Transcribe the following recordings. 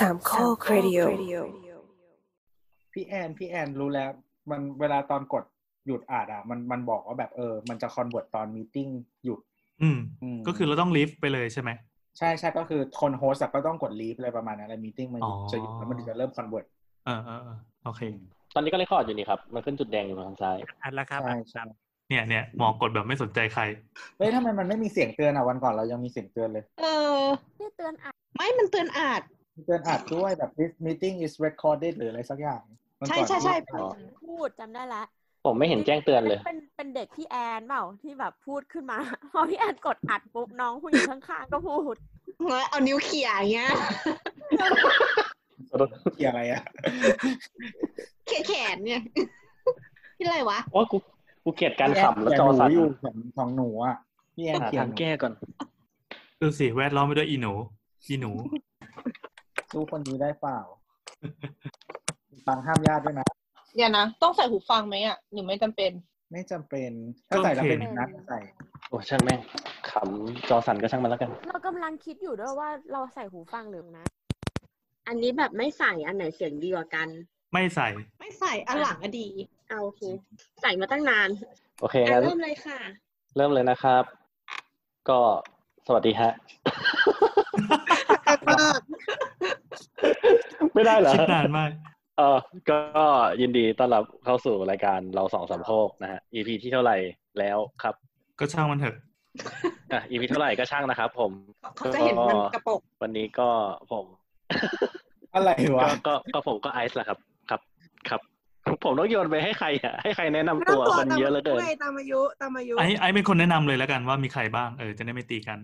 สามข้อครดิโอพี่แอนพี่แอนรู้แล้ว มันเวลาตอนกดหยุดอ่านอะ มันมันบอกว่าแบบเออ มันจะ convert ตอน meeting หยุด อืมอืมก็คือเราต้อง leave ไปเลยใช่ไหมใช่ใช่ก็คือคน host ก็ต้องกด leave อะไรประมาณนั้นแล้ว meeting มันหยุดอ๋อจะหยุดแล้วมันถึงจะเริ่ม convertเออเออเออโอเค ตอนนี้ก็ record อยู่นี่ครับ มันขึ้นจุดแดงอยู่ทางซ้ายอัดแล้วครับใช่อัดคใช่รับเนี่ยเนี่ยหมอกดแบบไม่สนใจใครเฮ้ยทำไมมันไม่มีเสียงเตือนอะวันก่อนเรายังมีเสียงเตือนเลย เออนี่เตือนอัดไม่มันเตือนอาจ มีเตือนอัดด้วยแบบ this meeting is recorded หรืออะไรสักอย่างวันใช่ก่อนใช่ใช่อ๋อพูดจำได้ละ ผมไม่เห็นแจ้งเตือนเลย เป็นเป็นเด็กพี่แอนเปล่าที่แบบพูดขึ้นมา พอพี่แอนกดอัดปุ๊บน้องผู้หญิงข้างๆก็พูดเอานิ้วเขี่ยอย่างเงี้ยเกี่ยอะไรอะเขี่ยแขนเนี่ยที่อะไรวะว่ากูกูเกลียดการขำแล้วจอหนูสั่นอยู่ของของหนูอะพี่แอนหาเขียทานงแก้ก่อน ดูสิแวดล้อมไปด้วยอีหนูอีหนู สู้คนนี้ได้เปล่าฟังห้ามญาติด้วยนะเดี๋ยวนะ ต้องใส่หูฟังไหมอะหรือไม่จำเป็น ไม่จำเป็น ถ้าใส่แล้วเป็นก็โอเคนัดใส่ โอ้ช่างแม่งขำจอสั่นก็ช่างมันแล้วกัน เรากำลังคิดอยู่ด้วยว่าเราใส่หูฟังหรือนะ อันนี้แบบไม่ใส่อันไหนเสียงดีกว่ากัน ไม่ใส่ ไม่ใส่อันหลังอะดี เอาโอเคใส่มาตั้งนานโอเคอะงั้น เริ่มเลยค่ะ เริ่มเลยนะครับ ก็สวัสดีฮะ ไม่ได้เหรอคิดนานมากเออก็ยินดีต้อนรับเข้าสู่รายการเราสองสามโคกนะฮะ EP ที่เท่าไหร่แล้วครับ ก็ช่างมันเถอะอะ EP เท่าไหร่ก็ช่างนะครับ ผมเขาจะเห็นมันกระปกวันนี้ก็ผม อะไรวะก็ก็ก็ผมก็ไอซ์แหละครับ ครับ ครับผมต้องโยนไปให้ใครอะให้ใครแนะนำตัวคนเยอะเหลือเกินตามอายุตามอายุไอ้ไอ้เป็นคนแนะนำเลยแล้วกันว่ามีใครบ้างเออจะได้ไม่ตีกัน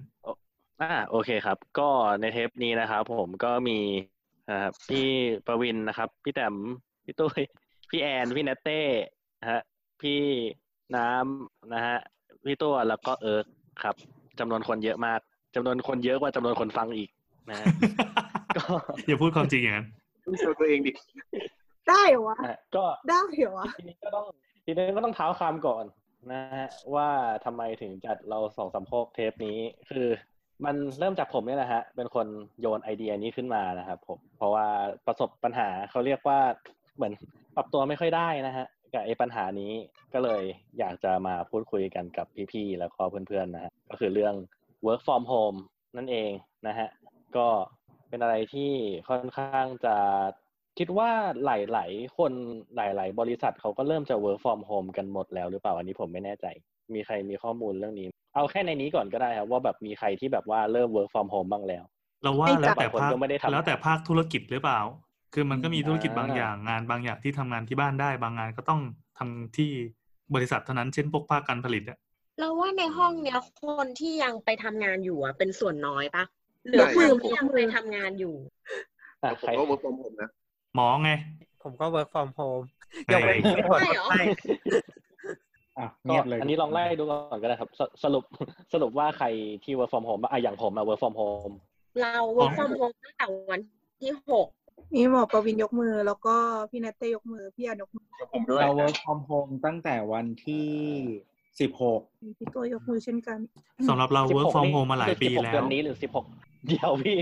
อ่าโอเคครับ ก็ในเทปนี้นะครับผมก็มีอ่าพี่ประวินนะครับ พี่แต้มพี่ตุ้ยพี่แอนพี่เนตเต้นะฮะพี่น้ำนะฮะพี่ตัวแล้วก็เอิร์กครับจำนวนคนเยอะมากจำนวนคนเยอะกว่าจำนวนคนฟังอีกนะฮะก็อย่าพูดความจริงอย่างนั้นต้องโชว์ตัวเองดิได้เหรอวะอะก็ได้เหรอวะทีนี้ก็ต้องทีนี้ก็ต้องเท้าความก่อนนะฮะว่าทำไมถึงจัดเราสองสามโคกเทปนี้ คือ มันเริ่มจากผมเนี่ยแหละฮะ เป็นคนโยนไอเดียนี้ขึ้นมานะครับผม เพราะว่าประสบปัญหาเขาเรียกว่าเหมือนปรับตัวไม่ค่อยได้นะฮะกับไอ้ปัญหานี้ก็เลยอยากจะมาพูดคุยกันกับพี่ๆ แล้วก็เพื่อนๆนะฮะก็คือเรื่อง work from home นั่นเองนะฮะก็เป็นอะไรที่ค่อนข้างจะคิดว่าหลายๆ คนหลาย ๆ บริษัทเขาก็เริ่มจะ work from home กันหมดแล้วหรือเปล่าอันนี้ผมไม่แน่ใจ มีใครมีข้อมูลเรื่องนี้ เอาแค่ในนี้ก่อนก็ได้ครับว่าแบบมีใครที่แบบว่าเริ่ม work from home บ้างแล้ว เราว่าแล้วแต่บางคนภาคก็ไม่ได้ทำแล้วแต่ภาคธุรกิจหรือเปล่า คือมันก็มีธุรกิจอ่าบางอย่างงานบางอย่างที่ทำงานที่บ้านได้ บางงานก็ต้องทำที่บริษัทเท่านั้นเช่นพวกภาคการผลิตอะเราว่าในห้องเนี้ยคนที่ยังไปทำงานอยู่อะเป็นส่วนน้อยปะเหลือได้กลุ่มครับที่ยังไปทำงานอยู่อะผมใครก็ work from home นะหมอไง ผมก็ work from home เฮ้ยยกเว้นที่ผลใช่เหรอใช่ อะก็เงียบเลยอันนี้ลองไล่ดูก่อนก็ได้ครับสสรุปสรุปว่าใครที่ work from home บ้างอะอย่างผมอะ work from home เรา work from home ตั้งแต่วันที่หกมีหมอประวินยกมือ แล้วก็พี่นัตเต้ยกมือ พี่อานยกมือผมด้วยเรา work from home ตั้งแต่วันที่สิบหกมีพี่ตัวยกมือเช่นกันสำหรับเรา work 16 from นี่ home มาหลายคือปี16แล้เดืวอนนี้หรือสิบหกเดียวพี่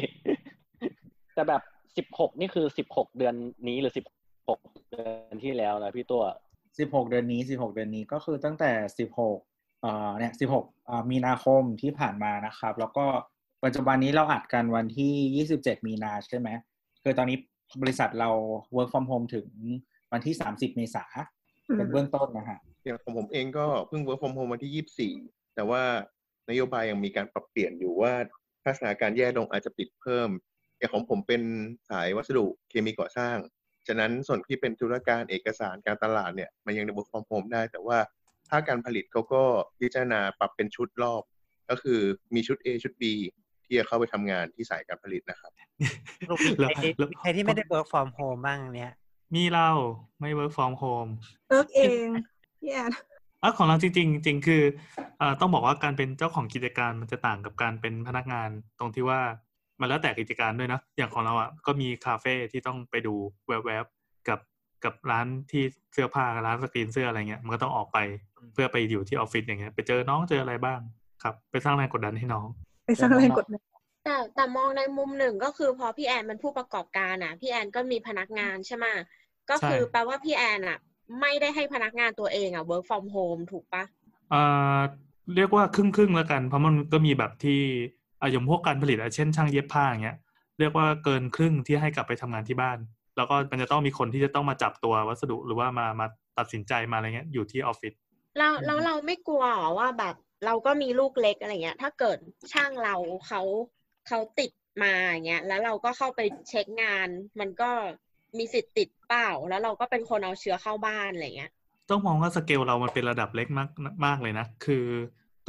แต่แบบสิบหกนี่คือสิบหกเดือนนี้หรือสิบหกเดือนที่แล้วนะพี่ตัว สิบหกเดือนนี้สิบหกเดือนนี้ก็คือตั้งแต่สิบหกเอ่อเนี่ยสิบหกมีนาคมที่ผ่านมานะครับ แล้วก็ปัจจุบันนี้เราอัดกันวันที่ยี่สิบเจ็ดมีนาใช่ไหมคือตอนนี้บริษัทเรา work from home ถึงวันที่สามสิบเมษาเป็นเบื้องต้นนะฮะอย่างของผมเองก็เพิ่ง work from home วันที่ยี่สิบสี่แต่ว่านโยบายยังมีการปรับเปลี่ยนอยู่ว่าถ้าสถานการณ์แย่ลงอาจจะปิดเพิ่มอย่างของผมเป็นสายวัสดุเคมีก่อสร้าง ฉะนั้นส่วนที่เป็นธุรการเอกสารการตลาดเนี่ยมันยัง work from home ได้ แต่ว่าถ้าการผลิตเขาก็พิจารณาปรับเป็นชุดรอบ ก็คือมีชุด A ชุด B ที่จะเข้าไปทำงานที่สายการผลิตนะครับสรุปมีใครที่แล้วมีใครที่ไม่ได้ work from home บ้างเนี่ยมีเราไม่ work from home เอิร์กเองพี่แอนอะของเราจริงๆจริงๆคือเอ่อต้องบอกว่าการเป็นเจ้าของกิจการมันจะต่างกับการเป็นพนักงานตรงที่ว่า มันแล้วแต่กิจการด้วยนะ อย่างของเราอะก็มีคาเฟ่ที่ต้องไปดูแวบๆกับกับร้านที่เสื้อผ้าร้านสกรีนเสื้ออะไรเงี้ยมันก็ต้องออกไปเพื่อไปอยู่ที่ออฟฟิศอย่างเงี้ยไปเจอน้องเจออะไรบ้างครับ ไปสร้างแรงกดดันให้น้อง ไปสร้างแรงกดดันแต่แต่มองในมุมหนึ่งก็คือพอพี่แอนเป็นผู้ประกอบการอะ พี่แอนก็มีพนักงานใช่ไหมก็คือใช่แปลว่าพี่แอนอะ ไม่ได้ให้พนักงานตัวเองอะ work from home ถูกปะอ่าเรียกว่าครึ่งครึ่งๆแล้วกัน เพราะมันก็มีแบบที่ อาอย่างพวกการผลิตอะเช่นช่างเย็บผ้าอย่างเงี้ยเรียกว่าเกินครึ่งที่ให้กลับไปทำงานที่บ้าน แล้วก็มันจะต้องมีคนที่จะต้องมาจับตัววัสดุหรือว่ามามาตัดสินใจมาอะไรเงี้ยอยู่ที่ออฟฟิศแล้วแล้วเราไม่กลัวเหรอว่าแบบเราก็มีลูกเล็กอะไรเงี้ย ถ้าเกิดช่างเราเขาเขาติดมาอย่างเงี้ยแล้วเราก็เข้าไปเช็คงาน มันก็มีสิทธิ์ติดเปล่า แล้วเราก็เป็นคนเอาเชื้อเข้าบ้านอะไรเงี้ย ต้องมองว่าสเกลเรามันเป็นระดับเล็กมากมากเลยนะ คือ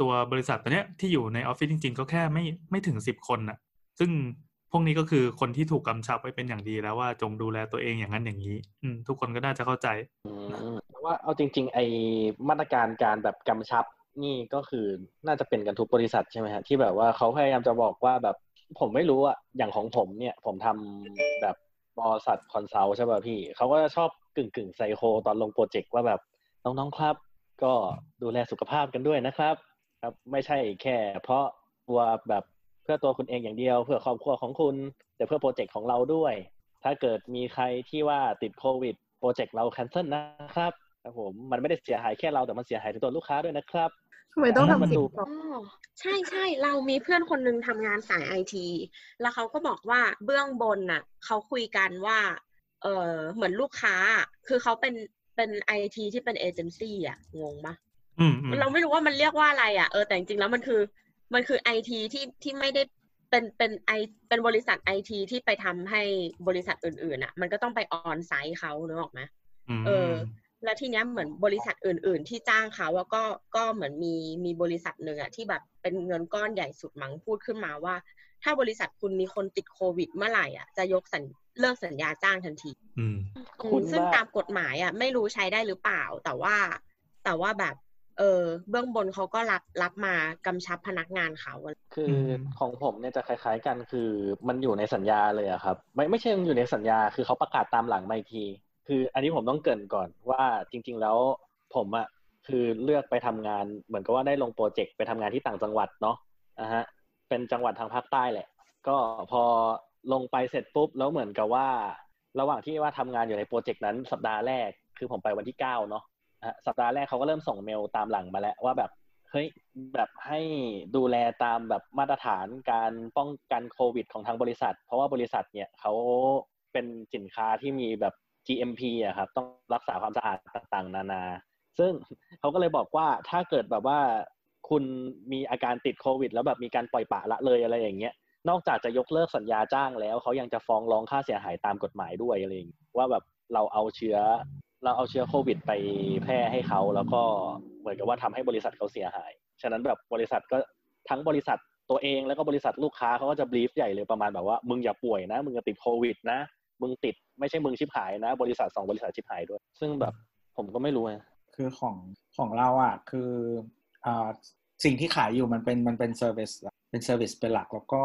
ตัวบริษัทตัวเนี้ยที่อยู่ในออฟฟิศจริงๆก็แค่ไม่ไม่ถึงสิบคนน่ะ ซึ่งพวกนี้ก็คือคนที่ถูกกำชับไว้เป็นอย่างดีแล้วว่าจงดูแลตัวเองอย่างนั้นอย่างนี้ อืม ทุกคนก็น่าจะเข้าใจแต่ว่าเอาจริง ๆ ไอมาตรการการแบบกำชับนี่ก็คือน่าจะเป็นกันทุกบริษัทใช่ไหมฮะที่แบบว่าเขาพยายามจะบอกว่าแบบผมไม่รู้อะอย่างของผมเนี่ย ผมทำแบบบริษัท consult ใช่ป่ะพี่เขาก็จะชอบกึ่งกึ่งไซโคตอนลงโปรเจกต์ว่าแบบน้องๆครับ ก็ดูแลสุขภาพกันด้วยนะครับ ครับไม่ใช่แค่ เพราะตัวแบบเพื่อตัวคุณเองอย่างเดียว เพื่อครอบครัวของคุณ แต่เพื่อโปรเจกต์ของเราด้วย ถ้าเกิดมีใครที่ว่าติดโควิดโปรเจกต์เรา cancel นะครับครับผมมันไม่ได้เสียหายแค่เราแต่มันเสียหายถึงตัวลูกค้าด้วยนะครับทำไมต้องแล้วมัทำนสิดูบต่ออ๋อใช่ใช่เรามีเพื่อนคนหนึ่งทำงานสายไอทีแล้วเขาก็บอกว่าเบื้องบนน่ะเขาคุยกันว่า เออเหมือนลูกค้าอะคือเขาเป็นเป็นไอทีที่เป็นเอเจนซี่อะงงปะอืมอืม เราไม่รู้ว่ามันเรียกว่าอะไรอะเออแต่จริงๆแล้วมันคือ มันคือไอทีที่ที่ไม่ได้เป็นเป็นไอเป็นบริษัทไอทีที่ไปทำให้บริษัทอื่นๆอะ มันก็ต้องไปออนไซต์เขานึกออกไหมมเออ แล้วทีเนี้ยเหมือนบริษัทอื่น ๆ ที่จ้างเขาว่าก็ก็เหมือนมีมีบริษัทหนึ่งอะที่แบบเป็นเงินก้อนใหญ่สุดมั้งพูดขึ้นมาว่า ถ้าบริษัทคุณมีคนติดโควิดเมื่อไหร่อะจะยกสัญเลิกสัญญาจ้างทันทีอืมคุณซึ่งว่าตามกฎหมายอะ ไม่รู้ใช้ได้หรือเปล่า แต่ว่าแต่ว่าแบบ เออเบื้องบนเขาก็รับรับมากำชับพนักงานเขาอะคืออืมของผมเนี่ยจะคล้าย ๆ กันคือมันอยู่ในสัญญาเลยอะครับ ไม่ไม่ใช่มันอยู่ในสัญญาคือเขาประกาศตามหลังมาอีกที คืออันนี้ผมต้องเกรินก่อนว่าจริง ๆ แล้วผมอะคือเลือกไปทำงานเหมือนกับว่าได้ลงโปรเจกต์ไปทำงานที่ต่างจังหวัดเนาะนะฮะเป็นจังหวัดทางภาคใต้แหละ ก็พอลงไปเสร็จปุ๊บแล้วเหมือนกับว่า ระหว่างที่ว่าทำงานอยู่ในโปรเจกต์นั้นสัปดาห์แรก คือผมไปวันที่เก้าเนาะอะ สัปดาห์แรกเขาก็เริ่มส่งเมลตามหลังมาแล้วว่าแบบเฮ้ยแบบให้ดูแลตามแบบมาตรฐานการป้องกันโควิด ของทางบริษัท เพราะว่าบริษัทเนี่ยเขาเป็นสินค้าที่มีแบบ GMP อะครับต้องรักษาความสะอาดต่างๆ นานา ซึ่งเขาก็เลยบอกว่าถ้าเกิดแบบว่าคุณมีอาการติดโควิด แล้วแบบมีการปล่อยปะละเลยอะไรอย่างเงี้ยนอกจากจะยกเลิกสัญญาจ้างแล้วเขายังจะฟ้องร้องค่าเสียหายตามกฎหมายด้วยอะไรอย่างเงี้ยว่าแบบเราเอาเชื้อ เราเอาเชื้อโควิดไปแพร่ให้เขาแล้วก็เหมือนกับว่าทำให้บริษัทเขาเสียหาย ฉะนั้นแบบบริษัทก็ทั้งบริษัทตัวเองแล้วก็บริษัทลูกค้าเขาก็จะบลีฟใหญ่เลยประมาณแบบว่ามึงอย่าป่วยนะ มึงจะติดโควิดนะ มึงติดไม่ใช่มึงชิบหายนะ บริษัทสองบริษัทชิบหายด้วย ซึ่งแบบผมก็ไม่รู้นะคือของของเราอะคืออ่าสิ่งที่ขายอยู่มันเป็นมันเป็น service เป็น service เป็นหลักแล้วก็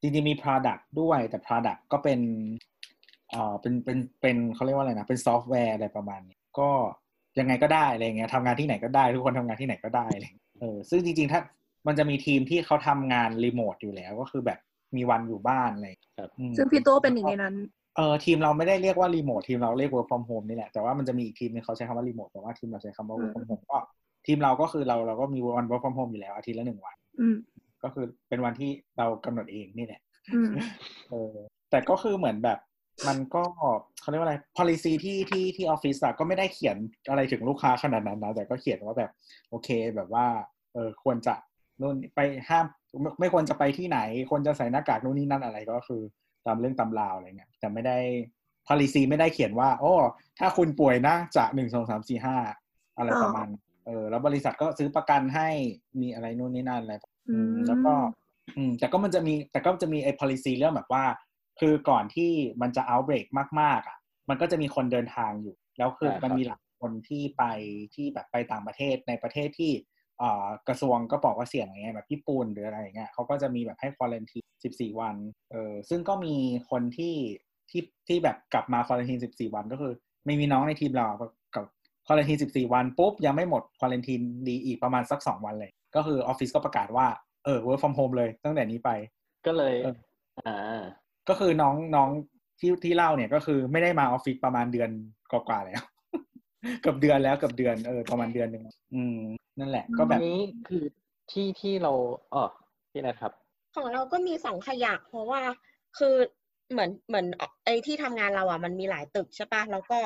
จริงๆมี Product ด้วยแต่ Product ก็เป็น อ่าเป็นเป็นเป็นเขาเรียกว่าอะไรนะเป็นซอฟต์แวร์อะไรประมาณนี้ก็ยังไงก็ได้อะไรเงี้ยทำงานที่ไหนก็ได้ ทุกคนทำงานที่ไหนก็ได้อะไรเลยเออซึ่งจริง ๆ ถ้ามันจะมีทีมที่เขาทำงานรีโมทอยู่แล้วก็คือแบบมีวันอยู่บ้านอะไรอืมซึ่งพี่โตเป็นหนึ่งในนั้นเออทีมเราไม่ได้เรียกว่ารีโมททีมเราเรียก work from home นี่แหละแต่ว่ามันจะมีอีกทีมนึงเขาใช้คำว่ารีโมทแต่ว่าทีมเราใช้คำว่า work from home ก็ทีมเราก็คือเราเราก็มีวัน work from home อยู่แล้วอาทิตย์ละหนึ่งวันอืมก็คือเป็นวันที่เรากำหนดเองนี่แหละอืมเออแต่ก็คือเหมือนแบบ มันก็เขาเรียกว่าอะไร policy ที่ที่ที่ออฟฟิศอะก็ไม่ได้เขียนอะไรถึงลูกค้าขนาดนั้นนะ แต่ก็เขียนว่าแบบ โอเคแบบว่า เออควรจะนู่นไปห้ามไม่ไม่ควรจะไปที่ไหน ควรจะใส่หน้ากากนู่นนี่นั่นอะไรก็คือตามเรื่องตำราวอะไรเงี้ยแต่ไม่ได้ policy ไม่ได้เขียนว่า โอ้ ถ้าคุณป่วยนะจะหนึ่งสองสามสี่ห้าอะไรประมาณนั้นเออ แล้วบริษัทก็ซื้อประกันให้มีอะไรนู่นนี่นั่นอะไรอืมแล้วก็ อืมแต่ก็มันจะมีแต่ก็จะมีไอ้ policy เรื่องแบบว่า คือก่อนที่มันจะ outbreak มากๆอะมันก็จะมีคนเดินทางอยู่ แล้วคืออ่าครับมันมีหลายคนที่ไปที่แบบไปต่างประเทศในประเทศที่อ่ากระทรวงก็บอกว่าเสี่ยงอย่างเงี้ยแบบญี่ปุ่นหรืออะไรอย่างเงี้ยเขาก็จะมีแบบให้ควอลันที14วันเออซึ่งก็มีคนที่ที่ที่แบบกลับมาควอลันที14วันก็คือ ไม่มีน้องในทีมเรากับควอลันที14วันปุ๊บยังไม่หมดควอลันทีดีอีกประมาณสัก2วันเลย ก็คือออฟฟิศก็ประกาศว่าเออ work from home เลยตั้งแต่นี้ไป ก็เลยเอออ่า ก็คือน้องน้องที่ที่เล่าเนี่ยก็คือไม่ได้มาออฟฟิศประมาณเดือนกว่าๆแล้วเกือบเดือนแล้วเกือบเดือนเออประมาณเดือนหนึ่งอืม นั่นแหละ ก็แบบอันนี้คือที่ที่เราอ๋อพี่นะครับ ของเราก็มีสองขยักเพราะว่าคือเหมือนเหมือนไอ้ที่ทำงานเราอะมันมีหลายตึกใช่ปะแล้วก็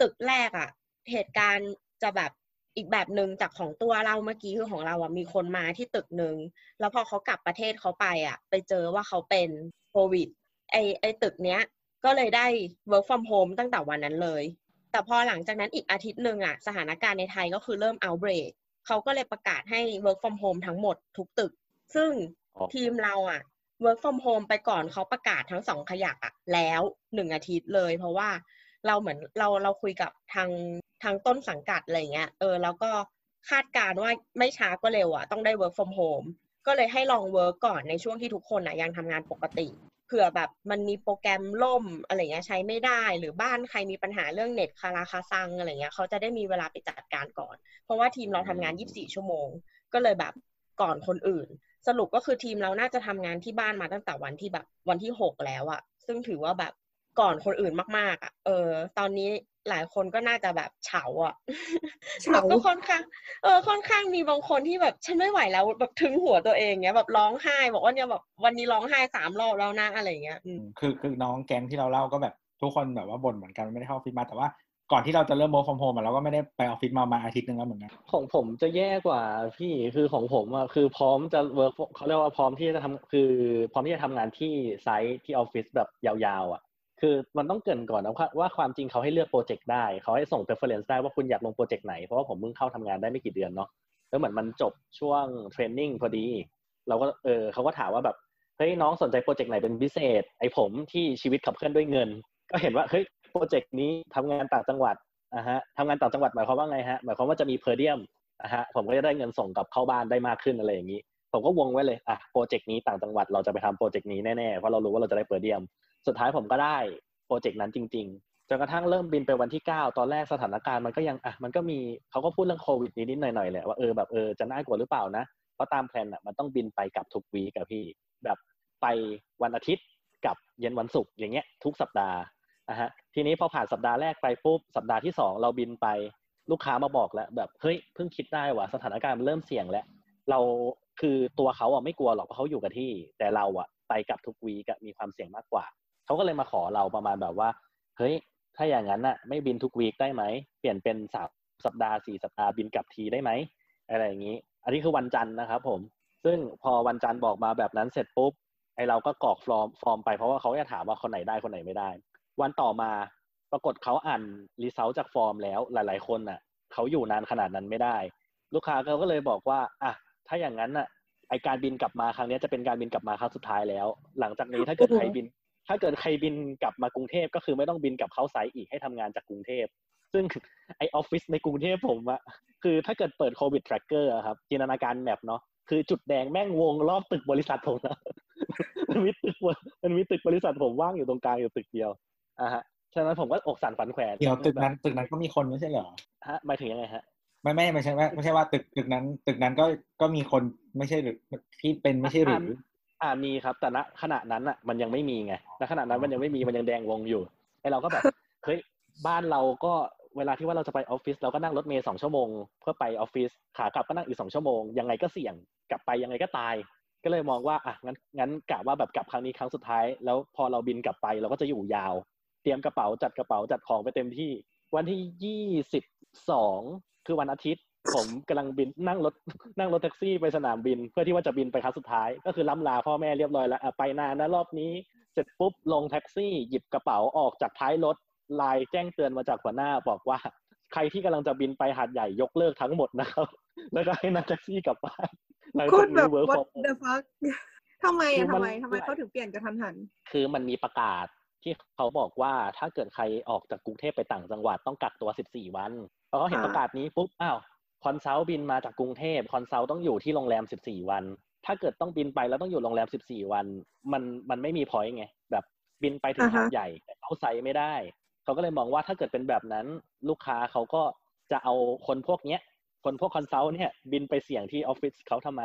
ตึกแรกอะ เหตุการณ์จะแบบอีกแบบหนึ่งจากของตัวเราเมื่อกี้คือของเราอะมีคนมาที่ตึกหนึ่งแล้วพอเขากลับประเทศเขาไปอะ ไปเจอว่าเขาเป็นโควิด ไอไอตึกเนี้ยก็เลยได้ work from home ตั้งแต่วันนั้นเลย แต่พอหลังจากนั้นอีกอาทิตย์หนึ่งอะสถานการณ์ในไทยก็คือเริ่ม outbreak เขาก็เลยประกาศให้ work from home ทั้งหมดทุกตึก ซึ่งอ๋อทีมเราอะ work from home ไปก่อนเขาประกาศทั้งสองขยักอะแล้วหนึ่งอาทิตย์เลย เพราะว่าเราเหมือนเราเราคุยกับทางทางต้นสังกัดอะไรเงี้ยเออแล้วก็คาดการณ์ว่าไม่ช้าก็เร็วอะต้องได้ work from home ก็เลยให้ลอง work ก่อนในช่วงที่ทุกคนอะยังทำงานปกติเผื่อแบบมันมีโปรแกรมล่มอะไรเงี้ยใช้ไม่ได้ หรือบ้านใครมีปัญหาเรื่องเน็ตคาราคาซังอะไรเงี้ยเขาจะได้มีเวลาไปจัดการก่อน เพราะว่าทีมเราทำงาน 24 ชั่วโมง ก็เลยแบบก่อนคนอื่น สรุปก็คือทีมเราน่าจะทำงานที่บ้านมาตั้งแต่วันที่แบบวันที่หกแล้วอะซึ่งถือว่าแบบก่อนคนอื่นมากๆอะเออ ตอนนี้ หลายคนก็น่าจะแบบเฉาอะเฉาแบบก็ค่อนข้าง เออ ค่อนข้างมีบางคนที่แบบฉันไม่ไหวแล้วแบบทึ้งหัวตัวเองเงี้ยแบบร้องไห้ บอกว่าเนี่ยแบบวันนี้ร้องไห้สามรอบแล้วนะอะไรเงี้ยอืมคือคือน้องแก๊งที่เราเล่าก็แบบทุกคนแบบว่าบ่นเหมือนกันไม่ได้เข้าออฟฟิศมาแต่ว่าก่อนที่เราจะเริ่ม work from home อะเราก็ไม่ได้ไปออฟฟิศมาประมาณอาทิตย์หนึ่งแล้วเหมือนกันของผมจะแย่กว่าพี่คือของผมอะคือพร้อมจะ work เขาเรียกว่าพร้อมที่จะทำคือพร้อมที่จะทำงานที่ site ที่ออฟฟิศแบบยาวๆอะ คือมันต้องเกริ่นก่อนนะว่าความจริงเขาให้เลือกโปรเจกต์ได้เขาให้ส่ง preference ได้ว่าคุณอยากลงโปรเจกต์ไหน เพราะว่าผมเพิ่งเข้าทำงานได้ไม่กี่เดือนเนาะแล้วเหมือนมันจบช่วง training พอดี เราก็เออเขาก็ถามว่าแบบเฮ้ยน้องสนใจโปรเจกต์ไหนเป็นพิเศษ ไอผมที่ชีวิตขับเคลื่อนด้วยเงิน ก็เห็นว่าเฮ้ยโปรเจกต์นี้ทำงานต่างจังหวัดอะฮะทำงานต่างจังหวัดหมายความว่าไงฮะหมายความว่าจะมี per diem อะฮะผมก็จะได้เงินส่งกลับเข้าบ้านได้มากขึ้นอะไรอย่างนี้ ผมก็วงไว้เลยอะโปรเจกต์นี้ต่างจังหวัดเราจะไปทำโปรเจกต์นี้แน่ๆเพราะเรารู้ว่าเราจะได้ per diem สุดท้ายผมก็ได้โปรเจกต์นั้นจริง ๆ จนกระทั่งเริ่มบินไปวันที่ 9 ตอนแรกสถานการณ์มันก็ยังอะมันก็มีเขาก็พูดเรื่องโควิดนิดๆหน่อยๆแหละว่าเออแบบเออจะน่ากลัวหรือเปล่านะเพราะตามแผนอะมันต้องบินไปกลับทุกวีกับพี่แบบไปวันอาทิตย์กับเย็นวันศุกร์อย่างเงี้ยทุกสัปดาห์นะฮะทีนี้พอผ่านสัปดาห์แรกไปปุ๊บสัปดาห์ที่สองเราบินไปลูกค้ามาบอกแล้วแบบเฮ้ยเพิ่งคิดได้ว่าสถานการณ์มันเริ่มเสี่ยงแล้วเราคือตัวเขาอะไม่กลัวหรอกเพราะเขาอยู่กับที่ แต่เราอะไปกับทุกวีกมีความเสี่ยงมากกว่า เขาก็เลยมาขอเราประมาณแบบว่า เฮ้ย ถ้าอย่างนั้นน่ะไม่บินทุก week ได้ไหม เปลี่ยนเป็นสามสัปดาห์สี่สัปดาห์บินกลับทีได้ไหมอะไรอย่างนี้ อันนี้คือวันจันทร์นะครับผม ซึ่งพอวันจันทร์บอกมาแบบนั้นเสร็จปุ๊บ ไอเราก็กรอกฟอร์มฟอร์มไปเพราะว่าเขาจะถามว่าคนไหนได้คนไหนไม่ได้ วันต่อมาปรากฏเขาอ่าน result จากฟอร์มแล้วหลาย ๆ คนน่ะเขาอยู่นานขนาดนั้นไม่ได้ ลูกค้าเขาก็เลยบอกว่าอะถ้าอย่างนั้นน่ะไอการบินกลับมาครั้งนี้จะเป็นการบินกลับมาครั้งสุดท้ายแล้ว หลังจากนี้ถ้าเกิดใครบิน ถ้าเกิดใครบินกลับมากรุงเทพก็คือไม่ต้องบินกลับเข้าไซต์อีกให้ทำงานจากกรุงเทพซึ่งไอออฟฟิศในกรุงเทพผมอะคือถ้าเกิดเปิดโควิด tracker อะครับจินตนาการแมปเนาะคือจุดแดงแม่งวงรอบตึกบริษัทผมนะมันมีตึกมันมีตึกบริษัทผมว่างอยู่ตรงกลางอยู่ตึกเดียวอะฮะฉะนั้นผมก็อกสั่นฝันแขวนเดี๋ยวตึกนั้นตึกนั้นก็มีคนไม่ใช่เหรอฮะหมายถึงยังไงฮะไม่ไม่ไม่ใช่ว่าไม่ใช่ว่าตึกตึกนั้น ตึกนั้นก็ก็มีคนไม่ใช่หรือที่เป็นไม่ใช่หรือ อ่ามีครับ แต่ณขณะนั้นอะ มันยังไม่มีไงณขณะนั้นมันยังไม่มีมันยังแดงวงอยู่ไอเราก็แบบเฮ้ยบ้านเราก็เวลาที่ว่าเราจะไปออฟฟิศเราก็นั่งรถเมล์สองชั่วโมงเพื่อไปออฟฟิศขากลับก็นั่งอีกสองชั่วโมงยังไงก็เสี่ยงกลับไปยังไงก็ตาย ก็เลยมองว่าอะงั้นงั้นกะว่าแบบกลับครั้งนี้ครั้งสุดท้าย แล้วพอเราบินกลับไปเราก็จะอยู่ยาว เตรียมกระเป๋าจัดกระเป๋าจัดของไปเต็มที่ วันที่ยี่สิบสองคือวันอาทิตย์ ผมกำลังบินนั่งรถนั่งรถแท็กซี่ไปสนามบิน เพื่อที่ว่าจะบินไปครั้งสุดท้าย ก็คือร่ำลาพ่อแม่เรียบร้อยแล้วอะไปนานนะรอบนี้เสร็จปุ๊บลงแท็กซี่หยิบกระเป๋าออกจากท้ายรถไลน์แจ้งเตือนมาจากหัวหน้าบอกว่า ใครที่กำลังจะบินไปหาดใหญ่ยกเลิกทั้งหมดนะครับ แล้วก็ให้นั่งแท็กซี่กลับบ้านหลังโคจากตรแบนี้บ work what the fuck ทำไมคือะอมันทำไมทำไมเขาถึงเปลี่ยนกระทันหัน คือมันมีประกาศที่เขาบอกว่าถ้าเกิดใครออกจากกรุงเทพไปต่างจังหวัดต้องกักตัว 14 วันพอเขาเห็นอ่าประกาศนี้ปุ๊บอ้าว consult บินมาจากกรุงเทพ consult ต้องอยู่ที่โรงแรม14วัน ถ้าเกิดต้องบินไปแล้วต้องอยู่โรงแรม14วัน มันมันไม่มี point ไง แบบบินไปถึงหาดใหญ่แต่เข้า site ไม่ได้ เขาก็เลยมองว่าถ้าเกิดเป็นแบบนั้นลูกค้าเขาก็จะเอาคนพวกเนี้ย คนพวก consult เนี่ย บินไปเสี่ยงที่ออฟฟิศเขาทำไม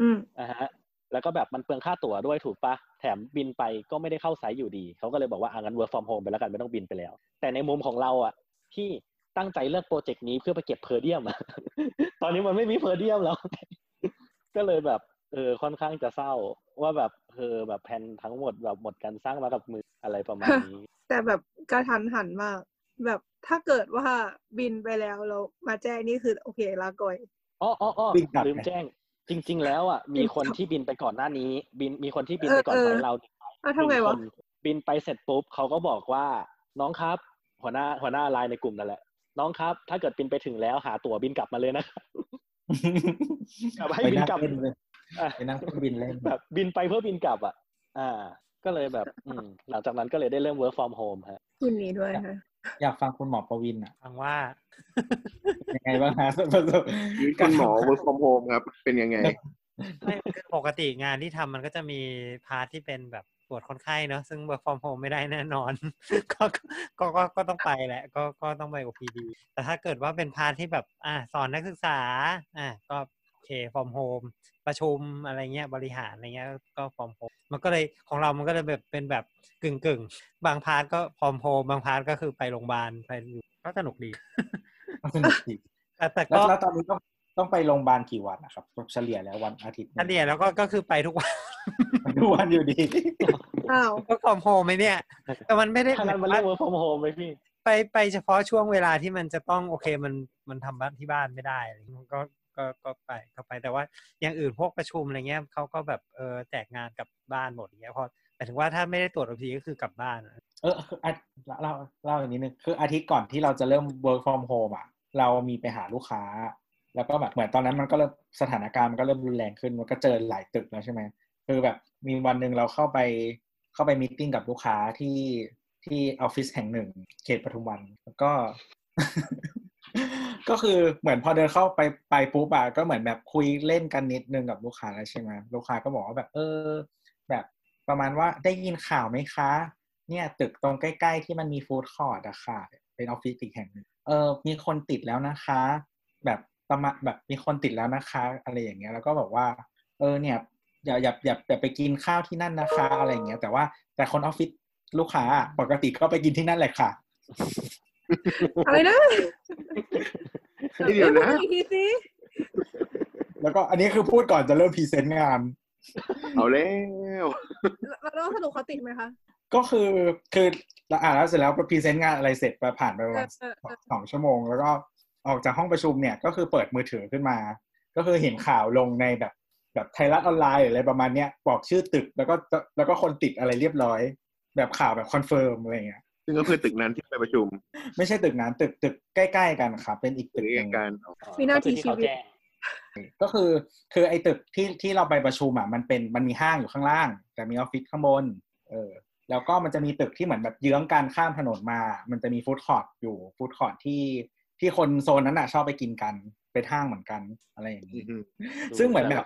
อืมอ่าฮะ แล้วก็แบบมันเปลืองค่าตั๋วด้วยถูกปะแถมบินไปก็ไม่ได้เข้า site อยู่ดี เขาก็เลยบอกว่าอ่างั้น work from home ไปแล้วกันไม่ต้องบินไปแล้ว แต่ในมุมของเราอะที่ ตั้งใจเลือกโปรเจกต์นี้เพื่อไปเก็บ per diem อะตอนนี้มันไม่มี per diem แล้ว ก็เลยแบบเออค่อนข้างจะเศร้า ว่าแบบเออแบบแผนทั้งหมดแบบหมดการสร้างมากับมืออะไรประมาณนี้ แต่แบบกระทันหันมาก แบบถ้าเกิดว่าบินไปแล้วเรามาแจ้งนี่คือโอเคลาก่อยอ๋ออ๋ออ๋อบินกลับลืมไงแจ้ง จริง ๆ แล้วอะมีคนบินกลับที่บินไปก่อนหน้านี้ บินมีคนที่บินไปก่อนเออไฟเออล์เราอ้าวทำไงวะหนึ่คนบินไปเสร็จปุ๊บเขาก็บอกว่าน้องครับ หัวหน้าหัวหน้าไลน์ในกลุ่มนั่นแหละ น้องครับ ถ้าเกิดบินไปถึงแล้วหาตั๋วบินกลับมาเลยนะครับกลับให้ไปบินนั่งกลับเล่นเลยอะไปนั่งเครื่องบินเล่นแบบบินไปเพื่อบินกลับอะ อ่า ก็เลยแบบ อืม หลังจากนั้นก็เลยได้เริ่ม work from home ฮะคุณนี้ด้วยค่ะอยากฟังคุณหมอประวินอะฟังว่ายังไงบ้างฮะชีวิตคุณหมอ work from home ครับ เป็นยังไงไม่คือปกติงานที่ทำมันก็จะมี part ที่เป็นแบบ ตรวจคนไข้เนอะซึ่ง work from home ไม่ได้แน่นอน ก็ก็ก็ก็ต้องไปแหละ ก็ก็ต้องไป OPD แต่ถ้าเกิดว่าเป็น part ที่แบบอ่าสอนนักศึกษาอ่าก็โอเค from home ประชุมอะไรเงี้ยบริหารอะไรเงี้ยก็ from home มันก็เลยของเรามันก็เลยแบบเป็นแบบกึ่งกึ่งๆบางพาร์ทก็ from home บางพาร์ทก็คือไปโรงพยาบาลไปอยู่ก็สนุกดีสนุกดีแต่แต่แล้วก็แล้วตอนนี้ต้องต้องไปโรงพยาบาลกี่วันนะครับเฉลี่ยแล้ววันอาทิตย์หเฉลี่ยแล้วก็ก็คือไปทุกวัน ทุกวันอยู่ดีอ้าวก็ from home ไหมเนี่ย แต่มันไม่ได้ถ้างั้นมันเรียก work from home ไหมพี่ ไปไปเฉพาะช่วงเวลาที่มันจะต้องโอเคมันมันทำบ้านที่บ้านไม่ได้อะไรอย่างเงี้ยมันก็ก็ก็ไปก็ไปแต่ว่าอย่างอื่นพวกประชุมอะไรเงี้ยเขาก็แบบเออแจกงานกลับบ้านหมดอย่างเงี้ยพอหมายถึงว่าถ้าไม่ได้ตรวจอทีก็คือกลับบ้านอะเออคืออะเล่าเล่าอย่างนี้นึงคืออาทิตย์ก่อนที่เราจะเริ่ม work from home อะ เรามีไปหาลูกค้า แล้วก็แบบเหมือนตอนนั้นมันก็เริ่มสถานการณ์มันก็เริ่มรุนแรงขึ้นมันก็เจอหลายตึกแล้วใช่ไหม คือแบบมีวันหนึ่งเราเข้าไปเข้าไปมีติ้งกับลูกค้าที่ที่ออฟฟิศแห่งหนึ่ง เขตปทุมวัน แล้วก็ ก็คือเหมือนพอเดินเข้าไปไปปุ๊บอะก็เหมือนแบบคุยเล่นกันนิดนึงกับลูกค้าแล้วใช่ไหมลูกค้าก็บอกว่าแบบ เออ แบบประมาณว่าได้ยินข่าวไหมคะ เนี่ย ตึกตรงใกล้ ๆ ที่มันมี food court อะค่ะ เป็นออฟฟิศอีกแห่งหนึ่งเออ มีคนติดแล้วนะคะ แบบประมาณแบบมีคนติดแล้วนะคะ อะไรอย่างเงี้ย แล้วก็บอกว่า เออเนี่ย อย่าอย่าอย่าอย่าไปกินข้าวที่นั่นนะคะอะไรอย่างเงี้ยแต่ว่าแต่คนออฟฟิศลูกค้าอะปกติก็ไปกินที่นั่นแหละค่ะอะไรนะเดี๋ยวนะพูดอีกทีสิแล้วก็อันนี้คือพูดก่อนจะเริ่ม present งานเอาแล้วแล้วแล้วสรุปเขาติดไหมคะ ก็คือคือแล้วอ่านแล้วเสร็จแล้วก็ present งานอะไรเสร็จไปผ่านไปประมาณเออเออเออสองชั่วโมง แล้วก็ออกจากห้องประชุมเนี่ยก็คือเปิดมือถือขึ้นมา ก็คือเห็นข่าวลงในแบบ แบบไทยรัฐออนไลน์หรืออะไรประมาณเนี้ยบอกชื่อตึกแล้วก็แล้วก็คนติดอะไรเรียบร้อย แบบข่าวแบบ confirm อะไรเงี้ยซึ่งก็คือตึกนั้นที่ไปประชุม ไม่ใช่ตึกนั้นตึกตึกใกล้ ๆ กันครับ เป็นอีกตึตึกกเอหกนึ่งการวินาทีก็คือที่เขาชีวิตแจ้งก็คือคือไอ้ตึกที่ที่เราไปประชุมอะมันเป็นมันมีห้างอยู่ข้างล่าง แต่มีออฟฟิศข้างบน เออ แล้วก็มันจะมีตึกที่เหมือนแบบเยื้องกันข้ามถนนมา มันจะมี food court อยู่ food court ที่ ที่คนโซนนั้นอะชอบไปกินกันเป็นห้างเหมือนกันอะไรอย่างนี้อืมซึ่งเหมือนแบบ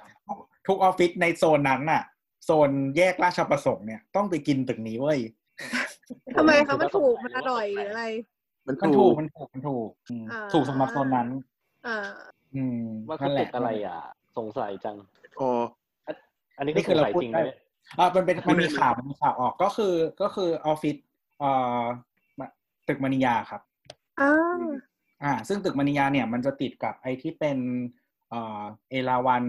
ทุกออฟฟิศในโซนนั้นน่ะ โซนแยกราชประสงค์เนี่ยต้องไปกินตึกนี้เว้ยทำไมคะมันถูกมันอร่อยหรืออะไร มันมันถูถูกกมันถูกมันถูกอืมอ่าถูกสำหรับโซนนั้นอ่าอืมว่าเขานั่นแหติละดอะไรอะ สงสัยจังอ๋ออันนี้นี่ก็คืสองเราสัยพูดจริงได้ไหมอ่ามันเป็นมันมีข่าวมันมีข่าวออกก็คือก็คือออฟฟิศเอ่อตึกมณียาครับ อ่าอ่าซึ่งตึกมณียาเนี่ยมันจะติดกับไอ้ที่เป็นเอ่อเอราวัน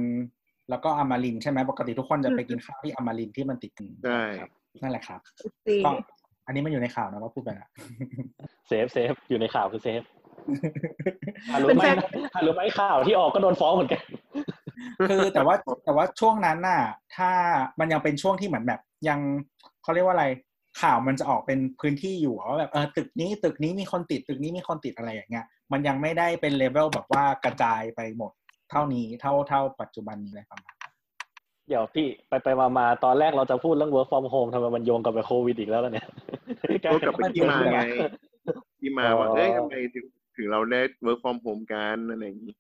แล้วก็อมรินทร์ใช่ไหมปกติทุกคนจะไปกินข้าวที่อมรินทร์ที่มันติดกันใช่ครับนั่นแหละครับสิก็อันนี้มันอยู่ในข่าวนะว่าพูดไปละ safe safe อยู่ในข่าวคือ safeอะรู้ไหมอะรู้ไหมข่าวที่ออกก็โดนฟ้องเหมือนกัน คือแต่ว่าแต่ว่าช่วงนั้นน่ะ ถ้ามันยังเป็นช่วงที่เหมือนแบบ ยังเขาเรียกว่าอะไรข่าวมันจะออกเป็นพื้นที่อยู่อะว่าแบบเออตึกนี้ตึกนี้มีคนติดตึกนี้มีคนติดอะไรอย่างเงี้ย มันยังไม่ได้เป็นเลเวลแบบว่ากระจายไปหมด เท่านี้เท่าเท่าปัจจุบันนี้เลยประมาณเดี๋ยวพี่ไปไปมามาตอนแรกเราจะพูดเรื่อง work from home ทำไมมันโยงกลับไปโควิดอีกแล้วล่ะเนี่ยก็กลับไปที่มาไงที่มาว่าอ๋อเอ้ยทำไมถึงถึงเราได้ work from home กันอะไรอย่างนี้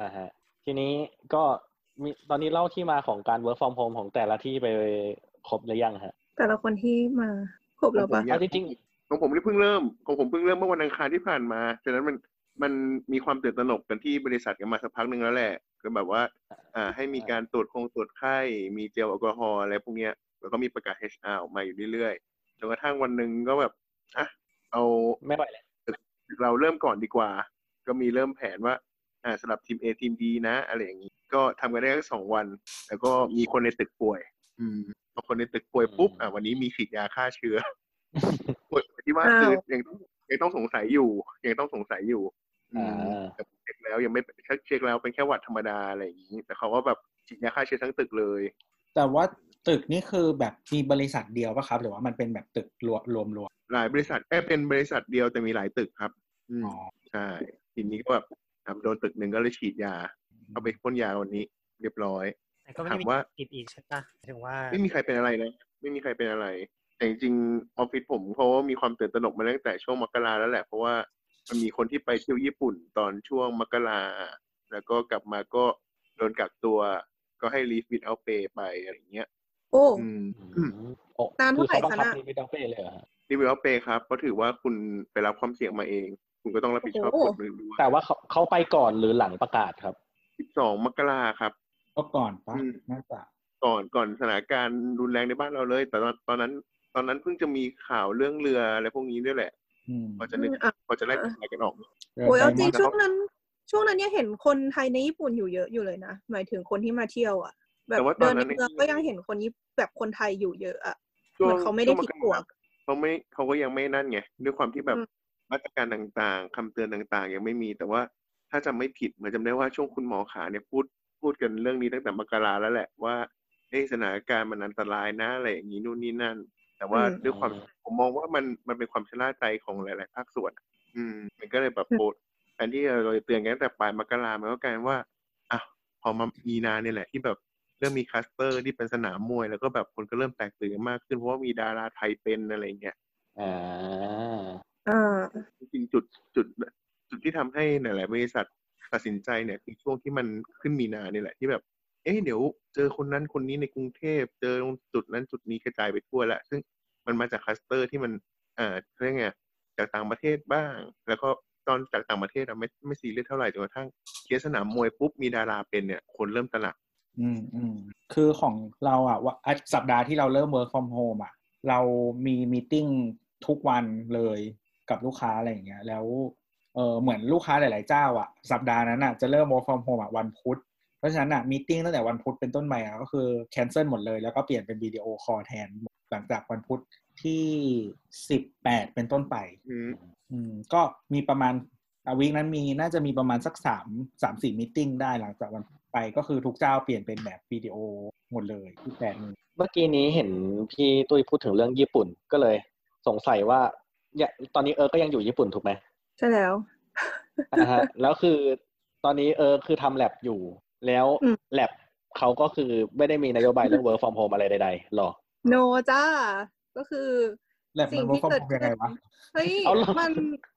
อ่าฮะทีนี้ก็มีตอนนี้เล่าที่มาของการ work from home ของแต่ละที่ไปครบหรือยังฮะ แต่ละคนที่มาครบแล้วปะผมอยาเอากจริงของผมนี่เพิ่งเริ่มของผมเพิ่งเริ่มเมื่อวันอังคารที่ผ่านมาฉะนั้นมัน มันมีความตื่นตระหนกกันที่บริษัทกันมาสักพักหนึ่งแล้วแหละก็แบบว่า อ่า ให้มีการตรวจคงตรวจไข้มีเจลแอลกอฮอล์อะไรพวกเนี้ยแล้วก็มีประกาศ HR ออกมาอยู่เรื่อยๆจนกระทั่งวันหนึ่งก็แบบอะเอาไม่ไหวแล้วเราเริ่มก่อนดีกว่า ก็มีเริ่มแผนว่า อ่าสำหรับทีม A ทีม B นะ อะไรอย่างนี้ ก็ทำกันได้แค่สองวัน แล้วก็มีคนในตึกป่วย อืมพอคนในตึกป่วยปุ๊บอ่าวันนี้มีฉีดยาฆ่าเชื้อป่วยที่ว่าคือยังต้องยังต้องสงสัยอยู่ ยังต้องสงสัยอยู่อืมอ่า แต่เช็คแล้วยังไม่เช็คเช็คแล้วเป็นแค่หวัดธรรมดาอะไรอย่างนี้ แต่เขาก็แบบฉีดยาฆ่าเชื้อทั้งตึกเลย แต่ว่าตึกนี่คือแบบมีบริษัทเดียวปะครับ หรือว่ามันเป็นแบบตึกรวมรวมรวมหลายบริษัทแอบเป็นบริษัทเดียวแต่มีหลายตึกครับอืมอ๋อใช่ทีนี้ก็แบบอะโดนตึกหนึ่งก็เลยฉีดยา เอาไปพ่นยาวันนี้ เรียบร้อยแต่ก็ไม่ถาได้มมีว่าติดอีกใช่ปะถึงว่า ไม่มีใครเป็นอะไรนะไม่มีใครเป็นอะไร แต่จริงๆออฟฟิศผมเขามีความตื่นตระหนกมาตั้งแต่ช่วงมกราแล้วแหละเพราะว่า มันมีคนที่ไปเที่ยวญี่ปุ่นตอนช่วงมกราแล้วก็กลับมาก็โดนกักตัว ก็ให้ leave without pay ไปอะไรอย่างเงี้ยโอ้อืมอืมโอ้นานเท่าไหร่คือเขาบังคับคะน่ะมีไม่ต้องเป้เลยเหรอฮะ leave without pay ครับเพราะถือว่าคุณไปรับความเสี่ยงมาเอง คุณก็ต้องรับผิดชอบโอ้โหกฎหนึ่งด้วยแต่ว่าเขาเขาไปก่อนหรือหลังประกาศครับ 12 มกราครับ ก็ก่อนปะอืมน่าจะก่อนก่อนสถานการณ์รุนแรงในบ้านเราเลย แต่ตอนตอนนั้น ตอนนั้นเพิ่งจะมีข่าวเรื่องเรืออะไรพวกนี้ด้วยแหละอืม พอจะนึกอะพอจะไล่อะไรกันออกโอ้ยเอาจริงไปช่วงนั้น ช่วงนั้นเนี่ยเห็นคนไทยในญี่ปุ่นอยู่เยอะอยู่เลยนะหมายถึงคนที่มาเที่ยวอะ แบบแต่ว่าตเดิอนนนั้ในนเมืองก็ยังเห็นคนญี่แบบคนไทยอยู่เยอะอะช่วเหงมือนเขาไม่ได้ช่วงทิ้งกหัราวเขาไม่เขาก็ยังไม่นั่นไงด้วยความที่แบบอืมมาตรการต่างๆคำเตือนต่างๆ ยังไม่มีแต่ว่าถ้าจำไม่ผิดเหมือนจำได้ว่าช่วงคุณหมอขาเนี่ยพูดพูดกันเรื่องนี้ตั้งแต่มกราแล้วแหละว่าเอ้ยสถานการณ์มันอันตรายนะอะไรอย่างนี้นู่นนี่นั่น แต่ว่าอืมด้วยความผมมองว่ามันมันเป็นความชะล่าใจของหลาย ๆ ภาคส่วน อืม มันก็เลยแบบโปรดแทนที่เราจะเตือนกันตั้งแต่ปลายมกรามันก็กลายเป็นว่าอะพอมามีนาเนี่ยแหละที่แบบเริ่มมีคลัสเตอร์ที่เป็นสนามมวย แล้วก็แบบคนก็เริ่มแตกตื่นกันมากขึ้นเพราะว่ามีดาราไทยเป็นอะไรอย่างเงี้ยอ่าอ่าจริงๆจุดจุดจุดที่ทำให้หลาย ๆ บริษัทตัดสินใจเนี่ยคือช่วงที่มันขึ้นมีนาเนี่ยแหละที่แบบเอ๊ะเดี๋ยวเจอคนนั้นคนนี้ในกรุงเทพเจอตรงจุดนั้นจุดนี้กระจายไปทั่วแล้วซึ่งมันมาจากคลัสเตอร์ที่มันเอ่าเรียกไงจากต่างประเทศบ้าง แล้วก็ตอนจากต่างประเทศอะไม่ไม่ซีเรียสเท่าไหร่จนกระทั่งเคสสนามมวยปุ๊บมีดาราเป็นเนี่ย คนเริ่มตระหนักอืมอืมคือของเราอะว่าสัปดาห์ที่เราเริ่ม work from home อะ เรามี meeting ทุกวันเลยกับลูกค้าอะไรอย่างเงี้ย แล้วเออเหมือนลูกค้าหลาย ๆ เจ้า อะ สัปดาห์นั้นอะจะเริ่ม work from home อะวันพุธ เพราะฉะนั้นอะ meeting ตั้งแต่วันพุธเป็นต้นไปอะก็คือ cancel หมดเลยแล้วก็เปลี่ยนเป็นวิดีโอคอลแทนหลังจากวันพุธที่สิบแปดเป็นต้นไป อืมอืมก็มีประมาณอา week นั้นมีน่าจะมีประมาณสักสามสามสี่ meeting ได้หลังจากวันไปก็คือทุกเจ้าเปลี่ยนเป็นแบบวิดีโอหมดเลยที่แปดนี้เมื่อกี้นี้เห็นพี่ตุ้ยพูดถึงเรื่องญี่ปุ่นก็เลย สงสัยว่าเนี่ยตอนนี้เออก็ยังอยู่ญี่ปุ่นถูกไหมใช่แล้วอ่าฮะแล้วคือตอนนี้เออคือทำแลบอยู่ แล้วอืมแลบเขาก็คือไม่ได้มีนโยบายเรื่อง work from home อะไรใดๆหรอโนจ้า ก็คือแลบมัน work from home ยังไงวะเฮ้ยเอาเหรอมัน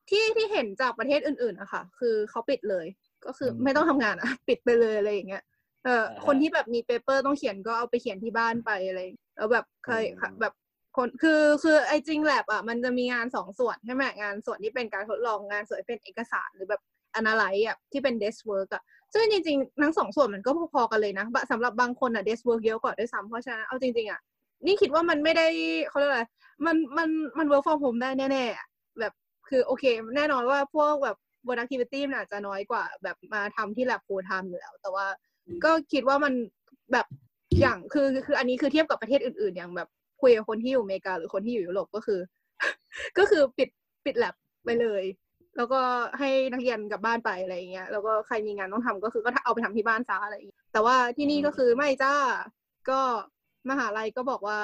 ที่ที่เห็นจากประเทศอื่นๆอะค่ะ คือเขาปิดเลย ก็คืออมไม่ต้องทำงานอะปิดไปเลยอะไรอย่างเงี้ยเออคนที่แบบมีเปเปอร์ต้องเขียนก็เอาไปเขียนที่บ้านไปอะไรอย่างเงี้ยแล้วแบบเคยค่ะแบบคนคือคือไอจริงแลบอะมันจะมีงานสองส่วนใช่ไหมงานส่วนที่เป็นการทดลองงานส่วนที่เป็นเอกสารหรือแบบ analyze อะที่เป็น desk work อะ ซึ่งจริงๆทั้งสองส่วนมันก็พอๆกันเลยนะบะสำหรับบางคนอะ desk work เยอะกว่าด้วยซ้ำเพราะฉะนั้นเอาจริงๆอะนี่คิดว่ามันไม่ได้เขาเรียกอะไรมันมันมัน work from home ได้แน่ๆอะแบบคือโอเค แน่นอนว่าพวกแบบ productivity มันอาจจะน้อยกว่า แบบมาทำที่ lab full time อยู่แล้ว แต่ว่าก็คิดว่ามันแบบอย่างคือคืออันนี้คือเทียบกับประเทศอื่นๆ อย่างแบบคุยกับคนที่อยู่อเมริกาหรือคนที่อยู่ยุโรปก็คือ ก็คือปิดปิด lab ไปเลย แล้วก็ให้นักเรียนกลับบ้านไปอะไรอย่างเงี้ยแล้วก็ใครมีงานต้องทำก็คือก็เอาไปทำที่บ้านซะอะไรอย่างเงี้ยแต่ว่าที่นี่ก็คือไม่จ้าก็มหาลัยก็บอกว่า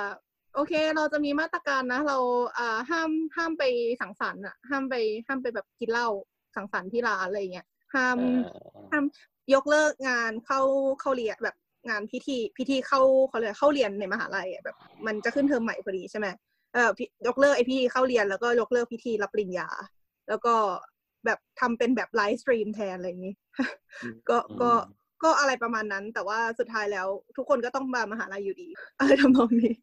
โอเค เราจะมีมาตรการนะ เราอ่าห้ามห้ามไปสังสรรค์อะห้ามไปห้ามไปแบบกินเหล้าสังสรรค์ที่ร้านอะไรอย่างเงี้ยห้ามห้ามยกเลิกงานเข้าเข้าเรียนแบบงานพิธีพิธีเข้าเขาเรียกเข้าเรียนในมหาลัยอะแบบ มันจะขึ้นเทอมใหม่พอดีใช่ไหมเออยกเลิกไอ้พิธีเข้าเรียนแล้วก็ยกเลิกพิธีรับปริญญา แล้วก็แบบทำเป็นแบบ live stream แทนอะไรอย่างนี้ ก็ก็ก็อะไรประมาณนั้น แต่ว่าสุดท้ายแล้ว ทุกคนก็ต้องมามหาลัยอยู่ดีอะไรทำนองนี้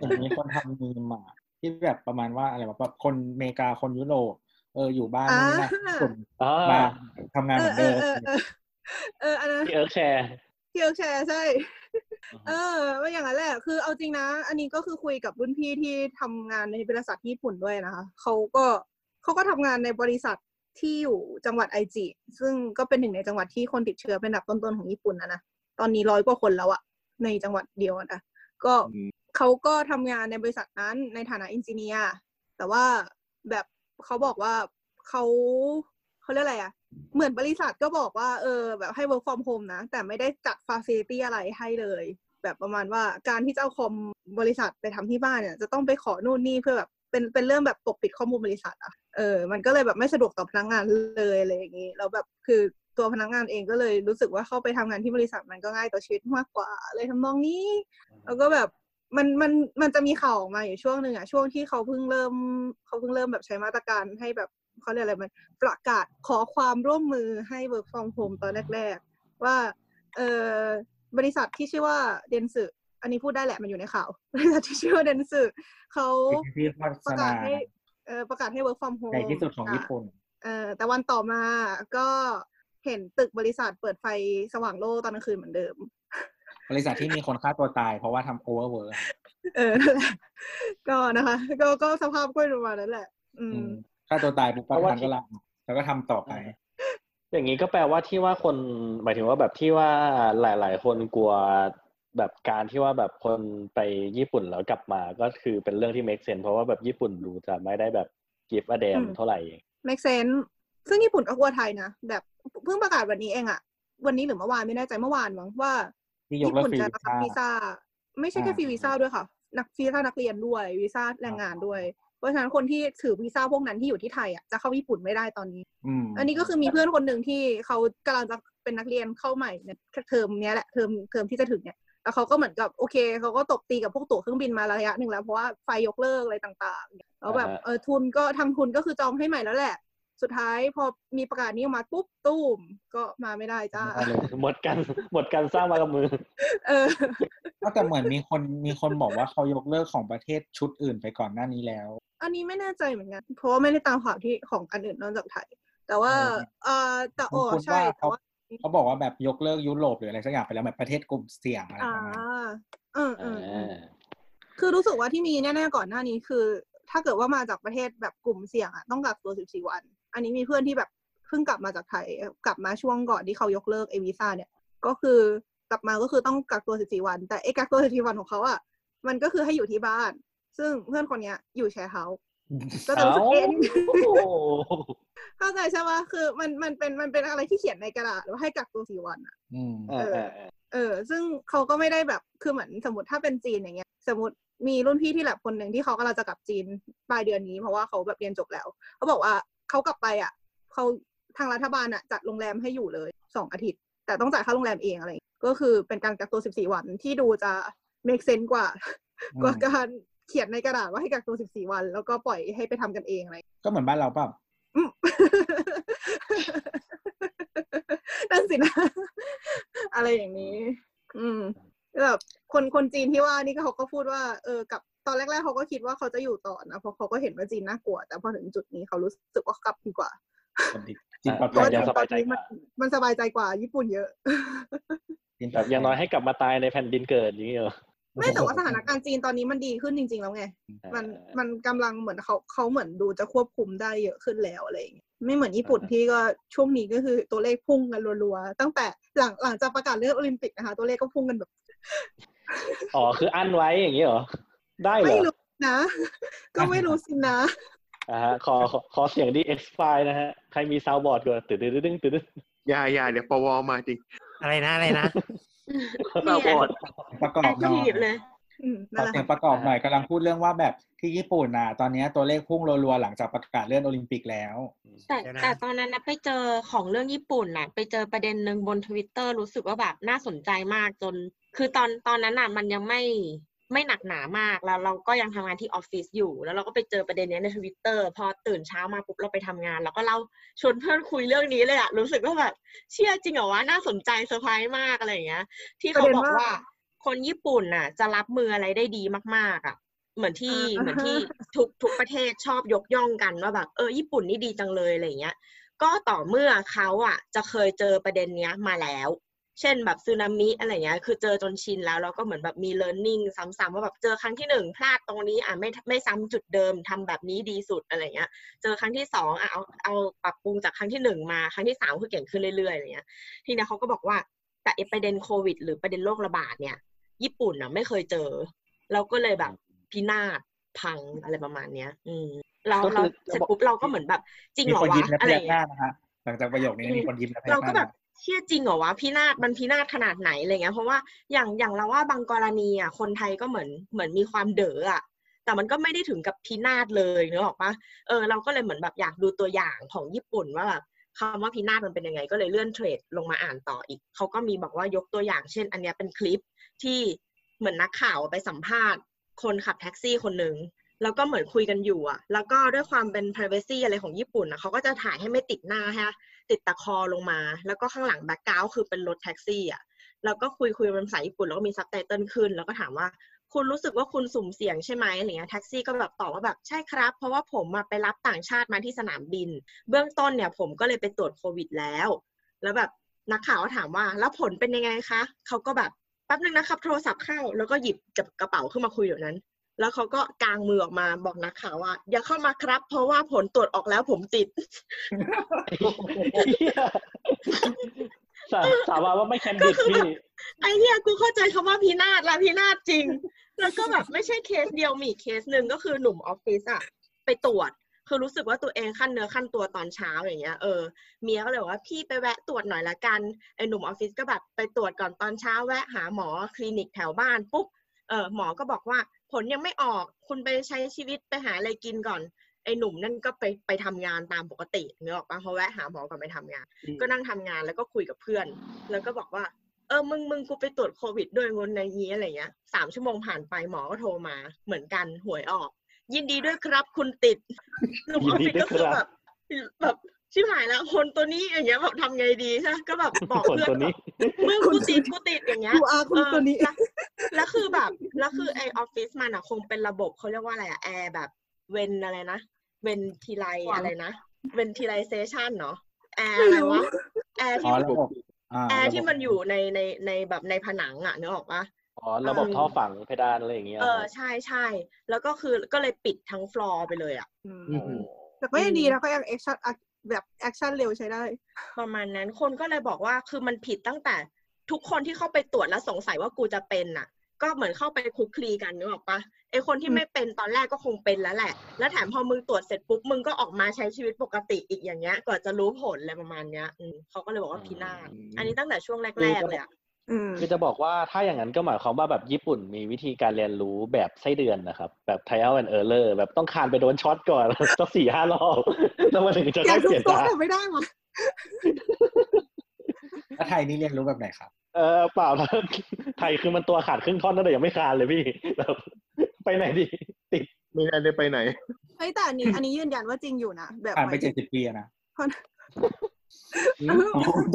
อย่างนี้คนทำมีมมาที่แบบประมาณว่าอะไรวะแบบคนอเมริกาคนยุโรปเอออยู่บ้านนู่นนี่นั่นอ่าคนอ่ามาทำงานเหมือนเอเดิอมเออเออเอออันนั้นที่เอิร์กแชร์ที่เอิร์กแชร์ใช่ เออว่าอย่างนั้นแหละ คือเอาจริงนะ อันนี้ก็คือคุยกับรุ่นพี่ที่ทำงานในบริษัทที่ญี่ปุ่นด้วยนะคะเขาก็ เขาก็ทำงานในบริษัทที่อยู่จังหวัดไอจิซึ่งก็เป็นหนึ่งในจังหวัดที่คนติดเชื้อเป็นอันดับต้นๆของญี่ปุ่นนะนะตอนนี้ร้อยกว่าคนแล้วอะในจังหวัดเดียวอะนะก็อืมเขาก็ทำงานในบริษัทนั้นในฐานะอินจิเนียร์แต่ว่าแบบเขาบอกว่าเขาเขาเรียกอะไรอะเหมือนบริษัทก็บอกว่าเออแบบให้ work from home นะ แต่ไม่ได้จัด facility อะไรให้เลย แบบประมาณว่าการที่จะเอาคอมบริษัทไปทำที่บ้านเนี่ย จะต้องไปขอนู่นนี่เพื่อแบบเป็นเป็นเรื่องแบบปกปิดข้อมูลบริษัทอะ เออ มันก็เลยแบบไม่สะดวกต่อพนักงานเลยอะไรอย่างนี้แล้วแบบคือตัวพนักงานเองก็เลยรู้สึกว่าเข้าไปทำงานที่บริษัทมันก็ง่ายต่อชีวิตมากกว่าเลยทำนองนี้ แล้วก็แบบมันมันมันจะมีข่าวออกมาอยู่ช่วงหนึ่งอะช่วงที่เขาเพิ่งเริ่มเขาเพิ่งเริ่มแบบใช้มาตรการให้แบบเขาเรียกอะไรมันประกาศขอความร่วมมือให้ work from home ตอนแรก ๆ ว่าเออบริษัทที่ชื่อว่าเดนสึอันนี้พูดได้แหละมันอยู่ในข่าวบริษัทที่ชื่อว่าเดนสึเขาที่โฆษณา ประกาศให้ เออประกาศให้ work from home ใหญ่ที่สุดของญี่ปุ่นเออแต่วันต่อมาก็เห็นตึกบริษัทเปิดไฟสว่างโล่ตอนกลางคืนเหมือนเดิม บริษัทที่มีคนฆ่าตัวตาย เพราะว่าทำโอเวอร์เวิร์เออนั่นแหละก็นะคะ ก็ก็สภาพก็ประมาณนั้นแหละ อืมฆ่าตัวตายปุ๊บเพราะว่าประธานก็ลาออกแล้วก็ทำต่อไป อย่างนี้ก็แปลว่าที่ว่าคนหมายถึงว่าแบบที่ว่าหลาย ๆ คนกลัว แบบการที่ว่าแบบคนไปญี่ปุ่นแล้วกลับมาก็คือเป็นเรื่องที่ make sense เพราะว่าแบบญี่ปุ่นดูจะไม่ได้แบบ give a damn อืมเท่าไหร่ make sense ซึ่งญี่ปุ่นก็กลัวไทยนะแบบเพิ่งประกาศวันนี้เองอะวันนี้หรือเมื่อวานไม่แน่ใจเมื่อวานมั้งว่าที่ยกญี่เลิกปุ่นฟรีจะวีรับซ่าวีซ่า ไม่ใช่แค่อ่าฟรีวีซ่าด้วยค่ะ นักวีซ่านักเรียนด้วยวีซ่าแรงงานด้วยเพราะฉะนั้นคนที่ถือวีซ่าพวกนั้นที่อยู่ที่ไทยอะจะเข้าญี่ปุ่นไม่ได้ตอนนี้อืมอันนี้ก็คือมีเพื่อนคนหนึ่งที่เขากำลังจะเป็นนักเรียนเข้าใหม่ในเทอมเนี้ยแหละเทอมเทอมที่จะถึงเนี่ย แล้วเขาก็เหมือนกับโอเคเขาก็ตบตีกับพวกตั๋วเครื่องบินมาระยะหนึ่งแล้วเพราะว่าไฟยกเลิกอะไรต่างๆแล้วแบบอ่าฮะเออทุนก็ทางทุนก็คือจองให้ใหม่แล้วแหละ สุดท้ายพอมีประกาศนี้ออกมาปุ๊บตู้มก็มาไม่ได้จ้าไม่ได้เลยหมดกันหมดกันสร้างมากับมือ เออก็แต่เหมือนมีคนมีคนบอกว่าเขายกเลิกของประเทศชุดอื่นไปก่อนหน้านี้แล้ว อันนี้ไม่แน่ใจเหมือนกันเพราะว่าไม่ได้ตามข่าวที่ของอันอื่นนอกจากไทยแต่ว่า เออแต่โอ้คุณใช่ว่าแต่เขาว่า เขาบอกว่าแบบยกเลิกยุโรปหรืออะไรสักอย่างไปแล้วแบบประเทศกลุ่มเสี่ยงอะไรอ่าประมาณนั้นเออเออเอออ่าคือรู้สึกว่าที่มีแน่ๆก่อนหน้านี้คือ ถ้าเกิดว่ามาจากประเทศแบบกลุ่มเสี่ยงอะต้องกักตัว14วัน อันนี้มีเพื่อนที่แบบเพิ่งกลับมาจากไทยกลับมาช่วงก่อนที่เขายกเลิกเอวีซ่าเนี่ย ก็คือกลับมาก็คือต้องกักตัว14วัน แต่ไอ้กักตัว14วันของเขาอะมันก็คือให้อยู่ที่บ้าน ซึ่งเพื่อนคนเนี้ยอยู่แชร์เฮาส์ ก็จะรู้สึกเอ๊ะโอ้โหเข้าใจใช่ปะคือมันมันเป็นมันเป็นอะไรที่เขียนในกระดาษว่าให้กักตัวสี่วันอะอืมอ่าอ่าอ่าเออ ซึ่งเขาก็ไม่ได้แบบคือเหมือนสมมติถ้าเป็นจีนอย่างเงี้ย สมมติมีรุ่นพี่ที่แลบคนหนึ่งที่เขากำลังจะกลับจีนปลายเดือนนี้เพราะว่าเขาแบบเรียนจบแล้ว เขาบอกว่าเขากลับไปอะเขาทางรัฐบาลอะจัดโรงแรมให้อยู่เลยสองอาทิตย์ แต่ต้องจ่ายค่าโรงแรมเองอะไรอย่างเงี้ยก็คือเป็นการกักตัว 14 วันที่ดูจะ make sense กว่าอืมกว่าการ เขียนในกระดาษว่าให้กักตัว14วัน แล้วก็ปล่อยให้ไปทำกันเองอะไร ก็เหมือนบ้านเราเปล่าอืมนั่นสินะ อะไรอย่างนี้ อืมแบบคนคนจีนที่ว่านี่ก็เขาก็พูดว่า เออ กับตอนแรกๆเขาก็คิดว่าเขาจะอยู่ต่อนะเพราะเขาก็เห็นว่าจีนน่ากลัว แต่พอถึงจุดนี้เขารู้สึกว่ากลับดีกว่าจีนปลอดเพภัราะยว่ายังจีนสตบาอยนใจนี้กมัว่านมันสบายใจกว่า ญี่ปุ่นเยอะจีนปแบลอดบภัอย่างน้อยให้กลับมาตายในแผ่นดินเกิดอย่างนี้เหรอ ไม่แต่ว่าสถานการณ์จีนตอนนี้มันดีขึ้นจริง ๆ แล้วไง มันมันกำลังเหมือนเขาเขาเหมือนดูจะควบคุมได้เยอะขึ้นแล้วอะไรอย่างเงี้ยไม่เหมือนญี่ปุ่นอ่าที่ก็ช่วงนี้ก็คือตัวเลขพุ่งกันรัวๆตั้งแต่หลังหลังจากประกาศเรื่องโอลิมปิกนะคะ ตัวเลขก็พุ่งกันแบบอ๋อคืออั้นไว้อย่างนี้เหรอได้เหรไม่อรู้นะ ก็ไม่รู้สินะอ่าฮะขอขอขอเสียงดีเอ็กซ์ไฟนะฮะใครมีซาวบอร์ดก่อนตื่นตื่นตื่นตื่นตื่นอย่าอย่าเดี๋ยวปวมาจริงอะไรนะอะไรนะ ซาวบอร์ดประกอแอบคหน่อทียฟเลยอืมขนั่อนแหละเสียงค่ะประกอบหน่อยกำลังพูดเรื่องว่าแบบที่ญี่ปุ่นน่ะ ตอนนี้ตัวเลขพุ่งรัวๆหลังจากประกาศเลื่อนโอลิมปิกแล้ว แต่เดี๋ยวนะแต่ตอนนั้นนะไปเจอของเรื่องญี่ปุ่นน่ะ ไปเจอประเด็นหนึ่งบนทวิตเตอร์รู้สึกว่าแบบน่าสนใจมากจน คือตอนตอนนั้นน่ะมันยังไม่ ไม่หนักหนามากแล้วเราก็ยังทำงานที่ออฟฟิศอยู่ แล้วเราก็ไปเจอประเด็นเนี้ยในทวิตเตอร์พอตื่นเช้ามาปุ๊บเราไปทำงานเราก็เล่าชวนเพื่อนคุยเรื่องนี้เลยอะรู้สึกว่าแบบเชื่อจริงเหรอวะน่าสนใจเซอร์ไพรส์มากอะไรอย่างเงี้ย ที่เขาบอกว่าคนญี่ปุ่นน่ะ จะรับมืออะไรได้ดีมาก ๆอะเหมือนที่อ่าเหมือนที่ทุกทุกประเทศชอบยกย่องกันว่าแบบเออญี่ปุ่นนี่ดีจังเลยอะไรอย่างเงี้ย ก็ต่อเมื่อเขาอะ จะเคยเจอประเด็นเนี้ยมาแล้ว เช่นแบบสึนามิอะไรเงี้ยคือเจอจนชินแล้วแล้วก็เหมือนแบบมี learning ซ้ำๆว่าแบบเจอครั้งที่หนึ่งพลาดตรงนี้อะไม่ไม่ซ้ำจุดเดิมทำแบบนี้ดีสุดอะไรเงี้ย เจอครั้งที่สองอะเอาเอาปรับปรุงจากครั้งที่หนึ่งมาครั้งที่สามคือเก่งขึ้นเรื่อยๆอะไรเงี้ย ทีเนี้ยเขาก็บอกว่าแต่ไอ้ประเด็นโควิด หรือประเด็นโรคระบาดเนี่ย ญี่ปุ่นอะไม่เคยเจอ เราก็เลยแบบพินาศพังอะไรประมาณเนี้ย อืมเราก็เราคือเสร็จปุ๊บเราก็เหมือนแบบ จริงมีเหรอคนวะยิ้มและพอะไรยักหน้าเงี้ยนะฮะหลังจากประโยคนี้มีคนยิ้มและพยัเรากหก็น้าแบบนะ เชื่อจริงเหรอวะพินาศมันพินาศขนาดไหนอะไรเงี้ยเพราะว่าอย่างอย่างเราว่าบางกรณีอะคนไทยก็เหมือนเหมือนมีความเด๋ออะแต่มันก็ไม่ได้ถึงกับพินาศเลยนึกออกปะเออเราก็เลยเหมือนแบบอยากดูตัวอย่างของญี่ปุ่นว่าแบบคำว่าพินาศมันเป็นยังไง ก็เลยเลื่อน thread ลงมาอ่านต่ออีกเขาก็มีบอกว่ายกตัวอย่าง เช่น อันเนี้ยเป็นคลิปที่เหมือนนักข่าวไปสัมภาษณ์ คนขับแท็กซี่คนหนึ่งแล้วก็เหมือนคุยกันอยู่อะแล้วก็ด้วยความเป็น privacy อะไรของญี่ปุ่นอะเขาก็จะถ่ายให้ไม่ติดหน้าฮะ ติดตะคอลงมา แล้วก็ข้างหลัง background คือเป็นรถแท็กซี่อะแล้วก็คุยคุยเป็นภาษาญี่ปุ่นแล้วก็มีซับไตเติลขึ้น แล้วก็ถามว่าคุณรู้สึกว่าคุณสุ่มเสี่ยงใช่ไหมอะไรเงี้ยแท็กซี่ก็แบบตอบว่าแบบใช่ครับ เพราะว่าผมมาไปรับต่างชาติมาที่สนามบิน เบื้องต้นเนี่ยผมก็เลยไปตรวจโควิดแล้ว แล้วแบบนักข่าวก็ถามว่าแล้วผลเป็นยังไงคะเขาก็แบบแป๊บนึงนะครับ โทรศัพท์เข้า แล้วก็หยิบจับกระเป๋าขึ้นมาคุยเดี๋ยวนั้น แล้วเขาก็กางมือออกมาบอกนักข่าวว่า อย่าเข้ามาครับ เพราะว่าผลตรวจออกแล้วผมติดเหี้ยสาสาบานว่าไม่แคนดิดพี่ไอ้เนี่ยกูเข้าใจคำว่าพินาศละพินาศจริง แล้วก็แบบไม่ใช่เคสเดียวมีอีกเคสหนึ่งก็คือหนุ่มออฟฟิศอะไปตรวจคือรู้สึกว่าตัวเองขั้นเนื้อขั้นตัวตอนเช้าอย่างเงี้ยเออเมียก็เลยบอกว่าพี่ไปแวะตรวจหน่อยละกันไอ้หนุ่มออฟฟิศก็แบบไปตรวจก่อนตอนเช้าแวะหาหมอคลินิกแถวบ้านปุ๊บเออหมอก็บอกว่า ผลยังไม่ออกคุณไปใช้ชีวิตไปหาอะไรกินก่อน ไอ้หนุ่มนั่นก็ไปไปทำงานตามปกติเนื้อออกปะเพราะแวะหาหมอก่อนไปทำงาน ก็นั่งทำงานแล้วก็คุยกับเพื่อน แล้วก็บอกว่า เออมึงมึงกูไปตรวจโควิดด้วยงนในนี้อะไรเงี้ยสามชั่วโมงผ่านไปหมอก็โทรมา เหมือนกันหวยออก ยินดีด้วยครับคุณติดหนุ่มออฟฟิศก็คือแบบแบบ ชิบหายแล้วคนตัวนี้อย่างเงี้ยแบบทำไงดีใช่ไหมก็แบบบอกคนเพื่อนตัวนี้มึงกูติดกูติดอย่างเงี้ยกูอาคุณตัวนี้เออแล้วแล้วคือแบบแล้วคือไอออฟฟิศมันอะคงเป็นระบบเขาเรียกว่าอะไรอะแอร์แบบเวนอะไรนะventila อะไรนะ ventilation เนาะแอร์อะไรวะแอร์อ๋ที่อมันระบบอ่าแอร์ระบบที่มันอยู่ในในในแบบในผนังอะนึกออกปะอ๋อระบบท่อฝังเพดานอะไรอย่างเงี้ยเออใช่ใช่แล้วก็คือก็เลยปิดทั้งฟลอร์ไปเลยอะอืมโอ้โหแต่ก็ยังดีนะเขายัง action แบบ action เร็วใช้ได้ ประมาณนั้นคนก็เลยบอกว่าคือมันผิดตั้งแต่ทุกคนที่เข้าไปตรวจแล้วสงสัยว่ากูจะเป็นน่ะ ก็เหมือนเข้าไปคลุกคลีกันนึกออกปะไอคนที่อืมไม่เป็นตอนแรกก็คงเป็นแล้วแหละ แล้วแถมพอมึงตรวจเสร็จปุ๊บมึงก็ออกมาใช้ชีวิตปกติอีกอย่างเงี้ยกว่าจะรู้ผลอะไรประมาณเนี้ยอืมเขาก็เลยบอกว่าพินาศอันนี้ตั้งแต่ช่วงแรกๆเลยอะอืม คือจะบอกว่าถ้าอย่างนั้นก็หมายความว่าแบบญี่ปุ่นมีวิธีการเรียนรู้แบบไส้เดือนนะครับ แบบ trial and error แบบต้องคานไปโดนช็อตก่อนสักสี่ห้ารอบแล้วมาถึงจะอยาได้กดูเปลี่ยนโต๊ะตาแต่ไม่ได้ว่ะแล้วไทยนี่เรียนรู้แบบไหนครับ เออเปล่าแล้วไทยคือมันตัวขาดครึ่งท่อนนั่นแต่ยังไม่คานเลยพี่แบบไปไหนดี ติดไม่ได้ได้ไปไหนเฮ้ยแต่อันนี้ อันนี้ยืนยันว่าจริงอยู่นะแบบผ่านไปหมายถึเจ็ดงสิบปีอะนะคน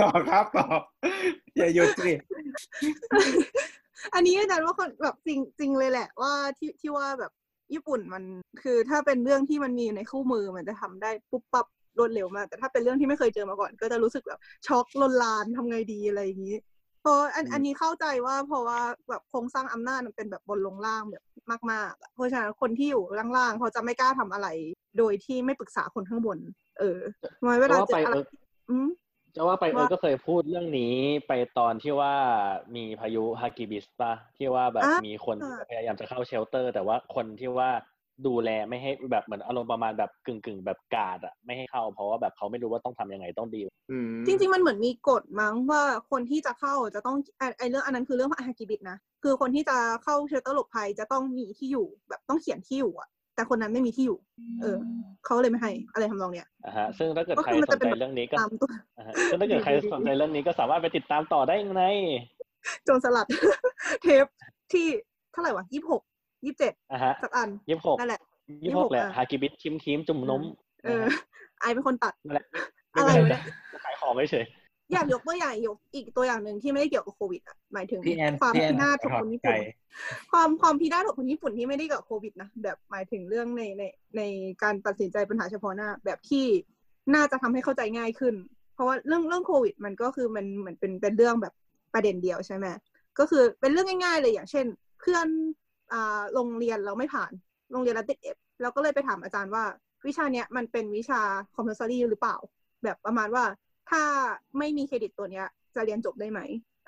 ต่อครับต่ออย่าหยุดสิอันนี้ยืนยันว่าคนแบบจริงจริงเลยแหละ ว่าที่ที่ว่าแบบญี่ปุ่นมันคือถ้าเป็นเรื่องที่มันมีอยู่ในคู่มือมันจะทำได้ปุ๊บปั๊บรวดเร็วมาก แต่ถ้าเป็นเรื่องที่ไม่เคยเจอมาก่อน ก็จะรู้สึกแบบช็อกลนลานทำไงดีอะไรอย่างนี้เพราะอันอันนี้เข้าใจว่าเพราะว่าแบบโครงสร้างอำนาจมันเป็นแบบบนลงล่างแบบมากๆเพราะฉะนั้นคนที่อยู่ล่างๆเขาจะไม่กล้าทำอะไร โดยที่ไม่ปรึกษาคนข้างบน เออเวจะลาว่าเจออะไร จะว่าไปเออว่าก็เคยพูดเรื่องนี้ไปตอนที่ว่ามีพายุฮากิบิสปะที่ว่าแบบอะมีคนที่พยายามจะเข้าเชลเตอร์ แต่ว่าคนที่ว่าดูแลไม่ให้แบบเหมือนอารมณ์ประมาณแบบกึ่งกึ่งๆแบบกาดอะไม่ให้เข้าเพราะว่าแบบเขาไม่รู้ว่าต้องทำยังไงต้องดีลอืมจริงๆมันเหมือนมีกฎมั้งว่าคนที่จะเข้าจะต้องไอไอเรื่องอันนั้นคือเรื่องฮากิบิตนะคือคนที่จะเข้าเชลเตอร์หลบภัยจะต้องมีที่อยู่แบบต้องเขียนที่อยู่อะ แต่คนนั้นไม่มีที่อยู่ เออเขาเลยไม่ให้อะไรทำนองเนี้ยนะฮะซึ่งถ้าเกิดก็ใครคือมันสจะนเป็นใจแบบเรื่องนี้ก็ตามตัวนะฮะซึ่งถ้าเกิดใครสนใจเรื่องนี้ก็สามารถไปติดตามต่อได้ในโจรสลัด เทปที่เท่าไหร่วะยี่สิบหกยี่สิบเจ็ดนะฮะสักอันยี่สิบหกนั่นแหละยี่สิบหก26แหละอะฮากิบิสชิมทีมจุ่มนมเออไอเป็นคนตัดนั่นแหละอะไรม่วะเป็นเนี่ยจะขายของเฉย อยากยกตัวอย่างยกอีกตัวอย่างหนึ่งที่ไม่ได้เกี่ยวกับโควิดอะหมายถึงพี่แอนความพี่แอนพินาศของถอคดนญี่ใจปุ่นความความพินาศของคนญี่ปุ่นที่ไม่ได้เกี่ยวกับโควิดนะแบบหมายถึงเรื่องในในในการตัดสินใจปัญหาเฉพาะหน้า แบบที่น่าจะทำให้เข้าใจง่ายขึ้น เพราะว่าเรื่องเรื่องโควิด มันก็คือมันเหมือนเป็นเป็นเรื่องแบบประเด็นเดียวใช่ไหมก็คือเป็นเรื่องง่าย ๆ เลยอย่างเช่น เพื่อนอ่าโรงเรียนเราไม่ผ่านโรงเรียนเราติดเอฟเราก็เลยไปถามอาจารย์ว่า วิชาเนี้ยมันเป็นวิชา compulsory หรือเปล่า แบบประมาณว่า ถ้าไม่มีเครดิตตัวเนี้ย จะเรียนจบได้ไหม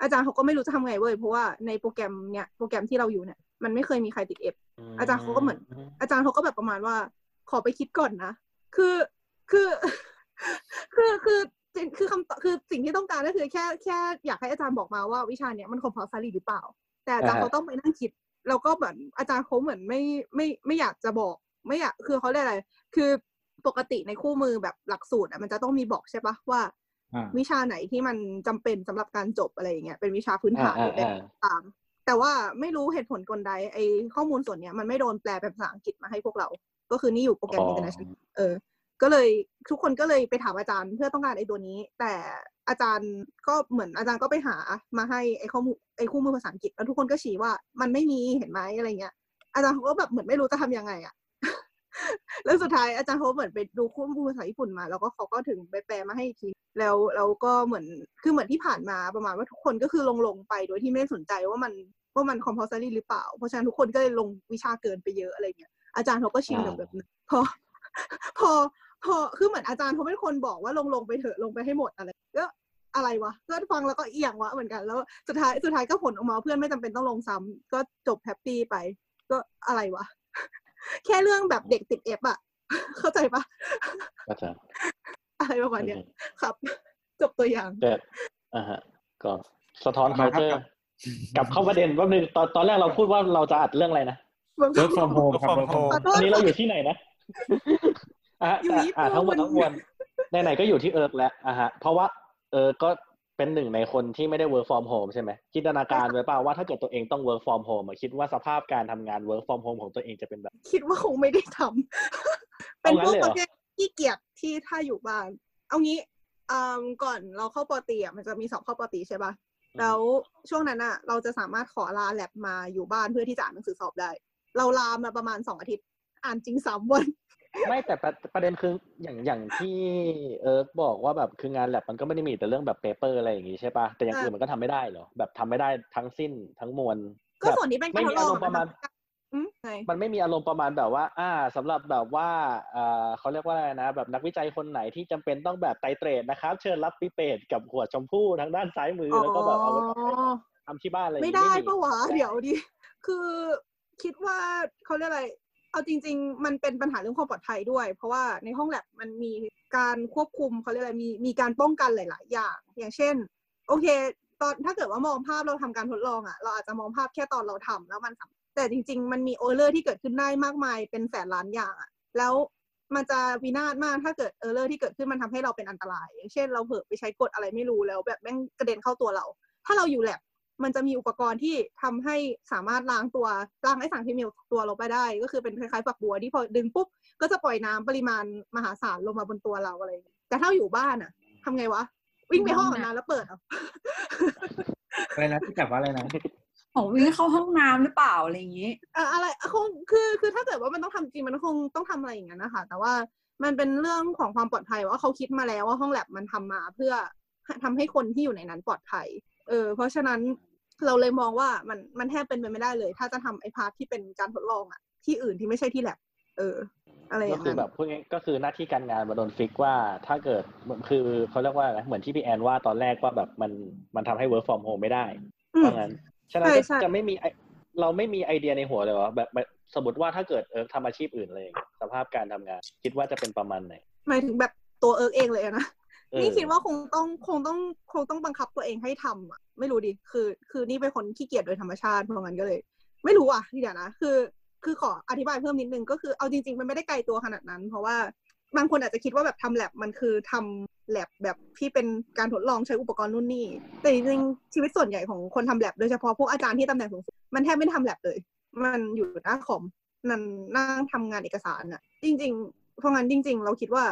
อาจารย์เขาก็ไม่รู้จะทำไงเว้ยเพราะว่าในโปรแกรมเนี้ยโปรแกรมที่เราอยู่เนี่ยมันไม่เคยมีใครติดเอฟอาจารย์เขาก็เหมือน อาจารย์เขาก็แบบประมาณว่า ขอไปคิดก่อนนะ คือคือคือคือคือคำตอบคือสิ่งที่ต้องการก็คือแค่แค่อยากให้อาจารย์บอกมาว่าวิชาเนี้ยมันคอมพอสซารีหรือเปล่า แต่อาจารย์อ่าฮะเขาต้องไปนั่งคิด แล้วก็เหมือนอาจารย์เขาเหมือนไม่ไม่ไม่อยากจะบอก ไม่อยากคือเขาเรียกอะไร คือปกติในคู่มือแบบหลักสูตรอะมันจะต้องมีบอกใช่ปะว่าอ่า วิชาไหนที่มันจำเป็นสำหรับการจบอะไรอย่างเงี้ยเป็นวิชาพื้นฐานหอ่ารือเป็นอ่าตาม แต่ว่าไม่รู้เหตุผลกลใดไอข้อมูลส่วนเนี้ยมันไม่โดนแปลเป็นภาษาอังกฤษมาให้พวกเรา ก็คือนี่อยู่โปรแกรมอ๋อ international เออ ก็เลยทุกคนก็เลยไปถามอาจารย์เพื่อต้องการไอ้ตัวนี้ แต่อาจารย์ก็เหมือนอาจารย์ก็ไปหามาให้ไอ้ข้อมูลไอ้คู่มือภาษาอังกฤษแล้วทุกคนก็ชี้ว่ามันไม่มีเห็นไหมอะไรเงี้ยอาจารย์เขาก็แบบเหมือนไม่รู้จะทำยังไงอะ แล้วสุดท้ายอาจารย์เขาเหมือนไปดูคู่มือภาษาญี่ปุ่นมา แล้วก็เขาก็ถึงไปแปลมาให้อีกทีแล้วแล้วก็เหมือนคือเหมือนที่ผ่านมาประมาณว่าทุกคนก็คือลงลงไปโดยที่ไม่สนใจว่ามันว่ามัน compulsory หรือเปล่า เพราะฉะนั้นทุกคนก็เลยลงวิชาเกินไปเยอะอะไรเงี้ยอาจารย์เขาก็ชินกับแบบนั้นพอพอพอคือเหมือนอาจารย์เขาเป็นคนบอกว่าลงลงไปเถอะลงไปให้หมดอะไรก็อะไรวะก็ฟังแล้วก็เอียงวะเหมือนกัน แล้วสุดท้ายสุดท้ายก็ผลออกมาเพื่อนไม่จำเป็นต้องลงซ้ำก็จบแฮปปี้ไป ก็อะไรวะ แค่เรื่องแบบเด็กติดเอฟอะเข้าใจปะก็จะอะไรประมาณเนี้ยครับ จบตัวอย่างแต่อ่าฮะก็สะท้อนมาเคาครับเจอร์กลับเข้าประเด็นว่านึงตอนตอนแรกเราพูดว่าเราจะอัดเรื่องอะไรนะ work from home ครับ Work work from from home ขอ home โทตอษนนี้เราอยู่ที่ไหนนะอะอยู่อะญี่อะทั้งหมดปุ่นทั้งมวลไหนๆก็อยู่ที่เอิร์กแล้วอะฮะเพราะว่าเอิร์กก็ เป็นหนึ่งในคนที่ไม่ได้ work from home ใช่ไหมจินตนาการไว้เปล่าว่าถ้าเกิดตัวเองต้อง work from home อะคิดว่าสภาพการทำงาน work from home ของตัวเองจะเป็นแบบ คิดว่าคงไม่ได้ทำเป็นเอางั้พวนกเลยเหรปอระเภทขี้เกียจที่ถ้าอยู่บ้าน เอางี้อ่าก่อนเราเข้าปอตรีอะมันจะมีสอบเข้าปอตรีใช่ปะแล้วช่วงนั้นอะ เราจะสามารถขอลาแลบมาอยู่บ้านเพื่อที่จะอ่านหนังสือสอบได้ เราลามาประมาณสองอาทิตย์ อ่านจริงสามวัน ไม่แต่ประประเด็นคืออย่างอย่างที่เอิร์กบอกว่าแบบคืองานแลบมันก็ไม่ได้มีแต่เรื่องแบบเปเปอร์อะไรอย่างงี้ใช่ปะแต่อย่างอ่าอื่นมันก็ทำไม่ได้เหรอแบบทำไม่ได้ทั้งสิ้นทั้งมวลก็แบบส่วนนี้เป็นกาไม่รทมีดลอาองรมณ์ประมาณนอืมไงมันไม่มีอารมณ์ประมาณแบบว่า อ่าสำหรับแบบว่าอ่าเขาเรียกว่าอะไรนะ แบบนักวิจัยคนไหนที่จำเป็นต้องแบบไตรเตรดนะครับ เชิญรับปิเปตกับหัวชมพู่ทางด้านซ้ายมืออแล้วก็แบบเอาไว้ทำที่บ้านอะไรอย่างงี้ไม่ได้มีปะวะเดี๋ยวดิคือคิดว่าเขาเรียกอะไร เอาจริง ๆ มันเป็นปัญหาเรื่องความปลอดภัยด้วย เพราะว่าในห้องแลบมันมีการควบคุมเขาเรียกอะไรมีมีการป้องกันหลาย ๆ อย่าง อย่างเช่น โอเค ตอนถ้าเกิดว่ามองภาพเราทำการทดลองอะ เราอาจจะมองภาพแค่ตอนเราทำแล้วมันแต่จริง ๆ มันมี error ที่เกิดขึ้นได้มากมายเป็นแสนล้านอย่างอะแล้วมันจะวินาศมากถ้าเกิด error ที่เกิดขึ้นมันทำให้เราเป็นอันตราย อย่างเช่นเราเผลอไปใช้กรดอะไรไม่รู้แล้ว แบบแม่งกระเด็นเข้าตัวเรา ถ้าเราอยู่แลบ มันจะมีอุปกรณ์ที่ทำให้สามารถล้างตัวล้างไอ้สารเคมีตัวเราไปได้ ก็คือเป็นคล้ายๆฝักบัวที่พอดึงปุ๊บก็จะปล่อยน้ำปริมาณมหาศาลลงมาบนตัวเราอะไรอย่างเงี้ยแต่ถ้าอยู่บ้านอะทำไงวะ วิ่งไปห้องอาบน้ำแล้วเปิดเอาอะไรนะที่แบบว่าอะไรนะของวิ่งเข้าห้องน้ำหรือเปล่าอะไรอย่างนี้อะอะไรคงคือคือถ้าเกิดว่ามันต้องทำจริงมันคงต้องทำอะไรอย่างนั้นนะคะแต่ว่ามันเป็นเรื่องของความปลอดภัยว่าเขาคิดมาแล้วว่าห้องแลบมันทำมาเพื่อทำให้คนที่อยู่ในนั้นปลอดภัย เออเพราะฉะนั้นเราเลยมองว่ามันมันแทบเป็นไปไม่ได้เลย ถ้าจะทำไอ part ที่เป็นการทดลองอะที่อื่นที่ไม่ใช่ที่แลบเออ อะไรอก็ย่างคือนั้น ก็คือแบบพูดง่ายก็คือหน้าที่การงานมาโดน fix ว่าถ้าเกิดคือเขาเรียกว่าอะไรเหมือนที่พี่แอนว่าตอนแรกว่าแบบมันมันทำให้ work from home ไม่ได้อืมเพราะงั้นฉะนั้นใช่ก็ใช่จะไม่มีไอเราไม่มีไอเดียในหัวเลยวะแบบแบบสมมติว่าถ้าเกิดเออทำอาชีพอื่นอะไรอย่างเงี้ยสภาพการทำงาน คิดว่าจะเป็นประมาณไหนหมายถึงแบบตัวเอิร์กเองเลยอะนะเออ นี่คิดว่าคงต้องคงต้องคงต้องบังคับตัวเองให้ทำอะ ไม่รู้ดิคือ คือนี่เป็นคนขี้เกียจโดยธรรมชาติเพราะงั้นก็เลย ไม่รู้อะเดี๋ยวนะคือ คือขออธิบายเพิ่มนิดนึงก็คือเอาจริง ๆ มันไม่ได้ไกลตัวขนาดนั้น เพราะว่าบางคนอาจจะคิดว่าแบบทำแลบมันคือทำแลบแบบที่เป็นการทดลองใช้อุปกรณ์นู่นนี่แต่จริงชีวิตส่วนใหญ่ของคนทำแลบโดยเฉพาะพวกอาจารย์ที่ตำแหน่งสูงๆมันแทบไม่ได้ทำแลบเลย มันอยู่หน้าคอมนั่นนั่งทำงานเอกสารอะจริง ๆ เพราะงั้นจริง ๆ เราคิดว่า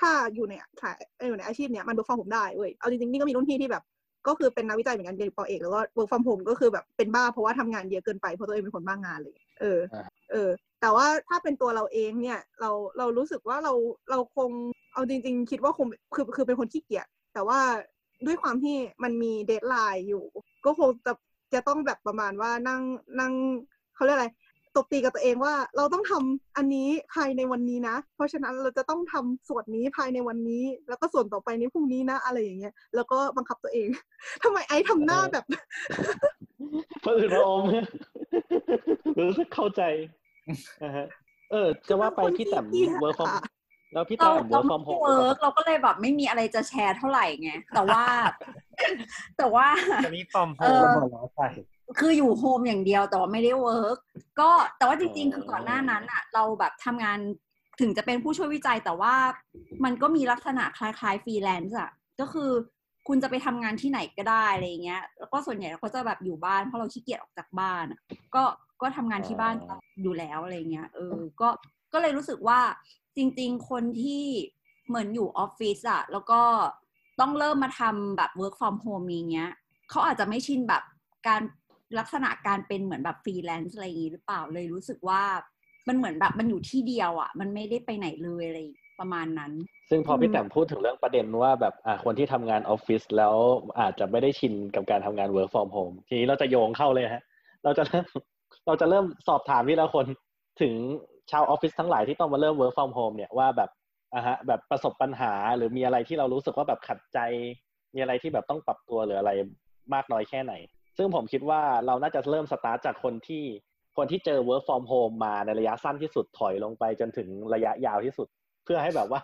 ถ้าอยู่ในขายอยู่ในอาชีพเนี้ยมัน work from home ได้เว้ยเอาจริงๆนี่ก็มีรุ่นพี่ที่แบบ ก็คือเป็นนักวิจัยเหมือนกันเรียนปอเอกแล้วก็ work from home ก็คือแบบเป็นบ้าเพราะว่าทำงานเยอะเกินไปเพราะตัวเองเป็นคนบ้างงานเลย เออ เออ แต่ว่าถ้าเป็นตัวเราเองเนี่ย เราเรารู้สึกว่าเราเราคงเอาจริง ๆ คิดว่าคงคือคือเป็นคนขี้เกียจแต่ว่าด้วยความที่มันมีเดทไลน์อยู่ ก็คงจะจะต้องแบบประมาณว่านั่งนั่งเขาเรียกอะไร ตบตีกับตัวเองว่าเราต้องทำอันนี้ภายในวันนี้นะ เพราะฉะนั้นเราจะต้องทำส่วนนี้ภายในวันนี้ แล้วก็ส่วนต่อไปในพรุ่งนี้นะอะไรอย่างเงี้ยแล้วก็บังคับตัวเองทำไมไอ้ทำหน้าแบบพระอื่นพระอมรู้สึกเข้าใจนะฮะเออ จะว่าไปพี่แต้มขี้เกียจเวิร์ฟอมอะแล้วพี่เราแต้มเราเวิร์ฟอไม่มโฮได้มเวิร์กเราก็เลยแบบไม่มีอะไรจะแชร์เท่าไหร่ไงแต่ว่า แต่ว่าจะมี from home เออหัวเราะใส่ คืออยู่ home อย่างเดียวแต่ว่าไม่ได้ work ก็แต่ว่าจริงๆ อ๋อคือก่อนหน้านั้นอะเราแบบทำงานถึงจะเป็นผู้ช่วยวิจัยแต่ว่ามันก็มีลักษณะคล้ายๆฟรีแลนซ์อะก็คือคุณจะไปทำงานที่ไหนก็ได้อะไรอย่างเงี้ย แล้วก็ส่วนใหญ่เราก็จะแบบอยู่บ้านเพราะเราขี้เกียจออกจากบ้านอะก็ก็ทำงานที่บ้านอยู่แล้วอะไรเงี้ยเออก็ก็เลยรู้สึกว่าจริง ๆ คนที่เหมือนอยู่ออฟฟิศอะแล้วก็ต้องเริ่มมาทำแบบ work from home อย่างเงี้ยเขาอาจจะไม่ชินแบบการ ลักษณะการเป็นเหมือนแบบฟรีแลนซ์อะไรอย่างงี้หรือเปล่าเลยรู้สึกว่ามันเหมือนแบบมันอยู่ที่เดียวอะ มันไม่ได้ไปไหนเลยอะไรประมาณนั้น ซึ่งพอพี่แต้มพูดถึงเรื่องประเด็นว่าแบบอ่าคนที่ทำงานออฟฟิศแล้วอาจจะไม่ได้ชินกับการทำงาน work from home ทีนี้เราจะโยงเข้าเลยฮะ เราจะเริ่มเราจะเริ่มสอบถามพี่ละคนถึงชาวออฟฟิศทั้งหลายที่ต้องมาเริ่ม work from home เนี่ยว่าแบบอะฮะแบบประสบปัญหาหรือมีอะไรที่เรารู้สึกว่าแบบขัดใจ มีอะไรที่แบบต้องปรับตัวหรืออะไรมากน้อยแค่ไหน ซึ่งผมคิดว่าเราน่าจะเริ่มสตาร์ทจากคนที่คนที่เจอ work from home มาในระยะสั้นที่สุดถอยลงไปจนถึงระยะยาวที่สุด เพื่อให้แบบว่า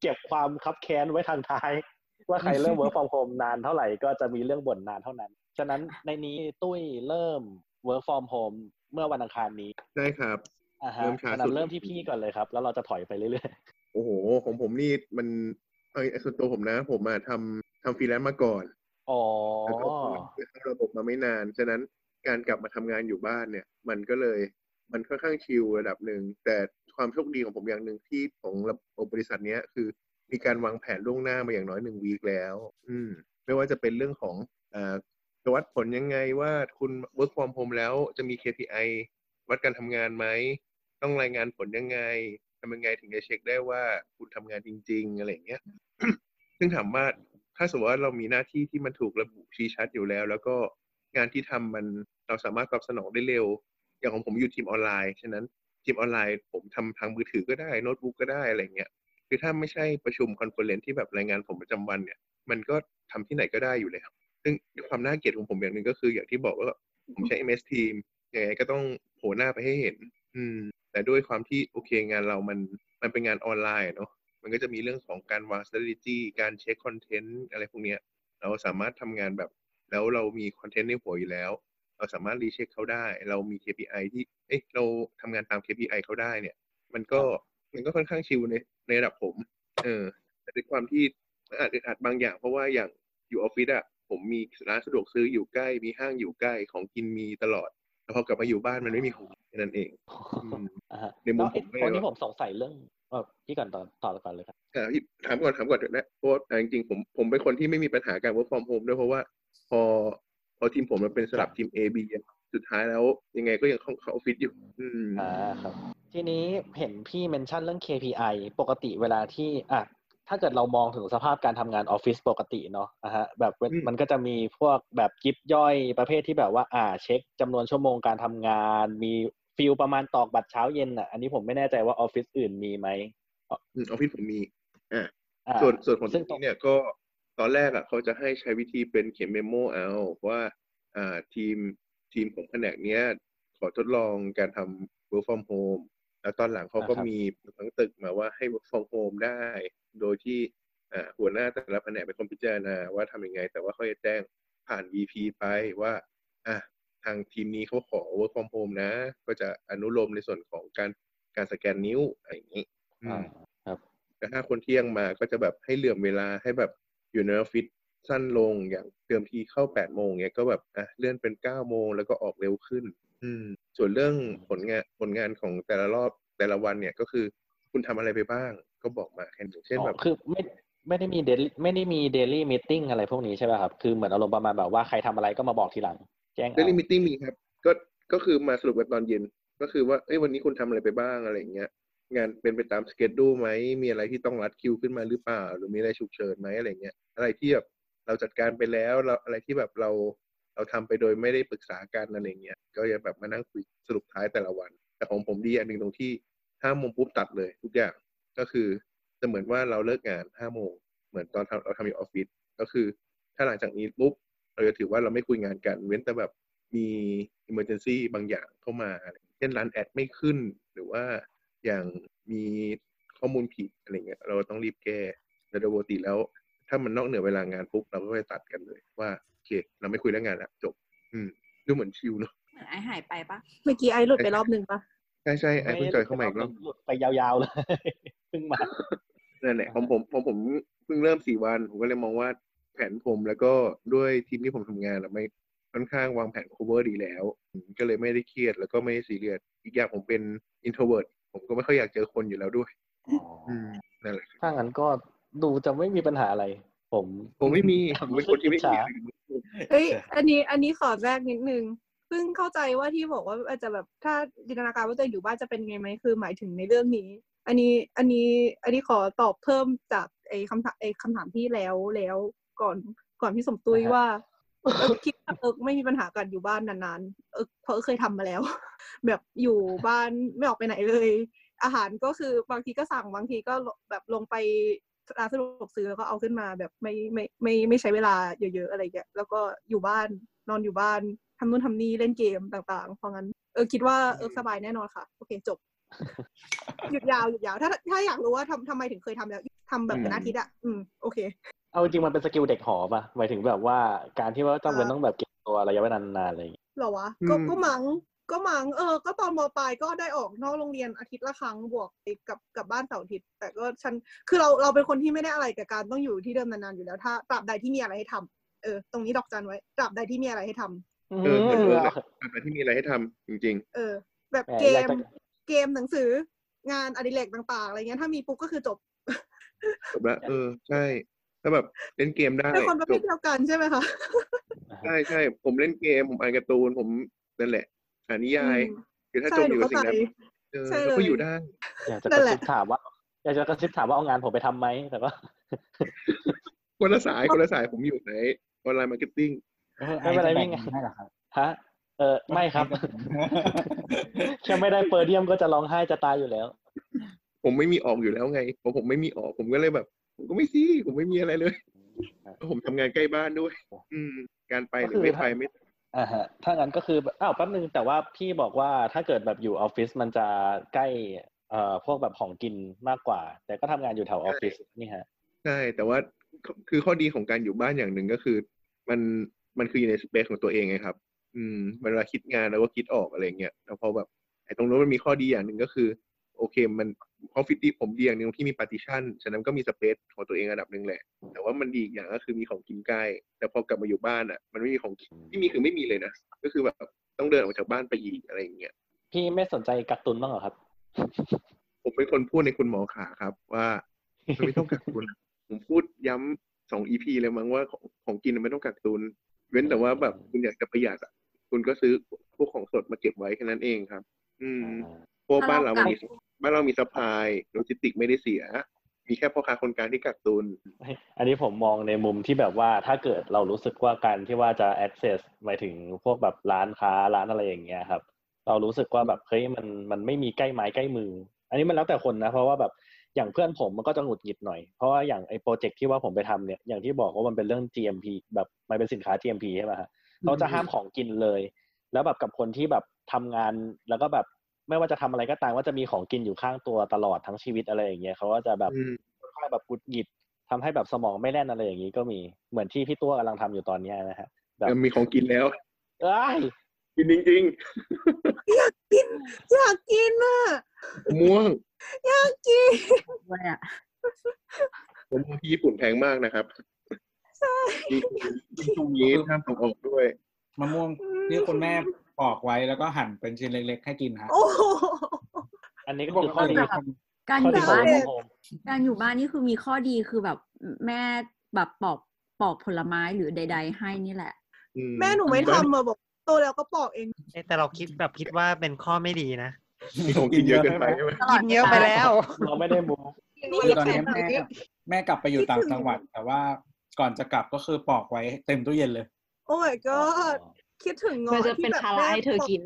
เก็บความคับแค้นไว้ทางท้าย ว่าใครเริ่ม work from home นานเท่าไหร่ก็จะมีเรื่องบ่นนานเท่านั้น ฉะนั้นในนี้ตุ้ยเริ่ม work from home เมื่อวันอังคารนี้ได้ครับอ่าฮะเริ่มช้าฉะนั้สุนดเริ่มที่พี่ก่อนเลยครับ แล้วเราจะถอยไปเรื่อยโอ้โหของผมนี่มันเอยส่วนตัวผมนะ ผมมาทำทำฟรีแลนซ์มาก่อนๆ อ๋อแล้วก็เข้าระบบมาไม่นาน ฉะนั้นการกลับมาทำงานอยู่บ้านเนี่ย มันก็เลยมันค่อนข้างชิลระดับหนึ่ง แต่ความโชคดีของผมอย่างหนึ่งที่ของระบบบริษัทเนี้ยคือมีการวางแผนล่วงหน้ามาอย่างน้อยหนึ่งวีคแล้ว อืม ไม่ว่าจะเป็นเรื่องของอ่าจะวัดผลยังไงว่าคุณ work from home แล้วจะมี KPI วัดการทำงานไหม ต้องรายงานผลยังไงทำยังไงถึงจะเช็คได้ว่าคุณทำงานจริง ๆ อะไรอย่างเงี้ย ซึ่งถามว่า ถ้าสมมติว่าเรามีหน้าที่ที่มันถูกระบุชี้ชัดอยู่แล้ว แล้วก็งานที่ทำมันเราสามารถตอบสนองได้เร็ว อย่างของผมอยู่ทีมออนไลน์ฉะนั้นทีมออนไลน์ผมทำทางมือถือก็ได้โน้ตบุ๊กก็ได้อะไรเงี้ยคือถ้าไม่ใช่ประชุม conference ที่แบบรายงานผลประจำวันเนี่ย มันก็ทำที่ไหนก็ได้อยู่แล้ว ซึ่งความน่าเกลียดของผมอย่างหนึ่งก็คือ อย่างที่บอกว่าผมใช้ MS Team ยังไงก็ต้องโผล่หน้าไปให้เห็น อืม แต่ด้วยความที่โอเคงานเรามันมันเป็นงานออนไลน์เนาะ มันก็จะมีเรื่องของการวาง strategy การเช็ค content อะไรพวกเนี้ย เราสามารถทำงานแบบ แล้วเรามี content ในหัวอยู่แล้ว เราสามารถ recheck เขาได้ เรามี KPI ที่เอ๊ะเราทำงานตาม KPI เขาได้เนี่ย มันก็มันก็ค่อนข้างชิลในในระดับผม เออแต่ด้วยความที่อาจอึดอัดบางอย่าง เพราะว่าอย่างอยู่ออฟฟิศอะผมมีร้านสะดวกซื้ออยู่ใกล้มีห้างอยู่ใกล้ของกินมีตลอด แต่พอกลับมาอยู่บ้านมันไม่มีของกินแค่นั้นเองอืมอ่าฮะในมุมแล้วไอ้ผมไม่คนนี้ว่าผมสงสัยเรื่องเออพี่ก่อนต่อต่อก่อนเลยครับอ่าพี่ถามก่อนถามก่อนเถอะนะเพราะว่าอ่าจริงๆผมผมเป็นคนที่ไม่มีปัญหาการ work from home ด้วยเพราะว่า พอพอทีมผมมันเป็นสลับทีม A B อะสุดท้ายแล้วยังไงก็ยังเข้าเข้าออฟฟิศอยู่ อืมอ่าครับ ทีนี้เห็นพี่ mention เรื่อง KPI ปกติเวลาที่อะ ถ้าเกิดเรามองถึงสภาพการทำงานออฟฟิศปกติเนาะอะฮะแบบเว้นอืมมันก็จะมีพวกแบบยิบย่อยประเภทที่แบบว่า อ่าเช็คจำนวนชั่วโมงการทำงาน มี feel ประมาณตอกบัตรเช้าเย็นอะ อันนี้ผมไม่แน่ใจว่าออฟฟิศอื่นมีไหมอืมออฟฟิศผมมีอ่าอ่าส่วนส่วนของซึ่งที่เนี่ยก็ตอนแรกอะเขาจะให้ใช้วิธีเป็นเขียนเมมโมเอาว่าอ่าทีมทีมของแผนกเนี้ยขอทดลองการทำ work from home แล้วตอนหลังเขาก็อ่าครับมีทั้งตึกมาว่าให้ work from home ได้ โดยที่อ่าหัวหน้าแต่ละแผนกเป็นคนพิจารณาว่าทำยังไง แต่ว่าเขาจะแจ้งผ่าน VP ไปว่าอะทางทีมนี้เขาขอ work from home นะ ก็จะอนุโลมในส่วนของการการสแกนนิ้วอะไรอย่างนี้อือ่าครับ แต่ถ้าคนเที่ยงมาก็จะแบบให้เหลื่อมเวลาให้แบบอยู่ในออฟฟิศสั้นลงอย่างเดิมทีเข้าแปดโมงเนี้ยก็แบบอะเลื่อนเป็นเก้าโมงแล้วก็ออกเร็วขึ้น อืม ส่วนเรื่องผลงานผลงานของแต่ละรอบแต่ละวันเนี่ยก็คือคุณทำอะไรไปบ้าง ก็บอกมาแค่นี้เช่นอ๋อแบบคือไม่ไม่ได้มี daily ไม่ได้มี daily meeting อะไรพวกนี้ใช่ป่ะครับ คือเหมือนอารมณ์ประมาณแบบว่าใครทำอะไรก็มาบอกทีหลัง แจ้งเดลี่เอามิ팅มีครับ ก็ก็คือมาสรุปกันตอนเย็น ก็คือว่าเอ้ยวันนี้คุณทำอะไรไปบ้างอะไรอย่างเงี้ย งานเป็นไปตามสเกจดูไหมมีอะไรที่ต้องรัดคิวขึ้นมาหรือเปล่า หรือมีอะไรฉุกเฉินไหมอะไรเงี้ยอะไรที่แบบเราจัดการไปแล้วเราอะไรที่แบบเราเราทำไปโดยไม่ได้ปรึกษากันอะไรเงี้ยก็จะแบบมานั่งคุยสรุปท้ายแต่ละวัน แต่ของผมดีอันหนึ่งตรงที่ห้าโมงปุ๊บตัดเลยทุกอย่าง ก็คือจะเหมือนว่าเราเลิกงานห้าโมงเหมือนตอนทำเราทำอยู่ออฟฟิศก็คือ ถ้าหลังจากนี้ปุ๊บเราจะถือว่าเราไม่คุยงานกัน เว้นแต่แบบมี emergency บางอย่างเข้ามาอะไรเช่นร้านแอดไม่ขึ้น หรือว่าอย่างมีข้อมูลผิดอะไรเงี้ยเราต้องรีบแก้แต่โดยปกติแล้ว ถ้ามันนอกเหนือเวลางานปุ๊บเราก็ไปตัดกันเลย ว่าโอเค เราไม่คุยเรื่องงานแล้วจบ อืมดูเหมือนชิลเนอะเหมือนไอหายไปปะเมื่อกี้ไอหลุดไปรอบหนึ่งปะ ใช่ใช่ไอ้เพิ่งจอยเข้ามาอีกรอบหลุดไปยาวๆเลยเพิ่งมานั่นแหละของผมของผมเพิ่งเริ่มสี่วัน ผมก็เลยมองว่าแผนผมแล้วก็ด้วยทีมที่ผมทำงานอะไม่ค่อนข้างวางแผน cover ดีแล้วอืมก็เลยไม่ได้เครียดแล้วก็ไม่ได้ซีเรียสอีกอย่างผมเป็น introvert ผมก็ไม่ค่อยอยากเจอคนอยู่แล้วด้วยอืมนั่นแหละถ้างั้นก็ดูจะไม่มีปัญหาอะไร ผม ผมไม่มีผมเป็นคนที่ไม่ฉามีเอ้ยอันนี้อันนี้ขอแทรกนิดนึงเพิ่งเข้าใจว่าที่บอกว่าอาจจะแบบถ้าจินตนาการว่าตัวเองอยู่บ้านจะเป็นไงไหมคือหมายถึงในเรื่องนี้ อันนี้อันนี้อันนี้ขอตอบเพิ่มจากไอ้คำถามไอ้คำถามที่แล้วแล้วก่อนก่อนพี่สมตุยว่าเออคิดว่าเออไม่มีปัญหากันอยู่บ้านนานๆเออเพราะเอเคยทำมาแล้ว แบบอยู่บ้านไม่ออกไปไหนเลย อาหารก็คือบางทีก็สั่งบางทีก็แบบลงไปร้านสะดวกซื้อแล้วก็เอาขึ้นมาแบบไม่ไม่ไม่ไม่ใช้เวลาเยอะๆอะไรอย่างเงี้ยแล้วก็อยู่บ้านนอนอยู่บ้านทำนู่นทำนี่เล่นเกมต่างๆ เพราะงั้นเออคิดว่าเออสบายแน่นอนค่ะ โอเคจบ หยุดยาวหยุดยาว ถ้าถ้าอยากรู้ว่าทำทำไมถึงเคยทำแล้วทำแบบเป็นอาทิตย์อะอืมโอเค เอาจริงๆมันเป็น skill เด็กหอป่ะหมายถึงแบบว่าการที่ว่าจำเป็นต้องแบบเก็บตัวระยะเวลานานๆอะไรอย่างเงี้ยเหรอวะก็ก็มังก็มังเออ ก็ตอนมปลายก็ได้ออกนอกโรงเรียนอาทิตย์ละครั้งบวกไปกับกับบ้านเสาร์อาทิตย์ แต่ก็ฉันคือเราเราเป็นคนที่ไม่ได้อะไรกับการต้องอยู่ที่เดิมนานๆอยู่แล้ว ถ้าตราบใดที่มีอะไรให้ทำเออตรงนี้ดอกจันไว้ตราบใดที่มีอะไรให้ทำ เออเออเออแต่ที่มีอะไรให้ทำจริงเออ แบบแหมเกอยากมจะเกมหนังสืองานอดิเรกต่าง ๆ อะไรเงี้ยถ้ามีปุ๊บก็คือจบๆจบละเออ ใช่ถ้าแบบเล่นเกมได้เป็นคนประจเภทบเดียวกันใช่ไหมคะใช่ใช่ผมเล่นเกมผมอ่านการ์ตูนผมนั่นแหละอ่านนิยายอืมคือถ้าใช่จมอยู่กับหนูสิ่งนั้นเข้าใจเออใช่เราก็เลยอยู่ได้อยากจะกนั่ระนแหซิละบถามว่าอยากจะกระซิบถามว่าเอางานผมไปทำไหมแต่ก็คนละสายคนละสายผมอยู่ใน online marketing ไม่เป็นไรไม่ไงให้เหรอครับฮะเออไม่ครับแค่ไม่ได้ per diem ก็จะร้องไห้จะตายอยู่แล้ว ผมไม่มีออกอยู่แล้วไงพอผมไม่มีออกผมก็เลยแบบ ผมก็ไม่ซี่ผมไม่มีอะไรเลยเพราะผมทำงานใกล้บ้านด้วย อืม การไปหรือไม่ไปไม่อ่าฮะถ้างั้นก็คือแบบอ้าวแป๊บนึงแต่ว่าพี่บอกว่าถ้าเกิดแบบอยู่ออฟฟิศมันจะใกล้เอ่อพวกแบบของกินมากกว่า แต่ก็ทำงานอยู่แถวออฟฟิศนี่ฮะใช่แต่ว่าคือข้อดีของการอยู่บ้านอย่างหนึ่งก็คือ มัน มันคืออยู่ใน space ของตัวเองไงครับ อืมเวลาคิดงานแล้วก็คิดออกอะไรเงี้ยแล้วพอแบบไอ้ตรงนู้นมันมีข้อดีอย่างหนึ่งก็คือ โอเค มันออฟฟิศที่ผมดีอย่างหนึ่งที่มี partition ฉะนั้นก็มี space ของตัวเองระดับหนึ่งแหละ แต่ว่ามันดีอีกอย่างก็คือมีของกินใกล้แต่พอกลับมาอยู่บ้านอะ มันไม่มีของกินที่มีคือไม่มีเลยนะก็คือแบบต้องเดินออกจากบ้านไปอีกอะไรอย่างเงี้ยพี่ไม่สนใจกักตุนบ้างเหรอครับ ผมเป็นคนพูดในคุณหมอขาครับ ว่ามันไม่ต้องกักตุนผมพูดย้ำสอง EP เลยมั้งว่าของของกินมันไม่ต้องกักตุน เว้นแต่ว่าแบบคุณอยากจะประหยัดอะคุณก็ซื้อพวกของสดมาเก็บไว้แค่นั้นเองครับ อืมเพราะว่าบ้านเรามีบ้านเรามี supply logistic ไม่ได้เสีย มีแค่พ่อค้าคนกลางที่กักตุน อันนี้ผมมองในมุมที่แบบว่าถ้าเกิดเรารู้สึกว่าการที่ว่าจะ access หมายถึงพวกแบบร้านค้าร้านอะไรอย่างเงี้ยครับ เรารู้สึกว่าแบบเฮ้ยมันมันไม่มีใกล้ไม้ใกล้มือ อันนี้มันแล้วแต่คนนะ เพราะว่าแบบ อย่างเพื่อนผมมันก็จะหงุดหงิดหน่อย เพราะว่าอย่างไอ้โปรเจกต์ที่ว่าผมไปทำเนี่ยอย่างที่บอกว่ามันเป็นเรื่อง GMP แบบมันเป็นสินค้า GMP ใช่ไหมฮะเขาจะห้ามของกินเลย แล้วแบบกับคนที่แบบทำงานแล้วก็แบบไม่ว่าจะทำอะไรก็ตามว่าจะมีของกินอยู่ข้างตัวตลอดทั้งชีวิตอะไรอย่างเงี้ยเขาก็จะแบบอืมค่อยๆแบบกุดหงิดทำให้แบบสมองไม่แน่นอะไรอย่างนี้ก็มีเหมือนที่พี่ตัวกำลังทำอยู่ตอนเนี้ยนะฮะแบบเออมีของกินแล้วเอ้ยกินจริงอยากกินอยากกินอะๆม่วง อยากกินด้วยอะผมว่าที่ญี่ปุ่นแพงมากนะครับใช่ที่ตรงนี้ห้ามส่งออกด้วยมะม่วงที่คุณแม่ปอกไว้แล้วก็หั่นเป็นชิ้นเล็กๆให้กินฮะโอ้โหอันนี้ก็คือข้อดีแบบการอข้อดียู่ของบ้าน work from home การอยู่บ้านนี่คือมีข้อดีคือแบบแม่แบบปอกปอกผลไม้หรือใด ๆ ให้นี่แหละอืแม่หนูไม่ทำมาบอกโตแล้วก็ปอกเองเอ๊ะแต่เราคิดแบบคิดว่าเป็นข้อไม่ดีนะ มีของกินเยอะเกินไปใช่ไหมตลอดกินเยอะไปแล้ว เราไม่ได้มูคือตอนนี้แม่แม่กลับไปอยู่ต่างจังหวัด แต่ว่าก่อนจะกลับก็คือปอกไว้เต็มตู้เย็นเลย โอ้ my god คิดถึงงอมันจะที่เป็นแบบภาระแม่ให้เธอกิน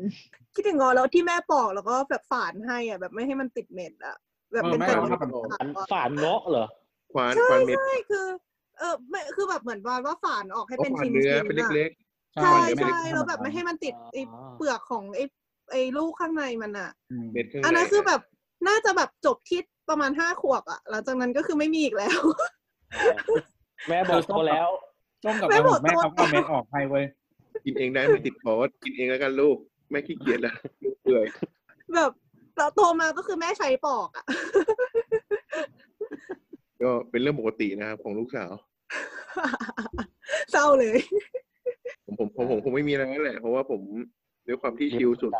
คิดถึงงอแล้วที่แม่ปอกแล้วก็แบบฝานให้อะแบบไม่ให้มันติดเม็ดอะ แบบเป็นเออแม่แต่เอามาแบบฝานฝานเงาะเหรอควานใช่ควานเม็ดใช่คือ เออไม่คือแบบเหมือนว่าว่าฝานออกให้เอาเป็นควานชิ้นเนื้อชิ้นเป็นอะเล็กใช่แม่ใช่แล้วแบบไม่ให้มันติดไอ้อ๋อเปลือกของไอ้ ไอ้ลูกข้างในมันอะอืมๆเม็ดข้างในอันนั้นคือแบบน่าจะแบบจบที่ประมาณห้าขวบอะหลังจากนั้นก็คือไม่มีอีกแล้ว แม่บอกโตแล้วส้มกับแม่องุ่บอกนแม่เขาก็เอาเม็ดออกให้เว้ยกินเองได้ไม่ติดคอกินเองแล้วกันลูกแม่ขี้เกียจแล้วลูกเปื่อยแบบเราโตมาก็คือแม่ใช้ปอกอะก็เป็นเรื่องปกตินะครับของลูกสาวเศร้าเลย ผมผมผมผมคงไม่มีอะไรแล้วแหละเพราะว่าผม ด้วยความที่ชิลสุด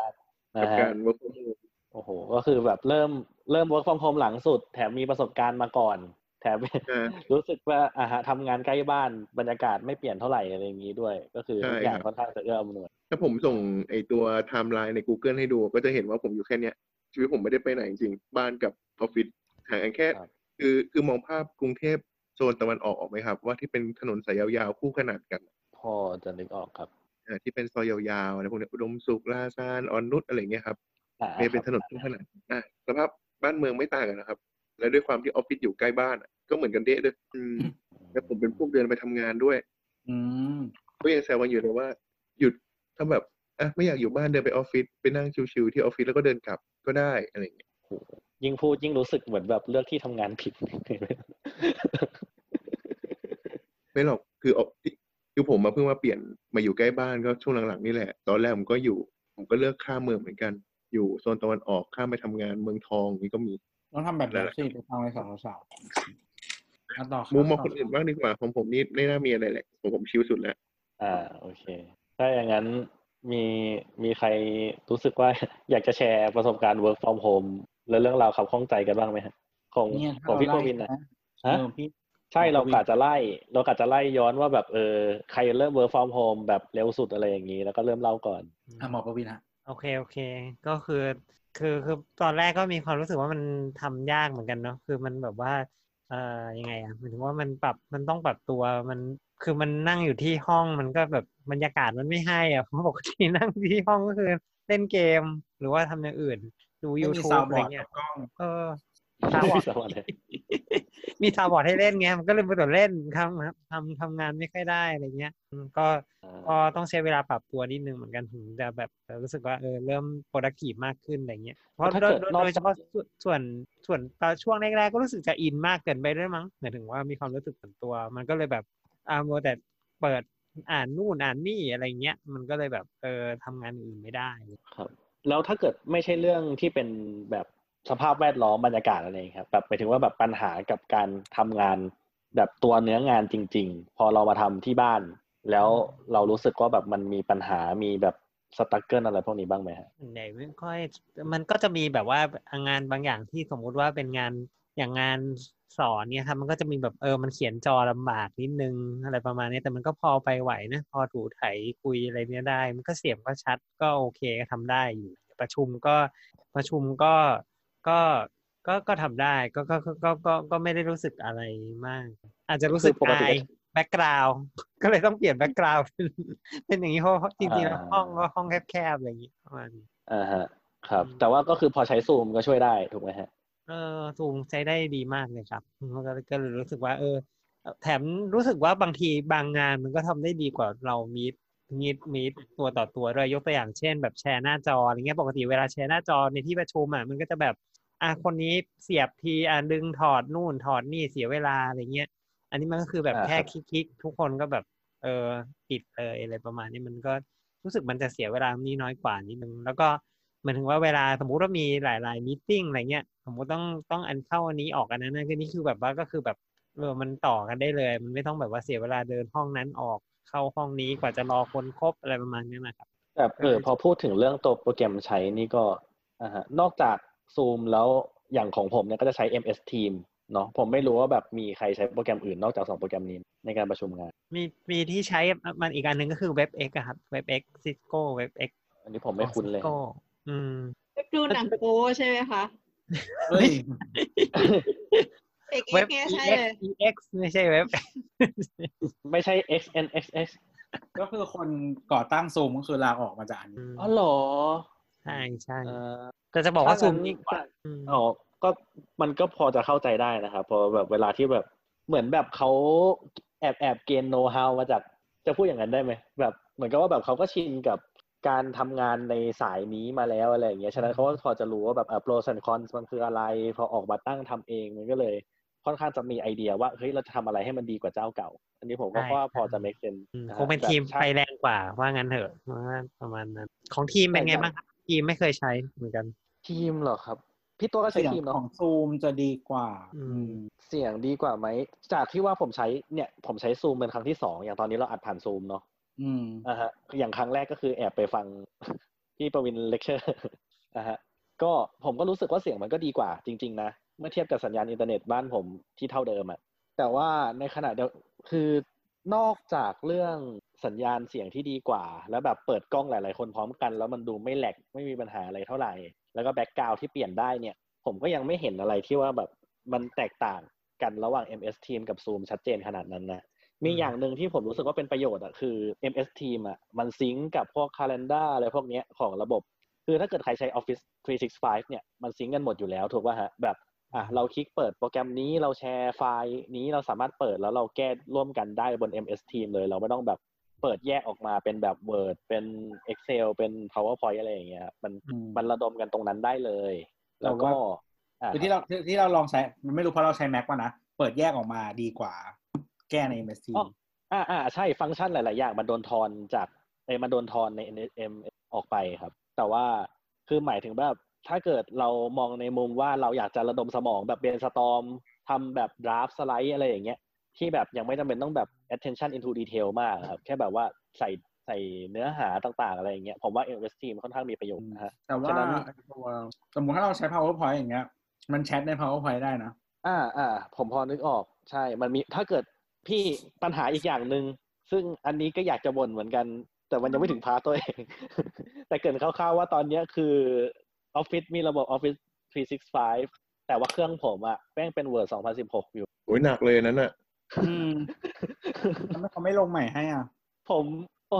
นะกับฮะการ work from home โอ้โห ก็คือแบบเริ่มเริ่ม work from home หลังสุด แถมมีประสบการณ์มาก่อน แถมอ่ารู้สึกว่าอ่าฮะทำงานใกล้บ้านบรรยากาศไม่เปลี่ยนเท่าไหร่อะไรอย่างนี้ด้วย ก็คือทุกใช่อย่างครับค่อนข้างจะเอื้ออำนวยถ้าผมส่งไอตัวไทม์ไลน์ใน Google ให้ดูก็จะเห็นว่าผมอยู่แค่เนี้ยชีวิตผมไม่ได้ไปไหนจริงๆบ้านกับออฟฟิศห่างกันแค่ครับคือคือมองภาพกรุงเทพโซนตะวันออกออกไหมครับ ว่าที่เป็นถนนสายยาวๆคู่ขนานกัน พอจะนึกออกครับ อ่าที่เป็นซอยยาวๆอะไรพวกเนี้ยอุดมสุขลาซาลออนนุชอะไรอย่างเงี้ยครับอ่าเนี่ยเป็นถนนคู่ขนานอะสภาพบ้านเมืองไม่ต่างกันนะครับ แล้วด้วยความที่ออฟฟิศอยู่ใกล้บ้านอะก็เหมือนกันเดะเลยอืมแล้วผมเป็นพวกเดินไปทำงานด้วย อืมก็ยังแซวกันอยู่เลยว่า หยุดถ้าแบบอะไม่อยากอยู่บ้านเดินไปออฟฟิศไปนั่งชิวๆที่ออฟฟิศแล้วก็เดินกลับก็ได้อะไรอย่างเงี้ยโหยิ่งพูดยิ่งรู้สึกเหมือนแบบเลือกที่ทำงานผิด ไม่หรอกคือออก คือผมมาเพิ่งมาเปลี่ยนมาอยู่ใกล้บ้านก็ช่วงหลังๆนี่แหละ ตอนแรกผมก็อยู่ ผมก็เลือกข้ามเมืองเหมือนกัน อยู่โซนตะวันออกข้ามไปทำงานเมืองทองนี่ก็มีต้องทำแบบแบบสิไปทำให้สาวสาวๆมาต่อรับมุมมองต่คนอื่นบ้างดีกว่าของผมนี่ไม่น่ามีอะไรแหละของผมชิลสุดแล้วอ่าโอเค ถ้าอย่างนั้นมีมีใครรู้สึกว่าอยากจะแชร์ประสบการณ์ work from home และเรื่องราวขับข้องใจกันบ้างไหมฮะของเนี่ยของพี่ถ้าโกเราวินไล่นะเอฮะอพี่ ใช่เราโกวินกะจะไล่ เรากะจะไล่ย้อนว่าแบบเออใครเริ่ม work from home แบบเร็วสุดอะไรอย่างนี้ แล้วก็เริ่มเล่าก่อนอะหมอประวินฮะโอเคโอเค ก็คือคือคือตอนแรกก็มีความรู้สึกว่ามันทำยากเหมือนกันเนาะคือมันแบบว่าเอ่อยังไงอะหมายถึงว่ามันปรับมันต้องปรับตัวมันคือมันนั่งอยู่ที่ห้องมันก็แบบบรรยากาศมันไม่ให้อะเพราะปกตินั่งที่ห้องก็คือเล่นเกมหรือว่าทำอย่างอื่น ดูไม่มี YouTube soundboard อะไรเงี้กับกล้องเอ อ soundboard สวัสดีมี soundboard ให้เล่นไงมันก็เลยมาตัวเล่นทำทำทำงานไม่ค่อยได้อะไรเงี้ยอืมก็ก็ต้องใช้เวลาปรับตัวนิดนึงเหมือนกันถึงจะแบบเออรู้สึกว่าเออเริ่ม productive มากขึ้นอะไรเงี้ยเพราะถ้าโดยเกิดโดยนอกโดยเฉพาะส่วนส่วนส่วนตอนช่วงแรกๆก็รู้สึกจะอินมากเกินไปด้วยมั้งหมายถึงว่ามีความรู้สึกส่วนตัว มันก็เลยแบบอ่ามัวแต่เปิดอ่านนู่นอ่านนี่อะไรเงี้ยมันก็เลยแบบเออทำงานอื่นไม่ได้ครับแล้วถ้าเกิดไม่ใช่เรื่องที่เป็นแบบ สภาพแวดล้อมบรรยากาศอะไรอย่างเงี้ยครับแบบหมายถึงว่าแบบปัญหากับการทำงานแบบตัวเนื้องานจริง ๆ พอเรามาทำที่บ้าน แล้วเรารู้สึกว่าแบบมันมีปัญหามีแบบสตั๊กเกิลอะไรพวกนี้บ้างไหมฮะส่วนไม่ค่อยมันก็จะมีแบบว่างานบางอย่างที่สมมุติว่าเป็นงานอย่างงานสอนเนี่ยครับมันก็จะมีแบบเออมันเขียนจอลำบากนิดนึงอะไรประมาณนี้แต่มันก็พอไปไหวนะพอถูไถคุยอะไรเนี้ยได้ มันก็เสียงก็ชัดก็โอเคก็ทำได้อยู่ประชุมก็ประชุมก็ ก็ก็ก็ทำได้ก็ก็ก็ก็ก็ก็ไม่ได้รู้สึกอะไรมาก อาจจะรู้สึกคือปกติอายก็แบ็กกราวก็เลยต้องเปลี่ยนแบ็กกราวเป็นเป็นอย่างนี้เพราะเพราะจริงๆแล้วอ่าห้องก็ห้องแคบๆอะไรอย่างนี้ประมาณนี้อ่าฮะ ครับอืมแต่ว่าก็คือพอใช้ซูมก็ช่วยได้ถูกไหมฮะเออซูมใช้ได้ดีมากเลยครับก็ก็เลยรู้สึกว่า เออ แถมรู้สึกว่าบางทีบางงานมันก็ทำได้ดีกว่าเรามีมีมีตัวต่อตัวด้วยยกตัวอย่างเช่น แบบแชร์หน้าจออะไรเงี้ยปกติเวลาแชร์หน้าจอในที่ประชุมอะมันก็จะแบบ อะคนนี้เสียบทีอะดึงถอดนู่นถอดนี่เสียเวลาอะไรเงี้ย อันนี้มันก็คือแบบอ่าแค่ครับคลิกๆทุกคนก็แบบ เออปิดเลยอะไรประมาณนี้มันก็รู้สึกมันจะเสียเวลานี้น้อยกว่านิดนึงแล้วก็เหมือนถึงว่าเวลาสมมุติว่ามีหลายๆมีติ้งอะไรเงี้ยสมมุติต้องต้องอันเข้าอันนี้ออกอันนั้นนะคือนี่คือแบบว่าก็คือแบบเออมันต่อกันได้เลย มันไม่ต้องแบบว่าเสียเวลาเดินห้องนั้นออกเข้าห้องนี้กว่าจะรอคนครบอะไรประมาณนี้นะครับแต่เออพอพูดถึงเรื่องตัวโปรแกรมใช้นี่ก็อ่าฮะนอกจาก ซูมแล้วอย่างของผมเนี่ยก็จะใช้ MS Team เนาะผมไม่รู้ว่าแบบมีใครใช้โปรแกรมอื่นนอกจากสองโปรแกรมนี้ในการประชุมงาน มีมีที่ใช้มันอีกอันหนึ่งก็คือ WebEx อะครับ WebEx Cisco WebEx อันนี้ผมไม่คุ้นเลย Cisco อืมดูหนังโป๊ใช่ไหมคะเฮ้ยเอกเอเว็กบเนี่ยใช่ EX เลย EX ไม่ใช่เว็บ ไม่ใช่ XNXX ก็คือคนก่อตั้งซูมก็คือลาออกมาจากอันนี้อ๋อเหรอ ใช่ใช่เออ แต่จะบอกว่าถ้าซูงั้มนดีกว่าอืมอ๋อก็มันก็พอจะเข้าใจได้นะครับเพอแบบเวลาที่แบบเหมือนแบบเขาแอบแอบเกณฑ์โน้ตฮาวมาจากจะพูดอย่างนั้นได้ไหมแบบเหมือนกับว่าแบบเขาก็ชินกับการทำงานในสายนี้มาแล้วอะไรอย่างเงี้ยฉะนั้นเขาก็พอจะรู้ว่าแบบ pros and cons มันคืออะไร พอออกมาตั้งทำเองมันก็เลย ค่อนข้างจะมีไอเดียว่าเฮ้ยเราจะทำอะไรให้มันดีกว่าเจ้าเก่า อันนี้ผมก็ใช่ว่าพอจะ make sense อืมนะคฮะงเป็นแบบทีมใช่ไปแรงกว่าว่างั้นเถอะว่าประมาณนั้น ของทีมเป็นไงแต่อย่างบ้างครับ ทีมไม่เคยใช้เหมือนกัน ทีมเหรอครับ พี่ตัวก็ใช้เสียงทีมเนาะของซูมจะดีกว่า อืม เสียงดีกว่าไหม จากที่ว่าผมใช้เนี่ยผมใช้ซูมเป็นครั้งที่สองอย่างตอนนี้เราอัดผ่านซูมเนาะอืมอ่าฮะอย่างครั้งแรกก็คือแอบไปฟัง พี่ประวินเลคเชอร์อ่าฮะก็ผมก็รู้สึกว่าเสียงมันก็ดีกว่า จริง ๆ นะ เมื่อเทียบกับสัญญาณอินเทอร์เน็ตบ้านผมที่เท่าเดิมอะแต่ว่าในขณะเดียวคือนอกจากเรื่อง สัญญาณเสียงที่ดีกว่า แล้วแบบเปิดกล้องหลาย ๆ คนพร้อมกัน แล้วมันดูไม่ lag ไม่มีปัญหาอะไรเท่าไหร่ แล้วก็ background ที่เปลี่ยนได้เนี่ย ผมก็ยังไม่เห็นอะไรที่ว่าแบบมันแตกต่างกันระหว่าง MS Team กับ Zoom ชัดเจนขนาดนั้นนะมีอย่างหนึ่งที่ผมรู้สึกว่าเป็นประโยชน์อะคือ MS Team อะมันซิงก์กับพวก Calendar อะไรพวกเนี้ยของระบบ คือถ้าเกิดใครใช้ Office 365 เนี่ยมันซิงก์กันหมดอยู่แล้วถูกป่ะฮะแบบอะเราคลิกเปิดโปรแกรมนี้เราแชร์ไฟล์นี้เราสามารถเปิดแล้วเราแก้ร่วมกันได้บน MS Team เลย เราไม่ต้องแบบ เปิดแยกออกมาเป็นแบบ Word เป็น Excel เป็น PowerPoint อะไรอย่างเงี้ยครับมันอืมมันระดมกันตรงนั้นได้เลย แล้วก็อะคือที่เราที่ที่เราลองใช้มันไม่รู้เพราะเราใช้ Mac ว่านะ เปิดแยกออกมาดีกว่า แก้ใน MS Team อ๋ออ่าอ่าใช่ฟังก์ชันหลาย ๆ อย่างมันโดนทอนจากเอยมันโดนทอนใน NSM ออกไปครับ แต่ว่าคือหมายถึงแบบถ้าเกิดเรามองในมุมว่าเราอยากจะระดมสมองแบบ brainstorm ทำแบบ draft สไลด์อะไรอย่างเงี้ย ที่แบบยังไม่จำเป็นต้องแบบ attention into detail มากครับ แค่แบบว่าใส่ใส่เนื้อหาต่างๆ อะไรอย่างเงี้ยผมว่า MS Team ค่อนข้างมีประโยชน์นะฮะแต่ว่าฉะนั้นตัวสมมติถ้าเราใช้ PowerPoint อย่างเงี้ย มันแชทใน PowerPoint ได้นะ อ่าอ่าผมพอนึกออกใช่ มันมีถ้าเกิดพี่ปัญหาอีกอย่างหนึ่งซึ่งอันนี้ก็อยากจะบ่นเหมือนกัน แต่มันยังไม่ถึง part ตัวเอง แต่เกริ่นคร่าวๆว่าตอนเนี้ยคือ Office มีระบบ Office 365 แต่ว่าเครื่องผมอะแม่งเป็น Word 2016 อยู่โอ้ยหนักเลยนั้นอะ อืมทำไมเขาไม่ลงใหม่ให้อะ ผมโอ้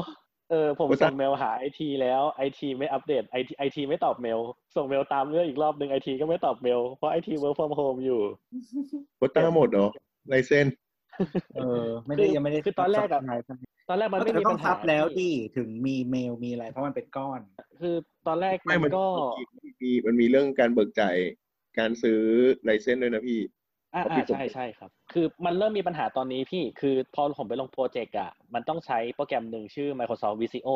เออ ผมโอ้ยส่งเมลหาไอทีแล้วไอทีไม่อัปเดตไอทีไอทีไม่ตอบเมล ส่งเมลตามเรื่องอีกรอบหนึ่งไอทีก็ไม่ตอบเมล เพราะไอที work from home อยู่โควต้าหมดเหรอ license เออ ไม่ได้คือยังไม่ได้คือตอนแรกอะ subscribeตอนแรกมันไม่แต่มีต้ปัอญงหาซับแล้วที่ดิถึงมีเมลมีอะไร เพราะมันเป็นก้อน คือตอนแรกไม่มัมันนก็มีมีมันมีเรื่องการเบิกจ่ายการซื้อ license ด้วยนะพี่ อ่า Office ใช่ใช่ครับ คือมันเริ่มมีปัญหาตอนนี้พี่คือพอผมไปลงโปรเจกต์อะมันต้องใช้โปรแกรมหนึ่งชื่อ Microsoft Visio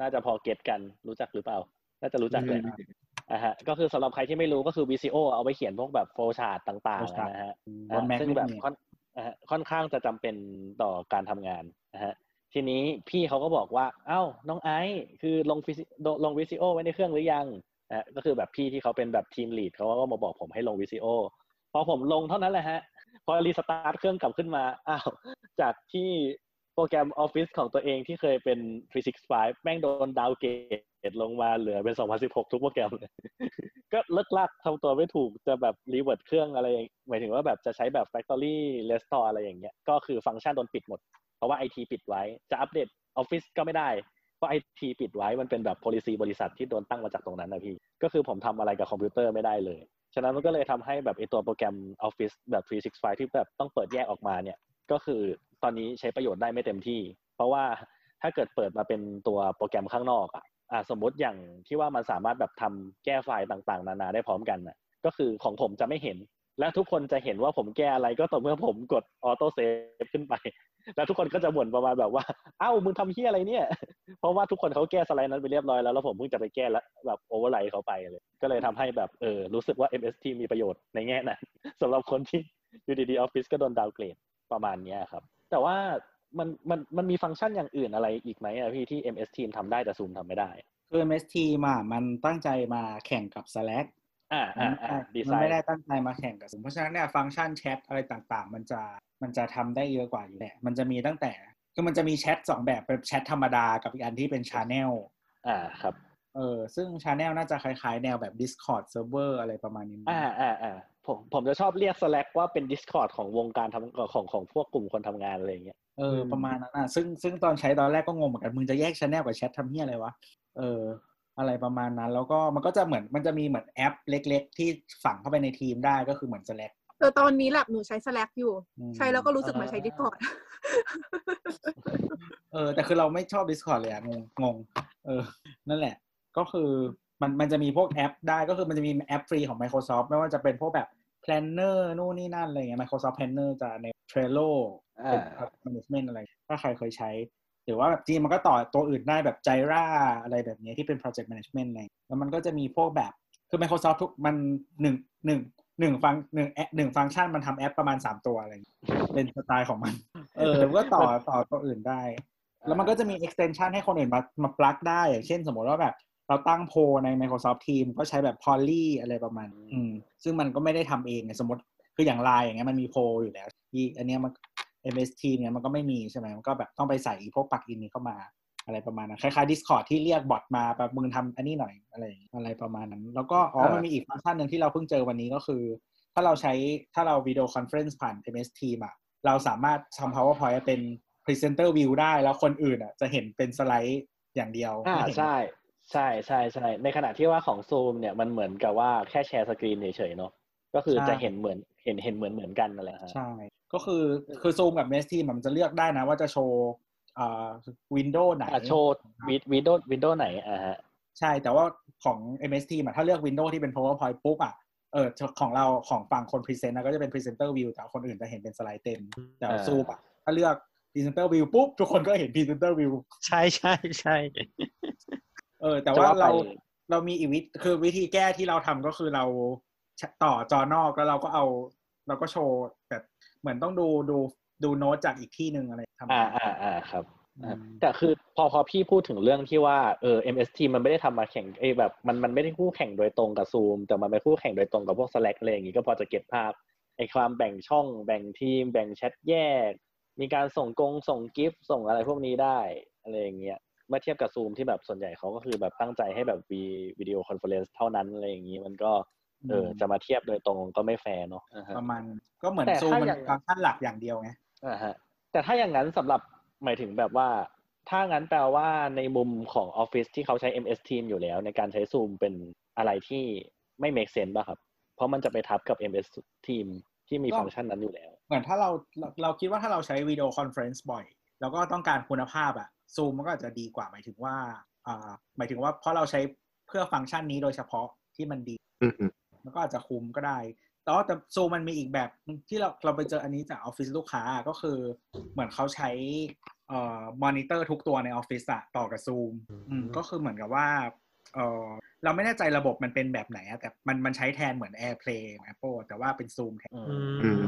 น่าจะพอ get กันรู้จักหรือเปล่า น่าจะรู้จักเลยอ่าฮะก็คือสำหรับใครที่ไม่รู้ก็คือ Visio เอาไปเขียนพวกแบบ flowchart ต่างๆอะนะฮะบน Mac ซึ่งไม่แบบมีค่อนอ่าฮะค่อนข้างจะจำเป็นต่อการทำงานนะฮะทีนี้พี่เขาก็บอกว่า เอ้า น้องไอซ์คือลง Visi ลง Visio ไว้ในเครื่องหรือยังนะฮะก็คือแบบพี่ที่เขาเป็นแบบ team lead เขาก็มาบอกผมให้ลง Visio พอผมลงเท่านั้นแหละฮะ พอ restart เครื่องกลับขึ้นมา อ้าว จากที่โปรแกรม Office ของตัวเองที่เคยเป็น 365 แม่งโดน downgrade ลงมาเหลือเป็น 2016 ทุกโปรแกรมเลย ก็เลิ่กลั่กทำตัวไม่ถูกจะแบบ revert เครื่องอะไร หมายถึงว่าแบบจะใช้แบบ Factory Restore อะไรอย่างเงี้ย ก็คือฟังก์ชันโดนปิดหมด เพราะว่าไอทีปิดไว้ จะอัปเดต Office ก็ไม่ได้เพราะไอทีปิดไว้มันเป็นแบบ policy บริษัทที่โดนตั้งมาจากตรงนั้นนะพี่ ก็คือผมทำอะไรกับคอมพิวเตอร์ไม่ได้เลย ฉะนั้นมันก็เลยทำให้แบบไอตัวโปรแกรม Office แบบ 365 ที่แบบต้องเปิดแยกออกมาเนี่ย ก็คือตอนนี้ใช้ประโยชน์ได้ไม่เต็มที่ เพราะว่าถ้าเกิดเปิดมาเป็นตัวโปรแกรมข้างนอกอะอะสมมติอย่างที่ว่ามันสามารถแบบทำแก้ไฟล์ต่างๆ นานาได้พร้อมกันน่ะก็คือของผมจะไม่เห็น และทุกคนจะเห็นว่าผมแก้อะไรก็ต่อเมื่อผมกด auto save ขึ้นไป แล้วทุกคนก็จะบ่นประมาณแบบว่า เอ้ามึงทำเหี้ยอะไรเนี่ย เพราะว่าทุกคนเขาแก้สไลด์นั้นไปเรียบร้อยแล้วแล้วผมเพิ่งจะไปแก้แล้วแบบ overwrite เขาไปเลย ก็เลยทำให้แบบเออรู้สึกว่า MST มีประโยชน์ในแง่นั้นสำหรับคนที่อยู่ดีๆออฟฟิศก็โดน downgrade ประมาณเนี้ยครับ แต่ว่ามันมันมันมีฟังก์ชันอย่างอื่นอะไรอีกไหมอะพี่ที่ MS Team ทำได้แต่ Zoom ทำไม่ได้ คือ MS Team อะมันตั้งใจมาแข่งกับ Slack อ่ามัอ่านไม่อ่าได้ดีไซมันน์ไม่ได้ตั้งใจมาแข่งกับซูมเพราะฉะนั้นเนี่ยฟังก์ชันแชทอะไรต่างๆ มันจะมันจะทำได้เยอะกว่าอยู่แหละ มันจะมีตั้งแต่คือมันจะมีแชทสองแบบเป็นแชทธรรมดากับอีกอันที่เป็น channel อ่าครับเออซึ่ง channel น่าจะคล้ายๆ แนวแบบ Discord Server อะไรประมาณนี้มั้งอ่าอ่าอ่าผมผมจะชอบเรียก Slack ว่าเป็น Discord ของวงการทำของของพวกกลุ่มคนทำงานอะไรอย่างเงี้ยเออประมาณนั้นอะซึ่งซึ่งตอนใช้ตอนแรกก็งงเหมือนกัน มึงจะแยกชาแนลกับแชททำเหี้ยอะไรวะเออ อะไรประมาณนั้น แล้วก็มันก็จะเหมือนมันจะมีเหมือนแอปเล็ก ๆ ที่ฝังเข้าไปในทีมได้ก็คือเหมือน Slack เออตอนนี้แหละหนูใช้ Slack อยู่อืมใช้แล้วก็รู้สึกเหมือนใช้ Discord เออ แต่คือเราไม่ชอบ Discord เลยอะงงงงเออ นั่นแหละ ก็คือมันมันจะมีพวกแอปได้ก็คือมันจะมีแอปฟรีของ Microsoft ไม่ว่าจะเป็นพวกแบบ Planner นู่นนี่นั่นอะไรเงี้ย Microsoft Planner จะใน Trello เป็นอ่า management อะไร ถ้าใครเคยใช้ หรือว่าแบบจริงๆมันก็ต่อตัวอื่นได้แบบ Jira อะไรแบบนี้ที่เป็น project management อะไรแล้วมันก็จะมีพวกแบบคือ Microsoft ทุกมันหนึ่งหนึ่งหนึ่งฟังหนึ่งแอปหนึ่งฟังก์ชันมันทำแอปประมาณสามตัวอะไรอย่างเงี้ยเป็นสไตล์ของมัน เออก็ต่อต่อตัวอื่นได้ แล้วมันก็จะมี extension ให้คนอื่นมามาปลักได้อย่างเช่นสมมติว่าแบบเราตั้งโพลใน Microsoft Teams ก็ใช้แบบ Polly อะไรประมาณนี้อืมซึ่งมันก็ไม่ได้ทำเองไงสมมติคืออย่างไลน์อย่างเงี้ยมันมีโพลอยู่แล้วที่อันเนี้ยมัน MS Team เนี่ยมันก็ไม่มีใช่ไหมมันก็แบบต้องไปใส่พวกปลักอินนี้เข้ามาอะไรประมาณนั้นคล้ายๆ Discord ที่เรียกบอทมาแบบมึงทำอันนี้หน่อยอะไรอย่างเงี้ยอะไรประมาณนั้น แล้วก็อ๋ออ่ามัมันมีอีกฟังก์ชันหนึ่งที่เราเพิ่งเจอวันนี้ก็คือ ถ้าเราใช้ถ้าเรา video conference ผ่าน MS Team อะเราสามารถทำ PowerPoint เป็น Presenter View ได้แล้วคนอื่นอะจะเห็นเป็นสไลด์อย่างเดียวอ่าไม่เห็นใช่ใช่ใช่ใช่ในขณะที่ว่าของซูมเนี่ยมันเหมือนกับว่าแค่ share screen เฉยๆเนาะก็คือใช่จะเห็นเหมือนเห็นเห็นเหมือนเหมือนกันนั่นแหละฮะใช่ ก็คือคือซูมกับ MS Team อะมันจะเลือกได้นะว่าจะโชว์อ่า window ไหนอะโชว์ window window ไหนอ่าฮะใช่แต่ว่าของ MS Team อะถ้าเลือก Windows ที่เป็น PowerPoint ปุ๊บอะเออของเราของฝั่งคน Present นะก็จะเป็น Presenter View แต่คนอื่นจะเห็นเป็นสไลด์เต็ม แต่อ่าซูมอะถ้าเลือก Presenter View ปุ๊บ ทุกคนก็เห็น Presenter View ใช่ใช่ใช่เออแต่จะว่าว่าไปเราเรามีอีกวิธีคือวิธีแก้ที่เราทำก็คือเราต่อจอนอกแล้วเราก็เอา เราก็โชว์แบบ เหมือนต้องดูดูดูโน้ตจากอีกที่หนึ่งอะไรทำอ่าอ่าอ่าครับอืมแต่คือพอพอพี่พูดถึงเรื่องที่ว่าเออ MST มันไม่ได้ทำมาแข่งเอยแบบมันมันไม่ได้คู่แข่งโดยตรงกับซูมแต่มันไปคู่แข่งโดยตรงกับพวก Slack อะไรอย่างงี้ก็พอจะ get ภาพไอความแบ่งช่องแบ่งทีม แบ่งแชทแยก มีการส่งกงส่ง GIF ส่งอะไรพวกนี้ได้อะไรอย่างเงี้ยเมื่อเทียบกับซูมที่แบบส่วนใหญ่เขาก็คือแบบตั้งใจให้แบบวี video conference เท่านั้นอะไรอย่างงี้มันก็ เออจะมาเทียบโดยตรงก็ไม่แฟร์เนาะอ่าฮะประมาณก็เหมือนแต่ซูมถ้ามันอย่างฟังก์ชันหลักอย่างเดียวไงอ่าฮะแต่ถ้าอย่างนั้นสำหรับหมายถึงแบบว่า ถ้างั้นแปลว่าในมุมของออฟฟิศที่เขาใช้ MS Team อยู่แล้ว ในการใช้ Zoom เป็นอะไรที่ไม่ make sense ป่ะครับ เพราะมันจะไปทับกับ MS Team ที่มีก็ฟังก์ชันนั้นอยู่แล้ว เหมือนถ้าเราเราเราคิดว่าถ้าเราใช้ video conference บ่อย แล้วก็ต้องการคุณภาพอะซูมมันก็อาจจะดีกว่าหมายถึงว่าอ่าหมายถึงว่าเพราะเราใช้เพื่อฟังก์ชันนี้โดยเฉพาะที่มันดีอื มอืมมันก็อาจจะคุ้มก็ได้ แต่ว่าแต่ซูมมันมีอีกแบบที่เราเราไปเจออันนี้จากออฟฟิศลูกค้าก็คือเหมือนเขาใช้เอ่อมอนิเตอร์ทุกตัวในออฟฟิศอะต่อกับซูมอืมก็คือเหมือนกับว่าเออเราไม่แน่ใจระบบมันเป็นแบบไหนอะแต่มันมันใช้แทนเหมือน AirPlay ของ Apple แต่ว่าเป็นซูมแทนอือืมม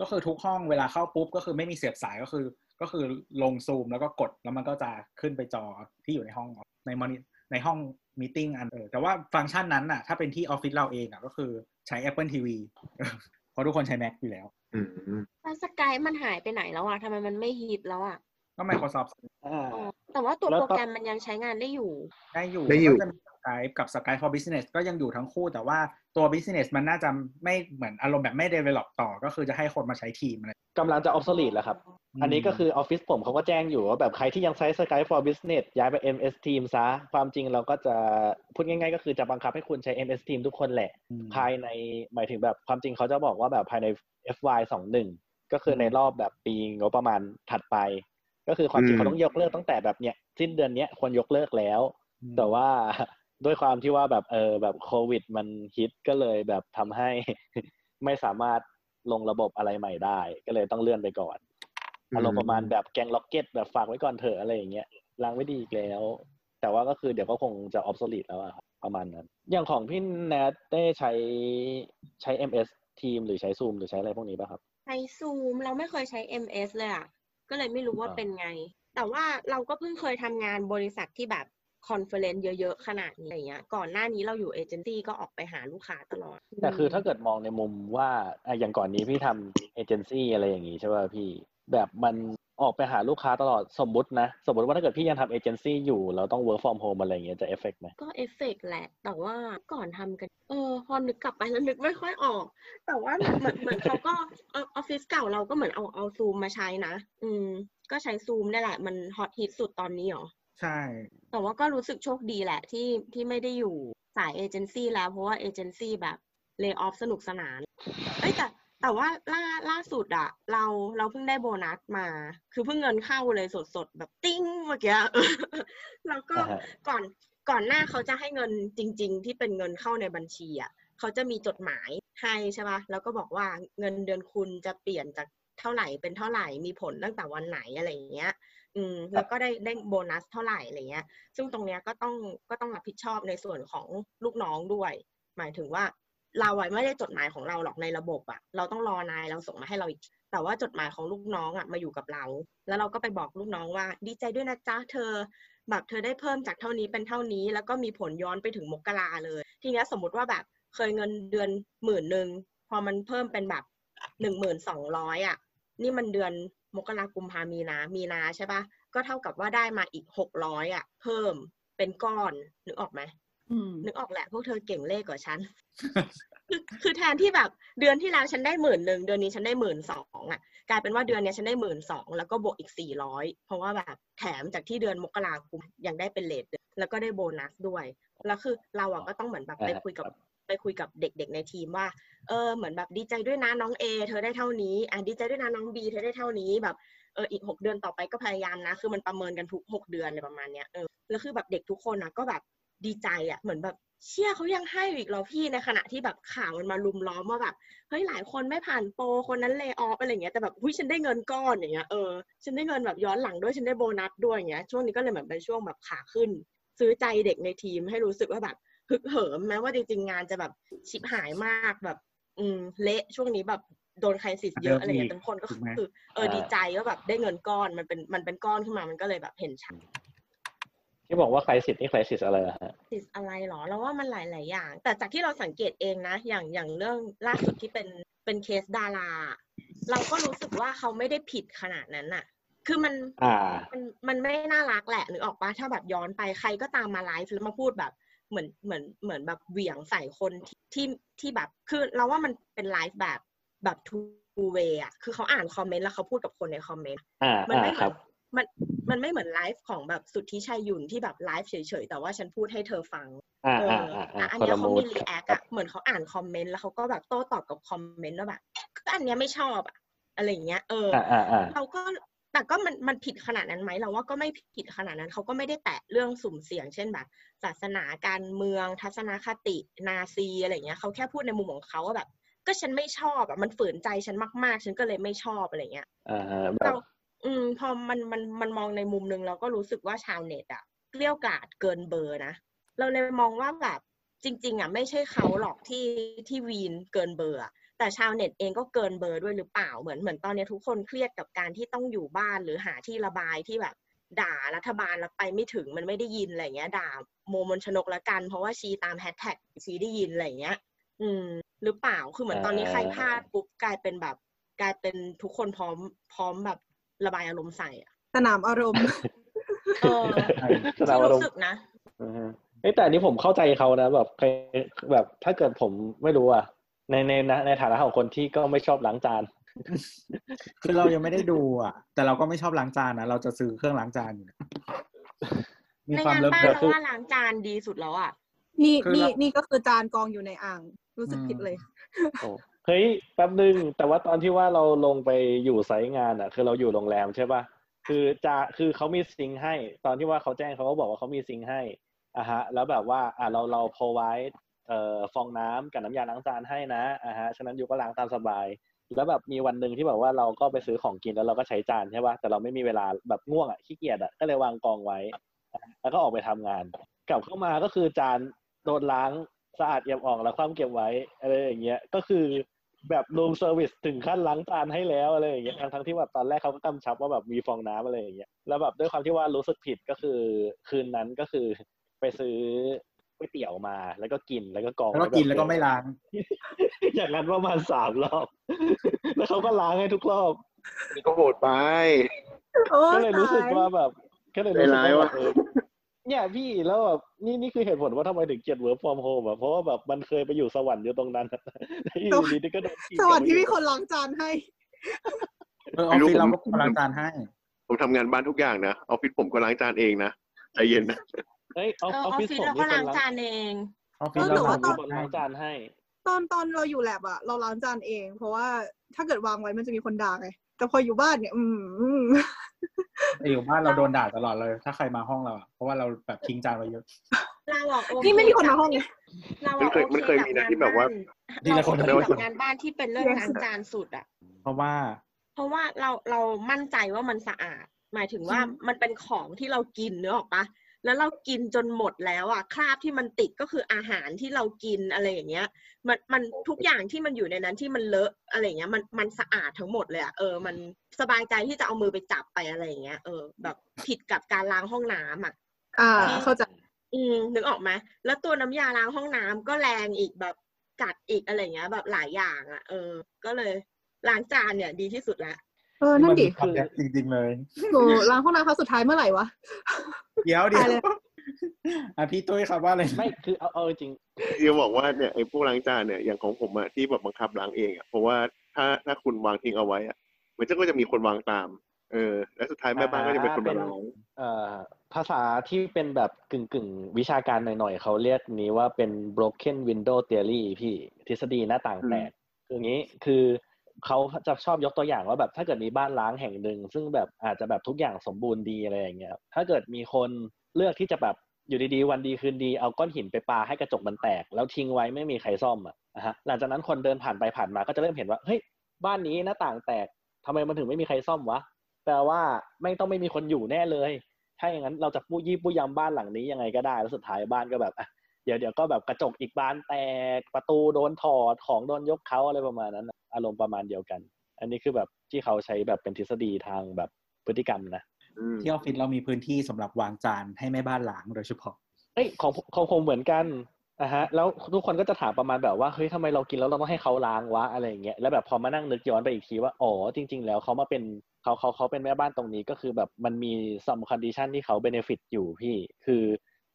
ก็คือทุกห้องเวลาเข้าปุ๊บก็คือไม่มีเสียบสายก็คือ ก็คือลงซูมแล้วก็กดแล้วมันก็จะขึ้นไปจอที่อยู่ในห้องในมอนิในห้อง มีติ้งอันเออแต่ว่าฟังก์ชันนั้นน่ะ ถ้าเป็นที่ออฟฟิศเราเองอะก็คือใช้ Apple TV เพราะทุกคนใช้ Mac อยู่แล้วอืมแล้วสกายมันหายไปไหนแล้วอะทำไมมันไม่ฮิตแล้วอะก็ Microsoft อ่าอ๋อแต่ว่าตัวแล้วโปรก็แกรมมันยังใช้งานได้อยู่ ได้อยู่ได้อยู่ก็จะมี Skype กับ Skype for Business ก็ยังอยู่ทั้งคู่ แต่ว่าตัว Business มันน่าจะไม่เหมือนอารมณ์แบบไม่ develop ต่อ ก็คือจะให้คนมาใช้ทีมอะไรกำลังจะ obsolete แล้วครับอืมอันนี้ก็คือออฟฟิศผมเขาก็แจ้งอยู่ว่าแบบใครที่ยังใช้ Skype for Business ย้ายไป MS Team ซะ ความจริงเราก็จะพูดง่ายๆ ก็คือจะบังคับให้คุณใช้ MS Team ทุกคนแหละอืมภายในหมายถึงแบบความจริงเขาจะบอกว่าแบบภายใน FY สองหนึ่งก็คือในรอบแบบปีงบประมาณถัดไป ก็คือความจริงอืมเขาต้องยกเลิกตั้งแต่แบบเนี้ยสิ้นเดือนเนี้ยควรยกเลิกแล้วอืมแต่ว่า ด้วยความที่ว่าแบบเออแบบโควิด มันฮิตก็เลยแบบทำให้ไม่สามารถลงระบบอะไรใหม่ได้ ก็เลยต้องเลื่อนไปก่อนอืมอารมณ์ประมาณแบบแกงล็อกเก็ตแบบฝากไว้ก่อนเถอะอะไรอย่างเงี้ยล้างไว้ดีอีกแล้ว แต่ว่าก็คือเดี๋ยวก็คงจะ obsolete แล้วอะครับประมาณนั้น อย่างของพี่แนทได้ใช้ใช้ MS Team หรือใช้ Zoom หรือใช้อะไรพวกนี้ป่ะครับ ใช้ซูมเราไม่เคยใช้ MS เลยอะก็เลยไม่รู้ว่าอ่าเป็นไง แต่ว่าเราก็เพิ่งเคยทำงานบริษัทที่แบบ conference เยอะๆ ขนาดนี้อะไรเงี้ย ก่อนหน้านี้เราอยู่เอเจนซี่ก็ออกไปหาลูกค้าตลอด แต่คือถ้าเกิดมองในมุมว่าอะอย่างก่อนนี้พี่ทำเอเจนซี่อะไรอย่างงี้ใช่ป่ะพี่ แบบมันออกไปหาลูกค้าตลอดสมมุตินะ สมมติว่าถ้าเกิดพี่ยังทำเอเจนซี่อยู่เราต้อง work from home อะไรอย่างเงี้ยจะเอฟเฟกไหมก็เอฟเฟกต์แหละ แต่ว่าก่อนทำกัน เออพอนึกกลับไปแล้วนึกไม่ค่อยออก แต่ว่าเหมือนเหมือนเขาก็ออฟฟิศเก่าเราก็เหมือนเอาเอาซูมมาใช้นะ อืม ก็ใช้ซูมนี่แหละมันฮอตฮิตสุดตอนนี้เหรอ ใช่ แต่ว่าก็รู้สึกโชคดีแหละที่ที่ไม่ได้อยู่สายเอเจนซี่แล้วเพราะว่าเอเจนซี่แบบเล y o ออฟสนุกสนาน เอ้ยแต่แต่ว่าล่าล่าสุดอะเราเราเพิ่งได้โบนัสมา คือเพิ่งเงินเข้าเลยสดสดแบบติ้งเมื่อกี้แล้วก็ก่อนก่อนหน้าเขาจะให้เงินจริง ๆ ที่เป็นเงินเข้าในบัญชีอะเขาจะมีจดหมายให้ใช่ปะแล้วก็บอกว่าเงินเดือนคุณจะเปลี่ยนจากเท่าไหร่เป็นเท่าไหร่มีผลตั้งแต่วันไหนอะไรอย่างเงี้ย อืมแล้วก็ได้ได้โบนัสเท่าไหร่อะไรเงี้ย ซึ่งตรงเนี้ยก็ต้องก็ต้องรับผิดชอบในส่วนของลูกน้องด้วย หมายถึงว่าเราอะไม่ได้จดหมายของเราหรอกในระบบอะเราต้องรอนายเราส่งมาให้เราอีกทีแต่ว่าจดหมายของลูกน้องอะมาอยู่กับเรา แล้วเราก็ไปบอกลูกน้องว่า ดีใจด้วยนะจ๊ะเธอ แบบเธอได้เพิ่มจากเท่านี้เป็นเท่านี้ แล้วก็มีผลย้อนไปถึงมกราเลย ทีเนี้ยสมมติว่าแบบเคยเงินเดือนหมื่นหนึ่งพอมันเพิ่มเป็นแบบหนึ่งหมื่นสองร้อยอะนี่มันเดือน มกรากุมภามีนา มีนาใช่ปะก็เท่ากับว่าได้มาอีกหกร้อยอะเพิ่มเป็นก้อนนึกออกไหมอืมนึกออกแหละ พวกเธอเก่งเลขกว่าฉันคือคือแทนที่แบบเดือนที่แล้วฉันได้หมื่นหนึ่งเดือนนี้ฉันได้หมื่นสองอะ กลายเป็นว่าเดือนเนี้ยฉันได้หมื่นสองแล้วก็บวกอีกสี่ร้อยเพราะว่าแบบแถมจากที่เดือนมกราคมยังได้เป็นเลทแล้วก็ได้โบนัสด้วย แล้วคือเราอะก็ต้องเหมือนแบบไปคุยกับ ไปคุยกับเด็กๆในทีมว่า เออเหมือนแบบดีใจด้วยนะน้องเอเธอได้เท่านี้อะดีใจด้วยนะน้องบีเธอได้เท่านี้แบบเอออีกหกเดือนต่อไปก็พยายามนะ คือมันประเมินกันทุกหกเดือนอะไรประมาณเนี้ยเออแล้วคือแบบเด็กทุกคนนะก็แบบดีใจอะเหมือนแบบเชื่อเขายังให้อีกเรอพี่ในขณะที่แบบข่าวมันมาลุมล้อมว่าแบบเฮ้ยหลายคนไม่ผ่านโปรคนนั้นเล y o อ f อะไรเงี้ยแต่แบบหุ้ยฉันได้เงินก้อนอย่างเงี้ยเออฉันได้เงินแบบย้อนหลังด้วยฉันได้โบนัสด้วยอย่างเงี้ยช่วงนี้ก็เลยเหมือนเป็นช่วงแบบขาขึ้น ซื้อใจเด็กในทีมให้รู้สึกว่าแบบ ฮึกเหิมแม้ว่าจริง ๆ งานจะแบบชิบหายมากแบบ อืมเละช่วงนี้แบบโดนใครสิทธิ์เยอะอะไรเงี้ยทุกคนก็ถูกไหมคือเออดีใจว่าแบบได้เงินก้อนมันเป็นมันเป็นก้อนขึ้นมามันก็เลยแบบเห็นชัดที่บอกว่าใครสิทธิ์นี่ใครสิทธิ์อะไรอะฮะสิทธิ์อะไรหรอเราว่ามันหลาย ๆ อย่าง แต่จากที่เราสังเกตเองนะ อย่างอย่างเรื่องล่าสุดที่เป็นเป็นเคสดาราเราก็รู้สึกว่าเขาไม่ได้ผิดขนาดนั้นน่ะ คือมันอ่ามันมันไม่น่ารักแหละนึกออกปะถ้าแบบย้อนไปใครก็ตามมาไลฟ์แล้วมาพูดแบบ เหมือนเหมือนเหมือนแบบเหวี่ยงใส่คนที่ที่ที่แบบคือเราว่ามันเป็นไลฟ์แบบแบบ two way อะคือเขาอ่านคอมเมนต์แล้วเขาพูดกับคนในคอมเมนต์อ่ามันอ่าไม่เหคมืรัอนบมันมันไม่เหมือนไลฟ์ของแบบสุทธิชัยหยุ่นที่แบบไลฟ์เฉยๆ แต่ว่าฉันพูดให้เธอฟังอ่าเออ่าออ่าอะอ่าอันคนเนี้ยละเขามูมีด react อะเหมือนเขาอ่านคอมเมนต์แล้วเขาก็แบบโต้ตอบกับคอมเมนต์ว่าแบบก็อันเนี้ยไม่ชอบอะอะไรอย่างเงี้ยเอออ่าอ่าอ่าเราก็ แต่ก็มันมันผิดขนาดนั้นไหมเราว่าก็ไม่ผิดขนาดนั้นเขาก็ไม่ได้แตะเรื่องสุ่มเสี่ยง เช่นแบบ ศาสนาการเมืองทัศนคตินาซีอะไรอย่างเงี้ยเขาแค่พูดในมุมของเขาว่าแบบ ก็ฉันไม่ชอบอะมันฝืนใจฉันมากๆ ฉันก็เลยไม่ชอบอะไรเงี้ยอ่าฮะแบเราบอืมพอมันมันมันมองในมุมนึงเราก็รู้สึกว่าชาวเน็ตอะเกรี้ยวกราดเกินเบอร์นะเราเลยมองว่าแบบจริง ๆอะไม่ใช่เขาหรอกที่ที่วีนเกินเบอร์อะ แต่ชาวเน็ตเองก็เกินเบอร์ด้วยหรือเปล่าเหมือนเหมือนตอนนี้ทุกคนเครียดกับการที่ต้องอยู่บ้านหรือหาที่ระบายที่แบบด่ารัฐบาลแล้วไปไม่ถึงมันไม่ได้ยินอะไรเงี้ย ด่าโมมนชนกละกัน เพราะว่าชีตามแฮชแท็กชีได้ยินอะไรเงี้ย อืม หรือเปล่าคือเหมือนตอนนี้ใครพลาดปุ๊บกลายเป็นแบบ กลายเป็นทุกคนพร้อมพร้อมแบบระบายอารมณ์ใส่อะสนามอารมณ์เออสนามที่อารมรู้ณ์สึกนะอือฮึเอ้ยแต่อันนี้ผมเข้าใจเขานะแบบใครแบบถ้าเกิดผมไม่รู้อะ ในในในในฐานะของคนที่ก็ไม่ชอบล้างจานคือเรายังไม่ได้ดูอะ แต่เราก็ไม่ชอบล้างจานนะเราจะซื้อเครื่องล้างจานอยู่นะมีในความงานเลิฟบ้านเลิฟเราว่าล้างจานดีสุดแล้วอะนี่คือนี่เรานี่ก็คือจานกองอยู่ในอ่าง รู้สึกอืมผิดเลยโอ้เฮ้ยแป๊บนึง แต่ว่าตอนที่ว่าเราลงไปอยู่ไซต์งานอะ คือเราอยู่โรงแรมใช่ป่ะคือจะคือเขามีซิงค์ให้ ตอนที่ว่าเขาแจ้งเขาก็บอกว่าเขามีซิงค์ให้อะฮะ แล้วแบบว่าอะเราเรา provide เอ่อ ฟองน้ำกับน้ำยาล้างจานให้นะอะฮะฉะนั้นอยู่ก็ล้างตามสบาย แล้วแบบมีวันหนึ่งที่แบบว่าเราก็ไปซื้อของกินแล้วเราก็ใช้จานใช่ป่ะแต่เราไม่มีเวลาแบบง่วงอะขี้เกียจอะก็เลยวางกองไว้ แล้วก็ออกไปทำงาน กลับเข้ามาก็คือจานโดนล้างสะอาดเอี่ยมอ่องแล้วคว่ำเก็บไว้อะไรอย่างเงี้ยก็คือแบบ room service ถึงขั้นล้างจานให้แล้วอะไรอย่างเงี้ยทั้งทั้งที่แบบตอนแรกเขาก็กำชับว่าแบบมีฟองน้ำอะไรอย่างเงี้ยแล้วแบบด้วยความที่ว่ารู้สึกผิดก็คือ คืนนั้นก็คือไปซื้อ ก๋วยเตี๋ยวมา แล้วก็กินแล้วก็กองแล้วก็กินแล้วก็ไม่ล้างอย่างนั้นประมาณสามรอบ แล้วเขาก็ล้างให้ทุกรอบนี่ก็โหดไปโอ้ก็เลยรู้สึกใจร้ายว่าแบบก็เลยรู้สึกใจร้ายว่าว่ะเออเนี่ยพี่แล้วแบบนี่นี่คือเหตุผลว่าทำไมถึงเกลียด work from home อะเพราะว่าแบบมันเคยไปอยู่สวรรค์อยู่ตรงนั้นอะแล้วอยู่ดีๆก็โดนถีบสวัสดีกลับาอยู่มีคนล้างจานให้เออออฟฟิศเราก็ล้างจานให้ ผมทำงานบ้านทุกอย่างนะออฟฟิศผมก็ล้างจานเองนะใจเย็นนะ เอ้ยออฟเออออออฟฟฟิศฟิศผมเรามีก็คนล้างล้างจานเองออฟฟิศเออเราแต่ว่าทำมีคนล้างจานให้ ตอนตอนเราอยู่แลบอะเราล้างจานเอง เพราะว่าถ้าเกิดวางไว้มันจะมีคนด่าไงแต่พออยู่บ้านเนี่ย อืมแต่อยู่บ้านเราโดนด่าตลอดเลย ถ้าใครมาห้องเราอะเพราะว่าเราแบบทิ้งจานไว้เยอะเราอะโอเคนี่ไม่มีคนมาห้องไงเรามันอะเคยโอมันเคเคยกับมีนะงานที่แบบว่าบ้านทีละคนเราโอเคทีละคนกับงานบ้านที่เป็นเรื่องล้างจานสุดอะเพราะว่า เพราะว่าเราเรามั่นใจว่ามันสะอาด หมายถึงว่ามันเป็นของที่เรากินเนื้อออกปะ แล้วเรากินจนหมดแล้วอะคราบที่มันติดก็คืออาหารที่เรากินอะไรอย่างเงี้ย มันมันทุกอย่างที่มันอยู่ในนั้นที่มันเลอะอะไรอย่างเงี้ยมันมันสะอาดทั้งหมดเลยอะเออ มันสบายใจที่จะเอามือไปจับไปอะไรอย่างเงี้ยเออแบบผิดกับการล้างห้องน้ำอะอ่าที่เข้าใจอืมนึกออกไหมแล้วตัวน้ำยาล้างห้องน้ำก็แรงอีกแบบกัดอีกอะไรอย่างเงี้ย แบบหลายอย่างอะเออ ก็เลยล้างจานเนี่ย ดีที่สุดละ เออ นั่นดิมัมีความแดจริงๆเลยโหล้างห้องน้ำครั้งสุดท้ายเมื่อไหร่วะ เดี๋ยวเดี๋ยตายวเลยอะพี่ตุ้ยครับว่าอะไรไม่คือเอาเอาจริงที่จะบอกว่าเนี่ยไอ้พวกล้างจานเนี่ยอย่างของผมอะที่แบบบังคับล้างเองอะเพราะว่าถ้าถ้าคุณวางทิ้งเอาไว้อะมันก็จะมีคนวางตาม เออ และสุดท้ายแม่บ้านก็จะเป็นคนมาล้างเอ่อภาษาที่เป็นแบบกึ่งกึ่งๆวิชาการหน่อยๆเขาเรียกนี้ว่าเป็น broken window theory พี่ทฤษฎีหน้าต่างแตกคืออย่างนี้คือ เขาจะชอบยกตัวอย่างว่าแบบถ้าเกิดมีบ้านล้างแห่งหนึ่ง ซึ่งแบบอาจจะแบบทุกอย่างสมบูรณ์ดีอะไรอย่างเงี้ยถ้าเกิดมีคนเลือกที่จะแบบอยู่ดีๆวันดีคืนดีเอาก้อนหินไปปาให้กระจกมันแตก แล้วทิ้งไว้ไม่มีใครซ่อมอะนะฮะหลังจากนั้นคนเดินผ่านไปผ่านมาก็จะเริ่มเห็นว่าเฮ้ยบ้านนี้หน้าต่างแตกทำไมมันถึงไม่มีใครซ่อมวะแปลว่าไม่ต้องไม่มีคนอยู่แน่เลย ถ้าอย่างนั้นเราจะปู้ยี่ปู้ยำบ้านหลังนี้ยังไงก็ได้ แล้วสุดท้ายบ้านก็แบบอะ เดี๋ยวเดี๋ยวก็แบบกระจกอีกบานแตกประตูโดนถอดของโดนยกเขาอะไรประมาณนั้นน่ะอารมณ์ประมาณเดียวกัน อันนี้คือแบบที่เขาใช้แบบเป็นทฤษฎีทางแบบพฤติกรรมนะอืมที่ออฟฟิศเรามีพื้นที่สำหรับวางจานให้แม่บ้านล้างโดยเฉพาะเอ้ยของของผมเหมือนกันนะฮะแล้วทุกคนก็จะถามประมาณแบบว่าเฮ้ยทำไมเรากินแล้วเราต้องให้เขาล้างวะอะไรอย่างเงี้ยแล้วแบบพอมานั่งนึกย้อนไปอีกทีว่าอ๋อจริง ๆ แล้วเขามาเป็นเขาเขาเขาเป็นแม่บ้านตรงนี้ก็คือแบบมันมี some condition ที่เขา benefit อยู่พี่ คือ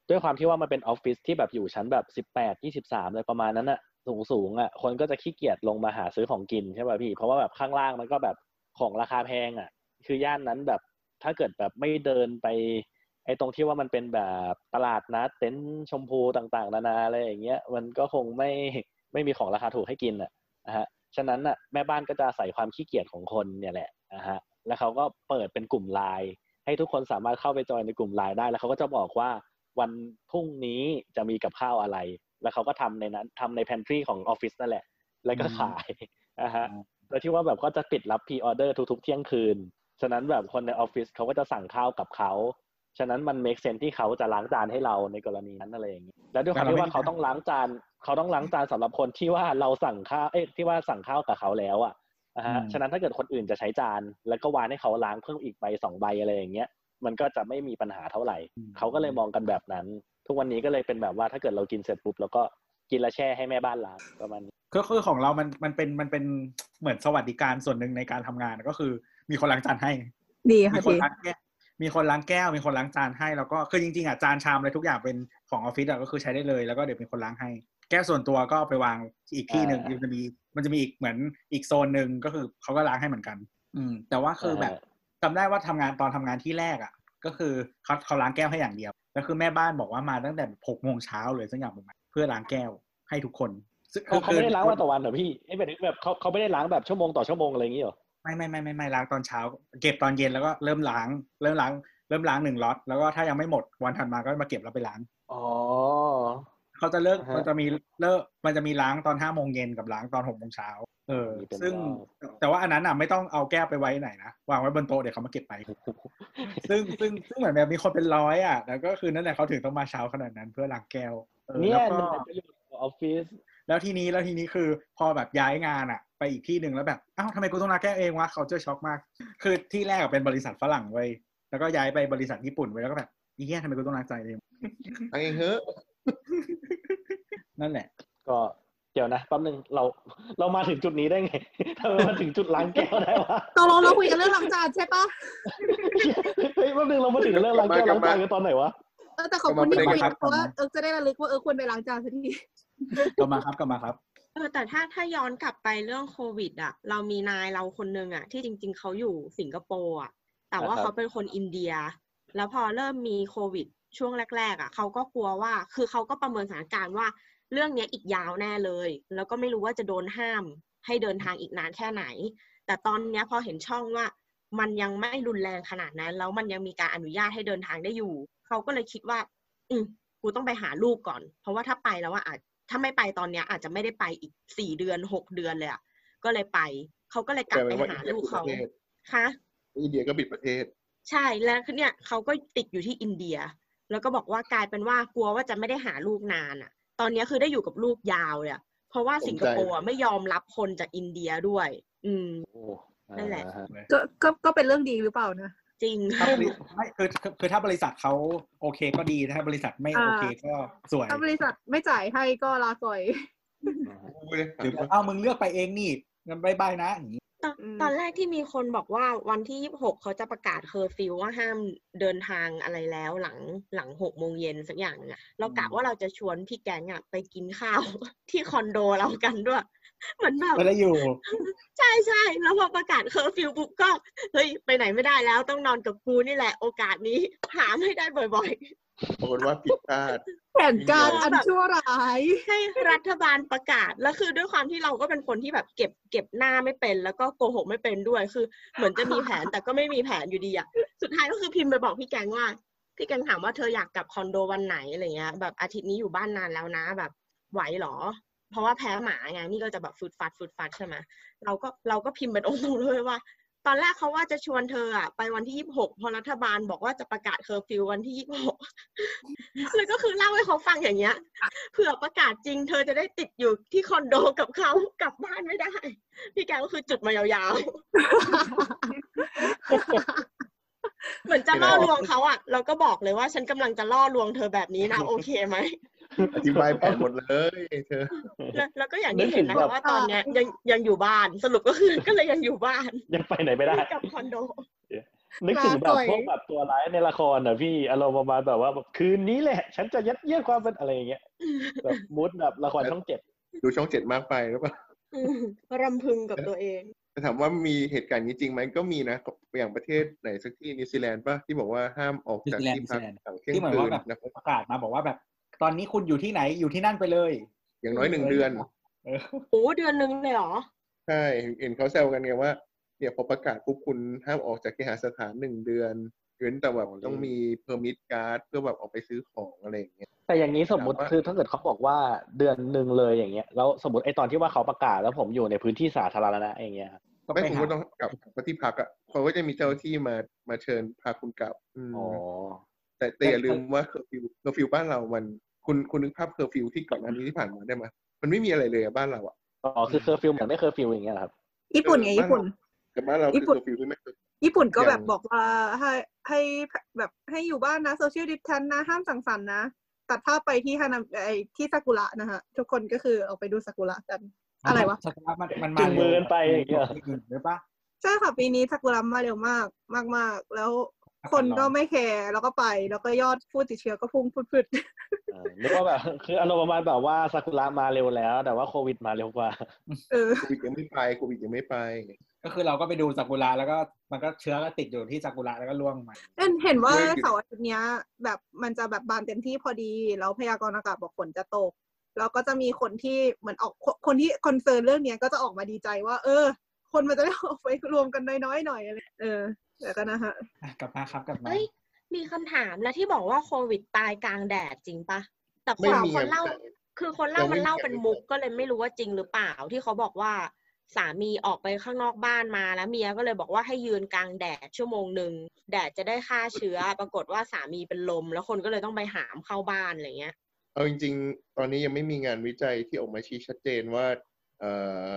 ด้วยความที่ว่ามันเป็นออฟฟิศที่แบบอยู่ชั้นแบบสิบแปดยี่สิบสามอะไรประมาณนั้นอะสูงสูงอะคนก็จะขี้เกียจลงมาหาซื้อของกินใช่ป่ะพี่ เพราะว่าแบบข้างล่างมันก็แบบของราคาแพงอะคือย่านนั้นแบบถ้าเกิดแบบไม่เดินไป ไอ้ตรงที่ว่ามันเป็นแบบตลาดนัดเต็นท์ชมพูต่างๆ นานาอะไรอย่างเงี้ยมันก็คงไม่ไม่มีของราคาถูกให้กินอะนะฮะฉะนั้นอะแม่บ้านก็จะใส่ความขี้เกียจของคนเนี่ยแหละนะฮะแล้วเขาก็เปิดเป็นกลุ่มไลน์ให้ทุกคนสามารถเข้าไปจอยในกลุ่มไลน์ได้แล้วเขาก็จะบอกว่า วันพรุ่งนี้จะมีกับข้าวอะไร แล้วเขาก็ทำในนั้นทำในแพนทรีของออฟฟิศนั่นแหละ แล้วก็ขายนะฮะโดยที่ว่าแบบก็จะปิดรับพรีออเดอร์ทุกๆ เที่ยงคืน ฉะนั้นแบบคนในออฟฟิศเขาก็จะสั่งข้าวกับเขาฉะนั้นมัน make sense ที่เขาจะล้างจานให้เราในกรณีนั้นอะไรอย่างเงี้ยแล้วด้วยความที่ว่าเขาต้องล้างจานเขาต้องล้างจานสำหรับคนที่ว่าเราสั่งข้าวเอ้ยที่ว่าสั่งข้าวกับเขาแล้วอะนะฮะอืมฉะนั้นถ้าเกิดคนอื่นจะใช้จาน แล้วก็วานให้เขาล้างเพิ่มอีกใบสองใบอะไรอย่างเงี้ย มันก็จะไม่มีปัญหาเท่าไหร่เขาก็เลยมองกันแบบนั้น ทุกวันนี้ก็เลยเป็นแบบว่าถ้าเกิดเรากินเสร็จปุ๊บแล้วก็กินและแช่ให้แม่บ้านล้างประมาณนี้ก็คือของเรามันมันเป็นมันเป็นเหมือนสวัสดิการส่วนหนึ่งในการทำงานก็คือ มีคนล้างจานให้ ดีมีค่ะคนดีล้างแก้วมีคนล้างแก้ว มีคนล้างจานให้แล้วก็คือจริงๆอะจานชามอะไรทุกอย่างเป็นของออฟฟิศอะก็คือใช้ได้เลยแล้วก็เดี๋ยวมีคนล้างให้ แก้วส่วนตัวก็เอาไปวางอีกที่หนึ่งอ่ามันจะมีมันจะมีอีกเหมือนอีกโซนหนึ่งก็คือเขาก็ล้างให้เหมือนกัน อืม แต่ว่าคือแบบ อ่าจำได้ว่าทำงานตอนทำงานที่แรกอะ ก็คือเขาเขาล้างแก้วให้อย่างเดียวแล้วคือแม่บ้านบอกว่ามาตั้งแต่หกโมงเช้าเลยสักอย่างประมาณเพื่อล้างแก้วให้ทุกคนซึ่งเขาเขาไม่ได้ล้างวันต่อวันเหรอพี่ไอ้แบบแบบเขาเขาไม่ได้ล้างแบบชั่วโมงต่อชั่วโมงอะไรอย่างงี้เหรอไม่ไม่ไม่ไม่ไม่ล้างตอนเช้า เก็บตอนเย็นแล้วก็เริ่มล้าง เริ่มล้าง เริ่มล้างหนึ่งล็อตแล้วก็ถ้ายังไม่หมดวันถัดมาก็มาเก็บแล้วไปล้างอ๋อ เขาจะเลิกอ่าฮะมันจะมีเลิกมันจะมีล้างตอนห้าโมงเย็นกับล้างตอนหกโมงเช้าเออมีเป็นซึ่งรอบแต่ว่าอันนั้นอะไม่ต้องเอาแก้วไปไว้ไหนนะวางไว้บนโต๊ะเดี๋ยวเขามาเก็บไป ซึ่งซึ่งซึ่งเหมือนแบบมีคนเป็นร้อยอะแล้วก็คือนั่นแหละเขาถึงต้องมาเช้าขนาดนั้นเพื่อล้างแก้วออเนี่ยแล้วหนึ่ก็งในประโยชน์ของออฟฟิศแล้วทีนี้แล้วทีนี้คือพอแบบย้ายงานอะ ไปอีกที่หนึ่งแล้วแบบอ้าวทำไมกูต้องลาแก้เองวะเขาเจอช็อกมาก คือที่แรกอะเป็นบริษัทฝรั่งเว้ยแล้วก็ย้ายไปบริษัทญี่ปุ่นไว้ยแล้วก็แบบอีเหี้ยทำไมกูต้องล้างใจเองทางเองเฮ้อะ นั่นแหละ ก็เดี๋ยวนะแป๊บนึงเราเรามาถึงจุดนี้ได้ไงทำไมมาถึงจุดล้างแก้วได้วะตกลงเราคุยกันเรื่องล้างจานใช่ปะเฮ้ยแป๊บนึงเรามาถึงเรื่องล้างแก้วล้างจานกันตอนไหนวะเออแต่ขอบคุณที่คุยครับเพราะว่าเออจะได้ระลึกว่าเออควรไปล้างจานสักทีกลับมาครับกลับมาครับเออแต่ถ้าถ้าย้อนกลับไปเรื่องโควิด อะ เรามีนายเราคนนึงอะ ที่จริง ๆเขาอยู่สิงคโปร์อะแต่ว่าอ่าครับเขาเป็นคนอินเดีย แล้วพอเริ่มมีโควิด ช่วงแรกๆอะเขาก็กลัวว่า คือเขาก็ประเมินสถานการณ์ว่า เรื่องเนี้ยอีกยาวแน่เลย แล้วก็ไม่รู้ว่าจะโดนห้าม ให้เดินทางอีกนานแค่ไหน แต่ตอนเนี้ยพอเห็นช่องว่ามันยังไม่รุนแรงขนาดนั้น แล้วมันยังมีการอนุญาตให้เดินทางได้อยู่ เขาก็เลยคิดว่า อืมกูต้องไปหาลูกก่อน เพราะว่าถ้าไปแล้วว่าอาจถ้าไม่ไปตอนเนี้ย อาจจะไม่ได้ไปอีกสี่เดือนหกเดือนเลยอะก็เลยไป เขาก็เลยกลับไปหาลูกเขาอินเดียปิดประเทศคะอินเดียก็ปิดประเทศ ใช่แล้วคือเนี่ยเขาก็ติดอยู่ที่อินเดีย แล้วก็บอกว่ากลายเป็นว่ากลัวว่าจะไม่ได้หาลูกนานอะ ตอนเนี้ยคือได้อยู่กับลูกยาวเลยอะเพราะว่าสิงคโปร์อะไม่ยอมรับคนจากอินเดียด้วย อืมโอ้นั่นแหละอ่าฮก็ก็ก็เป็นเรื่องดีหรือเปล่านะจริงถ้าบริไม่คือคือคือถ้าบริษัทเขาโอเคก็ดีถ้าบริษัทไม่อ่าโอเคก็สวยถ้าบริษัทไม่จ่ายให้ก็ลาก่อยไม่ได้หรือแบบเอ้ามึงเลือกไปเองนี่งั้นบายบายนะอย่างนี้ ตอนอืมตอนแรกที่มีคนบอกว่าวันที่ยี่สิบหกเขาจะประกาศเคอร์ฟิวว่าห้ามเดินทางอะไรแล้วหลังหลังหกโมงเย็นสักอย่างหนึงอะเรากะว่าเราจะชวนพี่แก๊งอะไปกินข้าวที่คอนโดเรากันด้วย เหมือนแบบก็ได้อยู่ ใช่ใช่แล้วพอประกาศเคอร์ฟิวปุ๊บก็เฮ้ยไปไหนไม่ได้แล้วต้องนอนกับกูนี่แหละ โอกาสนี้หาไม่ได้บ่อยปรากฏว่าผิดพลาดแผนการอันชั่วร้ายๆให้รัฐบาลประกาศแล้วคือด้วยความที่เราก็เป็นคนที่แบบเก็บเก็บหน้าไม่เป็น แล้วก็โกหกไม่เป็นด้วยคือ เหมือนจะมีแผนแต่ก็ไม่มีแผนอยู่ดีอะสุดท้ายก็คือพิมพ์ไปบอกพี่แกงว่าพี่แกงถามว่าเธออยากกลับคอนโดวันไหนอะไรเงี้ยแบบอาทิตย์นี้อยู่บ้านนานแล้วนะแบบไหวเหรอ เพราะว่าแพ้หมาไงนี่ก็จะแบบฟุดฟัดฟุดฟัดใช่ไหมเราก็เราก็พิมพ์ไปตรงๆเลยว่า ตอนแรกเขาว่าจะชวนเธออะไปวันที่ยี่สิบหกพอรัฐบาลบอกว่าจะประกาศเคอร์ฟิววันที่ยี่สิบหกแล้วก็คือเล่าให้เขาฟังอย่างเงี้ยเผื่อประกาศจริง เธอจะได้ติดอยู่ที่คอนโดกับเขากลับบ้านไม่ได้ พี่แกก็คือจุดมายาวๆเหมือนจะล่อลวงเขาอะเราก็บอกเลยว่าฉันกำลังจะล่อลวงเธอแบบนี้นะ โอเคไหม อธิบายแผนหมดเลยเธอแล้วแล้วก็อย่างที่เห็นนะคะว่าตอนเนี้ยยังยังอยู่บ้านสรุปก็คือก็เลยยังอยู่บ้าน ยังไปไหนไม่ได้กับคอนโดนึกถึงแบบลาก่อยพวกแบบตัวร้ายในละครอะพี่อารมณ์ประมาณแบบว่าแบบคืนนี้แหละ ฉันจะยัดเยียดความเป็นอะไรอย่างเงี้ยแบบ mood แบบละครช่องเจ็ดดูช่องเจ็ดมากไปหรือเปล่าอืมรำพึงกับตัวเองแต่ถามว่ามีเหตุการณ์นี้จริงไหมก็มีนะอย่างประเทศไหนสักที่นิวซีแลนด์ป่ะที่บอกว่าห้ามออกจากนิวซีแลนด์ที่พักนิวซีแลนด์หลังเที่ยงที่เหมือนคือว่าแบบนะครับประกาศมาบอกว่าแบบ ตอนนี้คุณอยู่ที่ไหนอยู่ที่นั่นไปเลย อย่างน้อยหนึ่งเดือนเออโอ้เดือนหนึงเลยเหรอ ใช่เห็นเขาแซวกันไงว่าเนี่ยพอประกาศปุ๊บคุณห้ามออกจากเคหสถานหนึ่งเดือนเว้นแต่แบบต้องมีpermit card เพื่อแบบออกไปซื้อของอะไรอย่างเงี้ยแต่อย่างนี้สมมติถามว่าคือถ้าเกิดเขาบอกว่าเดือนหนึ่งเลยอย่างเงี้ยแล้วสมมติไอตอนที่ว่าเขาประกาศแล้วผมอยู่ในพื้นที่สาธารณะอย่างเงี้ยครับก็ไม่ไปคุณหาก็ต้องกลับมาที่พักอะเขาก็จะมีเจ้าหน้าที่มามาเชิญพาคุณกลับอืมอ๋อ แต่แต่อย่าลืมว่าเคอร์ฟิวเคอร์ฟิวบ้านเรามัน คุณคุณนึกภาพเคอร์ฟิวที่ก่อนหน้านี้ที่ผ่านมาได้ไหมมันไม่มีอะไรเลยอะบ้านเราอะอ๋อคือเคอร์ฟิวเหมือนไม่เคอร์ฟิวอย่างเงี้ยเหรอครับ ญี่ปุ่นไงญี่ปุ่นแต่บ้านเราญี่คือปุ่นเคอร์ฟิวที่ไม่เคยญี่ปุ่นก็อย่างแบบบอกว่าให้ให้แบบให้อยู่บ้านนะ social distance นะห้ามสังสรรค์นะตัดภาพไปที่ฮานามิที่ซากุระนะฮะทุกคนก็คือออกไปดูซากุระกันอะไรวะสักพักมันมันจูมางมือกันไปอย่างเงี้ยหรือปะใช่ค่ะปีนี้ซากุระมาเร็วมากมากมากๆแล้ว คนก็ไม่แคร์แล้วก็ไป แล้วก็ยอดผู้ติดเชื้อก็พุ่งพรวดเออนึกว่าแบบคืออารมณ์ประมาณแบบว่าซากุระมาเร็วแล้ว แต่ว่าโควิดมาเร็วกว่าๆเออโควิดยังไม่ไปโควิดยังไม่ไป ก็คือเราก็ไปดูซากุระแล้วก็มันก็เชื้อก็ติดอยู่ที่ซากุระแล้วก็ล่วงมาเอ็นเห็นว่าเว้ยเสาร์อาทิตย์เนี้ยแบบมันจะแบบบานเต็มที่พอดีแล้วพยากรณ์อากาศบอกฝนจะตกแล้วก็จะมีคนที่เหมือนออกคนคนที่คอนเซิร์นเรื่องเนี้ยก็จะออกมาดีใจว่า เออ คนมันจะได้ออกไปรวมกันน้อยๆหน่อยอะไรเออ แต่ก็นะฮะอะกลับมาครับกลับมาเอ้ย มีคำถามแล้วที่บอกว่าโควิดตายกลางแดดจริงปะแต่คไม่นมีคนเล่าอะคือคนเล่ายังไม่มันเล่ามีเป็นมุกก็เลยไม่รู้ว่าจริงหรือเปล่าที่เขาบอกว่า สามีออกไปข้างนอกบ้านมาแล้วเมียก็เลยบอกว่าให้ยืนกลางแดดชั่วโมงหนึ่งแดดจะได้ฆ่าเชื้อ ปรากฏว่าสามีเป็นลม แล้วคนก็เลยต้องไปหามเข้าบ้านอะไรเงี้ย เอาจริงๆ ตอนนี้ยังไม่มีงานวิจัยที่ออกมาชี้ชัดเจนว่าเอ่อ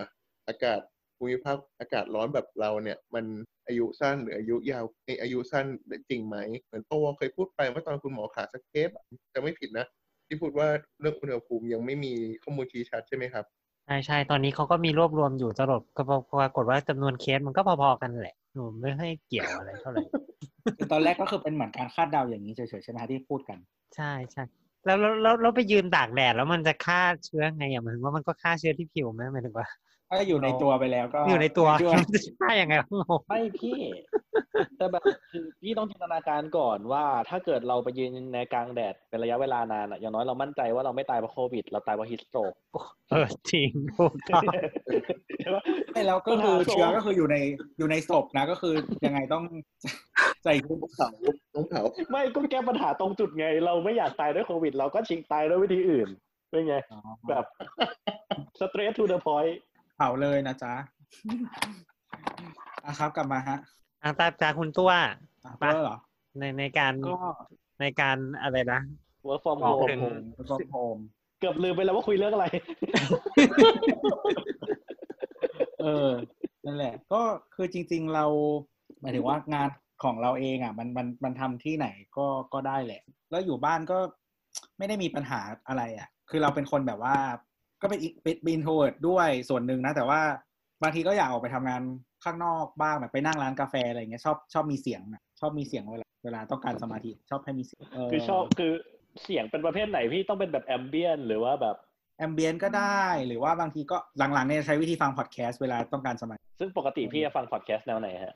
อากาศภูมิภาคอากาศร้อนแบบเราเนี่ย มัน อายุสั้นหรืออายุยาวเอ้ยอายุสั้นจริงไหม เหมือนโตเคยพูดไปเมื่อตอนคุณหมอขาสเคปจะไม่ผิดนะ ที่พูดว่าเรื่องอุณหภูมิยังไม่มีข้อมูลชี้ชัดใช่ไหมครับใช่ใช่ตอนนี้เขาก็มีรวบรวมอยู่สรุปก็ปรากฏว่าจำนวนเคสมันก็พอๆกันแหละหนูไม่ให้เกี่ยวอะไรเท่าไหร่คือตอนแรกก็คือเป็นเหมือนการคาดเดาอย่างนี้เฉยๆใช่ไหมฮะที่พูดกัน ใช่ใช่แล้วแล้วแล้วแล้วไปยืนตากแดดแล้วมันจะฆ่าเชื้อไงอะหมายถึงว่ามันก็ฆ่าเชื้อที่ผิวไหมหมายถึงว่า ถ้าอยู่ในตัวไปแล้วก็อยู่ในตัวช่วยมันจะฆ่ายังไงวะงงไม่พี่ แต่แบบคือพี่ต้องจินตนาการก่อนว่า ถ้าเกิดเราไปยืนในกลางแดดเป็นระยะเวลานานอะอย่างน้อยเรามั่นใจว่าเราไม่ตายเพราะโควิด เราตายเพราะฮิสโตรกเออจริงถูกต้องใช่ปะไม่แล้วก็คือปัญหาเชื้อศพก็คืออยู่ในอยู่ในศพนะก็คือยังไงต้องใส่ชุดเผาต้องเผาไม่ก็แก้ปัญหาตรงจุดไง เราไม่อยากตายด้วยโควิด เราก็ชิงตายด้วยวิธีอื่นเป็นไงอ๋อแบบ straight to the point เผาเลยนะจ๊ะอะครับกลับมาฮะทางตาจากคุณตัวอะไปเพื่อเหรอ ในในการก็ ในการอะไรนะ work from บอก home ถึงฟอร์มโฮมเกือบลืมไปแล้วว่าคุยเรื่องอะไร เออ นั่นแหละ ก็คือจริง ๆเรา หมายถึงว่างานของเราเองอะ มันมันมันทำที่ไหนก็ก็ได้แหละ แล้วอยู่บ้านก็ไม่ได้มีปัญหาอะไรอะ คือเราเป็นคนแบบว่า ก็เป็นเป็น introvert ด้วยส่วนหนึ่งนะ แต่ว่าบางทีก็อยากออกไปทำงานข้างนอกบ้างแบบไปนั่งร้านกาแฟอะไรเงี้ยชอบชอบมีเสียงนะชอบมีเสียงเวลาเวลาต้องการสมาธิชอบให้มีเสียงเคือชอบคือเสียงเป็นประเภทไหนพี่ต้องเป็นแบบ ambient หรือว่าแบบ ambient ก็ได้หรือว่าบางทีก็หลังๆเนี่ยใช้วิธีฟังพอดแคสต์เวลาต้องการสมาธิซึ่งปกติพี่จะฟังพอดแคสต์แนวไหนฮะ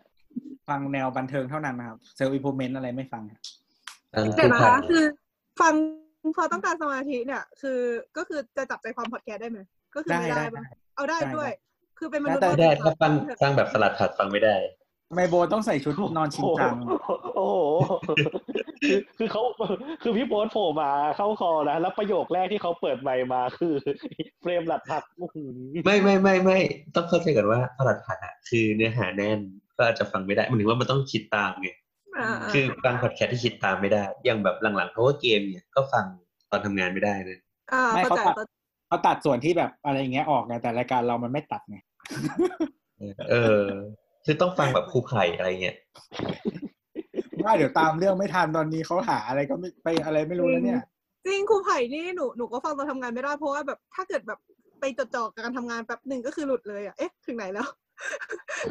ฟังแนวบันเทิงเท่านั้นนะครับ self-improvement อะไรไม่ฟังครับเดี๋ยวนะคะคือฟัง พอต้องการสมาธิเนี่ยคือก็คือจะจับใจความพอดแคสต์ได้ไหมก็คือไม่ได้ได้ได้ปะเอาได้ได้ด้วยได้คือเป็นมนุษย์ได้โลกได้ติถ้าฟังเถอะฟังแบบสลัดผัดฟังไม่ได้ไมโบต้องใส่ชุดนอนชิงจัง โอ้โห คือคือเขาคือพี่โบ๊ทโผล่มาเข้าคอนะ แล้วประโยคแรกที่เขาเปิดไมค์มาคือเฟรมหลัดผักอื้อหือไม่ไม่ไม่ไม่ต้องเข้าใจก่อนว่าสลัดผัดอะคือเนื้อหาแน่นก็อาจจะฟังไม่ได้หมันถึงว่ามันต้องคิดตามไงอ่า คือฟังพอดแคสต์ที่คิดตามไม่ได้ อย่างแบบหลังๆเพราะว่าเกมเนี่ยก็ฟังตอนทำงานไม่ได้นะอ่าไม่เข้าเขาใจตัดเขาตัดส่วนที่แบบอะไรอย่างเงี้ยออกไงแต่รายการเรามันไม่ตัดไงเออ คือต้องฟังแบบครูไผ่อะไรเงี้ยว่าเดี๋ยวตามเรื่องไม่ทันตอนนี้เขาหาอะไรก็ไม่ไปอะไรไม่รู้แล้วเนี่ย จริงครูไผ่นี่หนูหนูก็ฟังตอนทำงานไม่ได้เพราะว่าแบบถ้าเกิดแบบไปจดจ่อกับการทำงานแป๊บหนึ่งก็คือหลุดเลยอะเอ๊ะถึงไหนแล้ว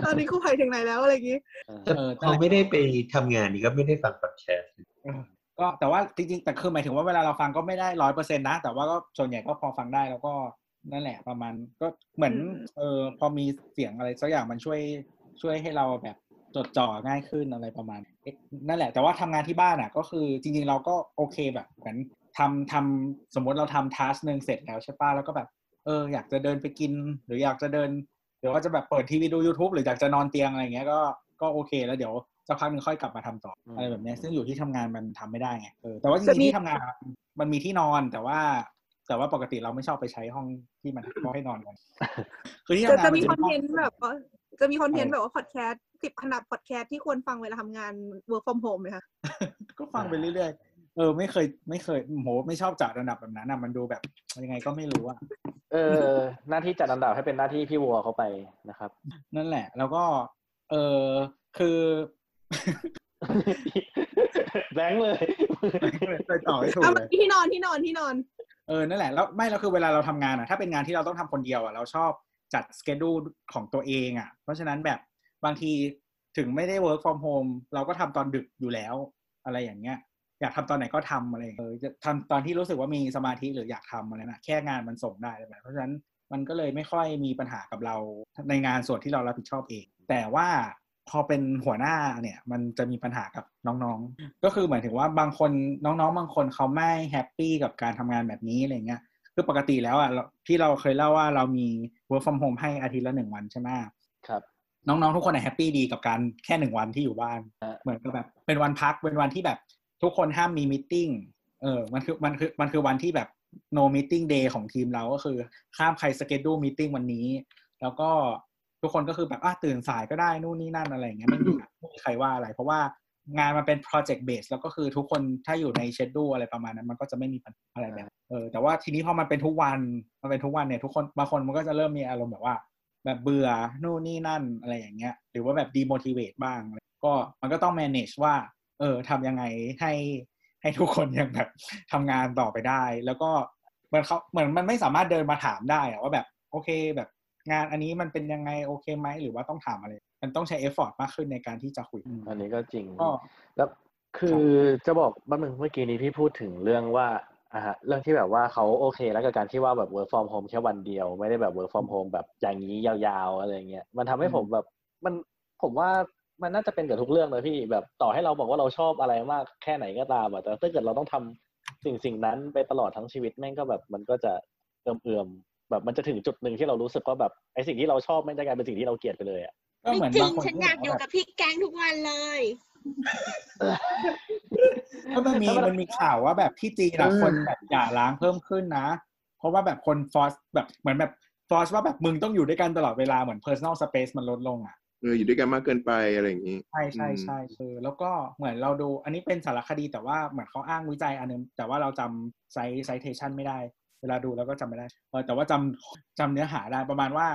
ตอนนี้ครูไผ่ถึงไหนแล้วอะไรอย่างงี้แต่เออพอไม่ได้ไปทำงานนี่ก็ไม่ได้ฟังพอดแคสต์เออก็แต่ว่าจริงๆ แต่คือหมายถึงว่าเวลาเราฟังก็ไม่ได้ร้อยเปอร์เซ็นต์นะ แต่ว่าก็ส่วนใหญ่ก็พอฟังได้แล้วก็นั่นแหละประมาณก็เหมือนอืมเออพอมีเสียงอะไรสักอย่างมันช่วยช่วยให้เราแบบจดจ่อง่ายขึ้นอะไรประมาณนี้เอ๊ะนั่นแหละ แต่ว่าทำงานที่บ้านอะ ก็คือจริง ๆ เราก็โอเคแบบเหมือนทำทำสมมติเราทำทัสหนึ่งเสร็จแล้วใช่ป่ะแล้วก็แบบ เออ อยากจะเดินไปกิน หรืออยากจะเดิน หรือว่าจะแบบเปิดทีวีดู YouTube หรืออยากจะนอนเตียงอะไรเงี้ยก็ก็โอเคแล้วเดี๋ยวสักพักหนึ่งค่อยกลับมาทำต่ออมอะไรแบบเนี้ยซึ่งอยู่ที่ทำงานมันทำไม่ได้ไงเออแต่ว่าจจะริงๆมีที่ทำงานอะมันมีที่นอนแต่ว่า แต่ว่าปกติเราไม่ชอบไปใช้ห้องที่มันก็ให้นอนกันคือที่จะทำงานจะมันมีจะคอนเทนต์แบบว่าจะมีคอนเทนต์อะไรแบบว่าพอดแคสต์สิบขนาดพอดแคสต์ที่ควรฟังเวลาทำงาน work from home ไหมคะก็ฟังไปเรื่อยๆ เออ ไม่เคยไม่เคยโหไม่ชอบจัดระดับแบบนั้นอะมันดูแบบยังไงก็ไม่รู้อะเออ หน้าที่จัดอันดับให้เป็นหน้าที่พี่วัวเขาไปนะครับ นั่นแหละ แล้วก็ เออคือแบงค์เลยไปต่อให้ถูกอะเลมันยมีที่นอนที่นอนที่นอน เออนั่นแหละแล้วไม่แล้วคือเวลาเราทำงานอะถ้าเป็นงานที่เราต้องทำคนเดียวอะเราชอบจัดสเกดูของตัวเองอะ เพราะฉะนั้นแบบบางทีถึงไม่ได้ work from home เราก็ทำตอนดึกอยู่แล้ว อะไรอย่างเงี้ย อยากทำตอนไหนก็ทำอะไรอย่างเงี้ยเออจะทำตอนที่รู้สึกว่ามีสมาธิหรืออยากทำอะไรนะแค่งานมันส่งได้อะไรแบบเพราะฉะนั้นมันก็เลยไม่ค่อยมีปัญหากับเราในงานส่วนที่เรารับผิดชอบเอง แต่ว่าพอเป็นหัวหน้าเนี่ยมันจะมีปัญหากับน้องๆ ก็คือหมายถึงว่าบางคนน้องๆ บางคนเขาไม่แฮปปี้กับการทำงานแบบนี้อะไรเงี้ยคือปกติแล้วอะเราที่เราเคยเล่าว่าเรามี work from home ให้อาทิตย์ละหนึ่งวันใช่ไหมครับน้องๆ ทุกคนแฮปปี้ดีกับการแค่หนึ่งวันที่อยู่บ้านฮะเหมือนกับแบบเป็นวันพักเป็นวันที่แบบ ทุกคนห้ามมีมิ팅เออมันคือมันคือมันคือวันที่แบบ no meeting day ของทีมเราก็คือห้ามใครสเกจดูมิ팅วันนี้ แล้วก็ทุกคนก็คือแบบอะตื่นสายก็ได้นู่นนี่นั่นอะไรอย่างเงี้ยไม่มีไม่มีใครว่าอะไร เพราะว่างานมันเป็น project base แล้วก็คือทุกคนถ้าอยู่ในเชดดูอะไรประมาณนั้น มันก็จะไม่มีปัญหาอะไรแบบนั้นเออแต่ว่าทีนี้พอมันเป็นทุกวันมันเป็นทุกวันเนี่ยทุกคนบางคนมันก็จะเริ่มมีอารมณ์แบบว่า แบบเบื่อนู่นนี่นั่นอะไรอย่างเงี้ย หรือว่าแบบ demotivate บ้างก็มันก็ต้อง manage ว่า เออทำยังไงให้ให้ทุกคนยังแบบทำงานต่อไปได้ แล้วก็เหมือนเขาเหมือนมันไม่สามารถเดินมาถามได้อะว่าแบบโอเคแบบงานอันนี้มันเป็นยังไงโอเคไหมหรือว่าต้องถามอะไร มันต้องใช้เอฟฟอร์ตมากขึ้นในการที่จะคุย อันนี้ก็จริงก็แล้วคือจะบอกบ้างหนึ่งเมื่อกี้นี้พี่พูดถึงเรื่องว่าอ่าฮะเรื่องที่แบบว่าเขาโอเคแล้วกับการที่ว่าแบบ work from home แค่วันเดียว ไม่ได้แบบ work from home แบบอย่างนี้ยาวๆอะไรเงี้ยมันทำให้ผมแบบมันผมว่า มันน่าจะเป็นกับทุกเรื่องเลยพี่แบบต่อให้เราบอกว่าเราชอบอะไรมากแค่ไหนก็ตามอะแต่ถ้าเกิดเราต้องทำสิ่งสิ่งนั้นไปตลอดทั้งชีวิตแม่งก็แบบมันก็จะเอื่อมๆแบบมันจะถึงจุดหนึ่งที่เรารู้สึกว่าแบบไอสิ่งที่เราชอบแม่งจะกลายเป็นสิ่งที่เราเกลียดไปเลยอะก็ไม่เหมือนจริบางงคนฉันอยากอยู่กับพี่แกงทุกวันเลยก็มันมีมันมีข่าวว่าแบบที่จีนอะเออคนแบบหย่าร้างเพิ่มขึ้นนะ เพราะว่าแบบคนฟอสแบบเหมือนแบบฟอสว่าแบบมึงต้องอยู่ด้วยกันตลอดเวลาเหมือน personal space มันลดลงอะ เอออยู่ด้วยกันมากเกินไปอะไรอย่างนี้ ใช่ใช่ใช่เออแล้วก็เหมือนเราดู อันนี้เป็นสารคดีแต่ว่าเหมือนเขาอ้างวิจัยอันนึง แต่ว่าเราจำไซไซเทชันไม่ได้ เวลาดูแล้วก็จำไม่ได้เออแต่ว่าจำจำเนื้อหาได้ประมาณว่า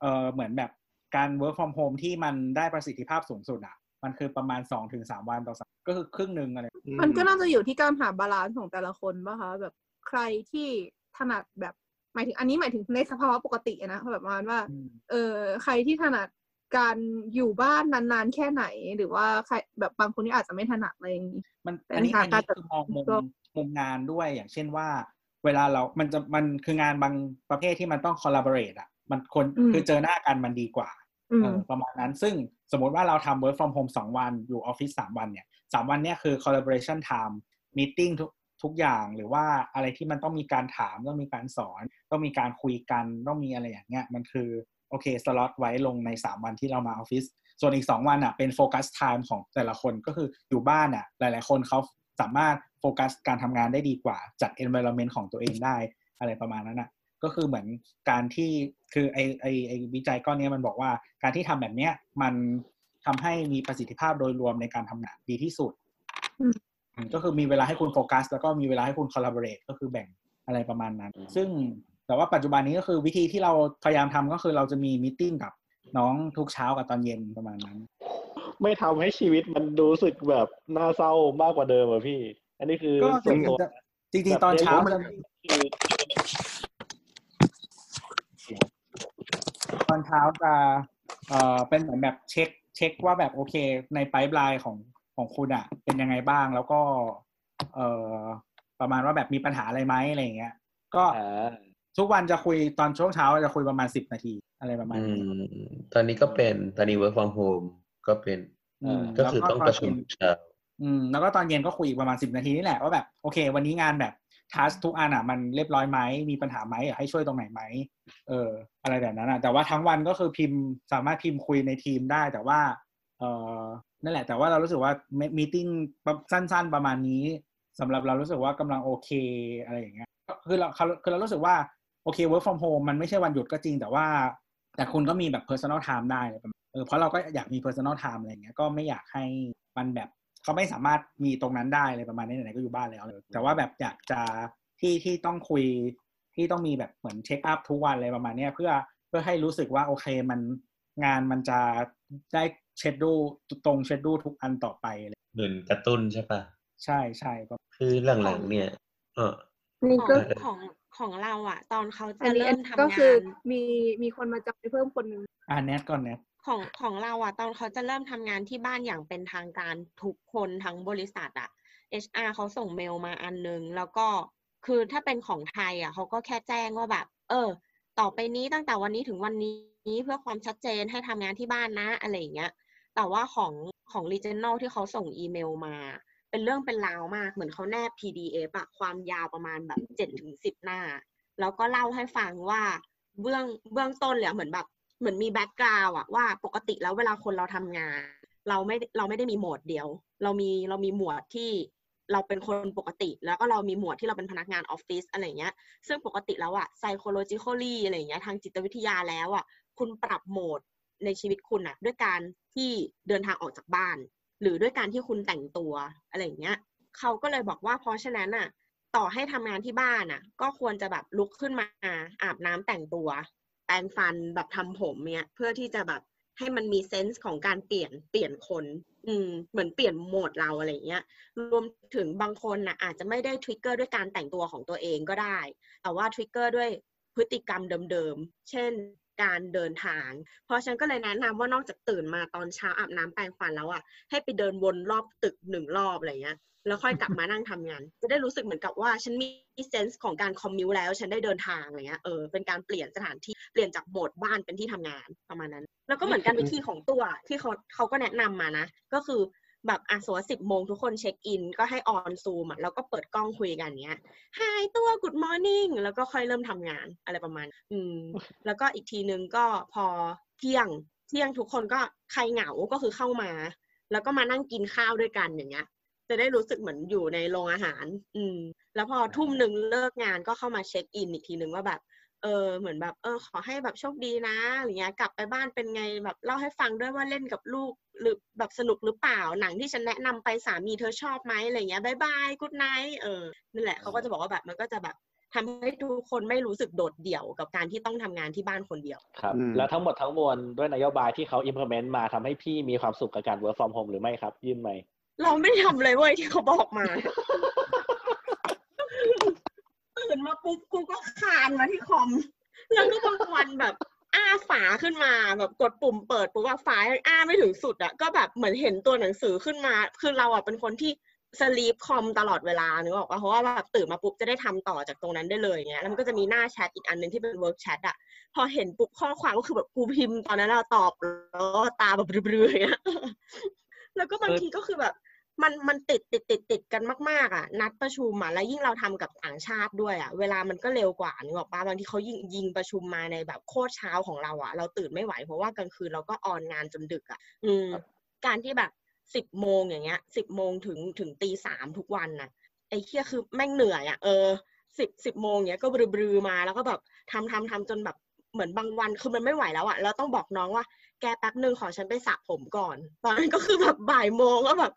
เออเหมือนแบบการ work from home ที่มันได้ประสิทธิภาพสูงสุดอะ มันคือประมาณสองถึงสามวันต่อสัปก็คือครึ่งหนึ่งอะไรมันก็น่าจะอยู่ที่การหา balance ของแต่ละคนป่ะคะแบบใครที่ถนัดแบบหมายถึงอันนี้หมายถึงในสภาวะปกติอะนะแบบประมาณว่าอืมเออใครที่ถนัด การอยู่บ้านนานๆ แค่ไหน หรือว่าใครแบบบางคนที่อาจจะไม่ถนัดอะไรอย่างนี้มันเป็นอันนี้ทาอังนกานี้รคือมองมุมก็มุมงานด้วยอย่างเช่นว่า เวลาเรา มันจะมันคืองานบางประเภทที่มันต้อง collaborate อะ มันคนอืมคือเจอหน้ากันมันดีกว่าอืมเออประมาณนั้นซึ่งสมมติว่าเราทำ work from home สองวันอยู่ออฟฟิศสามวันเนี่ยสามวันเนี่ยคือ collaboration time meeting ทุกทุกอย่างหรือว่าอะไรที่มันต้องมีการถามต้องมีการสอน ต้องมีการคุยกันต้องมีอะไรอย่างเงี้ยมันคือ โอเคสล็อตไว้ลงในสามวันที่เรามาออฟฟิศส่วนอีกสองวันอะเป็น focus time ของแต่ละคนก็คืออยู่บ้านอะหลาย ๆ คนเขาสามารถโฟกัสการทำงานได้ดีกว่าจัด environment ของตัวเองได้อะไรประมาณนั้นอะก็คือเหมือนการที่คือไอไอไอวิจัยก้อนเนี้ยมันบอกว่าการที่ทำแบบเนี้ยมันทำให้มีประสิทธิภาพโดยรวมในการทำงานดีที่สุดอืมอืมก็คือมีเวลาให้คุณโฟกัส แล้วก็มีเวลาให้คุณ collaborate ก็คือแบ่งอะไรประมาณนั้น ซึ่ง แต่ว่าปัจจุบันนี้ก็คือวิธีที่เราพยายามทำก็คือเราจะมีมิ팅กับน้องทุกเช้ากับตอนเย็นประมาณนั้น ไม่ทำให้ชีวิตมันรู้สึกแบบน่าเศร้ามากกว่าเดิมอะพี่ อันนี้คือก็ส่วนตัวจะจริงๆตอนเช้ามันจะคือตอนเช้าจะเอ่อเป็นเหมือนแบบเช็ค เช็คว่าแบบโอเค ในไ i ป์ไลน์ของของคุณอะ เป็นยังไงบ้างแล้วก็ เอ่อประมาณว่าแบบมีปัญหาอะไรไหมอะไรอย่างเงี้ยก็อ่า ทุกวันจะคุยตอนช่วงเช้าจะคุยประมาณสิบนาทีอะไรประมาณอืนี้มตอนนี้ก็เป็นตอนนี้ work from home ก็เป็นอืมก็คือแล้วต้องประชุมตนเย็นเช้าอืมแล้วก็ตอนเย็นก็คุยอีกประมาณสิบนาทีนี่แหละว่าแบบโอเค วันนี้งานแบบทัสทุกอันอะมันเรียบร้อยไหมมีปัญหาไหมอยากให้ช่วยตรงไหนไหมเออ อะไรแบบนั้นอะแต่ว่าทั้งวันก็คือพิมพ์สามารถพิมพ์คุยในทีมได้ แต่ว่าเออนั่นแหละ แต่ว่าเรารู้สึกว่ามีติ้งสั้น ๆ ประมาณนี้สำหรับเรารู้สึกว่ากำลังโอเคอะไรอย่างเงี้ยก็คือเราคือเรารู้สึกว่า โอเค work from home มันไม่ใช่วันหยุดก็จริง แต่ว่า แต่คุณก็มีแบบ personal time ได้อะไรประมาณเออเพราะเราก็อยากมี personal time อะไรอย่างเงี้ยก็ไม่อยากให้มันแบบเขาไม่สามารถมีตรงนั้นได้เลยประมาณนี้ไหนๆก็อยู่บ้านแล้วเลยแต่ว่าแบบอยากจะที่ที่ต้องคุยที่ต้องมีแบบเหมือนเช็คอัพทุกวันอะไรประมาณเนี้ยเพื่อเพื่อให้รู้สึกว่าโอเคมันงานมันจะได้เชดดูตรงเชดดูทุกอันต่อไปเลยเหมือนกระตุ้นใช่ปะใช่ใช่ก็คือหลังๆเนี่ย เออนี่ของก็ของ ของเราอะตอนเขาอัจะนนี้เริ่มก็ทำงาคือนมีมีคนมาจอยเพิ่มคนหนึ่งอ่าแนทก่อนแนทของของเราอะตอนเขาจะเริ่มทำงานที่บ้านอย่างเป็นทางการทุกคนทั้งบริษัทอะ HR เขาส่งเมลมาอันนึง แล้วก็คือถ้าเป็นของไทยอะเขาก็แค่แจ้งว่าแบบ เออ ต่อไปนี้ตั้งแต่วันนี้ถึงวันนี้เพื่อความชัดเจนให้ทำงานที่บ้านนะอะไรอย่างเงี้ยแต่ว่าของของ regional ที่เขาส่งอีเมลมา เป็นเรื่องเป็นราวมาก เหมือนเขาแนบ PDF อะความยาวประมาณแบบเจ็ดถึงสิบหน้า แล้วก็เล่าให้ฟังว่าเบื้องเบื้องต้นเลยอะเหมือนแบบเหมือนมีแบ็กกราวอะว่าปกติแล้วเวลาคนเราทำงาน เราไม่เราไม่ได้มีโหมดเดียว เรามีเรามีหมวดที่เราเป็นคนปกติ แล้วก็เรามีหมวดที่เราเป็นพนักงานออฟฟิศอะไรเงี้ย ซึ่งปกติแล้วอะ psychologically อะไรเงี้ยทางจิตวิทยาแล้วอะคุณปรับโหมดในชีวิตคุณอะด้วยการที่เดินทางออกจากบ้าน หรือด้วยการที่คุณแต่งตัวอะไรอย่างเงี้ยเขาก็เลยบอกว่าเพราะฉะนั้นอะ ต่อให้ทำงานที่บ้านอะ ก็ควรจะแบบลุกขึ้นมาอาบน้ำแต่งตัวแปรงฟันแบบทำผมเนี่ยเพื่อที่จะแบบให้มันมีเซนส์ของการเปลี่ยนเปลี่ยนคน อืม เหมือนเปลี่ยนโหมดเราอะไรเงี้ย รวมถึงบางคนนะอาจจะไม่ได้ทริกเกอร์ด้วยการแต่งตัวของตัวเองก็ได้ แต่ว่าทริกเกอร์ด้วยพฤติกรรมเดิมๆ เช่น การเดินทาง เพราะฉันก็เลยแนะนำว่านอกจากตื่นมาตอนเช้าอาบน้ำแปรงฟันแล้วอะให้ไปเดินวนรอบตึกหนึ่งรอบอะไรเงี้ยแล้วค่อยกลับมานั่งทำงาน จะได้รู้สึกเหมือนกับว่าฉันมีเซนส์ของการคอมมิวแล้ว ฉันได้เดินทางอะไรเงี้ยเออเป็นการเปลี่ยนสถานที่เปลี่ยนจากโหมดบ้านเป็นที่ทำงานประมาณนั้น แล้วก็เหมือนกันวิธีของตัวที่เขาเขาก็แนะนำมานะ ก็คือ แบบอะสมมติสิบโมงทุกคนเช็คอิน ก็ให้ออนซูมอะแล้วก็เปิดกล้องคุยกันเนี้ย Hi ตัว Good Morning แล้วก็ค่อยเริ่มทำงานอะไรประมาณ อืม แล้วก็อีกทีนึงก็พอเที่ยงเที่ยงทุกคนก็ใครเหงาก็คือเข้ามา แล้วก็มานั่งกินข้าวด้วยกันอย่างเงี้ย จะได้รู้สึกเหมือนอยู่ในโรงอาหาร อืม แล้วพอทุ่มหนึ่งเลิกงานก็เข้ามาเช็คอินอีกทีนึงว่าแบบ เออเหมือนแบบเออขอให้แบบโชคดีนะอะไรเงี้ยกลับไปบ้านเป็นไงแบบเล่าให้ฟังด้วยว่าเล่นกับลูกหรือแบบสนุกหรือเปล่าหนังที่ฉันแนะนำไปสามีเธอชอบไหมอะไรเงี้ย bye bye good night เออนั่นแหละเขาก็จะบอกว่าแบบมันก็จะแบบทำให้ทุกคนไม่รู้สึกโดดเดี่ยวกับการที่ต้องทำงานที่บ้านคนเดียว ครับอืมแล้วทั้งหมดทั้งมวลด้วยนโยบายที่เขา implement มาทำให้พี่มีความสุขกับการ work from home หรือไม่ครับ ยื่นไหมค์เราไม่ได้ทำเลยเว้ยที่เขาบอกมา ตื่นมาปุ๊บกูก็คานมาที่คอม แล้วก็บางวันแบบอ้าฝาขึ้นมาแบบกดปุ่มเปิดปุ๊บว่าฝาอ้าไม่ถึงสุดอะก็แบบเหมือนเห็นตัวหนังสือขึ้นมา คือเราอะเป็นคนที่ sleep คอมตลอดเวลานึกออกปะเพราะว่าแบบตื่นมาปุ๊บจะได้ทำต่อจากตรงนั้นได้เลยเงี้ยแล้วมันก็จะมีหน้าแชทอีกอันหนึ่งที่เป็น work chat อะพอเห็นปุ๊บข้อความก็คือแบบกูพิมพ์ตอนนั้นเราตอบแล้วก็ตาแบบปรือๆอย่างเงี้ยแล้วก็บางทีก็คือแบบ มันมันติดติดติดติดกันมาก ๆอะ นัดประชุมอะแล้วยิ่งเราทำกับต่างชาติด้วยอะเวลามันก็เร็วกว่านึกออกปะบางทีเขายิงยิงประชุมมาในแบบโคตรเช้าของเราอะ เราตื่นไม่ไหวเพราะว่ากลางคืนเราก็ on งานจนดึกอะ อืม การที่แบบสิบโมงอย่างเงี้ยสิบโมงถึงถึงตีสามทุกวันน่ะไอ้เคียคือแม่งเหนื่อยอะเออสิบสิบโมงเนี้ยก็บรือๆมาแล้วก็แบบทำทำทำจนแบบเหมือนบางวันคือมันไม่ไหวแล้วอะเราต้องบอกน้องว่าแกแป๊บหนึ่งขอฉันไปสระผมก่อน ตอนนั้นก็คือแบบบ่ายโมงก็แบบ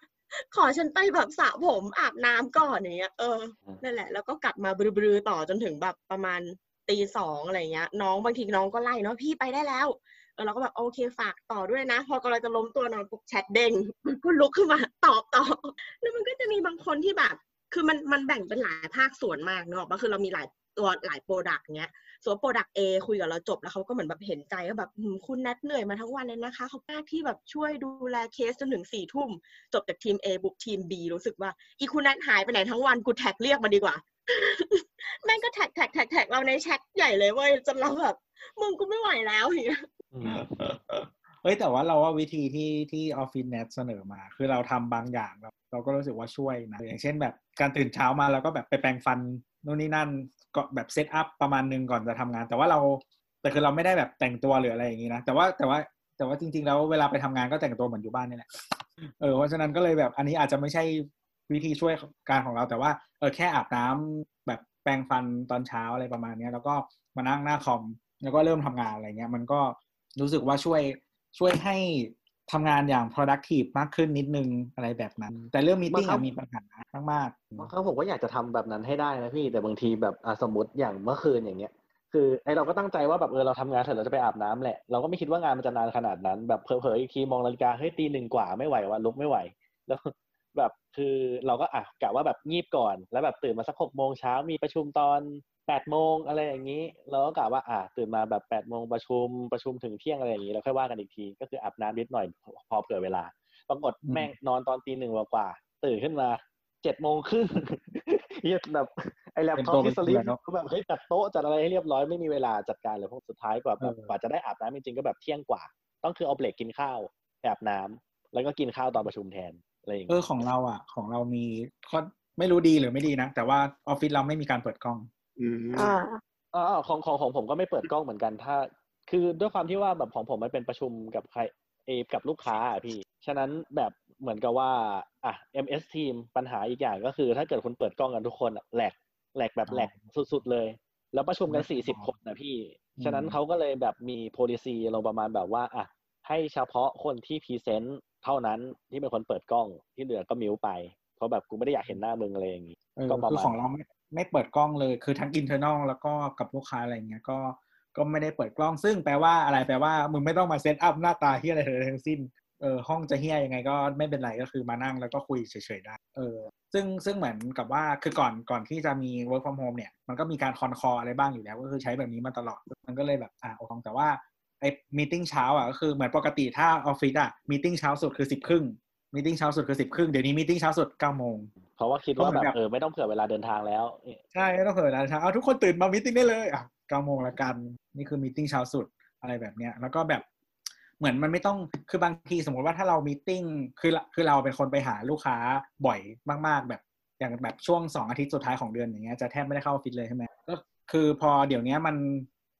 ขอฉันไปแบบสระผมอาบน้ำก่อนอย่างเงี้ยเออนั่นแหละ แล้วก็กลับมาบรือๆต่อจนถึงแบบประมาณตีสองอะไรเงี้ย น้องบางทีน้องก็ไล่เนาะพี่ไปได้แล้วเออเราก็แบบโอเคฝากต่อด้วยนะ พอกำลังจะล้มตัวนอนปุ๊บแชทเด้งมันก็ลุกขึ้นมาตอบต่อแล้วมันก็จะมีบางคนที่แบบ คือมันมันแบ่งเป็นหลายภาคส่วนมากนึกออกอะก็คือเรามีหลายตัวหลาย product เงี้ย ส่วน product A คุยกับเราจบแล้วเขาก็เหมือนแบบเห็นใจว่าแบบหืมคุณแนทเหนื่อยมาทั้งวันเลยนะคะเขาหน้าที่แบบช่วยดูแลเคสจนถึงสี่ทุ่ม จบจากทีม A บุกทีม B รู้สึกว่า อีคุณแนทหายไปไหนทั้งวันกูแท็กเรียกมาดีกว่าแม่งก็แท็กแท็กแท็กแท็กเราในแชทใหญ่เลยเว้ยจนเราแบบมึงกูไม่ไหวแล้วอย่างเงี้ยอืมเอ้ยแต่ว่าเราว่าวิธีที่ที่ออฟฟิศเน็ตเสนอมา คือเราทำบางอย่างเราเราก็รู้สึกว่าช่วยนะอย่างเช่นแบบการตื่นเช้ามาแล้วก็แบบไปแปรงฟันนู่นนี่นั่น ก็แบบเซตอัพประมาณนึงก่อนจะทำงาน แต่ว่าเราแต่คือเราไม่ได้แบบแต่งตัวหรืออะไรอย่างนี้นะแต่ว่าแต่ว่าแต่ว่าจริง ๆ แล้วเวลาไปทำงานก็แต่งตัวเหมือนอยู่บ้านนี่แหละเออเพราะฉะนั้นก็เลยแบบอันนี้อาจจะไม่ใช่วิธีช่วยการของเราแต่ว่าเออแค่อาบน้ำแบบแปรงฟันตอนเช้าอะไรประมาณนี้แล้วก็มานั่งหน้าคอมแล้วก็เริ่มทำงานอะไรเงี้ย มันก็รู้สึกว่าช่วยช่วยให้ ทำงานอย่าง productive มากขึ้นนิดนึงอะไรแบบนั้น แต่เรื่องมีติ้งบางครั้งมีปัญหามากๆบางครั้งผมก็อยากจะทำแบบนั้นให้ได้นะพี่แต่บางทีแบบอะสมมติอย่างเมื่อคืนอย่างเงี้ยคือไอเราก็ตั้งใจว่าแบบเออเราทำงานเสร็จเราจะไปอาบน้ำแหละ เราก็ไม่คิดว่างานมันจะนานขนาดนั้น แบบเผลอๆอีกทีมองนาฬิกาเฮ้ยตีหนึ่งกว่าไม่ไหวว่ะลุกไม่ไหว แล้ว แบบคือเราก็อะกะว่าแบบงีบก่อน แล้วแบบตื่นมาสักหกโมงเช้ามีประชุมตอนแปดโมงอะไรอย่างนี้ เราก็กะว่าอะตื่นมาแบบแปดโมงประชุมประชุมถึงเที่ยงอะไรอย่างนี้แล้วค่อยว่ากันอีกที ก็คืออาบน้ำนิดหน่อยพอเผื่อเวลา ปรากฏอืมแม่งนอนตอนตีหนึ่งกว่าๆตื่นขึ้นมาเจ็ดโมงครึ่งเฮียแบบไอแล็ปท็อปที่สลิปก็แบบเฮ้ยจัดโต๊ะจัดอะไรให้เรียบร้อยไม่มีเวลาจัดการเลยพวกสุดท้ายกว่าแบบเออกว่าจะได้อาบน้ำจริงๆก็แบบเที่ยงกว่า ต้องคือเอาเบรกกินข้าวไปอาบน้ำแล้วก็กินข้าวตอนประชุมแทน อะไรอย่างเอเงี้อยของเราอะ ของเรามีข้อไม่รู้ดีหรือไม่ดีนะ แต่ว่าออฟฟิศเราไม่มีการเปิดกล้อง อืมอ่าอ๋อของของของผมก็ไม่เปิดกล้องเหมือนกัน ถ้า คือด้วยความที่ว่าแบบของผมมันเป็นประชุมกับใครเออกับลูกค้าอะพี่ ฉะนั้นแบบเหมือนกับว่าอะ MS Team ปัญหาอีกอย่างก็คือ ถ้าเกิดคุณเปิดกล้องกันทุกคนอะแหลกแหลกแบบแหลกสุดๆเลย แล้วประชุมกันสี่สิบคนนะพี่อืมฉะนั้นเขาก็เลยแบบมี policy ลงประมาณแบบว่าอะให้เฉพาะคนที่ present เท่านั้นที่เป็นคนเปิดกล้องที่เหลือก็ mute ไป เพราะแบบกูไม่ได้อยากเห็นหน้ามึงอะไรอย่างงี้เออก็คือประมาณของเราไม่ไม่เปิดกล้องเลยคือทั้ง internal แล้วก็กับลูกค้าอะไรเงี้ยก็ก็ไม่ได้เปิดกล้องซึ่งแปลว่าอะไรแปลว่ามึงไม่ต้องมา set up หน้าตาที่อะไรเลยทั้งสิ้นเออห้องจะเหี้ยยังไงก็ไม่เป็นไรก็คือมานั่งแล้วก็คุยเฉยๆได้เออซึ่งซึ่งเหมือนกับว่าคือก่อนก่อนที่จะมี work from home เนี่ยมันก็มีการ con call อะไรบ้างอยู่แล้ว ก็คือใช้แบบนี้มาตลอดมันก็เลยแบบอ่าโอเคแต่ว่า ไอ้ meeting เช้าอะก็คือเหมือนปกติถ้าออฟฟิศอะ meeting เช้าสุดคือสิบครึ่ง meeting เช้าสุดคือสิบครึ่งเดี๋ยวนี้ meeting เช้าสุดเก้าโมงเพราะว่าคิดว่าแบบเออไม่ต้องเผื่อเวลาเดินทางแล้วใช่ไม่ต้องเผื่อเวลาเช้าเอาทุกคนตื่นมา meeting ได้เลยอะเก้าโมงละกัน นี่คือ meeting เช้าสุดอะไรแบบเนี้ย แล้วก็แบบเหมือนมันไม่ต้องคือบางทีสมมติว่าถ้าเรา meeting คือคือเราเป็นคนไปหาลูกค้าบ่อยมาก ๆ แบบอย่างแบบช่วงสองอาทิตย์สุดท้ายของเดือนอย่างเงี้ยจะแทบไม่ได้เข้าออฟฟิศเลยใช่ไหมก็คือพอเดี๋ยวนี้มัน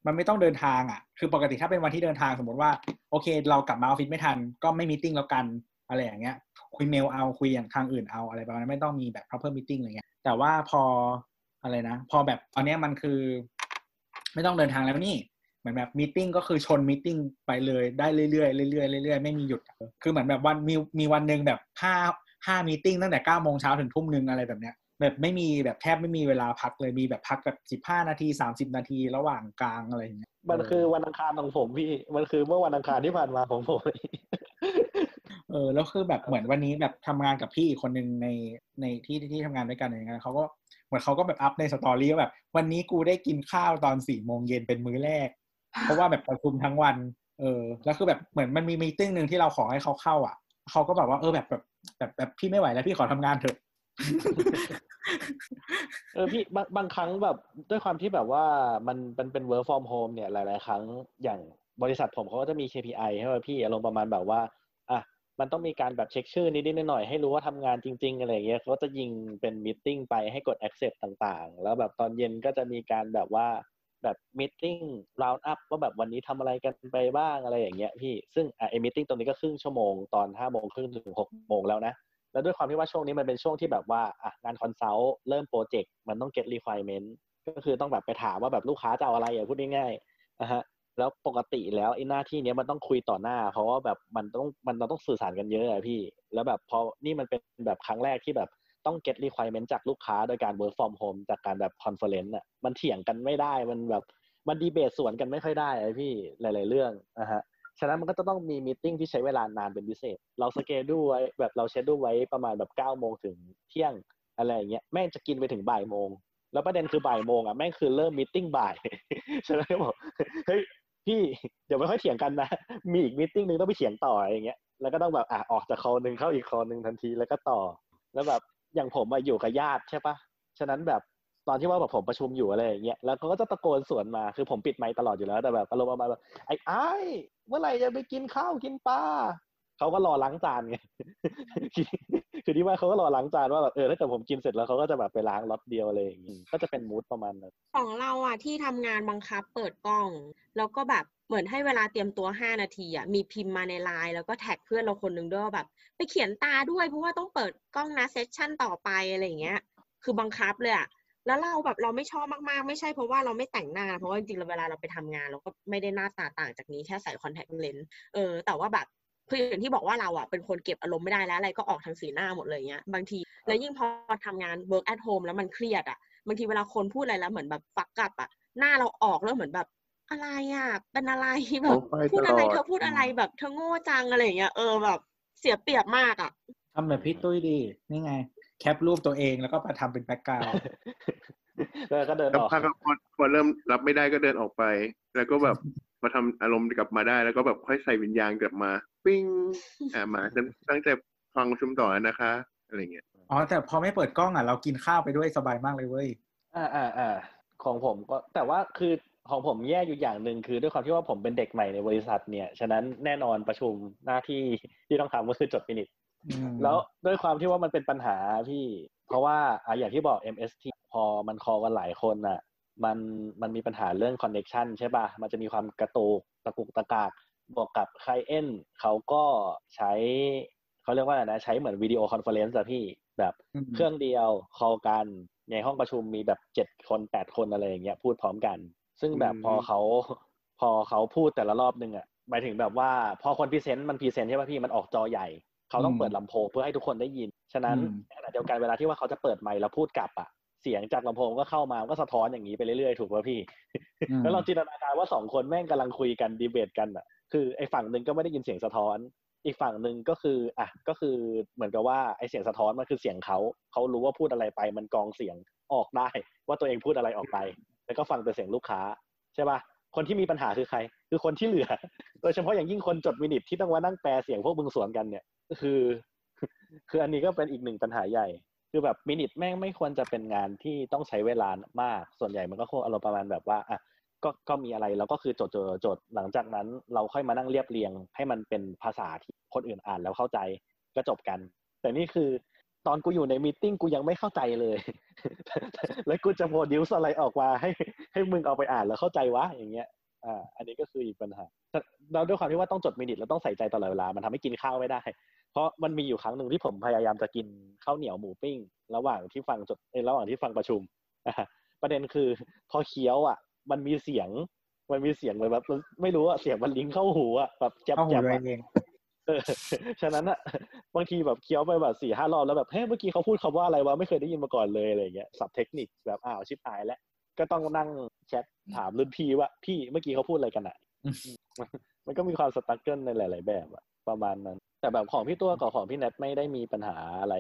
มันไม่ต้องเดินทางอะ คือปกติถ้าเป็นวันที่เดินทางสมมติว่า โอเค เรากลับมาออฟฟิศไม่ทัน ก็ไม่ meeting แล้วกันอะไรอย่างเงี้ย คุยเมลเอาคุยอย่างทางอื่นเอาอะไรประมาณนั้นไม่ต้องมีแบบ proper meeting อะไรเงี้ย แต่ว่าพออะไรนะ พอแบบตอนนี้มันคือ ไม่ต้องเดินทางแล้วนี่เหมือนแบบมีติ้งก็คือชนมีติ้งไปเลยได้เรื่อยๆเรื่อยๆเรื่อยๆไม่มีหยุด คือเหมือนแบบวันมีมีวันหนึ่งแบบห้าห้ามีติ้งตั้งแต่เก้าโมงเช้าถึงทุ่มหนึ่งอะไรแบบเนี้ย แบบไม่มีแบบแทบไม่มีเวลาพักเลยมีแบบพักแบบสิบห้านาทีสามสิบนาทีระหว่างกลางอะไรอย่างเงี้ยมันคือวันอังคารของผมพี่ มันคือเมื่อวันอังคารที่ผ่านมาของผมเออแล้วคือแบบเหมือนวันนี้แบบทำงานกับพี่อีกคนหนึ่งในในที่ที่ทำงานด้วยกันอย่างเงี้ยเขาก็เหมือนเขาก็แบบ up ใน story ว่าแบบ วันนี้กูได้กินข้าวตอนสี่โมงเย็นเป็นมื้อแรก เพราะว่าแบบประชุมทั้งวัน เออ แล้วคือแบบเหมือนมันมี meeting หนึ่งที่เราขอให้เขาเข้าอะเขาก็แบบว่าเออแบบแบบแบบแบบพี่ไม่ไหวแล้วพี่ขอทำงานเถอะ เออพี่บางบางครั้งแบบด้วยความที่แบบว่ามันมันเป็น work from home เนี่ยหลาย ๆ ครั้งอย่างบริษัทผมเขาก็จะมี KPI ให้ว่าพี่อารมณ์ประมาณแบบว่าอะมันต้องมีการแบบเช็คชื่อนิดนิดหน่อยให้รู้ว่าทำงานจริง ๆ อะไรเงี้ยเขาจะยิงเป็นมิ팅ไปให้กด accept ต่างๆ แล้วแบบตอนเย็นก็จะมีการแบบว่าแบบมิ팅 ราวน์อัพว่าแบบวันนี้ทำอะไรกันไปบ้างอะไรอย่างเงี้ยพี่ซึ่งไอ้มิ팅ตรงนี้ก็ครึ่งชั่วโมงตอนห้าโมงครึ่งถึงหกโมงแล้วนะ แล้วด้วยความที่ว่าช่วงนี้มันเป็นช่วงที่แบบว่าอะงาน consult เริ่มโปรเจกต์มันต้อง get requirement ก็คือต้องแบบไปถามว่าแบบลูกค้าจะเอาอะไรอะพูดง่ายๆนะฮะแล้วปกติแล้วไอ้หน้าที่เนี้ยมันต้องคุยต่อหน้า เพราะว่าแบบมันต้องมันเราต้องสื่อสารกันเยอะอะพี่ แล้วแบบพอนี่มันเป็นแบบครั้งแรกที่แบบต้อง get requirement จากลูกค้าโดยการ work from home จากการแบบ conference อะมันเถียงกันไม่ได้มันแบบมันดีเบตสวนกันไม่ค่อยได้อะพี่หลาย ๆ เรื่องนะฮะ ฉะนั้นมันก็จะต้องมีมีติ้งที่ใช้เวลานานเป็นพิเศษ เราสเกดูไว้แบบเราเชดดูไว้ประมาณแบบเก้าโมงถึงเที่ยงอะไรอย่างเงี้ยแม่งจะกินไปถึงบ่ายโมง แล้วประเด็นคือบ่ายโมงอะแม่งคือเริ่มมีติ้งบ่าย ฉะนั้นก็บอกเฮ้ยพี่เดี๋ยวไม่ค่อยเถียงกันนะ มีอีกมีติ้งหนึ่งต้องไปเถียงต่ออย่างเงี้ยแล้วก็ต้องแบบอะออกจากคอหนึ่งเข้าอีกคอหนึ่งทันทีแล้วก็ต่อ แล้วแบบอย่างผมมาอยู่กับญาติใช่ปะฉะนั้นแบบ ตอนที่ว่าแบบผมประชุมอยู่อะไรอย่างเงี้ยแล้วเขาก็จะตะโกนสวนมาคือผมปิดไมค์ตลอดอยู่แล้วแต่แบบอารมณ์ประมาณแบบไอ้ไอ้เมื่อไหร่จะไปกินข้าวกินปลาเขาก็รอล้างจานไงคือที่ว่าเขาก็รอล้างจานว่าแบบเออถ้าเกิดผมกินเสร็จแล้วเขาก็จะแบบไปล้างล็อตเดียวอะไรอย่างงี้ก็จะเป็นมูดประมาณนั้นของเราอะที่ทำงานบังคับเปิดกล้อง แล้วก็แบบเหมือนให้เวลาเตรียมตัวห้านาทีอะมีพิมพ์มาในไลน์แล้วก็แท็กเพื่อนเราคนหนึ่งด้วยว่าแบบ ไปเขียนตาด้วยเพราะว่าต้องเปิดกล้องนะ session ต่อไปอะไรอย่างเงี้ย คือบังคับเลยอะ แล้วเราแบบเราไม่ชอบมากๆ ไม่ใช่เพราะว่าเราไม่แต่งหน้า เพราะว่าจริงๆเวลาเราไปทำงาน เราก็ไม่ได้หน้าตาต่างจากนี้แค่ใส่คอนแทคเลนส์เออแต่ว่าแบบคืออย่างที่บอกว่าเราอะเป็นคนเก็บอารมณ์ไม่ได้แล้วอะไรก็ออกทางสีหน้าหมดเลยเงี้ยบางที แล้วยิ่งพอทำงาน work at home แล้วมันเครียดอะบางทีเวลาคนพูดอะไรแล้วเหมือนแบบฟักกลับอะหน้าเราออกแล้วเหมือนแบบอะไรอะเป็นอะไรแบบเอาไปพูดอะไรตลอดเธอพูดอะไรแบบเธอโง่จังอะไรอย่างเงี้ยเออแบบเสียเปรียบมากอะทำแบบพี่ตุ้ยดีนี่ไง แคปรูปตัวเองแล้วก็มาทำเป็นแบ็กกราวแล้วก็เดินแล้วออกพักพอพอเริ่มรับไม่ได้ก็เดินออกไป แล้วก็แบบมาทำอารมณ์กลับมาได้ แล้วก็แบบค่อยใส่วิญญาณกลับมา ปิ้งอ่ามาตั้งแต่ฟังประชุมต่อนะคะอะไรเงี้ยอ๋อแต่พอไม่เปิดกล้องอะเรากินข้าวไปด้วยสบายมากเลยเว้ยอ่าอ่าอ่าของผมก็แต่ว่าคือของผมแย่อยู่อย่างหนึ่งคือด้วยความที่ว่าผมเป็นเด็กใหม่ในบริษัทเนี่ย ฉะนั้นแน่นอนประชุมหน้าที่ที่ต้องทำก็คือจด minute อืม แล้วด้วยความที่ว่ามันเป็นปัญหาพี่ เพราะว่าอะอย่างที่บอก MST พอมัน call กันหลายคนอะ มันมันมีปัญหาเรื่อง connection ใช่ป่ะ มันจะมีความกระตุกตะกุกตะกากบวกกับ client เขาก็ใช้เขาเรียกว่าอะไรนะ ใช้เหมือน video conference อะพี่แบบอืมเครื่องเดียว call กันในห้องประชุมมีแบบเจ็ดคนแปดคนอะไรอย่างเงี้ยพูดพร้อมกัน ซึ่งแบบอืมพอเขาพอเขาพูดแต่ละรอบนึงอะหมายถึงแบบว่าพอคน present มัน present ใช่ป่ะพี่มันออกจอใหญ่ เขาต้องอืมเปิดลำโพงเพื่อให้ทุกคนได้ยิน ฉะนั้นอืมในขณะเดียวกันเวลาที่ว่าเขาจะเปิดไมค์แล้วพูดกลับอะเสียงจากลำโพงก็เข้ามาก็สะท้อนอย่างนี้ไปเรื่อยๆถูกป่ะพี่อืมแล้วเราจินตนาการว่าสองคนแม่งกำลังคุยกันดีเบตกันอะ คือไอ้ฝั่งหนึ่งก็ไม่ได้ยินเสียงสะท้อน อีกฝั่งหนึ่งก็คืออะก็คือเหมือนกับว่าไอ้เสียงสะท้อนมันคือเสียงเขาเขารู้ว่าพูดอะไรไปมันกรองเสียงออกได้ ว่าตัวเองพูดอะไรออกไป แล้วก็ฟังแต่เสียงลูกค้าใช่ป่ะคนที่มีปัญหาคือใคร คือคนที่เหลือ โดยเฉพาะอย่างยิ่งคนจดมินิทที่ต้องมานั่งแปลเสียงพวกมึงสวนกันเนี่ย คือ คืออันนี้ก็เป็นอีกหนึ่งปัญหาใหญ่ คือแบบมินิทแม่งไม่ควรจะเป็นงานที่ต้องใช้เวลามาก ส่วนใหญ่มันก็คงอารมณ์ประมาณแบบว่าอะก็ก็มีอะไรเราก็คือจดจดจดหลังจากนั้น เราค่อยมานั่งเรียบเรียง ให้มันเป็นภาษาที่คนอื่นอ่านแล้วเข้าใจก็จบกัน แต่นี่คือตอนกูอยู่ใน meeting กูยังไม่เข้าใจเลย แล้วกูจะ produce อะไรออกมาให้ให้มึงเอาไปอ่านแล้วเข้าใจวะอย่างเงี้ย อ่าอันนี้ก็คืออีกปัญหาแต่เราด้วยความที่ว่าต้องจด minute แล้วต้องใส่ใจตลอดเวลา มันทำให้กินข้าวไม่ได้ เพราะมันมีอยู่ครั้งหนึ่งที่ผมพยายามจะกินข้าวเหนียวหมูปิ้ง ระหว่างที่ฟังจดเอ้ยระหว่างที่ฟังประชุมอะประเด็นคือ พอเคี้ยวอะ มันมีเสียง มันมีเสียงเลยแบบไม่รู้อะเสียงมันลิงก์เข้าหูอะแบบแจ๊บเข้าหูแจ๊บตัวอะเองเออฉะนั้นอะบางทีแบบเคี้ยวไปแบบสี่ห้ารอบแล้วแบบเฮ้ยเมื่อกี้เขาพูดคำว่าอะไรวะไม่เคยได้ยินมาก่อนเลยอะไรอย่างเงี้ยสับเทคนิคแบบอ้าวชิบหายแล้วก็ต้องนั่งแชท ถามรุ่นพี่ว่าพี่เมื่อกี้เขาพูดอะไรกันอะมันก็มีความสตั๊กเกิลในหลาย ๆ แบบอะประมาณนั้น แต่แบบของพี่ตัวกับของพี่แนทไม่ได้มีปัญหาอะไร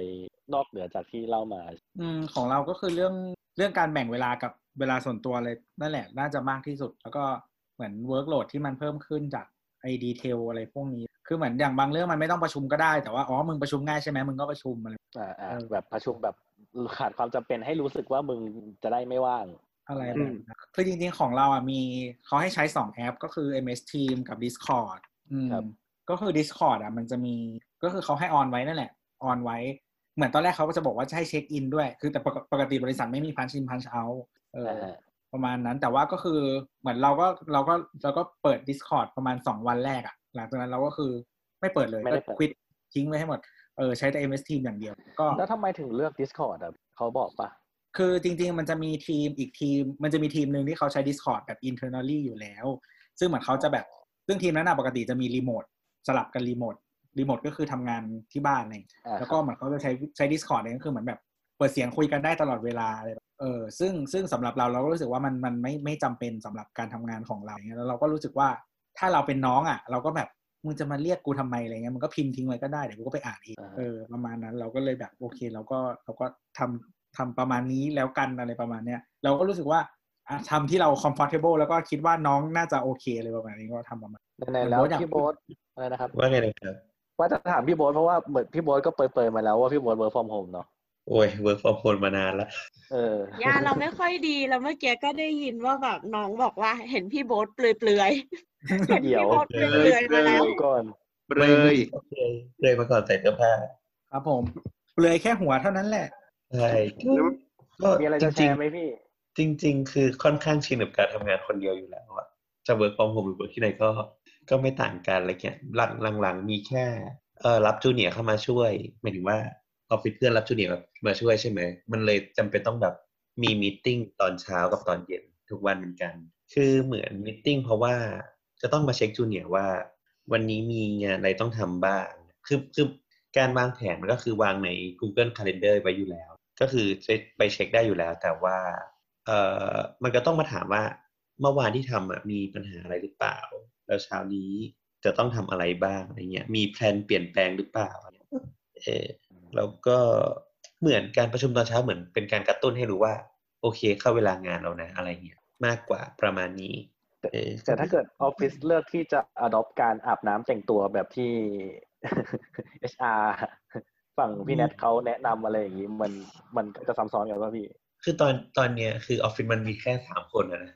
นอกเหนือจากที่เล่ามา อืมของเราก็คือเรื่องเรื่องการแบ่งเวลากับเวลาส่วนตัวเลยนั่นแหละ น่าจะมากที่สุด แล้วก็เหมือน workload ที่มันเพิ่มขึ้นจากไอ้ detail อะไรพวกนี้ คือเหมือนอย่างบางเรื่องมันไม่ต้องประชุมก็ได้ แต่ว่าอ๋อมึงประชุมง่ายใช่ไหมมึงก็ประชุมอะไรอ่าอ่าเออแบบประชุมแบบขาดความจำเป็นให้รู้สึกว่ามึงจะได้ไม่ว่าง อะไรแบบนั้นคือจริงๆของเราอะมีเขาให้ใช้สองแอป ก็คือ MS Team กับ Discord อืมครับก็คือ Discord อะมันจะมีก็คือเขาให้ออนไว้นั่นแหละออนไว้ เหมือนตอนแรกเขาก็จะบอกว่าจะให้เช็คอินด้วย คือแต่ปกปกติบริษัทไม่มีพันชินพันช์เอาเอออ่าฮะประมาณนั้นแต่ว่าก็คือเหมือนเราก็เราก็เราก็เปิด Discord ประมาณสองวันแรกอะหลังจากนั้นเราก็คือไม่เปิดเลยไม่ก็ได้เปิดควิดทิ้งไว้ให้หมดเออใช้แต่ MS Team อย่างเดียว ก็แล้วทำไมถึงเลือก Discord อะเขาบอกปะ คือจริง ๆ มันจะมีทีมอีกทีม มันจะมีทีมหนึ่งที่เขาใช้ Discord แบบ internally อยู่แล้ว ซึ่งเหมือนเขาจะแบบ ซึ่งทีมนั้นนะปกติจะมีรีโมทสลับกันรีโมทรีโมทก็คือทำงานที่บ้านอะไรอย่างเงี้ยอ่าแล้วก็เหมือนเขาจะใช้ใช้ Discord เนี่ยก็คือเหมือนแบบเปิดเสียงคุยกันได้ตลอดเวลาอะไรแบบเออซึ่งซึ่งสำหรับเราเราก็รู้สึกว่ามันมันไม่ไม่จำเป็นสำหรับการทำงานของเราอย่างเงี้ยแล้วเราก็รู้สึกว่าถ้าเราเป็นน้องอะ เราก็แบบมึงจะมาเรียกกูทำไมอะไรเงี้ยมันก็พิมพ์ทิ้งไว้ก็ได้เดี๋ยวกูก็ไปอ่านเองเออประมาณนั้นเราก็เลยแบบโอเคเราก็เราก็ทำ ทำประมาณนี้แล้วกันอะไรประมาณเนี้ยเราก็รู้สึกว่าอะทำที่เรา comfortable แล้วก็คิดว่าน้องน่าจะโอเคเลยประมาณนี้ก็ทำประมาณไหนๆแล้วโบ๊ทอยากพี่โบ๊ทอะไรนะครับว่าไงนะครับว่าจะถามพี่โบ๊ทเพราะว่าเหมือนพี่โบ๊ทก็เปิดๆมาแล้วว่าพี่โบ๊ท work from home เนาะโอ้ย work from home มานานละเออยาเราไม่ค่อยดีแล้วเมื่อกี้ก็ได้ยินว่าแบบน้องบอกว่าเห็นพี่โบ๊ทเปลือยๆเห็นเดี๋พี่ยวโบ๊ทเปลือยๆมาแล้วเดี๋ยวก่อนเบรยเลยเลยมาก่อนใส่เสื้อผ้าครับผมเปลือยแค่หัวเท่านั้นแหละ ใช่ก็มีอะไรจะแชจริงร์ไหมพี่ๆจริง ๆ คือค่อนข้างชินกับการทำงานคนเดียวอยู่แล้วอะจะ work from home หรือ work ที่ไหนก็ ก็ไม่ต่างกันอะไรเงี้ยหลังหลังๆมีแค่เออรับ junior เข้ามาช่วยหมายถึงว่าออฟฟิศเพื่อนรับ junior มาช่วยใช่ไหมมันเลยจำเป็นต้องแบบมี meeting ตอนเช้ากับตอนเย็นทุกวันเหมือนกัน คือเหมือน meeting เพราะว่าจะต้องมาเช็คจูเนียร์ว่า วันนี้มีงานอะไรต้องทำบ้าง คือคือการวางแผนมันก็คือวางใน Google Calendar ไว้อยู่แล้ว ก็คือไปเช็คได้อยู่แล้ว แต่ว่าเอ่อมันก็ต้องมาถามว่าเมื่อวานที่ทำอะมีปัญหาอะไรหรือเปล่า แล้วเช้านี้จะต้องทำอะไรบ้างอะไรเงี้ย มีแพลนเปลี่ยนแปลงหรือเปล่าเออแล้วก็เหมือนการประชุมตอนเช้าเหมือนเป็นการกระตุ้นให้รู้ว่า โอเคเข้าเวลางานแล้วนะอะไรเงี้ยมากกว่าประมาณนี้แต่ถ้าเกิดออฟฟิศเลือกที่จะ adopt การอาบน้ำแต่งตัวแบบที่ HR ฝั่งพี่แนทเขาแนะนำอะไรอย่างนี้ มันมันก็จะซ้ำซ้อนกันว่าพี่ คือตอนตอนเนี้ยคือออฟฟิศมันมีแค่สามคนอะนะ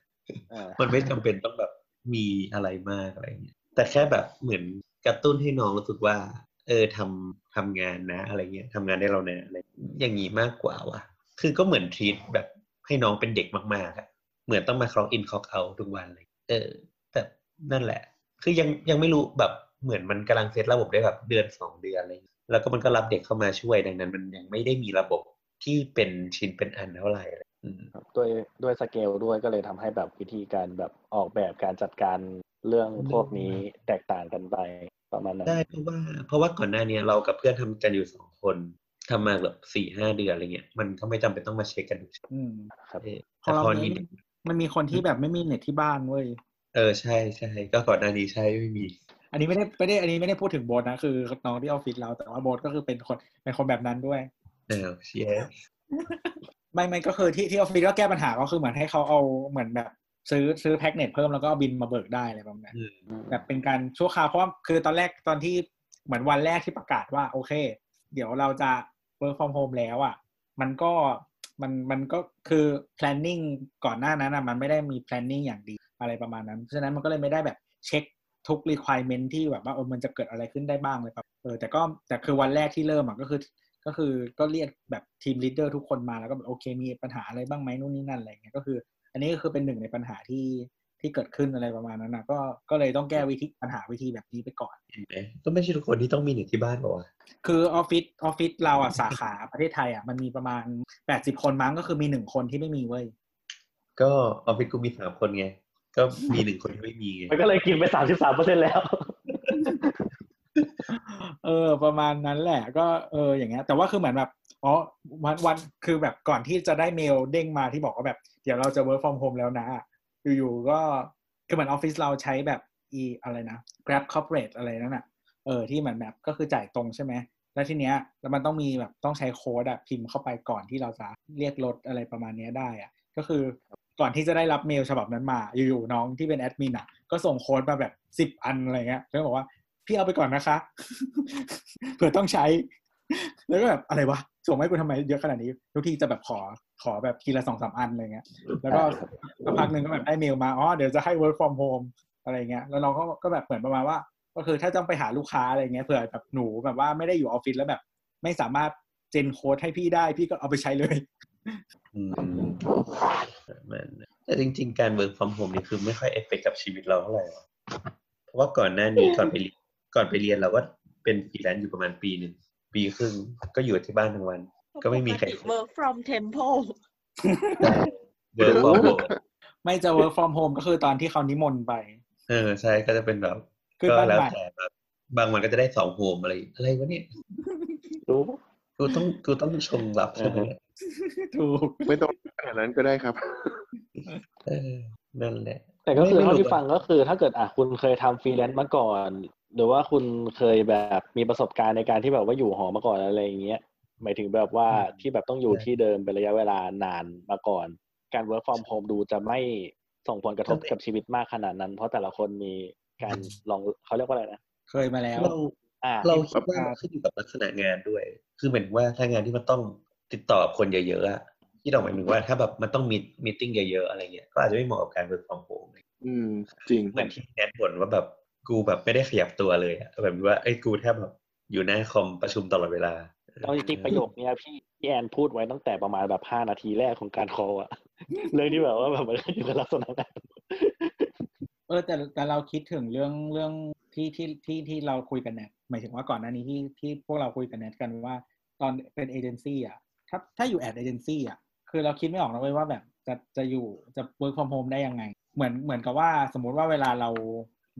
อ่ามันไม่จำเป็นต้องแบบมีอะไรมากอะไรเงี้ยแต่แค่แบบเหมือนกระตุ้นให้น้องรู้สึกว่า เออทำทำงานนะ อะไรเงี้ยทำงานได้เรานะอะไรอย่างนี้มากกว่าว่ะคือก็เหมือนทีตแบบให้น้องเป็นเด็กมากๆอะเหมือนต้องมา clock in clock out ทุกวันเลย เออ แต่นั่นแหละ คือยังยังไม่รู้แบบเหมือนมันกำลังเซตระบบได้แบบเดือนสองเดือนอะไรเงี้ย แล้วก็มันก็รับเด็กเข้ามาช่วยดังนั้น มันยังไม่ได้มีระบบที่เป็นชิ้นเป็นอันเท่าไหร่อะไรอืมครับด้วยด้วยสเกลด้วยก็เลยทำให้แบบวิธีการแบบออกแบบการจัดการเรื่องพวกนี้แตกต่างกันไปประมาณนั้นได้เพราะว่า เพราะว่าก่อนหน้าเนี้ยเรากับเพื่อนทำกันอยู่สองคนทำมาแบบสี่ห้าเดือนอะไรเงี้ยมันก็ไม่จำเป็นต้องมาเช็คกันทุกอืมครับเออพอแต่เราพอมีนี้มันมีคนที่แบบไม่มีเน็ตที่บ้านเว้ยเออใช่ใช่ก็ก่อนหน้านี้ใช่ไม่มี อันนี้ไม่ได้ไม่ได้อันนี้ไม่ได้พูดถึงโบสนะ คือน้องที่ออฟฟิศเราแต่ว่าโบสก็คือเป็นคนเป็นคนแบบนั้นด้วย เออเชียไม่ไม่ก็คือที่ที่ออฟฟิศก็แก้ปัญหาก็คือเหมือนให้เขาเอาเหมือนแบบ ซื้อซื้อแพ็กเน็ตเพิ่มแล้วก็เอาบิลมาเบิกได้อะไรประมาณนั้นอืมแบบเป็นการชั่วคราวเพราะว่าคือตอนแรกตอนที่เหมือนวันแรกที่ประกาศว่า โอเค เดี๋ยวเราจะ work from home แล้วอะ มันก็มันมันก็คือ planning ก่อนหน้านั้นอะมันไม่ได้มี planning อย่างดีอะไรประมาณนั้นเพราะฉะนั้นมันก็เลยไม่ได้แบบเช็ค ทุก requirement ที่แบบว่าเออมันจะเกิดอะไรขึ้นได้บ้างเลยแบบเออแต่ก็แต่คือวันแรกที่เริ่มอะก็คือก็คือก็เรียกแบบ team leader ทุกคนมาแล้วก็แบบโอเค มีปัญหาอะไรบ้างไหมนู่นนี่นั่นอะไรอย่างเงี้ยก็คือ อันนี้ก็คือเป็นหนึ่งในปัญหาที่ที่เกิดขึ้นอะไรประมาณนั้นนะก็ก็เลยต้องแก้วิธีปัญหาวิธีแบบนี้ไปก่อนเห็นไหมก็ไม่ใช่ทุกคนที่ต้องมีเน็ตที่บ้านหรอกวะคือออฟฟิศออฟฟิศเราอะสาขาประเทศไทยอะมันมีประมาณแปดสิบคนมั้งก็คือมีหนึ่งคนที่ไม่มีเว้ยก็ออฟฟิศกูมีสามคนไง ก็มีหนึ่งคนที่ไม่มีไงมันก็เลยกินไปสามสิบสามเปอร์เซ็นแล้ว เออ ประมาณนั้นแหละ ก็เอออย่างเงี้ย แต่ว่าคือเหมือนแบบอ๋อวันวันคือแบบก่อนที่จะได้เมลเด้งมาที่บอกว่าแบบ เดี๋ยวเราจะ work from home แล้วนะ อยู่ๆก็คือเหมือนออฟฟิศเราใช้แบบอีอะไรนะ Grab Corporate อะไรนั่นอะเออที่เหมือนแบบก็คือจ่ายตรงใช่ไหมแล้วทีเนี้ยแล้วมันต้องมีแบบต้องใช้โค้ดอะพิมพ์เข้าไปก่อนที่เราจะเรียกรถอะไรประมาณเนี้ยได้อะก็คือ ก่อนที่จะได้รับเมลฉบับนั้นมา อยู่ๆน้องที่เป็นแอดมินอะ ก็ส่งโค้ดมาแบบสิบอันอะไรเงี้ยแล้วบอกว่าพี่เอาไปก่อนนะคะ เผื่อต้องใช้ แล้วก็แบบอะไรวะส่งมาให้กูทำไมเยอะขนาดนี้ ทุกทีจะแบบขอขอแบบทีละสองสามอันอะไรเงี้ย แล้วก็สักพักหนึ่งก็แบบได้เมลมาอ๋อเดี๋ยวจะให้ work from home อะไรเงี้ยแล้วน้องก็ก็แบบเหมือนประมาณว่า ก็คือถ้าต้องไปหาลูกค้าอะไรเงี้ยเผื่อแบบหนูแบบว่าไม่ได้อยู่ออฟฟิศแล้วแบบ ไม่สามารถเจนโค้ดให้พี่ได้พี่ก็เอาไปใช้เลย มประมันแต่จริง ๆ การ work from home นี่คือไม่ค่อยเอฟเฟกกับชีวิตเราเท่าไหร่หรอกเพราะว่าก่อนหน้านี้ก่อนไปเรียนก่อนไปเรียนเราก็เป็นฟรีแลนซ์อยู่ประมาณปีหนึ่งปีครึ่งก็อยู่ที่บ้านทั้งวัน ก็ไม่มีใครปกติ work from temple เวิร์กฟอร์มไม่จะ work from home ก็คือตอนที่เขานิมนต์ไป เออใช่ก็จะเป็นแบบขึ้นก็บ้านแล้วใหม่แต่แบบบางวันก็จะได้สองโฮมอะไรอะไรวะเนี่ยรู้กูต้องกูต้องชงรับใช่ไหม ถูกไม่ต้องขนาดนั้นก็ได้ครับเออนั่นแหละ แต่ก็คือไม่เท่ารู้ที่อะฟังก็คือ ถ้าเกิดอะคุณเคยทำฟรีแลนซ์มาก่อน หรือว่าคุณเคยแบบมีประสบการณ์ในการที่แบบว่าอยู่หอมาก่อนอะไรอย่างเงี้ยหมายถึงแบบว่าที่แบบต้องอยู่ที่เดิมเป็นระยะเวลานานมาก่อน การ work from home ดูจะไม่ส่งผลกระทบกับชีวิตมากขนาดนั้น เพราะแต่ละคนมีการลองเขาเรียกว่าอะไรนะเคยมาแล้วเราอ่าเราคิดว่ามันขึ้นอยู่กับลักษณะงานด้วย คือเหมือนว่าถ้างานที่มันต้อง ติดต่อกับคนเยอะๆอะที่เราหมายถึงว่าถ้าแบบมันต้องมีมีติ้งเยอะๆอะไรเงี้ยก็อาจจะไม่เหมาะกับการ work from home อืม จริงเหมือนที่แนทบ่นว่าแบบกูแบบไม่ได้ขยับตัวเลยอะแบบว่าไอ้ยกูแทบแบบอยู่หน้าคอมประชุมตลอดเวลาเอาจริงๆประโยคเนี้ยพี่พี่แอนพูดไว้ตั้งแต่ประมาณแบบห้านาทีแรกของการคอลอะเรื่องที่แบบว่าแบบมันอยู่ในลักษณะนั้นเออแต่แต่เราคิดถึงเรื่องเรื่องที่ที่ที่ที่เราคุยกันเนี่ยหมายถึงว่าก่อนหน้านี้ที่ที่พวกเราคุยกันเน็ตกันว่า ตอนเป็นเอเจนซี่อะ ถ้าถ้าอยู่ ad agency อะคือเราคิดไม่ออกนะเว้ยว่าแบบจะจะอยู่จะ work from home ได้ยังไง เหมือนเหมือนกับว่าสมมุติว่าเวลาเรา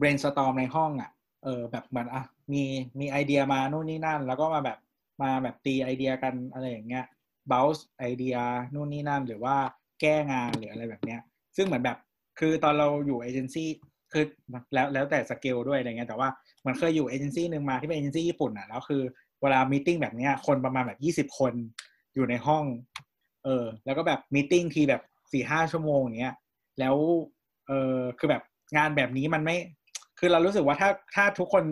brainstorm ในห้องอะเออแบบเหมือนอะมีมีไอเดียมานู่นนี่นั่น แล้วก็มาแบบมาแบบตีไอเดียกันอะไรอย่างเงี้ย bounce ไอเดียนู่นนี่นั่น หรือว่าแก้งานหรืออะไรแบบเนี้ย ซึ่งเหมือนแบบคือตอนเราอยู่เอเจนซี่คือแล้วแล้วแต่สเกลด้วยอะไรเงี้ยแต่ว่ามันเคยอยู่เอเจนซี่หนึ่งมาที่เป็นเอเจนซี่ญี่ปุ่นอะแล้วคือเวลา meeting แบบเนี้ยคนประมาณแบบยี่สิบคน อยู่ในห้อง เออ แล้วก็แบบ meeting ทีแบบสี่ห้าชั่วโมงอย่างเงี้ย แล้ว เออคือแบบงานแบบนี้มันไม่ คือเรารู้สึกว่าถ้าถ้าทุกคน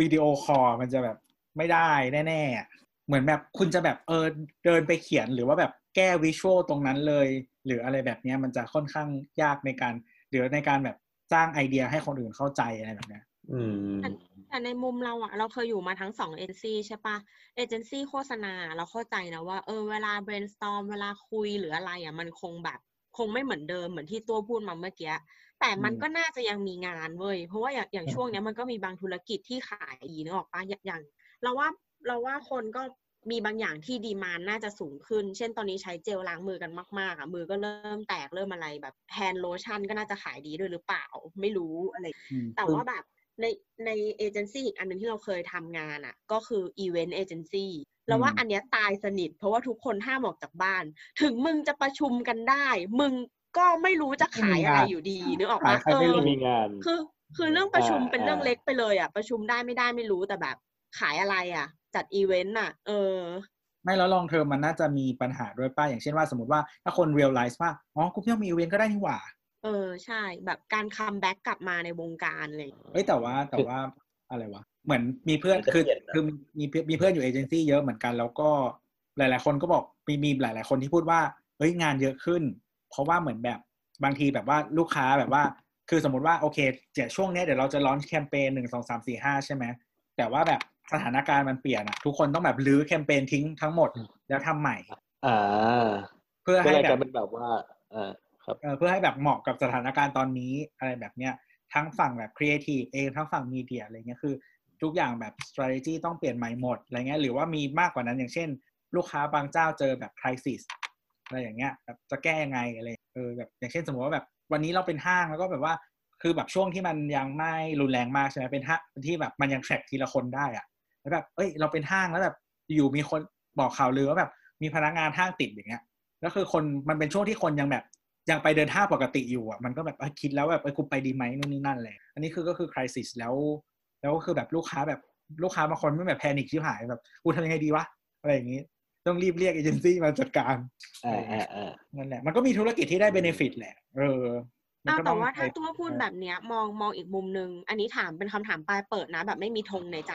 วิดีโอคอลมันจะแบบไม่ได้แน่ๆ เหมือนแบบคุณจะแบบเออเดินไปเขียนหรือว่าแบบแก้ visual ตรงนั้นเลย หรืออะไรแบบนี้มันจะค่อนข้างยากในการหรือในการแบบสร้างไอเดียให้คนอื่นเข้าใจอะไรแบบเนี้ย อืมแต่ในมุมเราอะเราเคยอยู่มาทั้งสองเอเจนซี่ใช่ปะเอเจนซี่โฆษณาเราเข้าใจนะว่าเออเวลา brainstorm เวลาคุยหรืออะไรอะมันคงแบบ คงไม่เหมือนเดิมเหมือนที่ตัวพูดมาเมื่อกี้แต่มันอืมก็น่าจะยังมีงานเว้ยเพราะว่าอย่างอย่างช่วงเนี้ยมันก็มีบางธุรกิจที่ขายดีนึกออกปะอย่างอย่าง เราว่าเราว่าคนก็มีบางอย่างที่ดีมานน่าจะสูงขึ้น เช่นตอนนี้ใช้เจลล้างมือกันมากๆอะมือก็เริ่มแตกเริ่มอะไรแบบ hand lotion ก็น่าจะขายดีด้วยหรือเปล่า ไม่รู้อะไรอืมแต่คือว่าแบบ ในในเอเจนซี่อีกอันหนึ่งที่เราเคยทำงานอะ ก็คืออีเวนต์เอเจนซี่แล้วว่าอืมอันเนี้ยตายสนิท เพราะว่าทุกคนห้ามออกจากบ้าน ถึงมึงจะประชุมกันได้ มึงก็ไม่รู้จะขายอะไรอยู่ดีนึกออกปะขายใครไม่รู้เออมีงานคือ คือเรื่องประชุมอ่าเป็นเรื่องอ่าเล็กไปเลยอะ ประชุมได้ไม่ได้ไม่รู้แต่แบบขายอะไรอะ จัดอีเวนต์อะ เออ ไม่แล้ว long term มันน่าจะมีปัญหาด้วยปะอย่างเช่นว่าสมมติว่าถ้าคน realize ว่าอ๋อกูไม่ต้องมีอีเวนต์ก็ได้นี่หว่า เออใช่แบบการ comeback กลับมาในวงการเลยเอ้ยแต่ว่าแต่ว่าอะไรวะเหมือนมีเพื่อนมันจะคือเปลี่ยนนะคือมีเพื่อนมีเพื่อนอยู่เอเจนซี่เยอะเหมือนกัน แล้วก็หลาย ๆ คนก็บอกมีมีหลาย ๆ คนที่พูดว่าเฮ้ยงานเยอะขึ้น เพราะว่าเหมือนแบบบางทีแบบว่าลูกค้าแบบว่า คือสมมติว่าโอเคเดี๋ยวช่วงเนี้ยเดี๋ยวเราจะ launch แคมเปญหนึ่งสองสามสี่ห้าใช่ไหมแต่ว่าแบบสถานการณ์มันเปลี่ยนอะทุกคนต้องแบบรื้อแคมเปญทิ้งทั้งหมดแล้วทำใหม่ อ่า เพื่อก็ให้เลยแบกลายบเป็นแบบว่าอ่า ครับเพื่อให้แบบเหมาะกับสถานการณ์ตอนนี้อะไรแบบเนี้ยทั้งฝั่งแบบครีเอทีฟเองทั้งฝั่งมีเดียอะไรเงี้ยคือ ทุกอย่างแบบ strategy ต้องเปลี่ยนใหม่หมดอะไรเงี้ยหรือว่ามีมากกว่านั้นอย่างเช่น ลูกค้าบางเจ้าเจอแบบ crisis อะไรอย่างเงี้ยแบบจะแก้ยังไงอะไรเออแบบอย่างเช่นสมมติว่าแบบวันนี้เราเป็นห้างแล้วก็แบบว่าคือแบบช่วงที่มันยังไม่รุนแรงมากใช่ไหมเป็นห้างที่แบบมันยังแทร็กทีละคนได้อะแล้วแบบเอ้ยเราเป็นห้างแล้วแบบอยู่มีคนบอกข่าวลือว่าแบบมีพนักงานห้างติดอย่างเงี้ยแล้วคือคนมันเป็นช่วงที่คนยังแบบ ยังไปเดินห้างปกติอยู่อะมันก็แบบเอ้ยคิดแล้วแบบเอ้ยกูไปดีไหมนู่นนี่นั่นเลยอันนี้คือก็คือคริสิสแล้ว แล้วก็คือแบบลูกค้าแบบลูกค้าบางคนไม่แบบแพนิคชิบหายแบบกูทำยังไงดีวะอะไรอย่างนี้ ต้องรีบเรียกเอเจนซี่มาจัดการอ่าอ่าอ่านั่นแหละมันก็มีธุรกิจที่ได้เบนฟิตแหละ เออมันอ้าวก็แต่องว่าถ้าไปตัวพูดแบบเนี้ยมองมองอีกมุมหนึ่งอันนี้ถามเป็นคำถามปลายเปิดนะ แบบไม่มีธงในใจ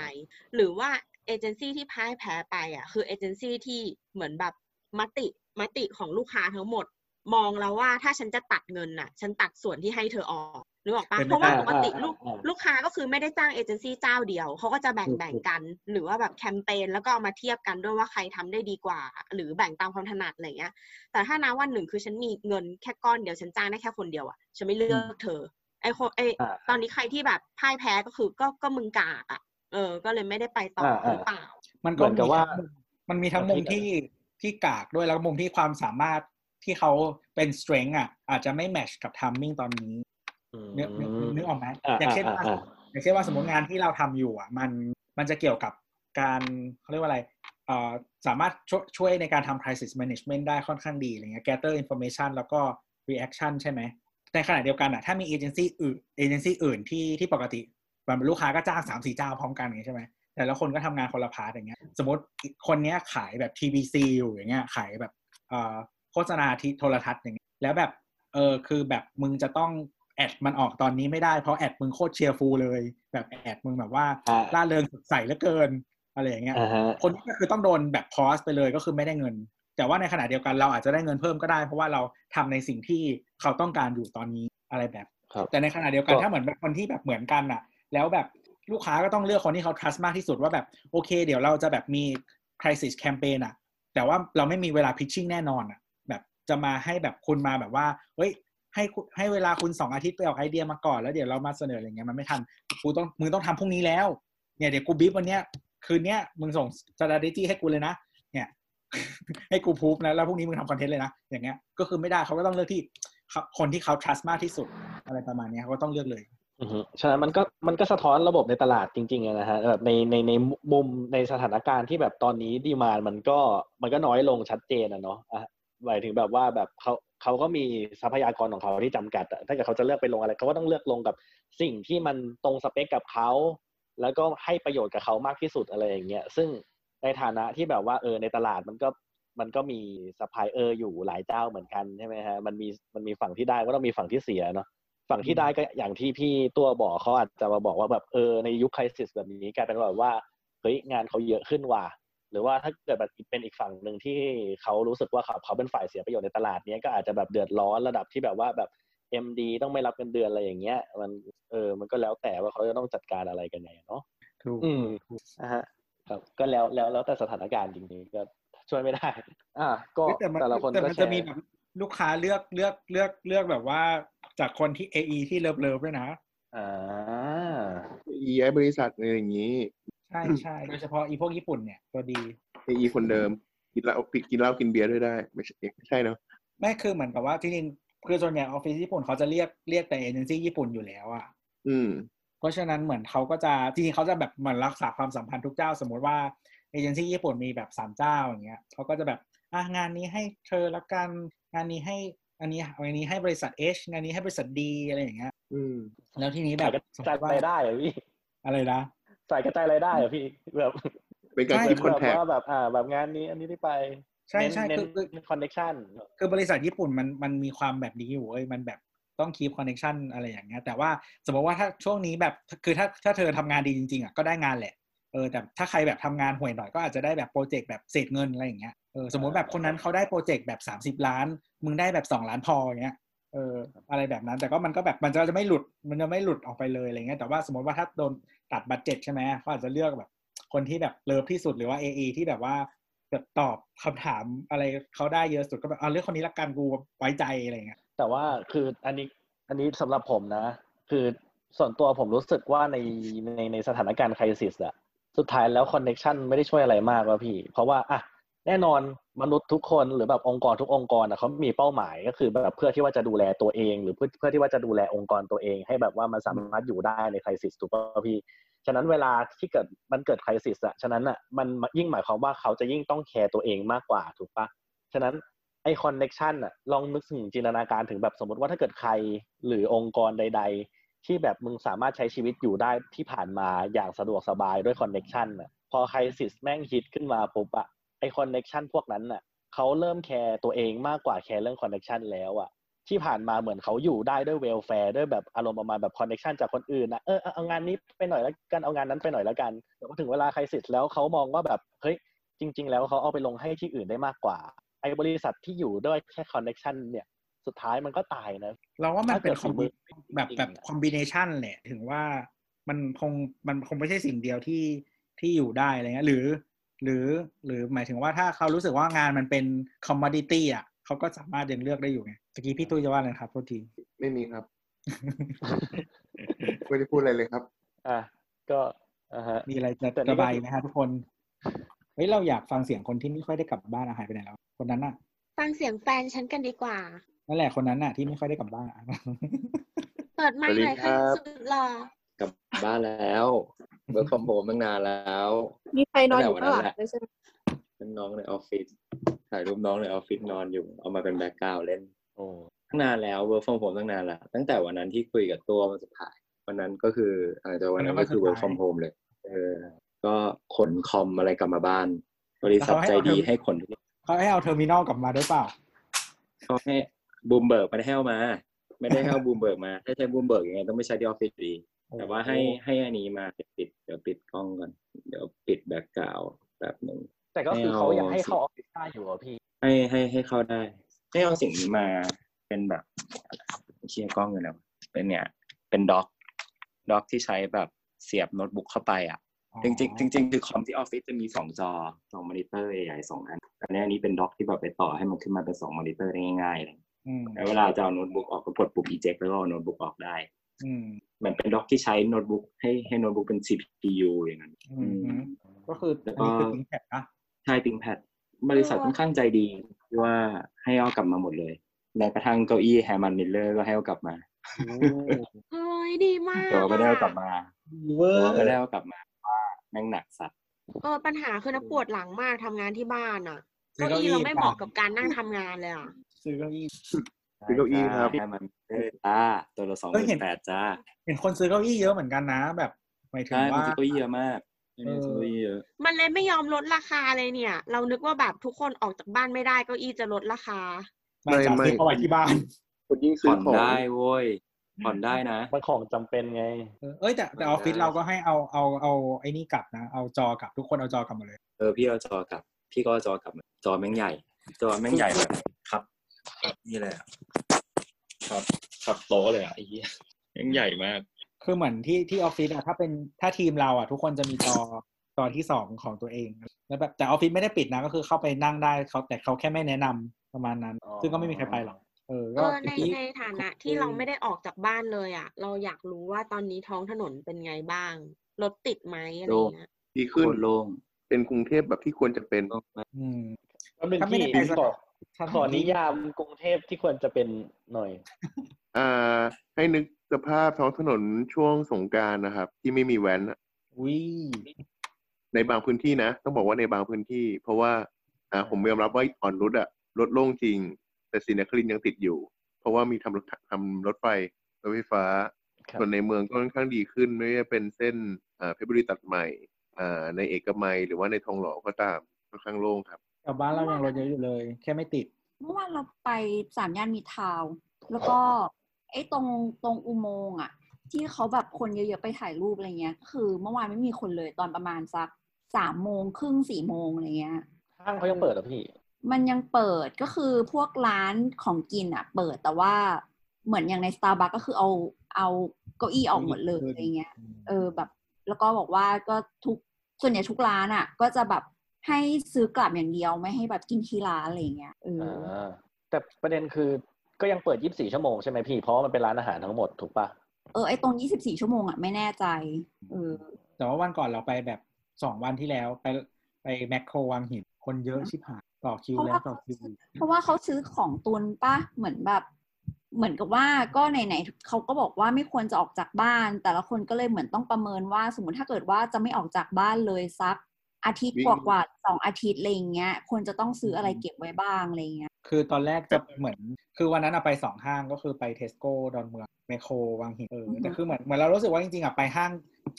หรือว่าเอเจนซี่ที่พ่ายแพ้ไปอะคือเอเจนซี่ที่เหมือนแบบมติมติของลูกค้าทั้งหมด มองแล้วว่าถ้าฉันจะตัดเงินน่ะ ฉันตัดส่วนที่ให้เธอออกนึกออกปะเป็นไปเพราะว่าได้ปกติลูกอ่าอ่าลูกค้าก็คือไม่ได้จ้างเอเจนซี่เจ้าเดียว เขาก็จะแบ่งถูกแบ่งถูกกัน หรือว่าแบบแคมเปญแล้วก็เอามาเทียบกันด้วยว่าใครทำได้ดีกว่า หรือแบ่งตามความถนัดอะไรเงี้ย แต่ถ้านะวันหนึ่งคือฉันมีเงินแค่ก้อนเดียวฉันจ้างได้แค่คนเดียวอะฉันไม่เลือกเธอไอคนไออ่าตอนนี้ใครที่แบบพ่ายแพ้ก็คือก็ก็มึงกากอะ เออ ก็เลยไม่ได้ไปต่ออาอ่าหรือเปล่า มันก็เหมือนกับมีว่าทั้งมุมมันมีทั้งมุมที่ที่กากด้วยแล้วก็มุมที่ความสามารถ ที่เขาเป็น strength อะ อาจจะไม่แมทชกับ timing ตอนนี้อืมนึกนึกนึกนึกออกไหมอ่าอย่างเช่นว่าอ่าอ่าอย่างเช่นว่าสมมติงานที่เราทำอยู่อะ มันมันจะเกี่ยวกับการเขาเรียกว่าอะไรเอ่อสามารถช่วยช่วยในการทำ crisis management ได้ค่อนข้างดีอะไรเงี้ย gather information แล้วก็ reaction ใช่ไหมในขณะเดียวกันอะถ้ามีเอเจนซี่อื่นเอเจนซี่อื่นที่ที่ปกติมันลูกค้าก็จ้างสามสี่เจ้าพร้อมกันอย่างเงี้ยใช่ไหมแต่ละคนก็ทำงานคนละ part อย่างเงี้ย สมมติคนเนี้ยขายแบบ TVC อยู่อย่างเงี้ยขายแบบเอ่อ โฆษณาที่โทรทัศน์อย่างเงี้ยแล้วแบบเออคือแบบมึงจะต้อง ad มันออกตอนนี้ไม่ได้เพราะ ad มึงโคตร cheerful เลย แบบแอดมึงแบบว่าอ่าล่าเริงสดใสเหลือเกินอะไรอย่างเงี้ยอ่าฮะคนนี้ก็คือต้องโดนแบบพอสไปเลยก็คือไม่ได้เงิน แต่ว่าในขณะเดียวกันเราอาจจะได้เงินเพิ่มก็ได้ เพราะว่าเราทำในสิ่งที่เขาต้องการอยู่ตอนนี้อะไรแบบครับแต่ในขณะเดียวกันก็ถ้าเหมือนแบบคนที่แบบเหมือนกันอะแล้วแบบลูกค้าก็ต้องเลือกคนที่เขา trust มากที่สุดว่าแบบโอเค เดี๋ยวเราจะแบบมี crisis campaign อะแต่ว่าเราไม่มีเวลา pitching แน่นอนอะแบบ จะมาให้แบบคุณมาแบบว่าเฮ้ยให้ให้เวลาคุณสองอาทิตย์ไปออกไอเดียมาก่อนแล้วเดี๋ยวเรามาเสนออะไรเงี้ยมันไม่ทันกูต้องมึงต้องทำพรุ่งนี้แล้ว เนี่ยเดี๋ยวกูบีบวันเนี้ยคืนเนี้ยมึงส่ง strategy ให้กูเลยนะ เนี่ย ให้กูพูฟนะแล้วพรุ่งนี้มึงทำคอนเทนต์เลยนะอย่างเงี้ยก็คือไม่ได้เขาก็ต้องเลือกที่เขาคนที่เขา trust มากที่สุดอะไรประมาณนี้เขาก็ต้องเลือกเลยอือฮึฉะนั้นมันก็มันก็สะท้อนระบบในตลาดจริงๆนะฮะแบบในในในมุมในสถานการณ์ที่แบบตอนนี้ดีมานมันก็มันก็น้อยลงชัดเจนอะเนาะ หมายถึงแบบว่าแบบเขาเขาก็มีทรัพยากรของเขาที่จำกัดอะถ้าเกิดเขาจะเลือกไปลงอะไรเขาก็ต้องเลือกลงกับสิ่งที่มันตรงสเปคกับเขาแล้วก็ให้ประโยชน์กับเขามากที่สุดอะไรอย่างเงี้ยซึ่งในฐานะที่แบบว่าเออในตลาดมันก็มันก็มีซัพพลายเออร์อยู่หลายเจ้าเหมือนกันใช่ไหมฮะมันมีมันมีฝั่งที่ได้ก็ต้องมีฝั่งที่เสียเนาะฝั่งที่ได้ก็อย่างที่พี่ตัวบอกเขาอาจจะมาบอกว่าแบบเออในยุค crisis แบบนี้กลายเป็นแบบว่าเฮ้ยงานเขาเยอะขึ้นว่ะ หรือว่าถ้าเกิดแบบเป็นอีกฝั่งหนึ่งที่เขารู้สึกว่าเขาเขาเป็นฝ่ายเสียประโยชน์ในตลาดเนี้ยก็อาจจะแบบเดือดร้อนระดับที่แบบว่าแบบ MD ต้องไม่รับเงินเดือนอะไรอย่างเงี้ย มันเออมันก็แล้วแต่ว่าเขาจะต้องจัดการอะไรกันยังไงเนาะถูกอืมนะฮะครับก็แล้วแล้วแล้วแต่สถานการณ์จริงๆก็ช่วยไม่ได้ อ่าก็เฮ้ยแต่มันแต่ละคนแต่ก็มันแชจะร์มีแบบลูกค้าเลือกเลือกเลือกเลือกแบบว่า จากคนที่ AE ที่ love love ด้วยนะอ่าอีไอบริษัทอะไรอย่างนี้ ใช่ใช่โดยเฉพาะอีพวกญี่ปุ่นเนี่ยตัวดีเอีคนเดิม กินเหล้ากินเหล้ากินเบียร์ด้วยได้ ไม่ใช่ไม่ใช่เนาะไม่คือเหมือนกับว่าจริงๆคือส่วนใหญ่ออฟฟิศญี่ปุ่นเขาจะเรียกเรียกแต่เอเจนซี่ญี่ปุ่นอยู่แล้วอะอืม เพราะฉะนั้นเหมือนเขาก็จะจริงๆเขาจะแบบเหมือนรักษาความสัมพันธ์ทุกเจ้า สมมติว่าเอเจนซี่ญี่ปุ่นมีแบบสามเจ้าอย่างเงี้ยเขาก็จะแบบอะงานนี้ให้เธอละกันงานนี้ให้อันนี้อันนี้ให้บริษัท H งานนี้ให้บริษัท D อะไรอย่างเงี้ย อืม แล้วทีนี้แบสาบยกระจายรายได้เหรอพี่อะไรนะ สายกระจายรายได้เหรอพี่แบบเป็นการใช่คิดคอนแบบแทคว่าแบบอ่า แบบงานนี้อันนี้ได้ไปใช่เน้นใช่เน้นคือคือ connection คือบริษัทญี่ปุ่นมันมันมีความแบบนี้อยู่เว้ยมันแบบต้องคี p คอนเน c t ชันอะไรอย่างเงี้ยแต่ว่าสมมติว่าถ้าช่วงนี้แบบคือถ้าถ้าเธอทำงานดีจริงๆอะก็ได้งานแหละเออแต่ถ้าใครแบบทำงานห่วยหน่อยก็อาจจะได้แบบ project แบบเศษเงินอะไรอย่างเงี้ยเออสมมติแบบคนนั้นเขาได้ project แบบ 30 ล้าน มึงได้แบบ 2 ล้านพออย่างเงี้ย เอออะไรแบบนั้น แต่ก็มันก็แบบมันจะไม่หลุดมันจะไม่หลุดออกไปเลยอะไรเงี้ยแต่ว่าสมมติว่าถ้าโดนตัด budget ใช่ไหมเขาอาจจะเลือกแบบ คนที่แบบ love ที่สุดหรือว่า AE ที่แบบว่าแบบตอบคำถามอะไรเขาได้เยอะสุดก็แบบเอาเลือกคนนี้ละกันกูไว้ใจอะไรเงี้ยแต่ว่าคืออันนี้อันนี้สำหรับผมนะ คือส่วนตัวผมรู้สึกว่าในในในสถานการณ์ crisis อะสุดท้ายแล้ว connection ไม่ได้ช่วยอะไรมากว่ะพี่ เพราะว่าอะ แน่นอนมนุษย์ทุกคนหรือแบบองค์กรทุกองค์กรอะเขามีเป้าหมายก็คือแบบเพื่อที่ว่าจะดูแลตัวเอง หรือเพื่อเพื่อที่ว่าจะดูแลองค์กรตัวเอง ให้แบบว่ามันสามารถอยู่ได้ใน crisis ถูกป่ะพี่ฉะนั้นเวลาที่เกิดมันเกิด crisis อะฉะนั้นอะมันยิ่งหมายความว่าเขาจะยิ่งต้องแคร์ตัวเองมากกว่าถูกปะฉะนั้นไอ connection อะลองนึกถึงจินตนาการถึงแบบสมมติว่าถ้าเกิดใครหรือองค์กรใด ๆ ที่แบบมึงสามารถใช้ชีวิตอยู่ได้ที่ผ่านมาอย่างสะดวกสบายด้วย connection อะพอ crisis แม่งฮิตขึ้นมาปุ๊บอะ ไอ connection พวกนั้นอะเขาเริ่มแคร์ตัวเองมากกว่าแคร์เรื่อง connection แล้วอะที่ผ่านมาเหมือนเขาอยู่ได้ด้วย welfare ด้วยแบบอารมณ์ประมาณแบบคอนเน t ชันจากคนอื่นนะเออเอาเอางานนี้ไปหน่อยแล้วกันเอางานนั้นไปหน่อยแล้วกันแต่ว่าถึงเวลา crisis แล้วเขามองว่าแบบเฮ้ยจริง ๆ แล้วเขาเอาไปลงให้ที่อื่นได้มากกว่า ไอ้บริษัทที่อยู่ด้วยแค่คอนเน t ชันเนี่ยสุดท้ายมันก็ตายนะ เราว่ามันเป็นคถ้าอมเกิดแบบแบบ combination แหละถึงว่ามันคงมันคงไม่ใช่สิ่งเดียวที่ที่อยู่ได้อะไรเงี้ยหรือ หรือหรือหมายถึงว่าถ้าเขารู้สึกว่างานมันเป็นคอมม o ดิตี้อะเขาก็สามารถยังเลือกได้อยู่ไงตะกี้พี่ตุ้ยจะว่าอะไรครับโทษทีไม่มีครับ ไม่ได้พูดอะไรเลยครับ อะก็อ่าฮะมีอะไรจะแต่นี่ก็ระบายไหมฮะทุกคนเฮ้ยเราอยากฟังเสียงคนที่ไม่ค่อยได้กลับบ้านอะหายไปไหนแล้ว คนนั้นน่ะ ฟังเสียงแฟนฉันกันดีกว่านั่นแหละคนนั้นน่ะที่ไม่ค่อยได้กลับบ้านอะเปิดไมค์หน่อยสวัสดีครัค่ะบสุดหล่อกลับบ้านแล้ว work from home ตั้งนานแล้ว มีใครนอนอยู่ตั้ข้างงหแต่ลังวันนั้นแหละด้วยใช่ไหมเป็นน้องในออฟฟิศถ่ายรูปน้องในออฟฟิศนอนอยู่ เอามาเป็น background เล่นโอ้ตั้งนานแล้ว work from home ตั้งนานแล้ว ตั้งแต่วันนั้นที่คุยกับตัววันสุดท้ายวันนั้นก็คือเออแต่วันนั้นก็คือ work from home เลย เออ ก็ขนคอมอะไรกลับมาบ้าน บริษัทใจดีให้ขนทุกอย่างเขาให้เอา terminal กลับมาด้วยเปล่าเขาให้บูมเบิร์กไม่ได้ให้เอามา ไม่ได้ให้เอาบูมเบิร์กมา ถ้าใช้บูมเบิร์กยังไงต้องไม่ใช้ที่ออฟฟิศอยู่ดี แต่ว่าให้ให้อันนี้มาเดี๋ยวปิดเดี๋ยวปิดกล้องก่อน เดี๋ยวปิด background แบบหนึ่งแต่ก็คือไม่เอาเขายังให้เข้าออฟฟิศได้อยู่เหรอพี่ ให้ให้ให้เข้าได้ ให้เอาสิ่งนี้มาเป็นแบบเชียร์กล้องอยู่แล้วเป็นเนี่ย เป็น dock dock ที่ใช้แบบเสียบโน้ตบุ๊กเข้าไปอะอ๋อจริงๆจริงๆคือคอมที่ออฟฟิศจะมีสองจอสองมอนิเตอร์ใหญ่ๆสองอันอันนี้อันนี้เป็น dock ที่แบบไปต่อให้มันขึ้นมาเป็นสองมอนิเตอร์ได้ง่ายๆเลยอืมแล้วเวลาจะเอาโน้ตบุ๊กออกก็กดปุ่ม eject แล้วก็เอาโน้ตบุ๊กออกได้ อืม เหมือนเป็น dock ที่ใช้โน้ตบุ๊กให้ให้โน้ตบุ๊กเป็น CPU อย่างนั้นอืมอืมก็คือแล้วอันก็นี้คือ ThinkPad นะใช่ ThinkPad บริษัทค่อนข้างใจดีที่ว่าให้เอากลับมาหมดเลยแม้กระทั่งเก้าอี้ Herman Miller ก็ให้เอากลับมาเฮ้ยดีมากแต่ว่าไม่ได้เอากลับอะมาเวอแต่ร์ว่าไม่ได้เอากลับมาเพราะว่าแม่งหนักสัตว์เออปัญหาคือนะปวดหลังมากทำงานที่บ้านอะซื้อเก้าเก้าอี้อี้เราไม่เหมาะกับการนั่งทำงานเลยอะซื้อเก้าอี้ ซื้อเก้าอี้ครับแฮมันมิลเลอร์จ้าตัวละสองหเอ้ยมื่เห็นนแปดจ้า เห็นคนซื้อเก้าอี้เยอะเหมือนกันนะ แบบหมายถึงใช่มันว่าซื้อเก้าอี้เยอะมากเออซื้อเก้าอี้เยอะมันเลยไม่ยอมลดราคาเลยเนี่ย เรานึกว่าแบบทุกคนออกจากบ้านไม่ได้เก้าอี้จะลดราคามาจากไม่ซื้อเข้าไว้ที่บ้านคนยิ่งซื้ผ่ออนของได้โว้ยผ่อนได้นะมันของจำเป็นไงเออเอ้ยแต่แต่ออฟฟิศเราก็ให้เอาเอาเอาไอ้นี่กลับนะ เอาจอกลับทุกคนเอาจอกลับหมาเลย เออพี่เอาจอกลับ พี่ก็เอาจอกลับมาจอแม่งใหญ่ จอแม่งใหญ่แบบครับ นี่เลยอะ ครับครับโต๊ะเลยอะไอ้เหี้ยแม่งใหญ่มาก คือเหมือนที่ที่ออฟฟิศอะถ้าเป็นถ้าทีมเราอะทุกคนจะมีจอจอที่สองของตัวเอง แล้วแบบแต่ออฟฟิศไม่ได้ปิดนะ ก็คือเข้าไปนั่งได้เขาแต่เขาแค่ไม่แนะนำประมาณนั้น อ๋อ ซึ่งก็ไม่มีใครไปหรอกเออเอก็อในเมื่อกี้ในฐานะที่เราไม่ได้ออกจากบ้านเลยอะ เราอยากรู้ว่าตอนนี้ท้องถนนเป็นไงบ้าง รถติดไหมอะไรอย่างเงี้ยดีโคขึ้นตรโล่งเป็นกรุงเทพแบบที่ควรจะเป็น อืม มันเป็นถ้าไม่ที่ได้ไปสขอถาน ขอที่นิยามกรุงเทพที่ควรจะเป็นหน่อย อ่า ให้นึกสภาพท้องถนนช่วงสงกรารนะครับ ที่ไม่มีแว้นอะวิในบางพื้นที่นะ ต้องบอกว่าในบางพื้นที่ เพราะว่า อ่า ผมยอมรับว่าอ่อนรุดอะรถโล่งจริง แต่ศรีนครินทร์ยังติดอยู่ เพราะว่ามีทำรถทำรถไฟรถไฟฟ้าครับส่วนในเมืองก็ค่อนข้างดีขึ้นไม่ว่าเป็นเส้นอ่าเพชรบุรีตัดใหม่อ่าในเอกมัยหรือว่าในทองหล่อก็ตามค่อนข้างโล่งครับ แต่บ้านเรายังรถเยอะอยู่เลย แค่ไม่ติด เมื่อวานเราไปสามย่านมิตรทาวน์แล้วก็ไอ้ตรงตรงอุโมงค์อะ ที่เขาแบบคนเยอะๆไปถ่ายรูปอะไรเงี้ย คือเมื่อวานไม่มีคนเลยตอนประมาณสักสามโมงครึ่งสี่โมงอะไรเงี้ยห้างเขายังเปิดเหรอพี่ มันยังเปิดก็คือพวกร้านของกินอะ เปิดแต่ว่าเหมือนอย่างใน Starbucks ก็คือเอาเอาเก้าอี้ออกหมดเลยอะไรเงี้ย เออแบบ แล้วก็บอกว่าก็ทุกส่วนใหญ่ทุกร้านอะ ก็จะแบบ ให้ซื้อกลับอย่างเดียวไม่ให้แบบกินที่ร้านอะไรเงี้ยเอออ่าแต่ประเด็นคือก็ยังเปิด 24 ชั่วโมงใช่ไหมพี่ เพราะว่ามันเป็นร้านอาหารทั้งหมดถูกปะเออไอตรง 24 ชั่วโมงอะไม่แน่ใจเออแต่ว่าวันก่อนเราไปแบบสองวันที่แล้วไปไปแมคโครวังหินคนเยอะชิบหายต่อคิวแล้วต่อคิวอีกเพราะว่าเขาซื้อของตุนปะเหมือนแบบ เหมือนกับว่าก็ไหนๆเขาก็บอกว่าไม่ควรจะออกจากบ้าน แต่ละคนก็เลยเหมือนต้องประเมินว่า สมมติถ้าเกิดว่าจะไม่ออกจากบ้านเลยสัก อาทิตย์วิ่กงว่ากว่าๆสองอาทิตย์อะไรอย่างเงี้ยควรจะต้องซื้ออะไรเก็บไว้บ้างอะไรอย่างเงี้ย คือตอนแรกจะเหมือน คือวันนั้นอะไปสองห้างก็คือไปเทสโก้ดอนเมืองแมคโครวังหินเอออือฮึแต่คือเหมือนเหมือนเรารู้สึกว่าจริงๆอะไปห้าง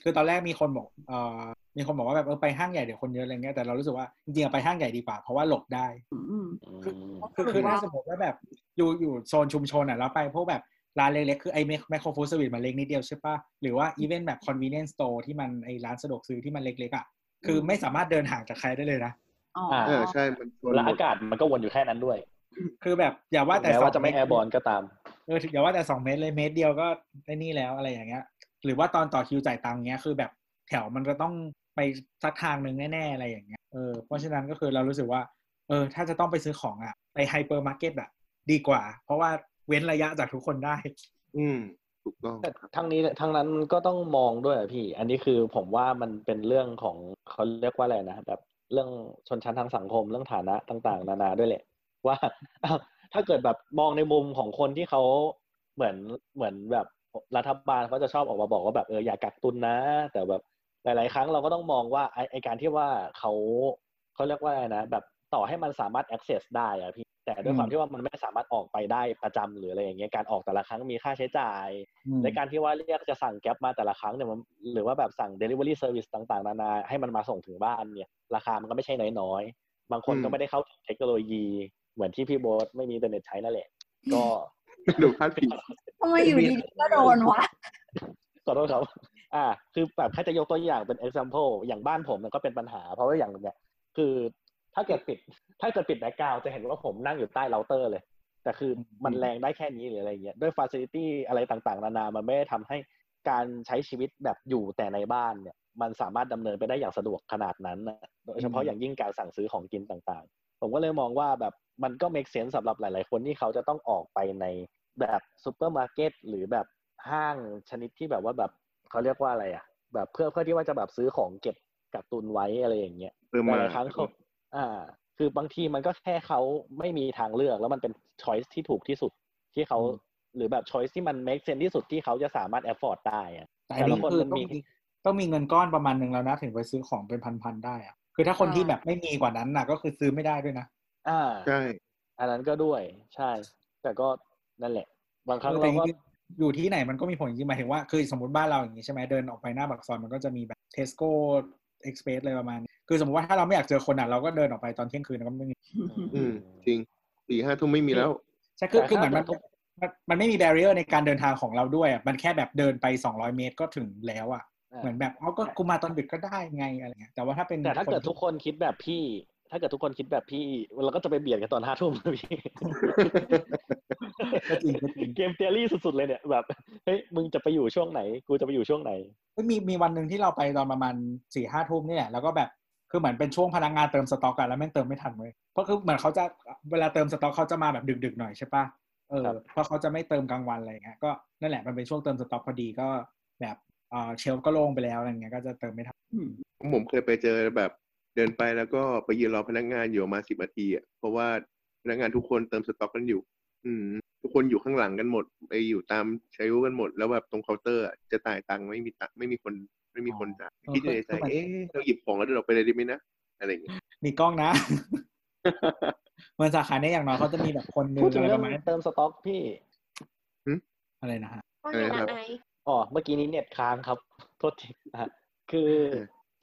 คือตอนแรกมีคนบอกเอ่อมีคนบอกว่าแบบเออไปห้างใหญ่เดี๋ยวคนเยอะอะไรเงี้ยแต่เรารู้สึกว่าจริงๆอะไปห้างใหญ่ดีกว่าเพราะว่าหลบได้อืมอืมอืมคือคือถ้าสมมติว่าแบบอยู่อยู่โซนชุมชนอะแล้วไปพวกแบบร้านเล็กๆคือไอ้แมคโครฟู้ดสวิตมันเล็กนิดเดียวใช่ปะหรือว่าอีเวนต์แบบ convenience store ที่มันไอ้ร้านสะดวกซื้อที่มันเล็กๆอะ คือไม่สามารถเดินห่างจากใครได้เลยนะอ๋ออ่าเออใช่มันชนแล้วหมอาดกาศมันก็วนอยู่แค่นั้นด้วย คือแบบอย่าว่าแต่แม้ว่าสจะงไม่เตแอร์บอลก็ตามเอออย่าว่าแต่สองเมตรเลยเมตรเดียวก็ได้นี่แล้วอะไรอย่างเงี้ย หรือว่าตอนต่อคิวจ่ายตังค์เงี้ยคือแบบแถวมันก็ต้องไปสักทางหนึ่งแน่ๆอะไรอย่างเงี้ยเออเพราะฉะนั้นก็คือเรารู้สึกว่า เออ ถ้าจะต้องไปซื้อของอะ ไปไฮเปอร์มาร์เก็ตอะ ดีกว่า เพราะว่าเว้นระยะจากทุกคนได้ อืม ถูกต้องแต่ครับทั้งนี้ทั้งนั้นก็ต้องมองด้วยอะพี่ อันนี้คือผมว่ามันเป็นเรื่องของเขาเรียกว่าอะไรนะแบบเรื่องชนชั้นทางสังคมเรื่องฐานะต่าง ๆ นานาด้วยแหละ ว่าอ้าวถ้าเกิดแบบมองในมุมของคนที่เขาเหมือนเหมือนแบบรัฐบาลเขาจะชอบออกมาบอกว่าแบบเอออย่ากักตุนนะ แต่แบบหลาย ๆ ครั้งเราก็ต้องมองว่าไอไอการที่ว่าเขาเขาเรียกว่าอะไรนะแบบ ต่อให้มันสามารถ access ได้อะพี่แต่ด้วยความอืมที่ว่ามันไม่สามารถออกไปได้ประจำหรืออะไรอย่างเงี้ยการออกแต่ละครั้งมีค่าใช้จ่ายอืมในการที่ว่าเรียกจะสั่งแก๊ปมาแต่ละครั้งเนี่ยมันหรือว่าแบบสั่ง Delivery Service ต่างๆ นานาให้มันมาส่งถึงบ้านเนี่ย ราคามันก็ไม่ใช่น้อยๆ บางคนอืมก็ไม่ได้เข้าถึงเทคโนโลยีเหมือนที่พี่โบ๊ทไม่มีอินเทอร์เน็ตใช้นั่นแหละ ก็ดูพาดพิงทำไมอยู่ดีๆก็โดนวะขอโทษครับอ่า คือแบบแค่จะยกตัวอย่างเป็น example อย่างบ้านผมมันก็เป็นปัญหา เพราะว่าอย่างเนี่ยคือ ถ้าเกิดปิด ถ้าเกิดปิด background จะเห็นว่าผมนั่งอยู่ใต้เราเตอร์เลย แต่คือมันแรงได้แค่นี้หรืออะไรเงี้ยด้วยฟ a ซิลิตี้อะไรต่างๆ นานา มันไม่ได้ทำให้การใช้ชีวิตแบบอยู่แต่ในบ้านเนี่ย มันสามารถดำเนินไปได้อย่างสะดวกขนาดนั้นนะโดยเฉพาะอย่างยิ่งการสั่งซื้อของกินต่างๆ ผมก็เลยมองว่าแบบมันก็ make sense สำหรับหลาย ๆ คนที่เขาจะต้องออกไปในแบบซูเปอร์มาร์เก็ตหรือแบบห้างชนิดที่แบบว่าแบบเขาเรียกว่าอะไรอะ แบบเพื่อเพื่อที่ว่าจะแบบซื้อของเก็บกักตุนไว้อะไรอย่างเงี้ยเพิ่มหมาลายๆครั้งเขา อ่า คือบางทีมันก็แค่เขาไม่มีทางเลือก แล้วมันเป็น choice ที่ถูกที่สุดที่เขาอืมหรือแบบ choice ที่มัน make sense ที่สุดที่เขาจะสามารถ afford ได้อะแต่อันนี้ละคนคือมันต้องมีมีต้องมีเงินก้อนประมาณหนึ่งแล้วนะ ถึงไปซื้อของเป็นพันๆได้อะคือถ้าคนที่แบบไม่มีกว่านั้นน่ะก็คือซื้อไม่ได้ด้วยนะอ่าใช่อันนั้นก็ด้วย ใช่ แต่ก็นั่นแหละ บางครั้งเออแต่เราจก็ริงๆอยู่ที่ไหนมันก็มีผลจริงๆหมายถึงว่าคือสมมติบ้านเราอย่างนี้ใช่ไหมเดินออกไปหน้าปากซอยมันก็จะมีแบบเทสโก้เอ็กซ์เพรสอะไรประมาณนี้ คือสมมติว่าถ้าเราไม่อยากเจอคนอะเราก็เดินออกไปตอนเที่ยงคืนแล้วก็ไม่มีอืมจริงสี่ห้าทุ่มไม่มีแล้วใช่คือแต่คือเหมือนถ้ามันมันมันไม่มีแบเรียร์ในการเดินทางของเราด้วยอะมันแค่แบบเดินไปสองร้อยเมตรก็ถึงแล้วอะอ่าเหมือนแบบเอาก็กูมาตอนดึกก็ได้ไงอะไรเงี้ยแต่ว่าถ้าเป็นแต่ถ้าเกิดที่ทุกคนคิดแบบพี่ ถ้าเกิดทุกคนคิดแบบพี่เราก็จะไปเบียดกันตอนห้าทุ่มนะพี่ก็จริงก็จริงเกมเทอรี่สุดๆเลยเนี่ยแบบเฮ้ยมึงจะไปอยู่ช่วงไหน กูจะไปอยู่ช่วงไหนเฮ้ยมีมีวันหนึ่งที่เราไปตอนประมาณสี่ห้าทุ่มนี่แหละแล้วก็แบบ คือเหมือนเป็นช่วงพนักงานเติมสต็อกกันแล้วแม่งเติมไม่ทันเว้ยเพราะคือเหมือนเขาจะเวลาเติมสต็อกเขาจะมาแบบดึกๆหน่อยใช่ปะเออครับเพราะเขาจะไม่เติมกลางวันอะไรเงี้ยก็นั่นแหละมันเป็นช่วงเติมสต็อกพอดีก็แบบอ่า shelf ก็โล่งไปแล้วอะไรเงี้ยก็จะเติมไม่ทันผมเคยไปเจอแบบเดินไปแล้วก็ไปยืนรอพนักงานอยู่ประมาณสิบนาทีอะเพราะว่าพนักงานทุกคนเติมสต็อกกันอยู่ อืม ทุกคนอยู่ข้างหลังกันหมด ไปอยู่ตามใช้กันหมดแล้วแบบตรงเคาน์เตอร์อะจะจ่ายตังค์ไม่มีตังค์ไม่มีคน ไม่มีคนจ่ายอ๋อคิดในใจคือมันเอ๊ะเราหยิบของแล้วเดินออกไปเลยดีไหมนะอะไรอย่างเงี้ยมีกล้องนะเหมือนสาขาเนี้ยอย่างน้อยเขาจะมีแบบคนหนึงพูดถึงอะไรเรื่ปองระมาณนั้นเติมสต็อกพี่อะไรนะฮะว่าเอไงอครันะบไอซ์อ๋อเมื่อกี้นี้เน็ตค้างครับโทษทีนะฮะคือ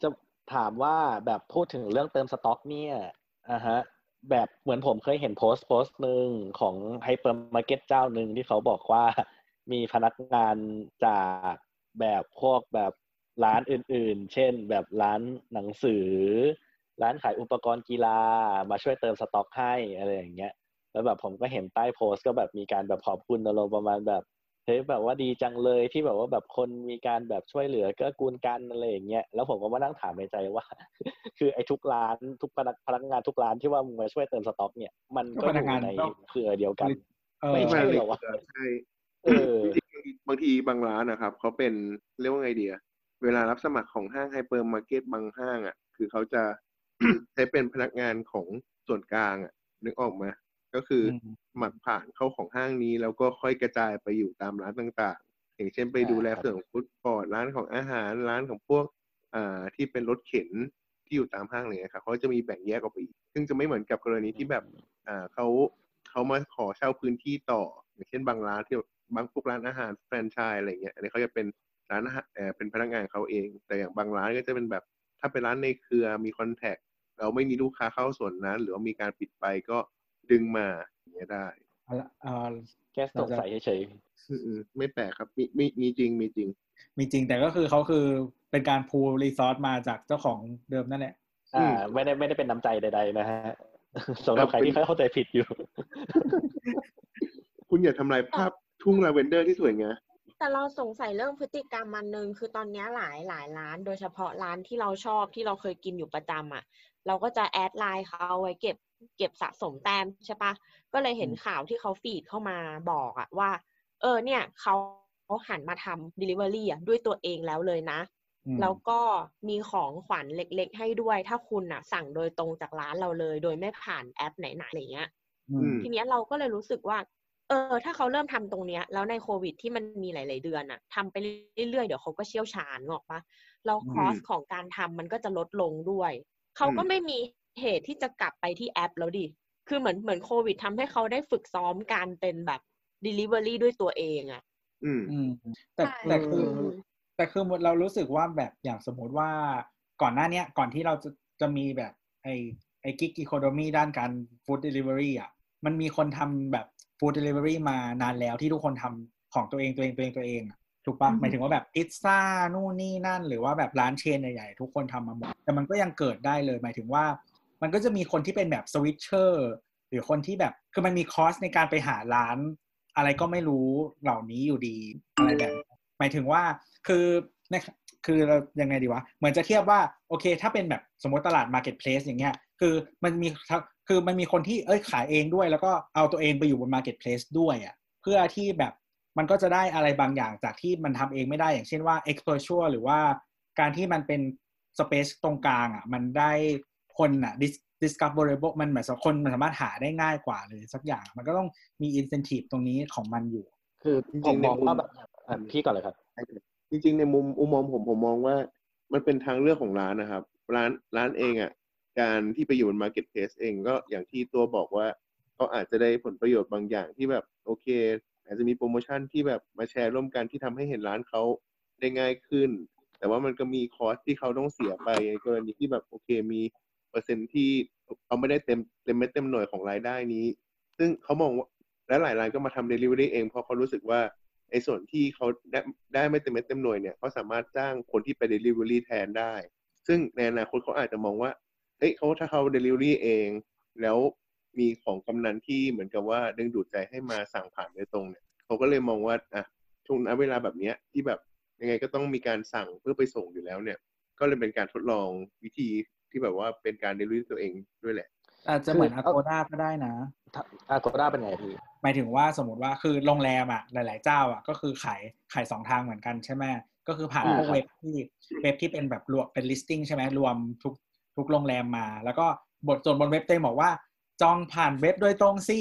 จะถามว่าแบบพูดถึงเรื่องเติมสต็อก เนี่ยอ่าฮะ แบบเหมือนผมเคยเห็นโพสต์โพสต์หนึ่งของไฮเปอร์มาร์เก็ตเจ้าหนึ่งที่เขาบอกว่ามีพนักงานจากแบบพวกแบบ ร้านอื่นๆ เช่น แบบร้านหนังสือ ร้านขายอุปกรณ์กีฬา มาช่วยเติมสต็อกให้อะไรอย่างเงี้ย แล้วแบบผมก็เห็นใต้โพสต์ก็แบบมีการแบบขอบคุณอารมณ์ประมาณแบบเฮ้ยแบบว่าดีจังเลยที่แบบว่าแบบคนมีการแบบช่วยเหลือเกื้อกูลกันอะไรอย่างเงี้ย แล้วผมก็มานั่งถามในใจว่า คือไอ้ทุกร้านทุกพนักพนักงานทุกร้านที่ว่ามึงมาช่วยเติมสต็อก เนี่ย มันก็ก็พอนักงานอยู่งานในก็เครือเดียวกันเออไม่ใช่เหรอวะใช่เออจริงๆบางทีบางร้านนะครับเขาเป็นเรียกว่าไงเดีย เวลารับสมัครของห้างไฮเปอร์มาร์เก็ตบางห้างอะ คือเขาจะใช้เป็นพนักงานของส่วนกลางอะ นึกออกไหมก็คืออมสมัครผ่านเข้าของห้างนี้ แล้วก็ค่อยกระจายไปอยู่ตามร้านต่างๆ อย่างเช่นไปดูแลอ่าครับส่วนของ food court ร้านของอาหารร้านของพวก อ่าที่เป็นรถเข็นที่อยู่ตามห้างอะไรเลยครับเขาจะมีแบ่งแยกออกไปอีกซึ่งจะไม่เหมือนกับกรณีที่แบบ อ่าเขาเขามาขอเช่าพื้นที่ต่อ อย่างเช่นบางร้านที่บางพวกร้านอาหารแฟรนไชส์อะไรเงี้ยอันนี้เขาจะเป็น ร้านอาหารเออเป็นพนักงานเขาเอง แต่อย่างบางร้านก็จะเป็นแบบถ้าเป็นร้านในเครือมีคอนแทคเราไม่มีลูกค้าเข้าส่วนนั้น หรือว่ามีการปิดไปก็ดึงมาอย่างเงี้ยได้เอาละเออแค่สงสัยเฉยอืมๆไม่แปลกครับมีมีมีจริงมีจริง มีจริงแต่ก็คือเขาคือเป็นการ pool resource มาจากเจ้าของเดิมนั่นแหละๆอ่า ไม่ได้ไม่ได้เป็นน้ำใจใด ๆ นะฮะสำหรับใครที่เข้าใจผิดอยู่ คุณอย่าทำลายภาพทุ่งลาเวนเดอร์ที่สวยงาม แต่เราสงสัยเรื่องพฤติกรรมมันหนึ่งคือตอนเนี้ยหลายหลายร้าน โดยเฉพาะร้านที่เราชอบที่เราเคยกินอยู่ประจำอะ เราก็จะ add ไลน์เขาไว้เก็บเก็บสะสมแต้มใช่ปะก็เลยเห็นอืมข่าวที่เขา feed เข้ามาบอกอะว่า เออ เนี่ยเขาหันมาทำ delivery อะด้วยตัวเองแล้วเลยนะอืมแล้วก็มีของขวัญเล็ก ๆ ให้ด้วย ถ้าคุณอะสั่งโดยตรงจากร้านเราเลย โดยไม่ผ่านแอปไหนๆอะไรเงี้ยอืมทีเนี้ยเราก็เลยรู้สึกว่า เออถ้าเขาเริ่มทำตรงเนี้ย แล้วในโควิดที่มันมีหลาย ๆ เดือนอะทำไปเรื่อย ๆ เดี๋ยวเขาก็เชี่ยวชาญงอกปะแล้วอืมคอสของการทำมันก็จะลดลงด้วย เขาก็อืมไม่มีเหตุที่จะกลับไปที่แอปแล้วดิ คือเหมือนเหมือนโควิดทำให้เขาได้ฝึกซ้อมการเป็นแบบ delivery ด้วยตัวเองอะอืมอืมแต่ใช่แต่คืออมแต่คือเรารู้สึกว่าแบบอย่างสมมติว่าก่อนหน้าเนี้ยก่อนที่เราจะจะมีแบบไอไอ gig economy ด้านการ food delivery อะมันมีคนทำแบบ food delivery มานานแล้วที่ทุกคนทำของตัวเองตัวเองตัวเองตัวเองอะถูกปะอือฮึหมายถึงว่าแบบพิซซ่านู่นนี่นั่น หรือว่าแบบร้าน chain ใหญ่ๆทุกคนทำมาหมดแต่มันก็ยังเกิดได้เลย หมายถึงว่า มันก็จะมีคนที่เป็นแบบสวิตเชอร์หรือคนที่แบบคือมันมีคอสในการไปหาร้าน อะไรก็ไม่รู้เหล่านี้อยู่ดีอะไรแบบนี้หมายถึงว่าคือในคือเรายังไงดีวะ เหมือนจะเทียบว่า โอเค ถ้าเป็นแบบสมมติตลาด Marketplace อย่างเงี้ย คือมันมี คือมันมีคนที่เอ้ยขายเองด้วย แล้วก็เอาตัวเองไปอยู่บน Marketplace ด้วยอะเพื่อที่แบบมันก็จะได้อะไรบางอย่างจากที่มันทำเองไม่ได้อย่างเช่นว่า exposure หรือว่าการที่มันเป็น space ตรงกลางอะมันได้คนอะ dis- discoverable มันเหมือนคนมันสามารถหาได้ง่ายกว่าเลยสักอย่าง มันก็ต้องมี incentive ตรงนี้ของมันอยู่ คือจริงๆผมมองในมุมว่าแบบอะพี่ก่อนเลยครับ จริง ๆ ในมุมอุมมผมผมมองว่า มันเป็นทางเลือกของร้านนะครับ ร้านร้านเองอะ การที่ไปอยู่บน Marketplace เองก็อย่างที่ตัวบอกว่าเขาอาจจะได้ผลประโยชน์บางอย่างที่แบบโอเค อาจจะมีโปรโมชั่นที่แบบมาแชร์ร่วมกันที่ทำให้เห็นร้านเขาได้ง่ายขึ้น แต่ว่ามันก็มีคอสที่เขาต้องเสียไปในกรณีที่แบบโอเคมีเปอร์เซ็นต์ที่เขาไม่ได้เต็มเต็มเม็ดเต็มหน่วยของรายได้นี้ ซึ่งเขามองว่าและหลายร้านก็มาทำ delivery เองเพราะเขารู้สึกว่าไอ้ส่วนที่เขาได้ได้ไม่เต็มเม็ดเต็มหน่วยเนี่ยเขาสามารถจ้างคนที่ไป delivery แทนได้ ซึ่งในอนาคตเขาอาจจะมองว่า เฮ้ยเขาถ้าเขา delivery เอง แล้วมีของกำนันที่เหมือนกับว่าดึงดูดใจให้มาสั่งผ่านโดยตรงเนี่ยเขาก็เลยมองว่าอะช่วงนั้นเวลาแบบเนี้ยที่แบบยังไงก็ต้องมีการสั่งเพื่อไปส่งอยู่แล้วเนี่ย ก็เลยเป็นการทดลองวิธีที่แบบว่าเป็นการ delivery ตัวเองด้วยแหละ อาจจะเหมือนคือ Agoda ก็ได้นะอาโกด้าเป็นไงพี่หมายถึงว่าสมมติว่าคือโรงแรมอะหลาย ๆ เจ้าอะก็คือขายขายสองทางเหมือนกันใช่ไหมก็คือผ่านอ่าพวกครับเว็บที่เว็บที่เป็นแบบรวมเป็น listing ใช่ไหมรวมทุก ทุกโรงแรมมา แล้วก็บทส่วนบนเว็บเต็มบอกว่า จองผ่านเว็บโดยตรงสิ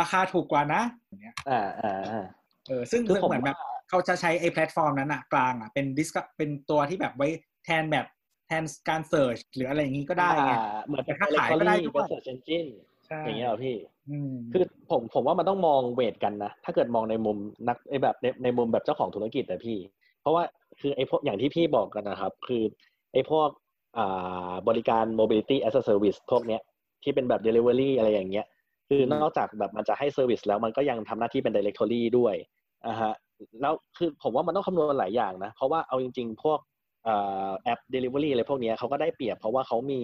ราคาถูกกว่านะอย่างเงี้ยอ่าอ่าอ่าเออซึ่งคือผมเหมือนแบบเขาจะใช้ไอ้แพลตฟอร์มนั้นอะกลางอะเป็น dis เป็นตัวที่แบบไว้แทนแบบแทนการ search หรืออะไรอย่างงี้ก็ได้ไงอ่าเหมือนแต่เป็นค้าขายก็ได้ด้วยเป็น search engine ใช่อย่างเงี้ยเหรอพี่อืมคือผมผมว่ามันต้องมอง weight กันนะ ถ้าเกิดมองในมุมนักไอ้แบบในในมุมแบบเจ้าของธุรกิจอะพี่ เพราะว่าคือไอ้พวกอย่างที่พี่บอกกันนะครับ คือไอ้พวกอ่า บริการ mobility as a service พวกเนี้ยที่เป็นแบบ delivery อะไรอย่างเงี้ย คือนอกจากแบบมันจะให้ service แล้วมันก็ยังทำหน้าที่เป็น directory ด้วยอ่าฮะแล้วคือผมว่ามันต้องคำนวณหลายอย่างนะ เพราะว่าเอาจริง ๆ พวกอ่าแอป delivery อะไรพวกเนี้ยเขาก็ได้เปรียบเพราะว่าเขามี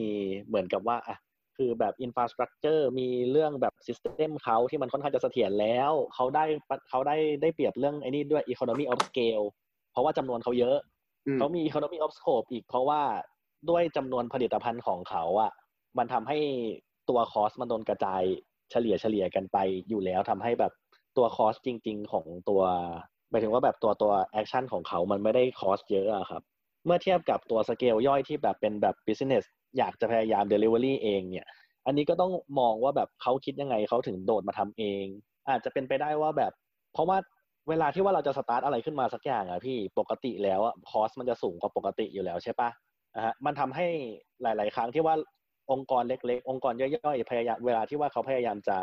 เหมือนกับว่าอะคือแบบ infrastructure มีเรื่องแบบ system เขาที่มันค่อนข้างจะเสถียรแล้วเขาได้เขาได้ได้เปรียบเรื่องไอ้นี่ด้วย economy of scale เพราะว่าจำนวนเขาเยอะอืมเขามี economy of scope อีกเพราะว่า ด้วยจำนวนผลิตภัณฑ์ของเขาอะมันทำให้ตัว cost มันโดนกระจายเฉลี่ยเฉลี่ยกันไปอยู่แล้วทำให้แบบตัว cost จริง ๆ ของตัวหมายถึงว่าแบบตัวตัว action ของเขามันไม่ได้ cost เยอะอะครับ เมื่อเทียบกับตัวสเกลย่อยที่แบบเป็นแบบ business อยากจะพยายาม delivery เองเนี่ย อันนี้ก็ต้องมองว่าแบบเขาคิดยังไงเขาถึงโดดมาทำเอง อาจจะเป็นไปได้ว่าแบบ เพราะว่าเวลาที่ว่าเราจะสตาร์ทอะไรขึ้นมาสักอย่างอะพี่ปกติแล้วอะ cost มันจะสูงกว่าปกติอยู่แล้วใช่ปะะฮะมันทำให้หลาย ๆ ครั้งที่ว่าองค์กรเล็ก ๆ องค์กรย่อยๆพยายามเวลาที่ว่าเขาพยายามจะ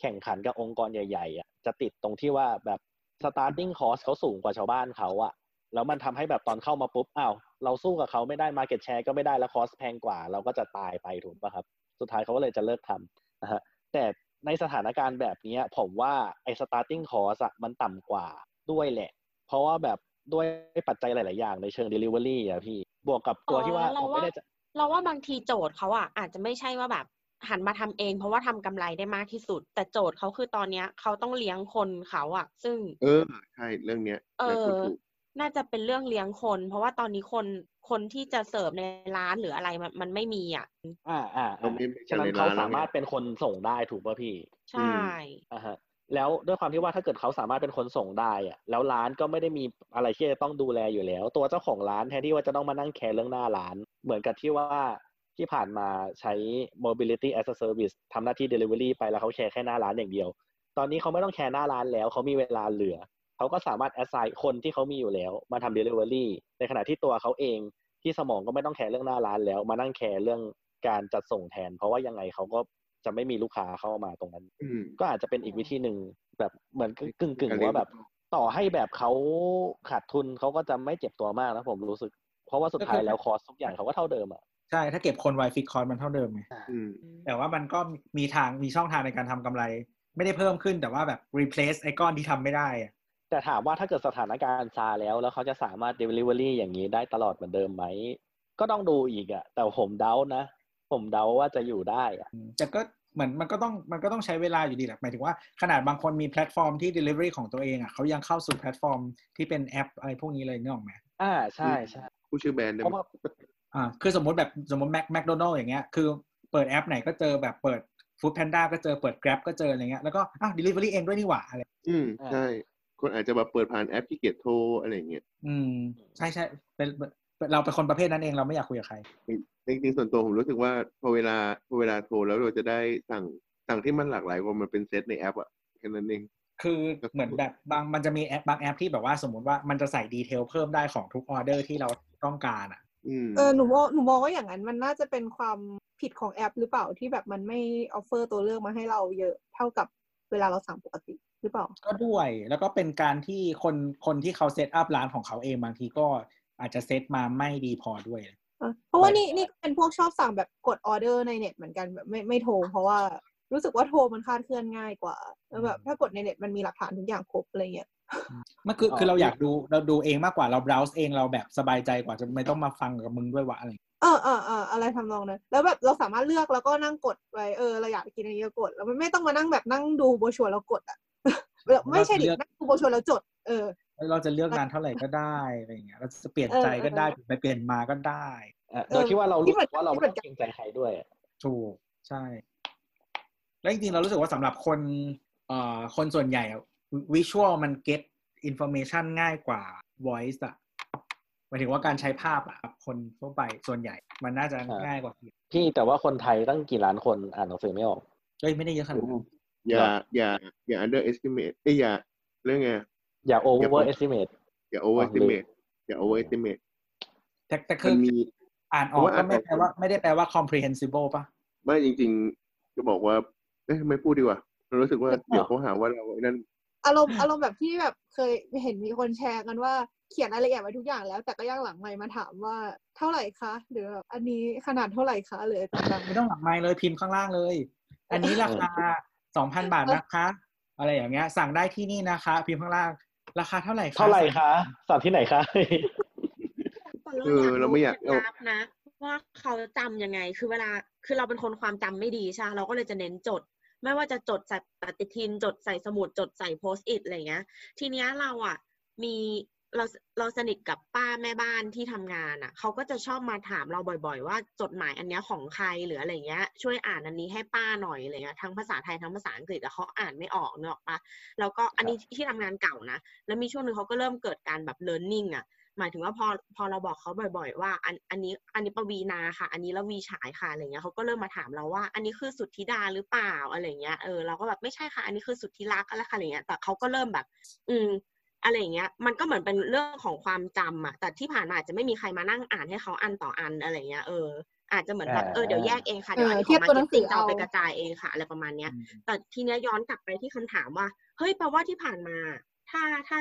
แข่งขันกับองค์กรใหญ่ๆอะจะติดตรงที่ว่าแบบ starting cost เขาสูงกว่าชาวบ้านเขาอะแล้วมันทำให้แบบตอนเข้ามาปุ๊บอ้าวเราสู้กับเขาไม่ได้ market share ก็ไม่ได้แล้วคอสแพงกว่า เราก็จะตายไปถูกปะครับ สุดท้ายเขาก็เลยจะเลิกทำนะฮะแต่ในสถานการณ์แบบนี้ผมว่าไอ้ starting cost อะมันต่ำกว่าด้วยแหละ เพราะว่าแบบด้วยปัจจัยหลาย ๆ อย่างในเชิง delivery อะพี่ บวกกับตัวที่ว่าอ๋อผมเราไม่ว่าได้จะเราว่าบางทีโจทย์เขาอะอาจจะไม่ใช่ว่าแบบหันมาทำเอง เพราะว่าทำกำไรได้มากที่สุด แต่โจทย์เขาคือตอนเนี้ยเขาต้องเลี้ยงคนเขาอะ ซึ่ง เออใช่เรื่องเนี้ย เอน่าอพูดถูกน่าจะเป็นเรื่องเลี้ยงคน เพราะว่าตอนนี้คนคนที่จะเสิร์ฟในร้านหรืออะไรมันมันไม่มีอะ อ่าอ่าเราอ่าไม่มีฉะนั้นในเขาร้านแล้วสามารถไงเป็นคนส่งได้ถูกป่ะพี่ ใช่อ่าฮะ แล้วด้วยความที่ว่าถ้าเกิดเขาสามารถเป็นคนส่งได้อะแล้วร้านก็ไม่ได้มีอะไรที่จะต้องดูแลอยู่แล้ว ตัวเจ้าของร้านแทนที่ว่าจะต้องมานั่งแคร์เรื่องหน้าร้าน เหมือนกับที่ว่าที่ผ่านมาใช้ mobility as a service ทำหน้าที่ delivery ไปแล้วเขาแคร์แค่หน้าร้านอย่างเดียว ตอนนี้เขาไม่ต้องแคร์หน้าร้านแล้ว เขามีเวลาเหลือ เขาก็สามารถ assign คนที่เขามีอยู่แล้ว มาทำ delivery ในขณะที่ตัวเขาเองที่สมองก็ไม่ต้องแคร์เรื่องหน้าร้านแล้ว มานั่งแคร์เรื่องการจัดส่งแทน เพราะว่ายังไงเขาก็ จะไม่มีลูกค้าเข้ามาตรงนั้นอืมก็อาจจะเป็นอีกวิธีหนึ่งแบบเหมือนกึ่งกึ่งการๆเลี้ยงว่าแบบ ต่อให้แบบเขาขาดทุนเขาก็จะไม่เจ็บตัวมากนะผมรู้สึก เพราะว่าสุดท้ายแล้วคอสทุกอย่างเขาก็เท่าเดิมอะใช่ ถ้าเก็บคนไวฟิกคอนมันเท่าเดิมไงอืมแต่ว่ามันก็มีทางมีช่องทางในการทำกำไร ไม่ได้เพิ่มขึ้นแต่ว่าแบบ replace ไอ้ก้อนที่ทำไม่ได้อะแต่ถามว่าถ้าเกิดสถานการณ์ซาแล้ว แล้วเขาจะสามารถ delivery อย่างนี้ได้ตลอดเหมือนเดิมไหมก็ต้องดูอีกอะแต่ผมเดานะ ผมเดาว่าจะอยู่ได้อะแต่ก็เหมือนมันก็ต้องมันก็ต้องใช้เวลาอยู่ดีแหละหมายถึงว่าขนาดบางคนมีแพลตฟอร์มที่ delivery ของตัวเองอะเขายังเข้าสู่แพลตฟอร์มที่เป็นแอปอะไรพวกนี้เลยนึกออกไหมอ่าใช่ใช่ผู้ชื่อแบรนด์ได้เพไหมราะว่าอ่าคือสมมติแบบสมมติแมคแมคโดนัลด์อย่างเงี้ยคือเปิดแอปไหนก็เจอแบบเปิดฟู้ดแพนด้าก็เจอเปิด Grab ก็เจออะไรเงี้ยแล้วก็อะ delivery เองด้วยนี่หว่าอะไรอืมใช่คนอาจจะแบบเปิดผ่านแอปขี้เกียจโทรอะไรอย่างเงี้ยอืมใช่ใช่เป็น เป็นเราเป็นคนประเภทนั้นเองเราไม่อยากคุยกับใครจริงๆส่วนตัวผมรู้สึกว่าพอเวลาพอเวลาโทรแล้วเราจะได้สั่งสั่งที่มันหลากหลายกว่ามันเป็นเซตในแอปอะแค่นั้นเองคือเหมือนแบบบางมันจะมีแอปบางแอปที่แบบว่าสมมติว่ามันจะใส่ detail เพิ่มได้ของทุกออเดอร์ที่เราต้องการอะอืมเออหนูมองหนูมองว่าอย่างนั้นมันน่าจะเป็นความผิดของแอปหรือเปล่าที่แบบมันไม่ offer ตัวเลือกมาให้เราเยอะเท่ากับเวลาเราสั่งปกติหรือเปล่า ก็ด้วยแล้วก็เป็นการที่คนคนที่เขา set up ร้านของเขาเองบางทีก็ อาจจะเซตมาไม่ดีพอด้วยเออเพราะว่านี่นี่เป็นพวกชอบสั่งแบบกดออเดอร์ในเน็ตเหมือนกันแบบไม่ไม่โทร เพราะว่ารู้สึกว่าโทรมันคลาดเคลื่อนง่ายกว่าแล้วแบบถ้ากดในเน็ตมันมีหลักฐานทุกอย่างครบอะไรเงี้ยมันคืออ๋อคือเราอยากดูเราดูเองมากกว่าเรา browse เองเราแบบสบายใจกว่าจะไม่ต้องมาฟังกับมึงด้วยวะอะไรเออเออเอออะไรทำนองนั้นแล้วแบบเราสามารถเลือกแล้วก็นั่งกดไปเออเราอยากกินอันนี้ก็กดแล้วมันไม่ต้องมานั่งแบบนั่งดูโบรชัวร์แล้วกดอะแบบไม่ใช่ดินั่งดูโบรชัวร์แล้วจด เออแล้ว เราจะเลือกนานเท่าไหร่ก็ได้อะไรอย่างเงี้ยเราจะเปลี่ยนใจก็ได้ไปเปลี่ยนมาก็ได้อะเออโดยที่ว่าเราที่รู้มันสึกว่าเราที่ไม่มันต้องเกรงใจใครด้วยอะถูกใช่ แล้วจริงๆเรารู้สึกว่าสำหรับคนเอ่อคนส่วนใหญ่วิชวลมัน get information ง่ายกว่า voice อะหมายถึงว่าการใช้ภาพอะครับคนทั่วไปส่วนใหญ่ มันน่าจะง่ายกว่าเสียงพี่แต่ว่าคนไทยตั้งกี่ล้านคนอ่านหนังสือไม่ออกเฮ้ยไม่ได้เยอะขนาดนั้นอย่าอย่าอย่า underestimate เอ้ยอย่าเรื่องไง อย่า over estimate อย่า overestimate อย่า overestimate แต่แต่คืมัอนมีอ่านออกเพราะว่าก็ไม่อ่านออกแปลว่าไม่ได้แปลว่า comprehensible ป่ะ ไม่จริงๆ จะบอกว่า เอ๊ะไม่พูดดีกว่าเรารู้สึกว่าเดี๋ยวเขาหาว่าเราไอ้นั่นอารมณ์อารมณ์แบบที่แบบเคยเห็นมีคนแชร์กันว่าเขียนรายละเอียดไว้ทุกอย่างแล้ว แต่ก็ย่างหลังไมค์มาถามว่าเท่าไหร่คะ หรือแบบอันนี้ขนาดเท่าไหร่คะหรืออะไรต่างไม่ต้องหลังไมค์เลยพิมพ์ข้างล่างเลย อันนี้ราคาสองพันบาทนะคะ อะไรอย่างเงี้ย สั่งได้ที่นี่นะคะ พิมพ์ข้างล่าง ราคาเท่าไหร่คะเท่าไหร่คะสั่งที่ไหนคะเออเราไม่อยากเคล็ดลับนะว่าเขาจำยังไง คือเวลา คือเราเป็นคนความจำไม่ดีใช่ไหมเราก็เลยจะเน้นจด ไม่ว่าจะจดใส่ปฏิทิน จดใส่สมุด จดใส่โพสต์อิทอะไรเงี้ย ทีเนี้ยเราอะ มี เราเราสนิทกับป้าแม่บ้านที่ทำงานอะเขาก็จะชอบมาถามเราบ่อย ๆ ว่าจดหมายอันเนี้ยของใครหรืออะไรเงี้ย ช่วยอ่านอันนี้ให้ป้าหน่อยอะไรเงี้ยทั้งภาษาไทยทั้งภาษาอังกฤษแต่เขาอ่านไม่ออกเนกอะปะแล้วก็อันนี้ที่ทำงานเก่านะแล้วมีช่วงหนึ่งเขาก็เริ่มเกิดการแบบ learning อะหมายถึงว่าพอพอเราบอกเขาบ่อย ๆ ว่าอันอันนี้อันนี้ปวีนาค่ะ อันนี้ละวีฉายค่ะอะไรเงี้ยเขาก็เริ่มมาถามเราว่า อันนี้คือสุทธิดาหรือเปล่าอะไรเงี้ยเออเราก็แบบไม่ใช่ค่ะ อันนี้คือสุทธิรักอะไรค่ะอะไรเงี้ยแต่เขาก็เริ่มแบบ อืม อะไรอย่างเงี้ยมันก็เหมือนเป็นเรื่องของความจำอะแต่ที่ผ่านมาอาจจะไม่มีใครมานั่งอ่านให้เขาอันต่ออันอะไรเงี้ยเอออาจจะเหมือนแบบเออเดี๋ยวแยกเองค่ะเดี๋ยวอันนี้เทีขยอบงมาตัวหร์นัเก็งตสืติ้องจะเอาเอาไปกระจายเองค่ะอะไรประมาณเนี้ย แต่ทีเนี้ยย้อนกลับไปที่คำถามว่าเฮ้ยแปลว่าที่ผ่านมา ถ้าถ้า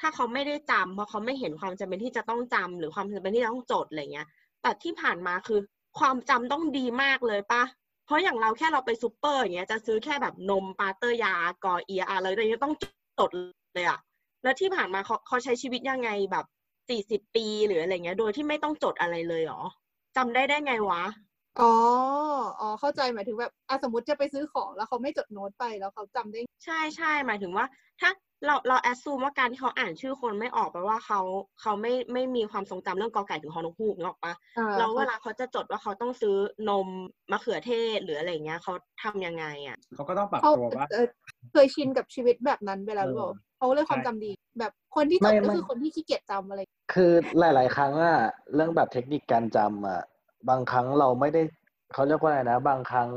ถ้าเขาไม่ได้จำเพราะเขาไม่เห็นความจำเป็นที่จะต้องจำหรือความจำเป็นที่จะต้องจดอะไรเงี้ย แต่ที่ผ่านมาคือความจำต้องดีมากเลยปะเพราะอย่างเราแค่เราไปซูเปอร์อย่างเงี้ยจะซื้อแค่แบบนมปาเตอร์ยากอเอียอะไรอะไรเงี้ยต้องจดเลยอะ แล้วที่ผ่านมาเขาเขาใช้ชีวิตยังไงแบบสี่สิบปีหรืออะไรเงี้ย โดยที่ไม่ต้องจดอะไรเลยเหรอจำได้ได้ไงวะ อ๋อ อ๋อ เข้าใจหมายถึงแบบอะสมมติจะไปซื้อของแล้วเขาไม่จดโน้ตไปแล้วเขาจำได้ ใช่ใช่หมายถึงว่า ถ้าเราเราแอดซูมว่าการที่เขาอ่านชื่อคนไม่ออกแปลว่าเขาเขาไม่ไม่มีความทรงจำเรื่องกอไก่ถึงฮอนกฮูกนึกออกปะอ่าแล้วเวลาเขาจะจดว่าเขาต้องซื้อนมมะเขือเทศหรืออะไรเงี้ยเขาทำยังไงอะเขาก็ต้องปรับเขาตัวว่า เอ่อเคยชินกับชีวิตแบบนั้นไปแล้วหรือเปล่า เออ เขาเลยความใช่จำดี แบบคนที่จไม่ได้ก็ไม่คือคนที่ขี้เกียจจำอะไร คือหลาย ๆ ครั้งอะเรื่องแบบเทคนิคการจำอะบางครั้งเราไม่ได้เขาเรียกว่าอะไรนะ บางครั้ง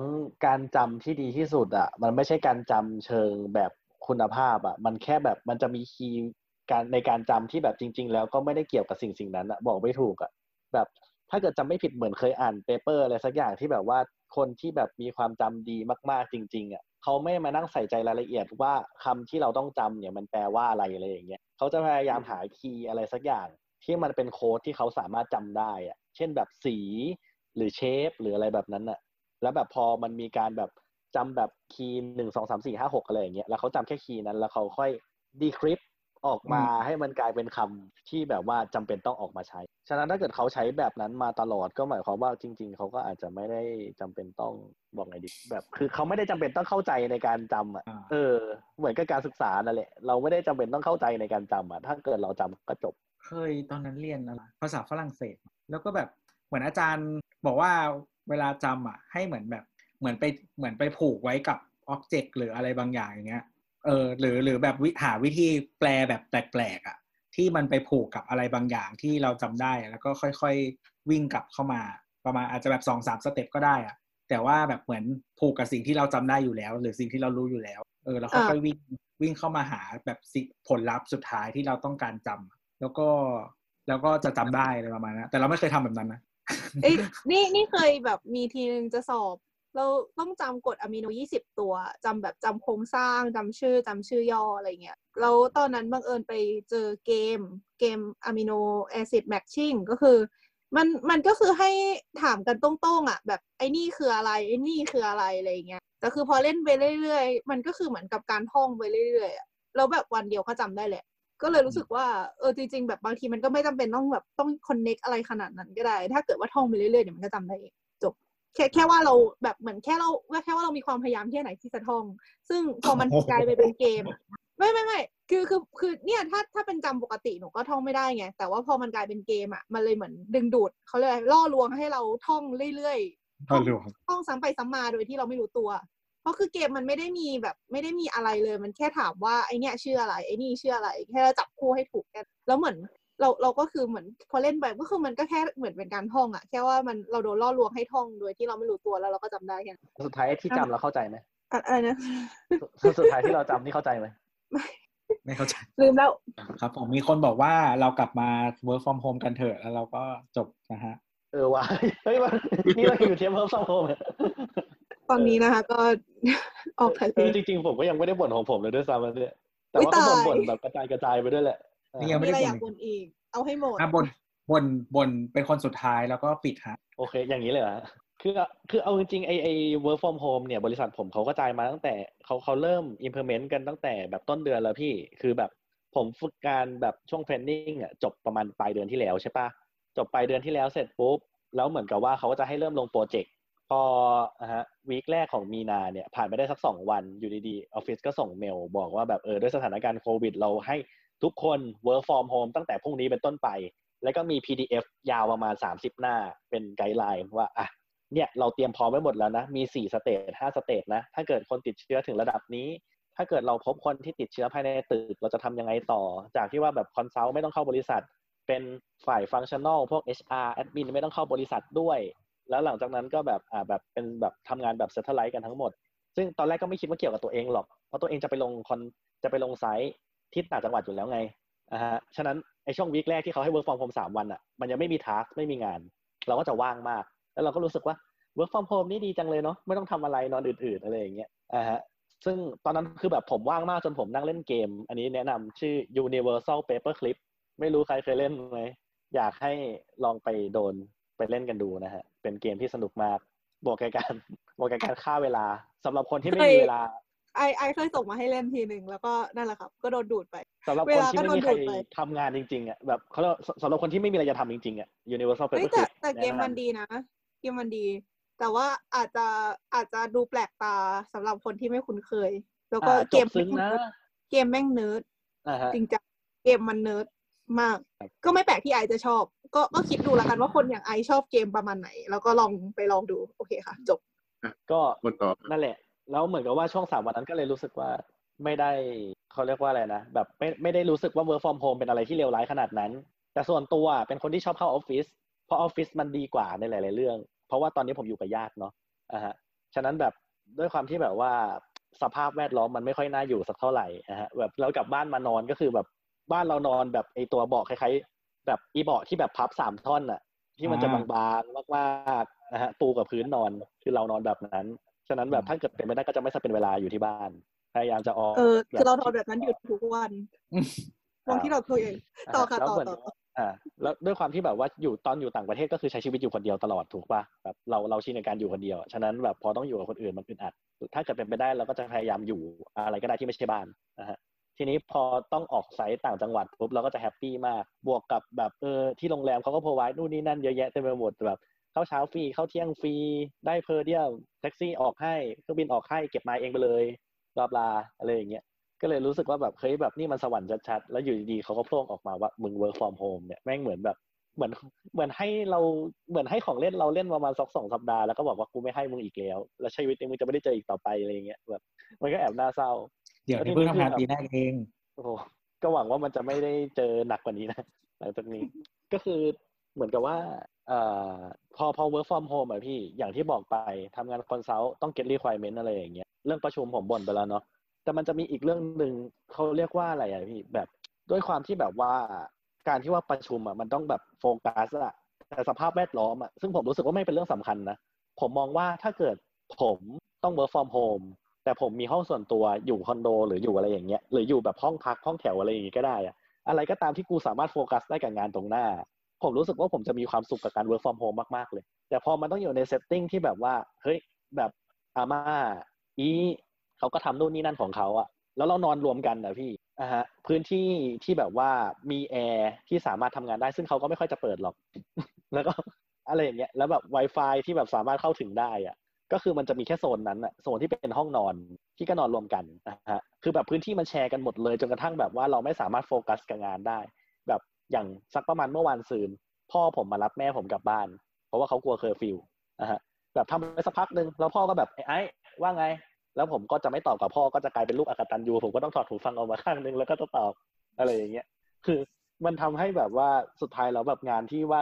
การจำที่ดีที่สุดอะมันไม่ใช่การจำเชิงแบบคุณภาพอะมันแค่แบบมันจะมี key การในการจำที่แบบจริง ๆ แล้วก็ไม่ได้เกี่ยวกับสิ่งสิ่งนั้นอะบอกไม่ถูกอะแบบถ้าเกิดจำไม่ผิดเหมือนเคยอ่าน paper อะไรสักอย่างที่แบบว่าคนที่แบบมีความจำดีมาก ๆ จริง ๆอะ เขาไม่มานั่งใส่ใจรายละเอียดว่าคำที่เราต้องจำเนี่ยมันแปลว่าอะไรอะไรอย่างเงี้ยเขาจะพยายามหาคีย์อะไรสักอย่าง ที่มันเป็นโค้ดที่เขาสามารถจำได้อะเช่นแบบสีหรือเชฟหรืออะไรแบบนั้นอะแล้วแบบพอมันมีการแบบจำแบบคีย์หนึ่งสองสามสี่ห้าหกอะไรอย่างเงี้ยแล้วเขาจำแค่คีย์นั้นแล้วเขาค่อยดีคริป ออกมาอืมให้มันกลายเป็นคำที่แบบว่าจำเป็นต้องออกมาใช้ ฉะนั้นถ้าเกิดเขาใช้แบบนั้นมาตลอดก็หมายความว่าจริง ๆ เขาก็อาจจะไม่ได้จำเป็นต้องบอกไงดีแบบ คือเขาไม่ได้จำเป็นต้องเข้าใจในการจำอะอ่าเออ เหมือนกับการศึกษานั่นแหละเราไม่ได้จำเป็นต้องเข้าใจในการจำอะถ้าเกิดเราจำก็จบ เคยตอนนั้นเรียนอะไรภาษาฝรั่งเศส แล้วก็แบบเหมือนอาจารย์บอกว่าเวลาจำอะ ให้เหมือนแบบเหมือนไปเหมือนไปผูกไว้กับอ็อบเจกต์หรืออะไรบางอย่างอย่างเงี้ย เออหรือหรือแบบวิหาวิธีแปลแบบแปลกๆอะที่มันไปผูกกับอะไรบางอย่างที่เราจำได้ แล้วก็ค่อยๆวิ่งกลับเข้ามา ประมาณอาจจะแบบสองสามสเต็ปก็ได้อะแต่ว่าแบบเหมือนผูกกับสิ่งที่เราจำได้อยู่แล้ว หรือสิ่งที่เรารู้อยู่แล้ว เออแล้วค่อยๆวิ่งวิ่งเข้ามาหาแบบสิผลลัพธ์สุดท้ายที่เราต้องการจำแล้วก็แล้วก็จะจำได้อะไรประมาณนั้นแต่เราไม่เคยทำแบบนั้นนะเอ้ยนี่นี่เคยแบบมีทีนึงจะสอบ เราต้องจำกรดอะมิโนยี่สิบตัวจำแบบจำโครงสร้างจำชื่อจำชื่อย่ออะไรเงี้ยแล้วตอนนั้นบังเอิญไปเจอเกมเกมอะมิโนแอซิดแมทชิ่งก็คือมันมันก็คือให้ถามกันตรงๆอะ แบบไอ้นี่คืออะไรไอ้นี่คืออะไรอะไรเงี้ยแต่คือพอเล่นไปเรื่อยๆ มันก็คือเหมือนกับการท่องไปเรื่อยๆแล้วแบบวันเดียวก็จำได้แหละก็เลยรู้สึกว่าเออจริงๆแบบบางทีมันก็ไม่จำเป็นต้องแบบต้องคอนเน็กอะไรขนาดนั้นก็ได้ ถ้าเกิดว่าท่องไปเรื่อยๆเดี๋ยวมันก็จำได้เอง แค่แค่ว่าเราแบบเหมือนแค่เราว่าแค่ว่าเรามีความพยายามแค่ไหนที่จะท่อง ซึ่งพอมันโอ้โหกลายไปเป็นเกมอะไม่ไม่ไม่คือคือคือเนี่ยถ้าถ้าเป็นจำปกติหนูก็ท่องไม่ได้ไงแต่ว่าพอมันกลายเป็นเกมอะมันเลยเหมือนดึงดูดเขาเรียกอะไรล่อลวงให้เราท่องเรื่อยๆล่อลวงท่องซ้ำไปซ้ำมาโดยที่เราไม่รู้ตัว เพราะคือเกมมันไม่ได้มีแบบไม่ได้มีอะไรเลยมันแค่ถามว่าไอเนี้ยชื่ออะไรไอนี่ชื่ออะไรแค่จับคู่ให้ถูกกันแล้วเหมือน เราเราก็คือเหมือนพอเล่นไปก็คือมันก็แค่เหมือนเป็นการท่องอะแค่ว่ามันเราโดนล่อลวงให้ท่องโดยที่เราไม่รู้ตัวแล้วเราก็จำได้แค่นั้นสุดท้ายที่จำเราเข้าใจไหมอะอะไรนะสุดสุดท้ายที่เราจำนี่เข้าใจไหมไม่เข้าใจลืมแล้วครับ ผมมีคนบอกว่าเรากลับมา work from home กันเถอะแล้วเราก็จบนะฮะ เออว่ะเฮ้ยมันนี่เราอยู่ theme work from homeตอนนี้นะคะ ก็ออกทะเลเออจริงๆผมก็ยังไม่ได้บ่นของผมเลยด้วยซ้ำนะเนี่ยแต่อุ๊ยว่าก็บ่นตายบ่นแบบกระจายกระจายไปด้วยแหละ นี่ยังไม่มีได้อะไรอยากบ่นบ่นอีก เอาให้หมดอะบ่นบ่นบ่นเป็นคนสุดท้ายแล้วก็ปิดฮะโอเค อย่างนี้เลยเหรอฮะคือคือเอาจริงๆไอไอ work from home เนี่ยบริษัทผมเขากระจายมาตั้งแต่เขาเขาเริ่ม implement กันตั้งแต่แบบต้นเดือนแล้วพี่ คือแบบผมฝึกการแบบช่วง training อะจบประมาณปลายเดือนที่แล้วใช่ปะจบปลายเดือนที่แล้วเสร็จปุ๊บ แล้วเหมือนกับว่าเขาก็จะให้เริ่มลงโปรเจกต์พอนะฮะวีคแรกของมีนาเนี่ยผ่านไปได้สักสองวันอยู่ดีๆออฟฟิศก็ส่งเมล บอกว่าแบบเออด้วยสถานการณ์โควิด เราให้ ทุกคน work from home ตั้งแต่พรุ่งนี้เป็นต้นไป แล้วก็มี PDF ยาวประมาณ 30 หน้าเป็น guideline ว่าอะเนี่ยเราเตรียมพร้อมไว้หมดแล้วนะ มี4 stage 5 stage นะ ถ้าเกิดคนติดเชื้อถึงระดับนี้ ถ้าเกิดเราพบคนที่ติดเชื้อภายในตึก เราจะทำยังไงต่อ จากที่ว่าแบบ consult ไม่ต้องเข้าบริษัท เป็นฝ่าย functional พวก HR admin ไม่ต้องเข้าบริษัทด้วย แล้วหลังจากนั้นก็แบบอ่าแบบเป็นแบบทำงานแบบ satellite กันทั้งหมด ซึ่งตอนแรกก็ไม่คิดว่าเกี่ยวกับตัวเองหรอก เพราะตัวเองจะไปลงคอนจะไปลงไซต์ ที่ต่างจังหวัดอยู่แล้วไงอ่าฮะฉะนั้นไอช่วงวีคแรกที่เขาให้ work from home สามวันอะมันยังไม่มีทาร์กไม่มีงาน เราก็จะว่างมาก แล้วเราก็รู้สึกว่า work from home นี่ดีจังเลยเนาะไม่ต้องทำอะไรนอนอื่นๆอะไรอย่างเงี้ยอ่าฮะซึ่งตอนนั้นคือแบบผมว่างมากจนผมนั่งเล่นเกม อันนี้แนะนำชื่อ Universal Paperclip ไม่รู้ใครเคยเล่นไหมอยากให้ลองไปโดนไปเล่นกันดูนะฮะเป็นเกมที่สนุกมากบวกกับการบวกกับการฆ่าเวลาสำหรับคนที่ไม่มีเวลา ไอไอเคยส่งมาให้เล่นทีหนึ่งแล้วก็นั่นแหละครับ ก็โดนดูดไปสำหรับเวคนลาที่ก็ไม่โดนมีใครดูดไปทำงานจริงๆอะแบบเขาเรียกว่าสำหรับคนที่ไม่มีอะไรจะทำจริงๆอะ Universal เฮ้ย Paper แต่ Clip แต่เกมแะำมันดีนะ เกมมันดี แต่ว่าอาจจะอาจจะดูแปลกตาสำหรับคนที่ไม่คุ้นเคย แล้วก็อ่าเกมจบซึ้งนะเกมแม่งเนิร์ดอ่าฮะจริงจังเกมมันเนิร์ดมาก ก็ไม่แปลกที่ไอจะชอบ ก็ก็คิดดูแล้วกันว่าคนอย่างไอชอบเกมประมาณไหน แล้วก็ลองไปลองดูโอเคค่ะ จบ ก็บนต่อนั่นแหละ แล้วเหมือนกับว่าช่วงสามวันนั้นก็เลยรู้สึกว่าไม่ได้เขาเรียกว่าอะไรนะแบบไม่ไม่ได้รู้สึกว่า work from home เป็นอะไรที่เลวร้ายขนาดนั้น แต่ส่วนตัวเป็นคนที่ชอบเข้าออฟฟิศเพราะออฟฟิศมันดีกว่าในหลาย ๆ เรื่อง เพราะว่าตอนนี้ผมอยู่กับญาติเนาะอ่าฮะฉะนั้นแบบด้วยความที่แบบว่าสภาพแวดล้อมมันไม่ค่อยน่าอยู่สักเท่าไหร่นะฮะแบบเรากลับบ้านมานอนก็คือแบบบ้านเรานอนแบบไอตัวเบาะคล้ายๆ แบบอีเบาะที่แบบพับสามท่อนอะที่มันจะอ่าบางๆมากๆนะฮะปูกับพื้นนอนคือเรานอนแบบนั้น ฉะนั้นแบบถ้าเกิดเป็นไม่ได้ก็จะไม่สเป็นเวลาอยู่ที่บ้าน พยายามจะออกเออแบบคือเราทำแบบนั้นอยู่ทุกวันลองที่เราตัวเองต่อค่ะแล้วต่อเหมือนต่ออ่าแล้วด้วยความที่แบบว่าอยู่ตอนอยู่ต่างประเทศก็คือใช้ชีวิตอยู่คนเดียวตลอดถูกป่ะแบบเราเราชินกับการอยู่คนเดียว ฉะนั้นแบบพอต้องอยู่กับคนอื่นมันอึดอัด ถ้าเกิดเป็นไปได้เราก็จะพยายามอยู่อะไรก็ได้ที่ไม่ใช่บ้านนะฮะทีนี้พอต้องออกไซต์ต่างจังหวัดปุ๊บเราก็จะแฮปปี้มาก บวกกับแบบเออที่โรงแรมเขาก็พอไว้นู่นนี่นั่นเยอะแยะเต็มไปหมดแบบ เข้าเช้าฟรีเข้าเที่ยงฟรีได้เพอร์เดียมแท็กซี่ออกให้เครื่องบินออกให้เก็บมาเองไปเลยบลาบลาอะไรอย่างเงี้ยก็เลยรู้สึกว่าแบบเฮ้ยแบบนี่มันสวรรค์ชัดๆแล้วอยู่ดีๆเขาก็โผล่ออกมาว่ามึง work from home เนี่ยแม่งเหมือนแบบเหมือนเหมือนให้เราเหมือนให้ของเล่นเราเล่นประมาณสักสองสัปดาห์แล้วก็บอกว่ากูไม่ให้มึงอีกแล้ว แล้วชีวิตนี้มึงจะไม่ได้เจออีกต่อไปอะไรอย่างเงี้ยแบบมันก็แอบน่าเศร้า เดี๋ยวนี้เพิ่งทำงานปีแรกเองโอ้โหก็หวังว่ามันจะไม่ได้เจอหนักกว่านี้นะหลังจากนี้ ก็คือเหมือนกับว่าเอ่อพอพอ work from home อะพี่อย่างที่บอกไปทำงาน consult ต้อง get requirement อะไรอย่างเงี้ยเรื่องประชุมผมบ่นไปแล้วเนาะแต่มันจะมีอีกเรื่องหนึ่งเขาเรียกว่าอะไรอะพี่แบบด้วยความที่แบบว่าการที่ว่าประชุมอะมันต้องแบบโฟกัสอะแต่สภาพแวดล้อมอะซึ่งผมรู้สึกว่าไม่เป็นเรื่องสำคัญนะผมมองว่าถ้าเกิดผมต้อง work from home แต่ผมมีห้องส่วนตัวอยู่คอนโด หรืออยู่อะไรอย่างเงี้ยหรืออยู่แบบห้องพักห้องแถวอะไรอย่างงี้ก็ได้อะอะไรก็ตามที่กูสามารถโฟกัสได้กับงานตรงหน้า ผมรู้สึกว่าผมจะมีความสุขกับการ work from home มาก ๆ เลย แต่พอมันต้องอยู่ใน setting ที่แบบว่า เฮ้ย แบบอาม่าอีเขาก็ทำนู่นนี่นั่นของเขาอะแล้วเรานอนรวมกันนะพี่อะฮะ พื้นที่ที่แบบว่ามีแอร์ที่สามารถทำงานได้ ซึ่งเขาก็ไม่ค่อยจะเปิดหรอก แล้วก็อะไรอย่างเงี้ย แล้วแบบ Wi-Fi ที่แบบสามารถเข้าถึงได้อะก็คือมันจะมีแค่โซนนั้นอะโซนที่เป็นห้องนอนที่ก็นอนรวมกันนะฮะ คือแบบพื้นที่มันแชร์กันหมดเลยจนกระทั่งแบบว่าเราไม่สามารถโฟกัสกับงานได้ แบบ อย่างสักประมาณเมื่อวานซืน พ่อผมมารับแม่ผมกลับบ้าน เพราะว่าเขากลัวเคอร์ฟิวนะฮะแบบทำไปสักพักหนึ่งแล้วพ่อก็แบบไอ้ไอ้ว่าไง แล้วผมก็จะไม่ตอบกับพ่อก็จะกลายเป็นลูกอกตัญญูผมก็ต้องถอดหูฟังออกมาข้างหนึ่งแล้วก็จะตอบอะไรอย่างเงี้ยคือมันทำให้แบบว่าสุดท้ายแล้วแบบงานที่ว่า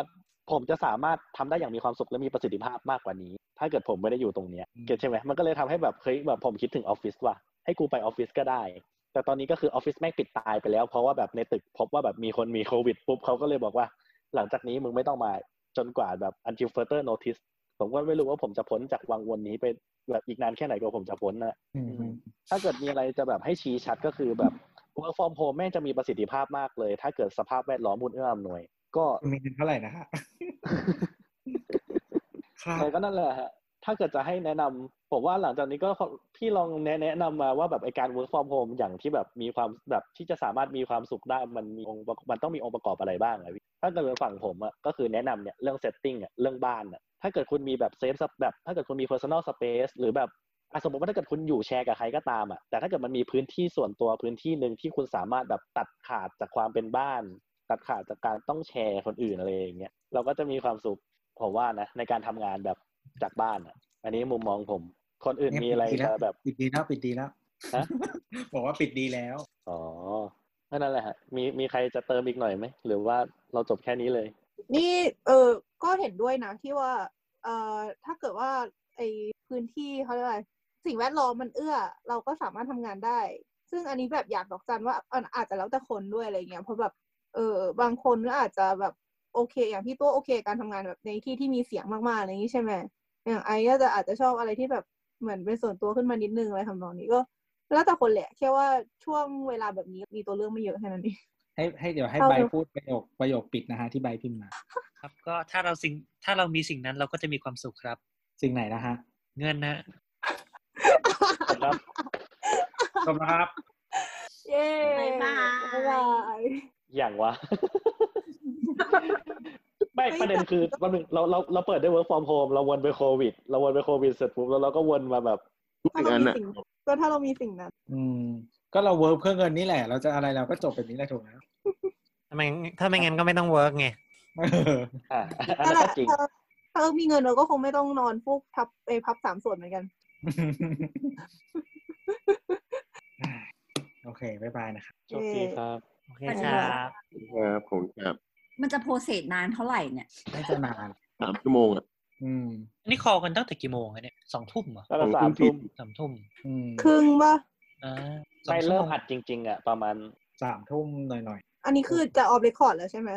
ผมจะสามารถทำได้อย่างมีความสุขและมีประสิทธิภาพมากกว่านี้ ถ้าเกิดผมไม่ได้อยู่ตรงเนี้ยเก็ตใช่ไหมมันก็เลยทำให้แบบเฮ้ยแบบผมคิดถึงออฟฟิศว่ะให้กูไปออฟฟิศก็ได้ แต่ตอนนี้ก็คือออฟฟิศแม่งปิดตายไปแล้ว เพราะว่าแบบในตึกพบว่าแบบมีคนมีโควิดปุ๊บเขาก็เลยบอกว่า หลังจากนี้มึงไม่ต้องมาจนกว่าแบบ until further notice ผมก็ไม่รู้ว่าผมจะพ้นจากวังวนนี้ไปแบบอีกนานแค่ไหนกว่าผมจะพ้นนะอืมถ้าเกิดมีอะไรจะแบบให้ชี้ชัดก็คือแบบ work from home แม่งจะมีประสิทธิภาพมากเลย ถ้าเกิดสภาพแวดล้อมมุนเอื้ออำนวย ก็มีเงินเท่าไหร่นะฮะครับใช่ก็นั่นแหละฮะ ถ้าเกิดจะให้แนะนำผมว่าหลังจากนี้ก็พี่ลองแนะนะนำมาว่าแบบไอการ work from home อย่างที่แบบมีความแบบที่จะสามารถมีความสุขได้มันมีองค์มันต้องมีองค์ประกอบอะไรบ้างอะพี่ถ้าเกิดเป็นฝั่งผมอะก็คือแนะนำเนี่ยเรื่อง setting อะเรื่องบ้านอะถ้าเกิดคุณมีแบบ safe แบบ ถ้าเกิดคุณมี personal space หรือแบบสมมติว่าถ้าเกิดคุณอยู่แชร์กับใครก็ตามอะแต่ถ้าเกิดมันมีพื้นที่ส่วนตัวพื้นที่หนึ่งที่คุณสามารถแบบตัดขาดจากความเป็นบ้าน ตัดขาดจากการต้องแชร์คนอื่นอะไรอย่างเงี้ยเราก็จะมีความสุขผมว่านะในการทำงานแบบ จากบ้านอะอันนี้มุมมองผม คนอื่นมีอะไรปิดดีจะแล้วแบบปิดดีแล้วปิดดีแล้วฮะบอกว่าปิดดีแล้ว อ๋อก็นั่นแหละฮะมีมีใครจะเติมอีกหน่อยไหมหรือว่าเราจบแค่นี้เลย นี่เออก็เห็นด้วยนะที่ว่า เอ่อถ้าเกิดว่าไอพื้นที่เขาเรียกอะไรสิ่งแวดล้อมมันเอื้อ เราก็สามารถทำงานได้ ซึ่งอันนี้แบบอยากดอกจันว่าอันอาจจะแล้วแต่คนด้วยอะไรเงี้ยเพราะแบบเออบางคนก็อาจจะแบบโอเค อย่างพี่ตัวโอเค การทำงานแบบในที่ที่มีเสียงมากๆอะไรอย่างนี้ใช่ไหม อย่างไอ้ก็จะอาจจะชอบอะไรที่แบบเหมือนเป็นส่วนตัวขึ้นมานิดนึงอะไรทำนองนี้ก็ แล้วแต่คนแหละแค่ว่าช่วงเวลาแบบนี้มีตัวเลือกไม่เยอะแค่นั้นเองให้ให้เดี๋ยวให้เอาใบเถอะพูดประโยคประโยคปิดนะฮะที่ใบพิมพ์มาครับ ก็ถ้าเราสิ่งถ้าเรามีสิ่งนั้นเราก็จะมีความสุขครับ สิ่งไหนนะฮะ เงินนะครับขอบคุณครับ เย้บ๊ายบายบ๊ายบายอย่างวะ ไม่เฮ้ยประเด็นแต่คือวันหนึ่งเราเราเราเปิดด้วย work from home เราวนไปโควิด เราวนไปโควิดเสร็จปุ๊บแล้วเราก็วนมาแบบถ้าเรามีสิ่งก็ถ้าเรามีสิ่งนั้น อืม ก็เรา work เพื่อเงินนี่แหละ เราจะอะไรเราก็จบแบบนี้แหละถูกไหมทำไมถ้าไม่งั้นก็ไม่ต้อง work ไงอ่าอันนั่นนั้นแหก็ละจริงถ้าถ้าเออมีเงินเราก็คงไม่ต้องนอนฟุกพับไปพับสามส่วนเหมือนกัน โอเค บ๊ายบายนะครับโชคดีครับ โอเคครับครับผมครับ มันจะโปรเซสนานเท่าไหร่เนี่ยไม่จะนานสามชั่วโมงอะอืมอันนี้คอกันตั้งแต่กี่โมงอะเนี่ยสองทุ่มเหรอแล้วก็สามทุ่มสามทุ่มอืมครึ่งป่ะอ่าสองไม่ชั่วเริ่โมมงอัดจริง ๆ อะ ประมาณสามทุ่มหน่อยหน่อยอันนี้คือจะออฟเรคคอร์ดแล้วใช่ไหม